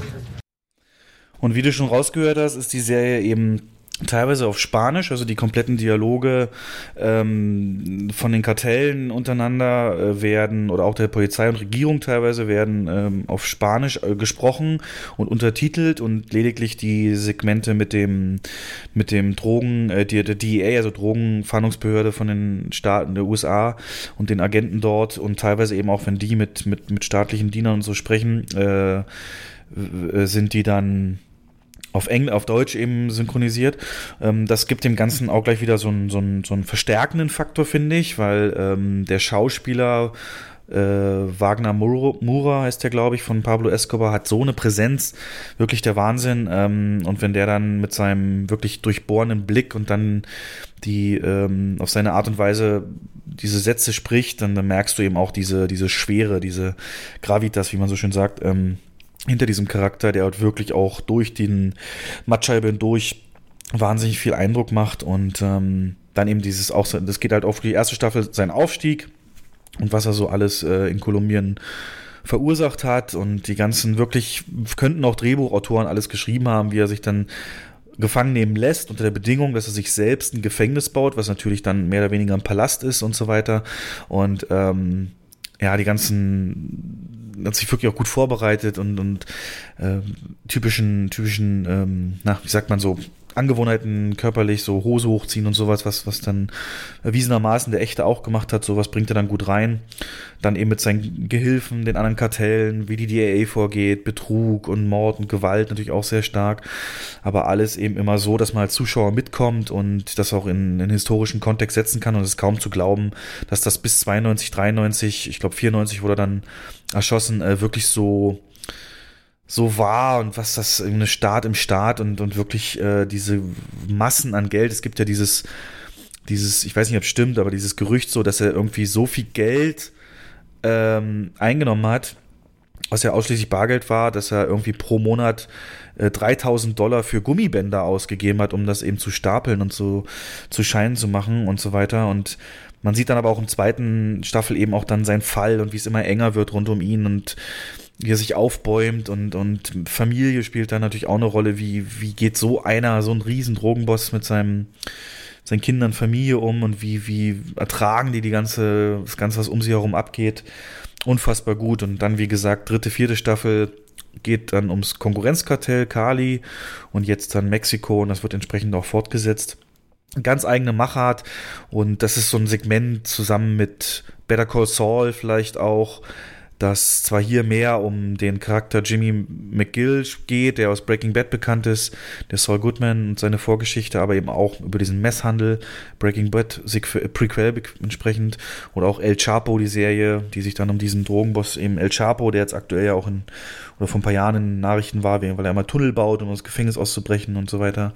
Und wie du schon rausgehört hast, ist die Serie eben teilweise auf Spanisch, also die kompletten Dialoge ähm, von den Kartellen untereinander äh, werden oder auch der Polizei und Regierung teilweise werden ähm, auf Spanisch äh, gesprochen und untertitelt und lediglich die Segmente mit dem mit dem Drogen äh, die, der DEA, also Drogenfahndungsbehörde von den Staaten der USA und den Agenten dort und teilweise eben auch wenn die mit mit mit staatlichen Dienern und so sprechen, äh, sind die dann auf Englisch, auf Deutsch eben synchronisiert. Ähm, das gibt dem Ganzen auch gleich wieder so einen, so einen, so einen verstärkenden Faktor, finde ich, weil ähm, der Schauspieler äh, Wagner Mura heißt der, glaube ich, von Pablo Escobar, hat so eine Präsenz, wirklich der Wahnsinn. Ähm, und wenn der dann mit seinem wirklich durchbohrenden Blick und dann die ähm, auf seine Art und Weise diese Sätze spricht, dann, dann merkst du eben auch diese, diese Schwere, diese Gravitas, wie man so schön sagt, ähm, hinter diesem Charakter, der halt wirklich auch durch den Mattscheibe durch wahnsinnig viel Eindruck macht und ähm, dann eben dieses auch, das geht halt auf die erste Staffel, sein Aufstieg und was er so alles äh, in Kolumbien verursacht hat und die ganzen wirklich, könnten auch Drehbuchautoren alles geschrieben haben, wie er sich dann gefangen nehmen lässt, unter der Bedingung, dass er sich selbst ein Gefängnis baut, was natürlich dann mehr oder weniger ein Palast ist und so weiter. Und ähm, ja, die ganzen hat sich wirklich auch gut vorbereitet und, und äh, typischen, typischen, ähm, na, wie sagt man so, Angewohnheiten körperlich, so Hose hochziehen und sowas, was, was dann erwiesenermaßen der Echte auch gemacht hat, sowas bringt er dann gut rein. Dann eben mit seinen Gehilfen, den anderen Kartellen, wie die DAA vorgeht, Betrug und Mord und Gewalt natürlich auch sehr stark. Aber alles eben immer so, dass man als Zuschauer mitkommt und das auch in einen historischen Kontext setzen kann und es ist kaum zu glauben, dass das bis 92, 93, ich glaube 94 wurde dann erschossen, äh, wirklich so so war und was das eine Staat im Staat und, und wirklich äh, diese Massen an Geld. Es gibt ja dieses, dieses, ich weiß nicht, ob es stimmt, aber dieses Gerücht so, dass er irgendwie so viel Geld ähm, eingenommen hat, was ja ausschließlich Bargeld war, dass er irgendwie pro Monat äh, 3000 Dollar für Gummibänder ausgegeben hat, um das eben zu stapeln und so zu Scheinen zu machen und so weiter. Und man sieht dann aber auch im zweiten Staffel eben auch dann seinen Fall und wie es immer enger wird rund um ihn und wie er sich aufbäumt und, und Familie spielt da natürlich auch eine Rolle. Wie, wie geht so einer, so ein riesen Drogenboss mit seinem, seinen Kindern, Familie um und wie, wie ertragen die die ganze, das Ganze, was um sie herum abgeht. Unfassbar gut. Und dann, wie gesagt, dritte, vierte Staffel geht dann ums Konkurrenzkartell, Kali und jetzt dann Mexiko und das wird entsprechend auch fortgesetzt. Ganz eigene Machart und das ist so ein Segment zusammen mit Better Call Saul vielleicht auch, dass zwar hier mehr um den Charakter Jimmy McGill geht, der aus Breaking Bad bekannt ist, der Saul Goodman und seine Vorgeschichte, aber eben auch über diesen Messhandel, Breaking Bad, Prequel entsprechend, oder auch El Chapo, die Serie, die sich dann um diesen Drogenboss, eben El Chapo, der jetzt aktuell ja auch in, oder vor ein paar Jahren in Nachrichten war, weil er immer Tunnel baut, um aus Gefängnis auszubrechen und so weiter,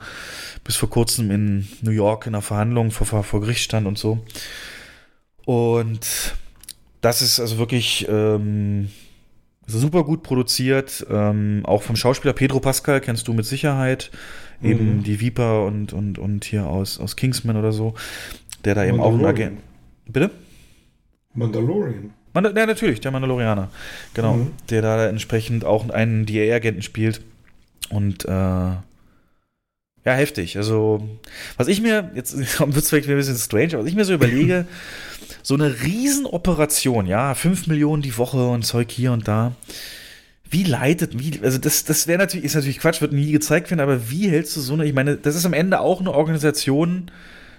bis vor kurzem in New York in einer Verhandlung vor, vor Gericht stand und so. Und das ist also wirklich ähm, super gut produziert. Ähm, auch vom Schauspieler Pedro Pascal kennst du mit Sicherheit. Mhm. Eben die Viper und, und, und hier aus, aus Kingsman oder so. Der da eben auch ein Agent. Bitte? Mandalorian. Mand ja, natürlich, der Mandalorianer. Genau. Mhm. Der da entsprechend auch einen DA-Agenten spielt. Und äh, Ja, heftig. Also, was ich mir, jetzt wird es vielleicht ein bisschen strange, aber was ich mir so überlege, so eine Riesenoperation, ja, 5 Millionen die Woche und Zeug hier und da. Wie leitet, wie, also das, das wäre natürlich, ist natürlich Quatsch, wird nie gezeigt werden, aber wie hältst du so eine, ich meine, das ist am Ende auch eine Organisation,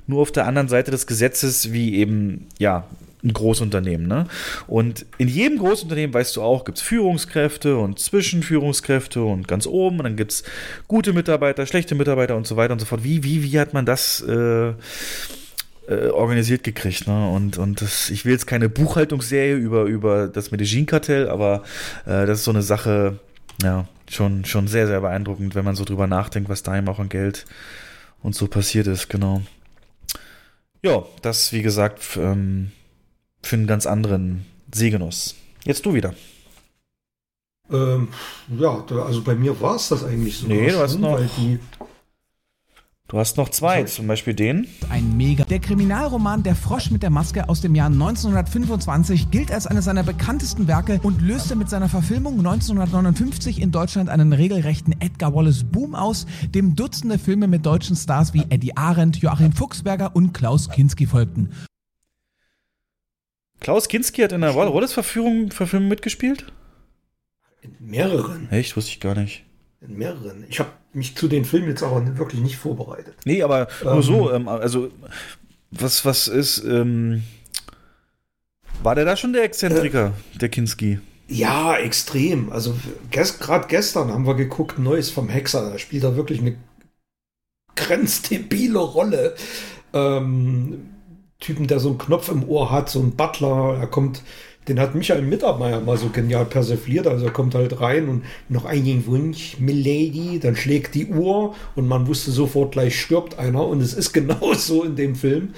nur auf der anderen Seite des Gesetzes, wie eben, ja, ein Großunternehmen, ne? Und in jedem Großunternehmen, weißt du auch, gibt es Führungskräfte und Zwischenführungskräfte und ganz oben und dann gibt es gute Mitarbeiter, schlechte Mitarbeiter und so weiter und so fort. Wie, wie, wie hat man das äh, äh, organisiert gekriegt, ne? Und, und das, ich will jetzt keine Buchhaltungsserie über, über das Medellin-Kartell, aber äh, das ist so eine Sache, ja, schon, schon sehr, sehr beeindruckend, wenn man so drüber nachdenkt, was da eben auch an Geld und so passiert ist, genau. Ja, das, wie gesagt, ähm, für einen ganz anderen Sehgenuss. Jetzt du wieder. Ähm, ja, da, also bei mir war es das eigentlich so. Nee, du hast noch- weil die, Du hast noch zwei, zum Beispiel den. Ein Mega. Der Kriminalroman Der Frosch mit der Maske aus dem Jahr 1925 gilt als eines seiner bekanntesten Werke und löste mit seiner Verfilmung 1959 in Deutschland einen regelrechten Edgar Wallace Boom aus, dem Dutzende Filme mit deutschen Stars wie Eddie Arendt, Joachim Fuchsberger und Klaus Kinski folgten. Klaus Kinski hat in der Wallace-Verfilmung Verfilmung mitgespielt? mehreren. Echt? Wusste ich gar nicht. In mehreren. Ich habe mich zu den Filmen jetzt aber wirklich nicht vorbereitet. Nee, aber nur Ähm. so, ähm, also, was, was ist, ähm, war der da schon der Exzentriker, der Kinski? Ja, extrem. Also gerade gestern haben wir geguckt, Neues vom Hexer. Da spielt er wirklich eine grenzdebile Rolle. Ähm, Typen, der so einen Knopf im Ohr hat, so ein Butler. Er kommt, den hat Michael Mittermeier mal so genial persifliert. Also er kommt halt rein und noch einen Wunsch, Milady. Dann schlägt die Uhr und man wusste sofort, gleich stirbt einer. Und es ist genau so in dem Film.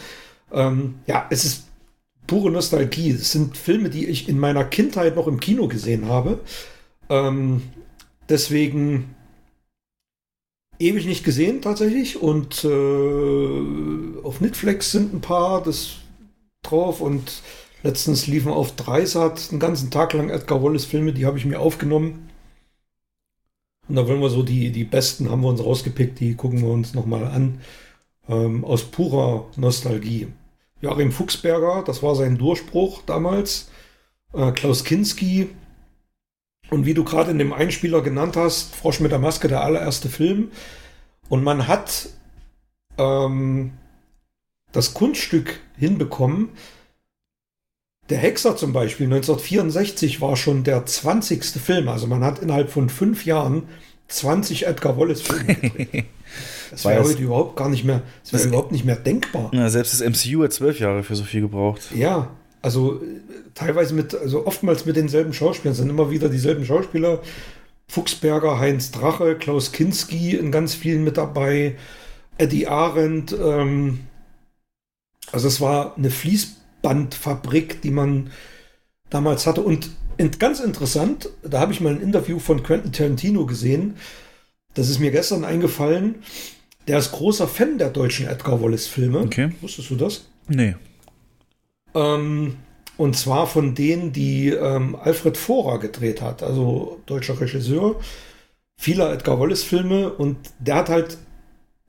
Ähm, ja, es ist pure Nostalgie. Es sind Filme, die ich in meiner Kindheit noch im Kino gesehen habe. Ähm, deswegen ewig nicht gesehen tatsächlich. Und äh, auf Netflix sind ein paar das drauf. Und letztens liefen auf Dreisat einen ganzen Tag lang Edgar Wallace Filme, die habe ich mir aufgenommen. Und da wollen wir so die, die besten haben wir uns rausgepickt, die gucken wir uns nochmal an. Ähm, aus purer Nostalgie. Joachim Fuchsberger, das war sein Durchbruch damals. Äh, Klaus Kinski. Und wie du gerade in dem Einspieler genannt hast, Frosch mit der Maske, der allererste Film. Und man hat ähm, das Kunststück hinbekommen. Der Hexer zum Beispiel, 1964 war schon der 20. Film. Also man hat innerhalb von fünf Jahren 20 Edgar Wallace-Filme gedreht. Das War wäre heute überhaupt gar nicht mehr, das wäre überhaupt nicht mehr denkbar. Ja, selbst das MCU hat zwölf Jahre für so viel gebraucht. Ja, also äh, teilweise mit, also oftmals mit denselben Schauspielern, es sind immer wieder dieselben Schauspieler. Fuchsberger, Heinz Drache, Klaus Kinski in ganz vielen mit dabei, Eddie Arendt. Ähm, also es war eine Fließbandfabrik, die man damals hatte. Und ganz interessant, da habe ich mal ein Interview von Quentin Tarantino gesehen. Das ist mir gestern eingefallen. Der ist großer Fan der deutschen Edgar Wallace-Filme. Okay. Wusstest du das? Nee. Ähm, und zwar von denen, die ähm, Alfred Vorer gedreht hat, also deutscher Regisseur, vieler Edgar Wallace-Filme. Und der hat halt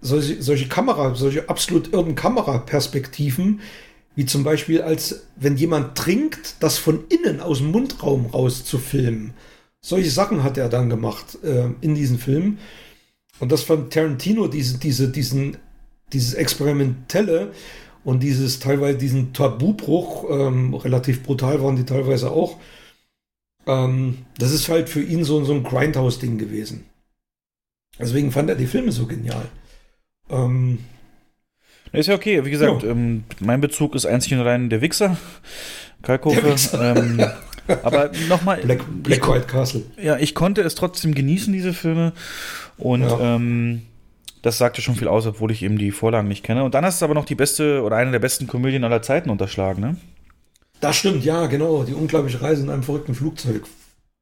solche, solche Kamera, solche absolut irren Kameraperspektiven, wie zum Beispiel, als wenn jemand trinkt, das von innen aus dem Mundraum raus zu filmen. Solche Sachen hat er dann gemacht äh, in diesen Filmen. Und das fand Tarantino, diese, diese, diesen, dieses Experimentelle und dieses teilweise diesen Tabubruch, ähm, relativ brutal waren die teilweise auch. Ähm, das ist halt für ihn so, so ein Grindhouse-Ding gewesen. Deswegen fand er die Filme so genial. Ähm, Ist ja okay, wie gesagt, ähm, mein Bezug ist einzig und allein der Wichser. Kalkofe. Der Wichser. Ähm, aber nochmal. Black, Black White Castle. Ja, ich konnte es trotzdem genießen, diese Filme. Und Ja. ähm, das sagte schon viel aus, obwohl ich eben die Vorlagen nicht kenne. Und dann hast du aber noch die beste oder eine der besten Komödien aller Zeiten unterschlagen, ne? Das stimmt, ja, genau. Die unglaubliche Reise in einem verrückten Flugzeug.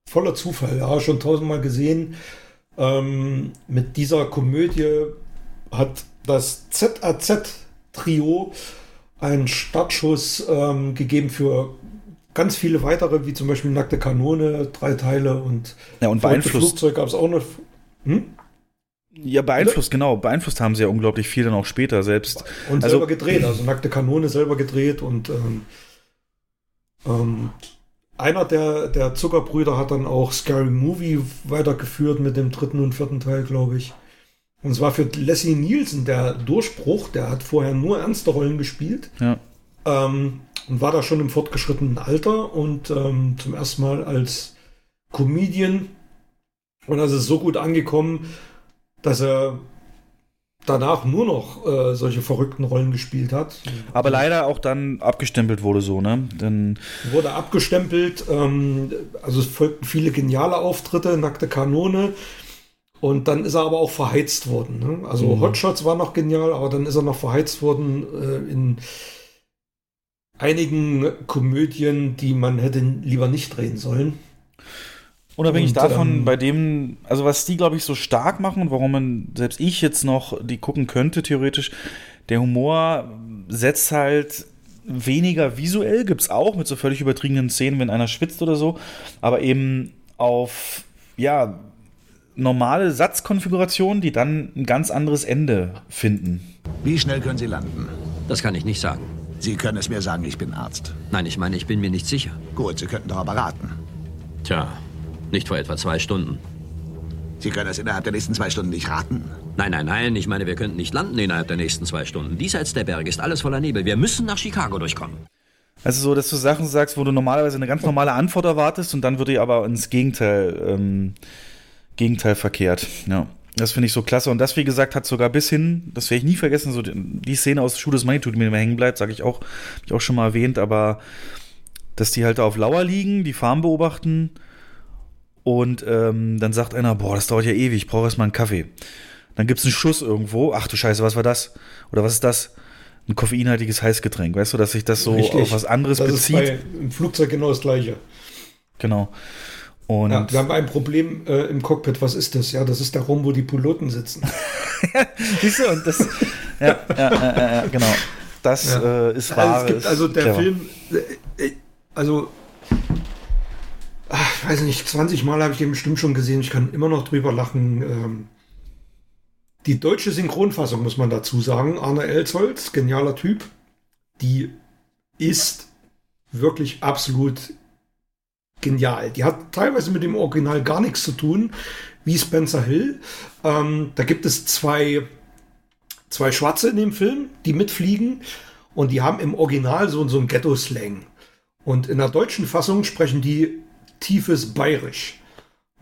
Voller Zufall, ja, schon tausendmal gesehen. Ähm, mit dieser Komödie hat das ZAZ-Trio einen Startschuss ähm, gegeben für ganz viele weitere, wie zum Beispiel Nackte Kanone, drei Teile und, Ja, und beeinflusst- Flugzeug gab es auch noch. Hm? Ja, beeinflusst, genau. Beeinflusst haben sie ja unglaublich viel dann auch später selbst. Und also, selber gedreht, also nackte Kanone selber gedreht und ähm, ähm, einer der, der Zuckerbrüder hat dann auch Scary Movie weitergeführt mit dem dritten und vierten Teil, glaube ich. Und zwar für Leslie Nielsen der Durchbruch, der hat vorher nur ernste Rollen gespielt. Ja. Ähm, und war da schon im fortgeschrittenen Alter und ähm, zum ersten Mal als Comedian. Und das ist so gut angekommen, dass er danach nur noch äh, solche verrückten Rollen gespielt hat. Aber leider auch dann abgestempelt wurde so, ne? Denn Wurde abgestempelt, ähm, also es folgten viele geniale Auftritte, nackte Kanone. Und dann ist er aber auch verheizt worden. Ne? Also Mhm. Hotshots war noch genial, aber dann ist er noch verheizt worden äh, in einigen Komödien, die man hätte lieber nicht drehen sollen. Unabhängig Und, davon, ähm, bei dem, also was die, glaube ich, so stark machen und warum man, selbst ich jetzt noch die gucken könnte, theoretisch, der Humor setzt halt weniger visuell, gibt's auch, mit so völlig übertriebenen Szenen, wenn einer schwitzt oder so, aber eben auf, ja, normale Satzkonfigurationen, die dann ein ganz anderes Ende finden. Wie schnell können Sie landen? Das kann ich nicht sagen. Sie können es mir sagen, ich bin Arzt. Nein, ich meine, ich bin mir nicht sicher. Gut, Sie könnten doch aber raten. Tja, nicht vor etwa zwei Stunden. Sie können es innerhalb der nächsten zwei Stunden nicht raten. Nein, nein, nein, ich meine, wir könnten nicht landen innerhalb der nächsten zwei Stunden. Diesseits der Berge ist alles voller Nebel. Wir müssen nach Chicago durchkommen. Also so, dass du Sachen sagst, wo du normalerweise eine ganz normale Antwort erwartest und dann wird die aber ins Gegenteil, ähm, Gegenteil verkehrt. Ja. Das finde ich so klasse. Und das, wie gesagt, hat sogar bis hin, das werde ich nie vergessen, so die, Szene aus Shoot is Manitou, die mir immer hängen bleibt, sage ich auch, habe ich auch schon mal erwähnt, aber dass die halt da auf Lauer liegen, die Farm beobachten und ähm, dann sagt einer, boah, das dauert ja ewig, ich brauche erstmal einen Kaffee. Dann gibt es einen Schuss irgendwo, ach du Scheiße, was war das? Oder was ist das? Ein koffeinhaltiges Heißgetränk, weißt du, dass sich das so Richtig. auf was anderes das bezieht? Ist bei, Im Flugzeug genau das gleiche. Genau. Und Ja, wir haben ein Problem äh, im Cockpit. Was ist das? Ja, das ist der Raum, wo die Piloten sitzen. Siehst du, und das, ja, ja, ja genau. Das äh, ist wahr. Also, es gibt ist also der clever. Film, äh, äh, also ach, ich weiß nicht, 20 Mal habe ich den bestimmt schon gesehen. Ich kann immer noch drüber lachen. Ähm, die deutsche Synchronfassung muss man dazu sagen. Arne Elsholz, genialer Typ, die ist wirklich absolut genial. Die hat teilweise mit dem Original gar nichts zu tun, wie Spencer Hill. Ähm, da gibt es zwei, zwei Schwarze in dem Film, die mitfliegen und die haben im Original so, so ein Ghetto-Slang. Und in der deutschen Fassung sprechen die tiefes Bayerisch.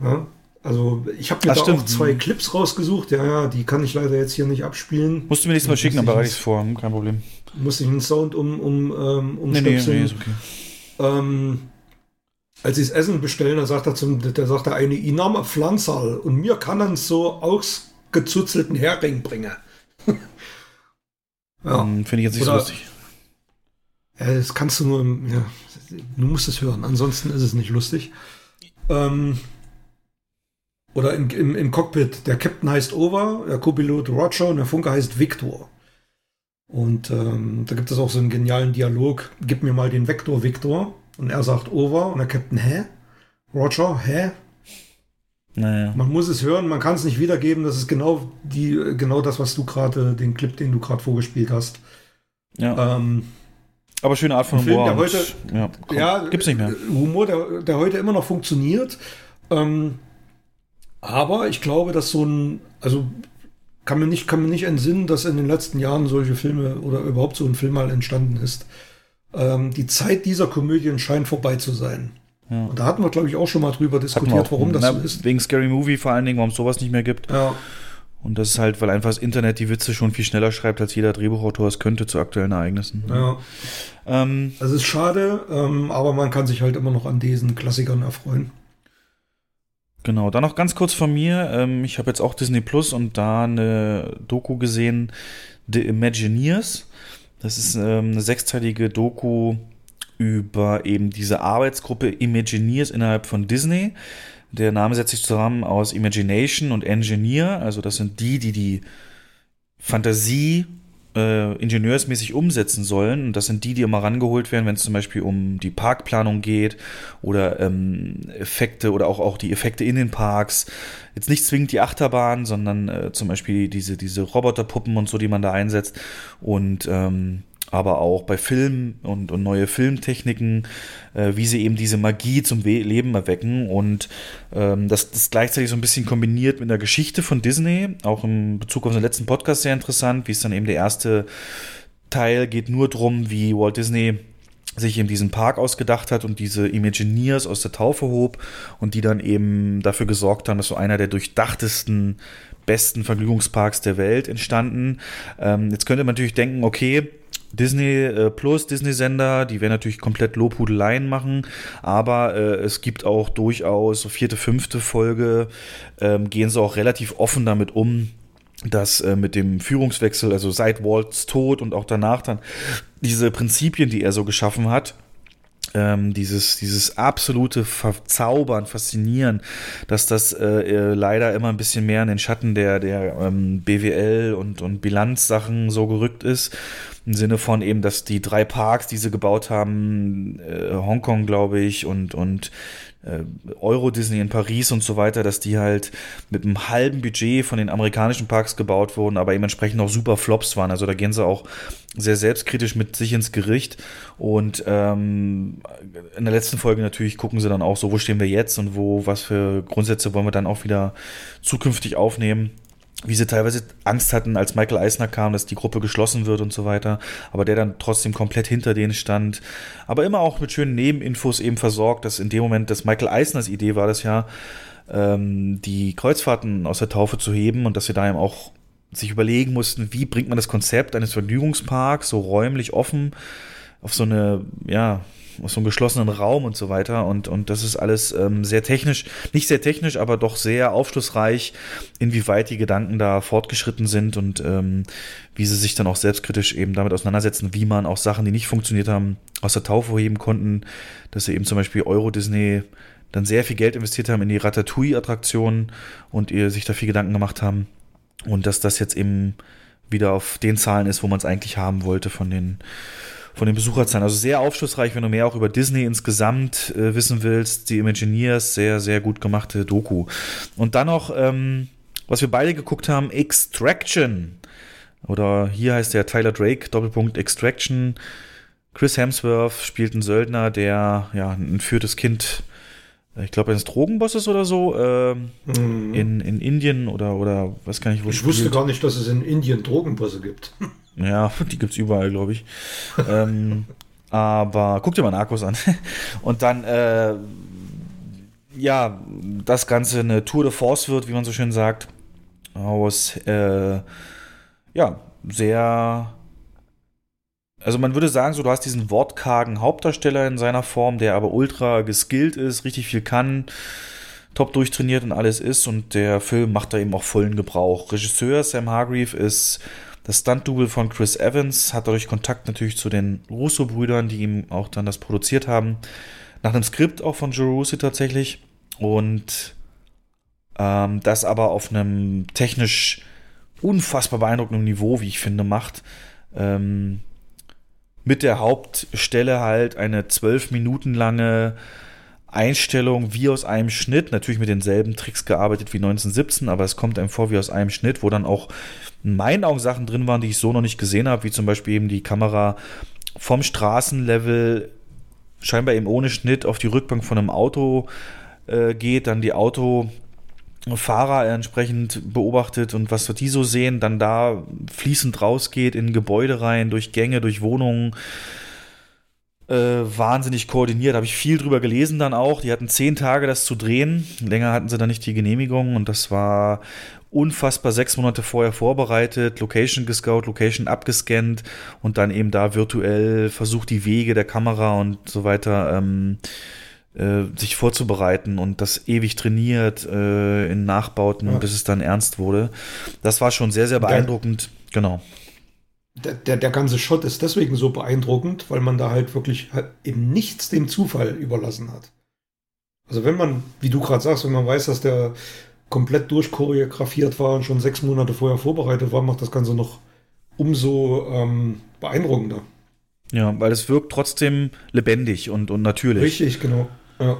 Ja? Also ich habe mir Ach, da stimmt. auch zwei Clips rausgesucht. Ja, ja, die kann ich leider jetzt hier nicht abspielen. Musst du mir nächstes Mal schicken, dann ich bereite ich es vor, hm, kein Problem. muss ich einen Sound um, um, ähm, Nee, nee, umstöpseln. nee, ist okay. ähm, als sie das Essen bestellen, dann sagt er zum, der sagt der eine, ich nahm Pflanzerl und mir kann dann so ausgezuzelten Hering bringen. ja. Hm, Finde ich jetzt nicht so Oder- lustig. Ja, das kannst du nur, im, ja, du musst es hören, ansonsten ist es nicht lustig. Ähm, oder im, im, im Cockpit, der Captain heißt Over, der Co-Pilot Roger und der Funker heißt Victor. Und ähm, da gibt es auch so einen genialen Dialog, gib mir mal den Vektor, Victor. Und er sagt Over und der Captain, hä? Roger, hä? Naja. Man muss es hören, man kann es nicht wiedergeben. Das ist genau die, genau das, was du gerade, den Clip, den du gerade vorgespielt hast. Ja. Ähm, Aber schöne Art von Film, Humor. der heute, ja, komm, ja, gibt's nicht mehr. Humor, der, der heute immer noch funktioniert. Ähm, aber ich glaube, dass so ein, also kann mir nicht, kann mir nicht entsinnen, dass in den letzten Jahren solche Filme oder überhaupt so ein Film mal entstanden ist. Ähm, die Zeit dieser Komödien scheint vorbei zu sein. Ja. Und da hatten wir, glaube ich, auch schon mal drüber diskutiert, warum das na, so ist. Wegen Scary Movie vor allen Dingen, warum es sowas nicht mehr gibt. Ja. Und das ist halt, weil einfach das Internet die Witze schon viel schneller schreibt, als jeder Drehbuchautor es könnte zu aktuellen Ereignissen. Ja. Ähm, Das ist schade, ähm, aber man kann sich halt immer noch an diesen Klassikern erfreuen. Genau, dann noch ganz kurz von mir. Ähm, ich habe jetzt auch Disney Plus und da eine Doku gesehen, The Imagineers. Das ist ähm, eine sechsteilige Doku über eben diese Arbeitsgruppe Imagineers innerhalb von Disney. Der Name setzt sich zusammen aus Imagination und Engineer. Also das sind die, die die Fantasie äh, ingenieursmäßig umsetzen sollen. Und das sind die, die immer rangeholt werden, wenn es zum Beispiel um die Parkplanung geht oder ähm, Effekte oder auch, auch die Effekte in den Parks. Jetzt nicht zwingend die Achterbahn, sondern äh, zum Beispiel diese, diese Roboterpuppen und so, die man da einsetzt. Und ähm, aber auch bei Filmen und, und neue Filmtechniken, äh, wie sie eben diese Magie zum We Leben erwecken und ähm, das, das gleichzeitig so ein bisschen kombiniert mit der Geschichte von Disney, auch im Bezug auf den letzten Podcast sehr interessant, wie es dann eben der erste Teil geht nur drum, wie Walt Disney sich eben diesen Park ausgedacht hat und diese Imagineers aus der Taufe hob und die dann eben dafür gesorgt haben, dass so einer der durchdachtesten, besten Vergnügungsparks der Welt entstanden. Ähm, jetzt könnte man natürlich denken, okay, Disney äh, Plus, Disney-Sender, die werden natürlich komplett Lobhudeleien machen, aber äh, es gibt auch durchaus vierte, fünfte Folge, ähm, gehen sie auch relativ offen damit um, dass äh, mit dem Führungswechsel, also seit Walts Tod und auch danach dann diese Prinzipien, die er so geschaffen hat, ähm, dieses, dieses absolute Verzaubern, Faszinieren, dass das äh, äh, leider immer ein bisschen mehr in den Schatten der, der ähm, BWL und, und Bilanzsachen so gerückt ist. Im Sinne von eben, dass die drei Parks, die sie gebaut haben, äh, Hongkong, glaube ich, und, und Euro Disney in Paris und so weiter, dass die halt mit einem halben Budget von den amerikanischen Parks gebaut wurden, aber eben entsprechend auch super Flops waren. Also da gehen sie auch sehr selbstkritisch mit sich ins Gericht. Und ähm, in der letzten Folge natürlich gucken sie dann auch so, wo stehen wir jetzt und wo, was für Grundsätze wollen wir dann auch wieder zukünftig aufnehmen wie sie teilweise Angst hatten, als Michael Eisner kam, dass die Gruppe geschlossen wird und so weiter, aber der dann trotzdem komplett hinter denen stand, aber immer auch mit schönen Nebeninfos eben versorgt, dass in dem Moment, dass Michael Eisners Idee war das ja, ähm, die Kreuzfahrten aus der Taufe zu heben und dass sie da eben auch sich überlegen mussten, wie bringt man das Konzept eines Vergnügungsparks so räumlich offen auf so eine, ja, aus so einem geschlossenen Raum und so weiter. Und, und das ist alles ähm, sehr technisch, nicht sehr technisch, aber doch sehr aufschlussreich, inwieweit die Gedanken da fortgeschritten sind und ähm, wie sie sich dann auch selbstkritisch eben damit auseinandersetzen, wie man auch Sachen, die nicht funktioniert haben, aus der Taufe heben konnten, dass sie eben zum Beispiel Euro Disney dann sehr viel Geld investiert haben in die Ratatouille-Attraktion und ihr sich da viel Gedanken gemacht haben. Und dass das jetzt eben wieder auf den Zahlen ist, wo man es eigentlich haben wollte von den von den Besucherzahlen. Also sehr aufschlussreich, wenn du mehr auch über Disney insgesamt äh, wissen willst. Die Imagineers, sehr, sehr gut gemachte Doku. Und dann noch, ähm, was wir beide geguckt haben, Extraction. Oder hier heißt der Tyler Drake, Doppelpunkt Extraction. Chris Hemsworth spielt einen Söldner, der ja ein entführtes Kind ich glaube, eines Drogenbosses oder so, äh, mhm. in, in Indien oder, oder was kann ich wo Ich wusste gar nicht, dass es in Indien Drogenbosse gibt. Ja, die gibt es überall, glaube ich. ähm, aber guck dir mal Narcos an. Und dann, äh, ja, das Ganze eine Tour de Force wird, wie man so schön sagt, aus, äh, ja, sehr also man würde sagen, so du hast diesen wortkargen Hauptdarsteller in seiner Form, der aber ultra geskillt ist, richtig viel kann, top durchtrainiert und alles ist und der Film macht da eben auch vollen Gebrauch. Regisseur Sam Hargreave ist das Stunt-Double von Chris Evans, hat dadurch Kontakt natürlich zu den Russo-Brüdern, die ihm auch dann das produziert haben. Nach einem Skript auch von Joe Russo tatsächlich und ähm, das aber auf einem technisch unfassbar beeindruckenden Niveau, wie ich finde, macht. Ähm, mit der Hauptstelle halt eine zwölf Minuten lange Einstellung wie aus einem Schnitt, natürlich mit denselben Tricks gearbeitet wie 1917, aber es kommt einem vor wie aus einem Schnitt, wo dann auch in meinen Augen Sachen drin waren, die ich so noch nicht gesehen habe, wie zum Beispiel eben die Kamera vom Straßenlevel scheinbar eben ohne Schnitt auf die Rückbank von einem Auto äh, geht, dann die Auto Fahrer entsprechend beobachtet und was die so sehen, dann da fließend rausgeht in Gebäude rein, durch Gänge, durch Wohnungen. Äh, wahnsinnig koordiniert, habe ich viel drüber gelesen dann auch. Die hatten zehn Tage das zu drehen. Länger hatten sie dann nicht die Genehmigung und das war unfassbar sechs Monate vorher vorbereitet, Location gescout, Location abgescannt und dann eben da virtuell versucht, die Wege der Kamera und so weiter ähm, äh, sich vorzubereiten und das ewig trainiert äh, in Nachbauten, ja. bis es dann ernst wurde. Das war schon sehr, sehr beeindruckend. Der, genau. Der, der, der ganze Shot ist deswegen so beeindruckend, weil man da halt wirklich halt eben nichts dem Zufall überlassen hat. Also wenn man, wie du gerade sagst, wenn man weiß, dass der komplett durchchoreografiert war und schon sechs Monate vorher vorbereitet war, macht das Ganze noch umso ähm, beeindruckender. Ja, weil es wirkt trotzdem lebendig und, und natürlich. Richtig, genau. Ja.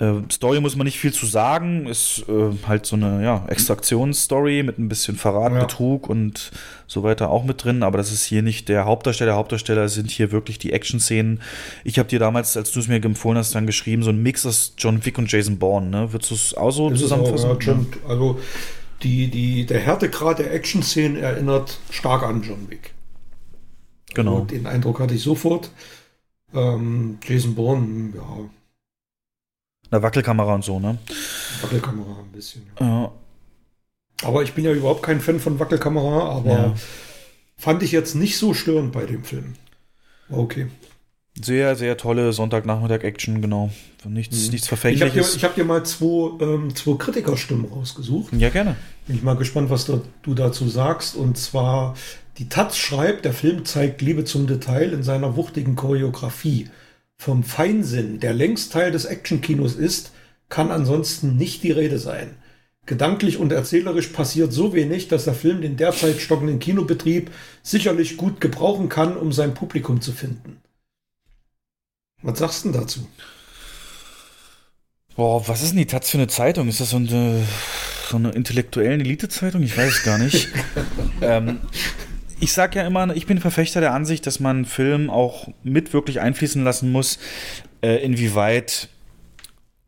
Äh, Story muss man nicht viel zu sagen. Ist äh, halt so eine ja, Extraktionsstory mit ein bisschen Verrat, Ja. Betrug und so weiter auch mit drin. Aber das ist hier nicht der Hauptdarsteller. Der Hauptdarsteller sind hier wirklich die Action-Szenen. Ich habe dir damals, als du es mir empfohlen hast, dann geschrieben, so ein Mix aus John Wick und Jason Bourne. Ne? Würdest du es auch so Ist es auch, zusammenfassen? ja, John, also die, die, der Härtegrad der Action-Szenen erinnert stark an John Wick. Genau. Und den Eindruck hatte ich sofort. Ähm, Jason Bourne, ja, Eine Wackelkamera und so, ne? Wackelkamera ein bisschen. Ja. Aber ich bin ja überhaupt kein Fan von Wackelkamera, aber Ja. fand ich jetzt nicht so störend bei dem Film. Okay. Sehr, sehr tolle Sonntagnachmittag-Action, genau. Nichts, nichts Mhm. Ich habe dir, Verfängliches. hab dir mal zwei, ähm, zwei Kritikerstimmen rausgesucht. ja, gerne. Bin ich mal gespannt, was da, du dazu sagst. Und zwar, die Taz schreibt, der Film zeigt Liebe zum Detail in seiner wuchtigen Choreografie. Vom Feinsinn, der längst Teil des Actionkinos ist, kann ansonsten nicht die Rede sein. Gedanklich und erzählerisch passiert so wenig, dass der Film den derzeit stockenden Kinobetrieb sicherlich gut gebrauchen kann, um sein Publikum zu finden. Was sagst du denn dazu? Boah, was ist denn die Taz für eine Zeitung? Ist das so eine, so eine intellektuellen Elite-Zeitung? Ich weiß es gar nicht. ähm, ich sag ja immer, ich bin Verfechter der Ansicht, dass man Film auch mit wirklich einfließen lassen muss, äh, inwieweit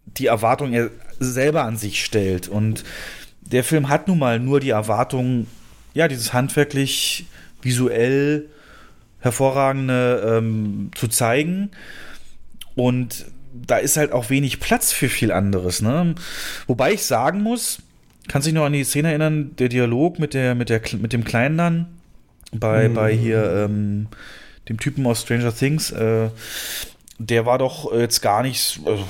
die Erwartung er selber an sich stellt. Und der Film hat nun mal nur die Erwartung, ja, dieses handwerklich, visuell hervorragende ähm, zu zeigen. Und da ist halt auch wenig Platz für viel anderes. Ne? Wobei ich sagen muss, kannst dich noch an die Szene erinnern, der Dialog mit, der, mit, der, mit dem Kleinen dann bei, Mhm. bei hier ähm, dem Typen aus Stranger Things. Äh, der war doch jetzt gar nicht, also,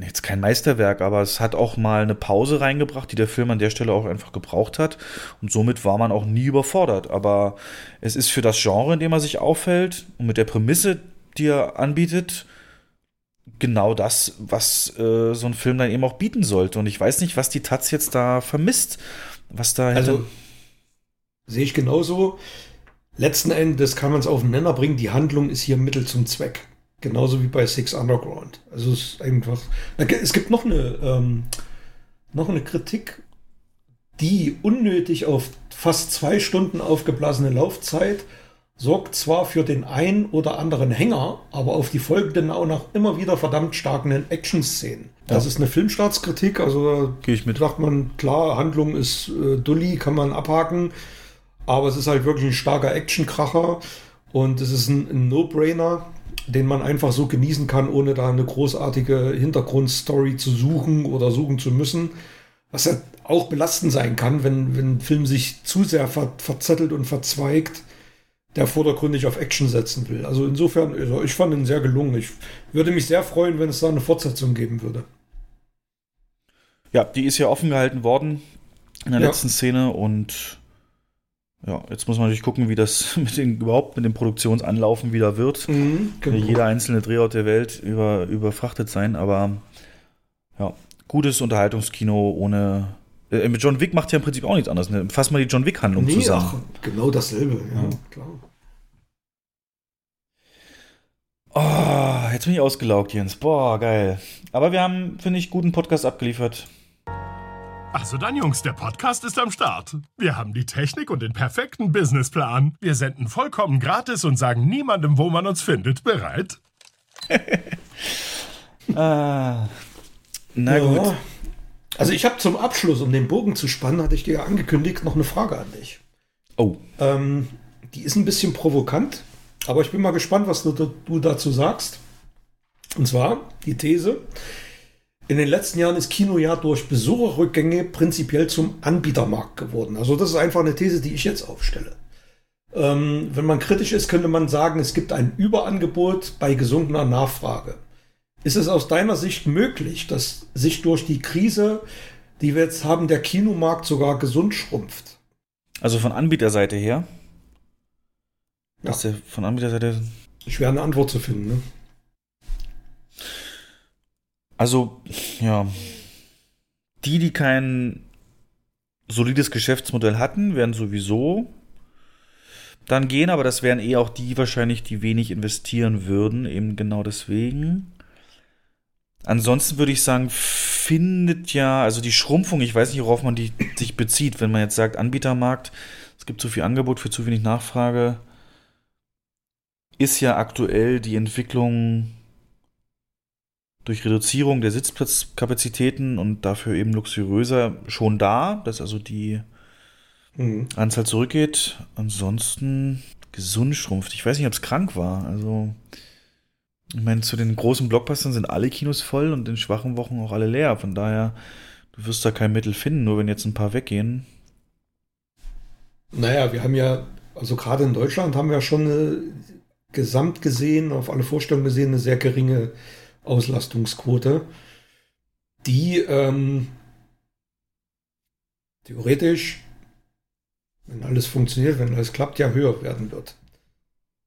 jetzt kein Meisterwerk, aber es hat auch mal eine Pause reingebracht, die der Film an der Stelle auch einfach gebraucht hat. Und somit war man auch nie überfordert. Aber es ist für das Genre, in dem er sich auffällt und mit der Prämisse, die er anbietet, genau das, was äh, so ein Film dann eben auch bieten sollte. Und ich weiß nicht, was die Taz jetzt da vermisst, was da Also sehe ich genauso. Letzten Endes kann man es auf den Nenner bringen. Die Handlung ist hier Mittel zum Zweck. Genauso wie bei Six Underground. Also es ist einfach. Es gibt noch eine, ähm, noch eine Kritik, die unnötig auf fast zwei Stunden aufgeblasene Laufzeit sorgt zwar für den ein oder anderen Hänger, aber auf die folgenden auch noch immer wieder verdammt starken Action-Szenen. Das Ja. ist eine Filmstartskritik, also Gehe ich mit. sagt man, klar, Handlung ist äh, dulli, kann man abhaken, aber es ist halt wirklich ein starker Actionkracher und es ist ein, ein No-Brainer, den man einfach so genießen kann, ohne da eine großartige Hintergrundstory zu suchen oder suchen zu müssen. Was ja auch belastend sein kann, wenn, wenn ein Film sich zu sehr ver verzettelt und verzweigt, der vordergründig auf Action setzen will. Also insofern, also ich fand ihn sehr gelungen. Ich würde mich sehr freuen, wenn es da eine Fortsetzung geben würde. Ja, die ist ja offen gehalten worden in der Ja. letzten Szene und ja, jetzt muss man natürlich gucken, wie das mit den, überhaupt mit dem Produktionsanlaufen wieder wird. Mhm, genau. Jeder einzelne Drehort der Welt über, überfrachtet sein, aber ja, gutes Unterhaltungskino ohne. Äh, John Wick macht ja im Prinzip auch nichts anderes. Ne? Fass mal die John Wick-Handlung Nee, zusammen. ach, genau dasselbe, ja, klar. Oh, jetzt bin ich ausgelaugt, Jens. Boah, geil. Aber wir haben, finde ich, guten Podcast abgeliefert. Also dann, Jungs, der Podcast ist am Start. Wir haben die Technik und den perfekten Businessplan. Wir senden vollkommen gratis und sagen niemandem, wo man uns findet. Bereit? Ah, na Ja. gut. Also ich habe zum Abschluss, um den Bogen zu spannen, hatte ich dir ja angekündigt, noch eine Frage an dich. Oh. Ähm, die ist ein bisschen provokant, aber ich bin mal gespannt, was du, du dazu sagst. Und zwar die These, in den letzten Jahren ist Kino ja durch Besucherrückgänge prinzipiell zum Anbietermarkt geworden. Also das ist einfach eine These, die ich jetzt aufstelle. Ähm, wenn man kritisch ist, könnte man sagen, es gibt ein Überangebot bei gesunkener Nachfrage. Ist es aus deiner Sicht möglich, dass sich durch die Krise, die wir jetzt haben, der Kinomarkt sogar gesund schrumpft? Also von Anbieterseite her. Der von Anbieterseite. Schwer eine Antwort zu finden, ne? Also, ja. Die, die kein solides Geschäftsmodell hatten, werden sowieso dann gehen, aber das wären eh auch die wahrscheinlich, die wenig investieren würden, eben genau deswegen. Ansonsten würde ich sagen, findet ja, also die Schrumpfung, ich weiß nicht, worauf man die sich bezieht, wenn man jetzt sagt, Anbietermarkt, es gibt zu viel Angebot für zu wenig Nachfrage, ist ja aktuell die Entwicklung durch Reduzierung der Sitzplatzkapazitäten und dafür eben luxuriöser schon da, dass also die Mhm. Anzahl zurückgeht. Ansonsten gesund schrumpft. Ich weiß nicht, ob es krank war. Also, ich meine, zu den großen Blockbustern sind alle Kinos voll und in schwachen Wochen auch alle leer. Von daher, du wirst da kein Mittel finden, nur wenn jetzt ein paar weggehen. Naja, wir haben ja, also gerade in Deutschland haben wir ja schon eine, gesamt gesehen, auf alle Vorstellungen gesehen, eine sehr geringe Auslastungsquote, die ähm, theoretisch, wenn alles funktioniert, wenn alles klappt, ja höher werden wird.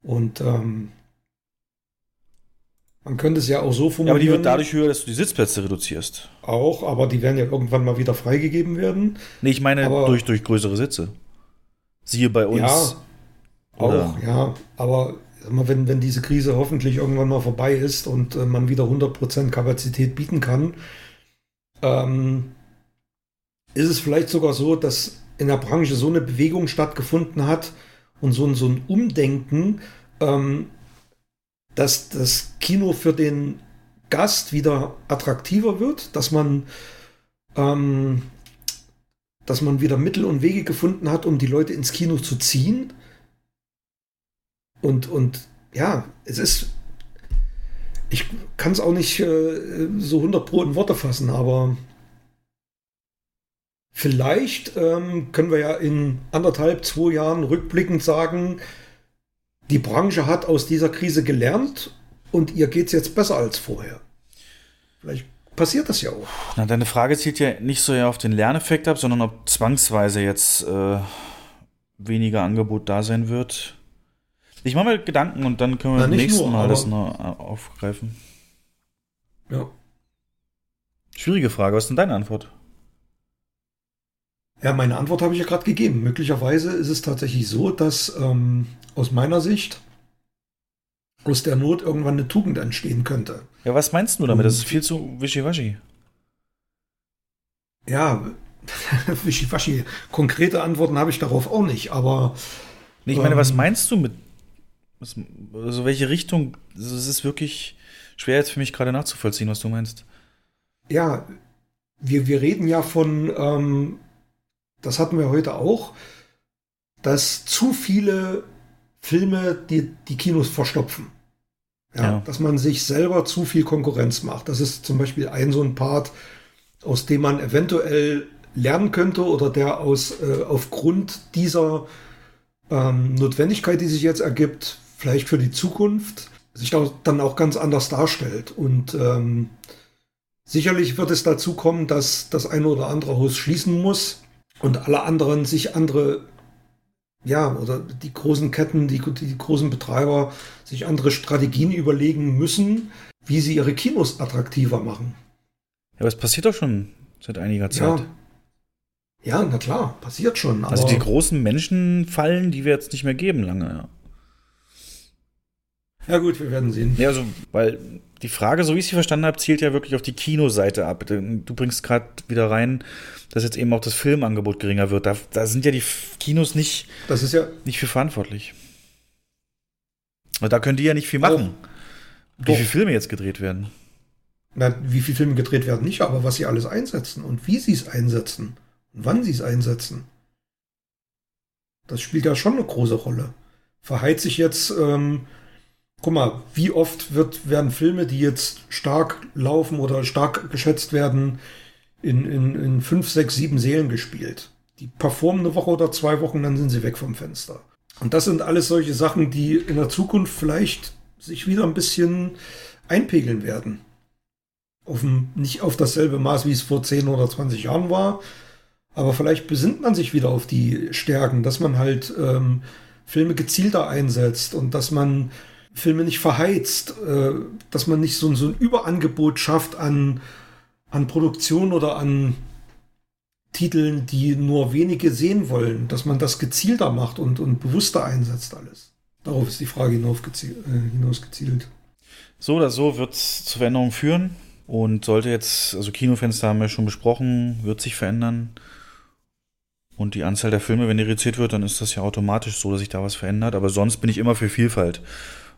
Und ähm, man könnte es ja auch so Ja, formulieren. aber die wird dadurch höher, dass du die Sitzplätze reduzierst. auch, aber die werden ja irgendwann mal wieder freigegeben werden. Nee, ich meine Aber- durch, durch größere Sitze. Siehe bei uns. Ja, Oder- auch, ja. Aber wenn, wenn diese Krise hoffentlich irgendwann mal vorbei ist und äh, man wieder 100% Kapazität bieten kann, ähm, ist es vielleicht sogar so, dass in der Branche so eine Bewegung stattgefunden hat und so ein, so ein Umdenken, ähm, dass das Kino für den Gast wieder attraktiver wird, dass man ähm, dass man wieder Mittel und Wege gefunden hat, um die Leute ins Kino zu ziehen. Und, und ja, es ist. Ich kann es auch nicht äh, so 100 Pro in Worte fassen, aber vielleicht ähm, können wir ja in anderthalb, zwei Jahren rückblickend sagen, die Branche hat aus dieser Krise gelernt und ihr geht es jetzt besser als vorher. Vielleicht passiert das ja auch. Na, deine Frage zielt ja nicht so auf den Lerneffekt ab, sondern ob zwangsweise jetzt äh, weniger Angebot da sein wird. Ich mache mir Gedanken und dann können wir beim nächsten nur, Mal das noch äh, aufgreifen. Ja. Schwierige Frage, was ist denn deine Antwort? Ja, meine Antwort habe ich ja gerade gegeben. Möglicherweise ist es tatsächlich so, dass ähm, aus meiner Sicht aus der Not irgendwann eine Tugend entstehen könnte. Ja, was meinst du damit? Das ist viel zu wischiwaschi. Ja, wischiwaschi. Konkrete Antworten habe ich darauf auch nicht, aber. Nee, ich meine, was ähm, meinst du mit. Was, also, welche Richtung? Also, Es ist wirklich schwer jetzt für mich gerade nachzuvollziehen, was du meinst. Ja, wir, wir reden ja von, ähm, das hatten wir heute auch, dass zu viele Filme die, die Kinos verstopfen. Ja, Ja. Dass man sich selber zu viel Konkurrenz macht. Das ist zum Beispiel ein so ein Part, aus dem man eventuell lernen könnte oder der aus äh, aufgrund dieser ähm, Notwendigkeit, die sich jetzt ergibt, vielleicht für die Zukunft, sich auch, dann auch ganz anders darstellt. Und ähm, sicherlich wird es dazu kommen, dass das eine oder andere Haus schließen muss und alle anderen sich andere, ja, oder die großen Ketten, die, die großen Betreiber sich andere Strategien überlegen müssen, wie sie ihre Kinos attraktiver machen. Ja, aber es passiert doch schon seit einiger Zeit. Ja. Ja, na klar, passiert schon. Also die großen Menschenfallen, die wir jetzt nicht mehr geben lange. Ja. Gut, wir werden sehen. Ja, also, weil die Frage, so wie ich sie verstanden habe, zielt ja wirklich auf die Kinoseite ab. Du bringst gerade wieder rein, dass jetzt eben auch das Filmangebot geringer wird. Da, da sind ja die Kinos nicht, das ist ja nicht für verantwortlich. Und da können die ja nicht viel machen. Wie Doch. viele Filme jetzt gedreht werden. Na, wie viele Filme gedreht werden, nicht, aber was sie alles einsetzen und wie sie es einsetzen und wann sie es einsetzen. Das spielt ja schon eine große Rolle. Verheizt sich jetzt, ähm, guck mal, wie oft wird, werden Filme, die jetzt stark laufen oder stark geschätzt werden, in, in, in fünf, sechs, sieben Sälen gespielt. Die performen eine Woche oder zwei Wochen, dann sind sie weg vom Fenster. Und das sind alles solche Sachen, die in der Zukunft vielleicht sich wieder ein bisschen einpegeln werden auf ein, nicht auf dasselbe Maß, wie es vor 10 oder 20 Jahren war. Aber vielleicht besinnt man sich wieder auf die Stärken, dass man halt ähm, Filme gezielter einsetzt und dass man Filme nicht verheizt, äh, dass man nicht so, ein Überangebot schafft an, an Produktion oder an Titeln, die nur wenige sehen wollen, dass man das gezielter macht und, und bewusster einsetzt alles. Darauf ist die Frage. Äh, hinausgezielt. So oder so wird es zu Veränderungen führen und sollte jetzt, also Kinofenster haben wir schon besprochen, wird sich verändern. Und die Anzahl der Filme, wenn die reduziert wird, dann ist das ja automatisch so, dass sich da was verändert. Aber sonst bin ich immer für Vielfalt.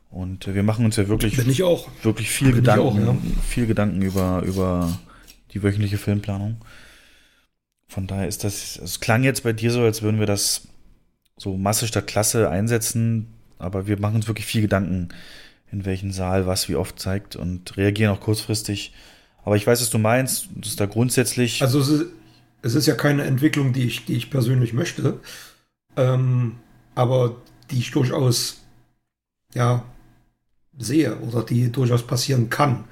Und wir machen uns ja wirklich, wirklich viel Bin Gedanken, auch, ja. viel Gedanken über, über die wöchentliche Filmplanung. Von daher ist das, es klang jetzt bei dir so, als würden wir das so Masse statt Klasse einsetzen, aber wir machen uns wirklich viel Gedanken, in welchen Saal was wie oft zeigt und reagieren auch kurzfristig. Aber ich weiß, was du meinst, das ist da grundsätzlich. Also es ist, es ist ja keine Entwicklung, die ich, die ich persönlich möchte, ähm, aber die ich durchaus ja sehe oder die durchaus passieren kann.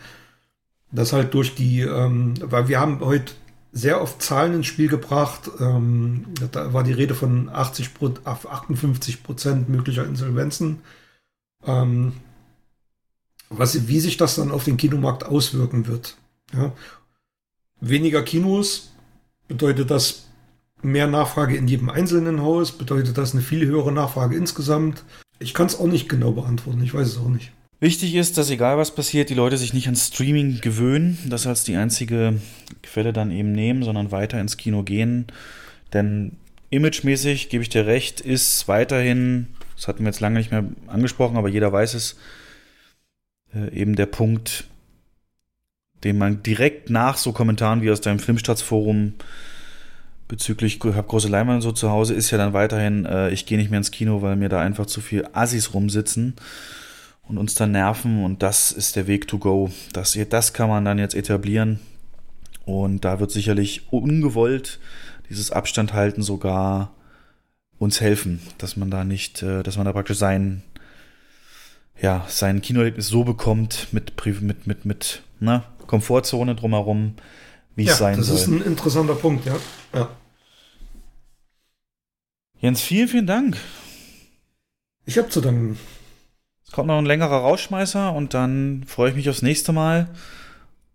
Das halt durch die, ähm, weil wir haben heute sehr oft Zahlen ins Spiel gebracht. Ähm, da war die Rede von 80 Pro, auf 58 Prozent möglicher Insolvenzen. Ähm, was, wie sich das dann auf den Kinomarkt auswirken wird. Ja. Weniger Kinos bedeutet das mehr Nachfrage in jedem einzelnen Haus, bedeutet das eine viel höhere Nachfrage insgesamt. Ich kann es auch nicht genau beantworten, ich weiß es auch nicht. Wichtig ist, dass egal was passiert, die Leute sich nicht an Streaming gewöhnen, das als die einzige Quelle dann eben nehmen, sondern weiter ins Kino gehen. Denn imagemäßig, gebe ich dir recht, ist weiterhin, das hatten wir jetzt lange nicht mehr angesprochen, aber jeder weiß es, äh, eben der Punkt, den man direkt nach so Kommentaren wie aus deinem Filmstaatsforum bezüglich, ich habe große Leinwand so zu Hause, ist ja dann weiterhin, äh, ich gehe nicht mehr ins Kino, weil mir da einfach zu viel Assis rumsitzen und uns dann nerven und das ist der Weg to go. Das, das kann man dann jetzt etablieren und da wird sicherlich ungewollt dieses Abstand halten sogar uns helfen, dass man da nicht, äh, dass man da praktisch sein, ja, sein Kinoerlebnis so bekommt mit, mit, mit, mit, ne, Komfortzone drumherum, wie es ja, sein das soll. ist ein interessanter Punkt, ja. ja. Jens, vielen, vielen Dank. Ich habe zu danken. Es kommt noch ein längerer Rausschmeißer und dann freue ich mich aufs nächste Mal.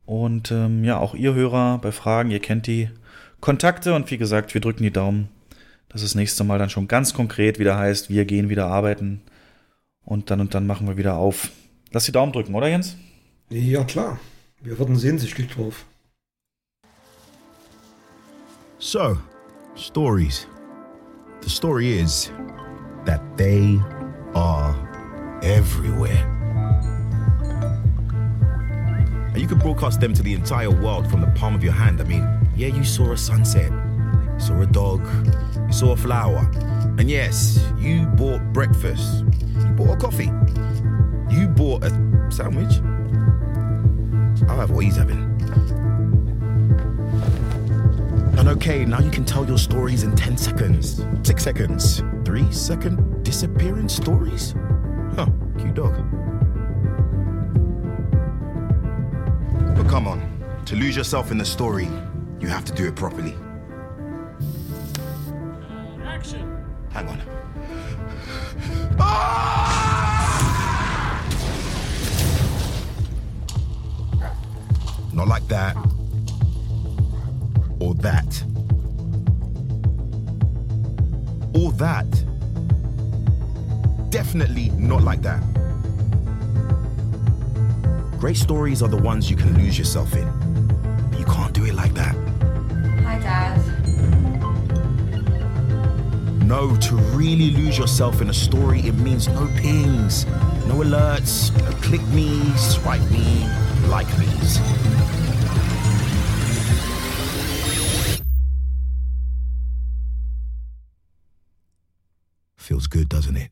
Und ähm, ja, auch ihr Hörer bei Fragen, ihr kennt die Kontakte und wie gesagt, wir drücken die Daumen, dass das nächste Mal dann schon ganz konkret wieder heißt, wir gehen wieder arbeiten und dann und dann machen wir wieder auf. Lass die Daumen drücken, oder Jens? Ja, klar. Wir warten sehnsüchtig drauf. So, stories. The story is that they are everywhere. And you can broadcast them to the entire world from the palm of your hand. I mean, yeah, you saw a sunset, you saw a dog, you saw a flower. And yes, you bought breakfast, you bought a coffee, you bought a sandwich. I'll have what he's having. And okay, now you can tell your stories in 10 seconds, 6 seconds, 3 second disappearance stories? Huh, cute dog. But come on, to lose yourself in the story, you have to do it properly. Action! Hang on. Ah! Not like that. Or that. Or that. Definitely not like that. Great stories are the ones you can lose yourself in. You can't do it like that. Hi, Dad. No, to really lose yourself in a story, it means no pings, no alerts, no click me, swipe me, like me's. Feels good, doesn't it?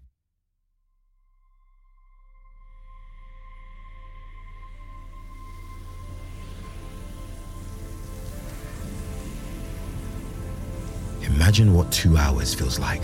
Imagine what two hours feels like.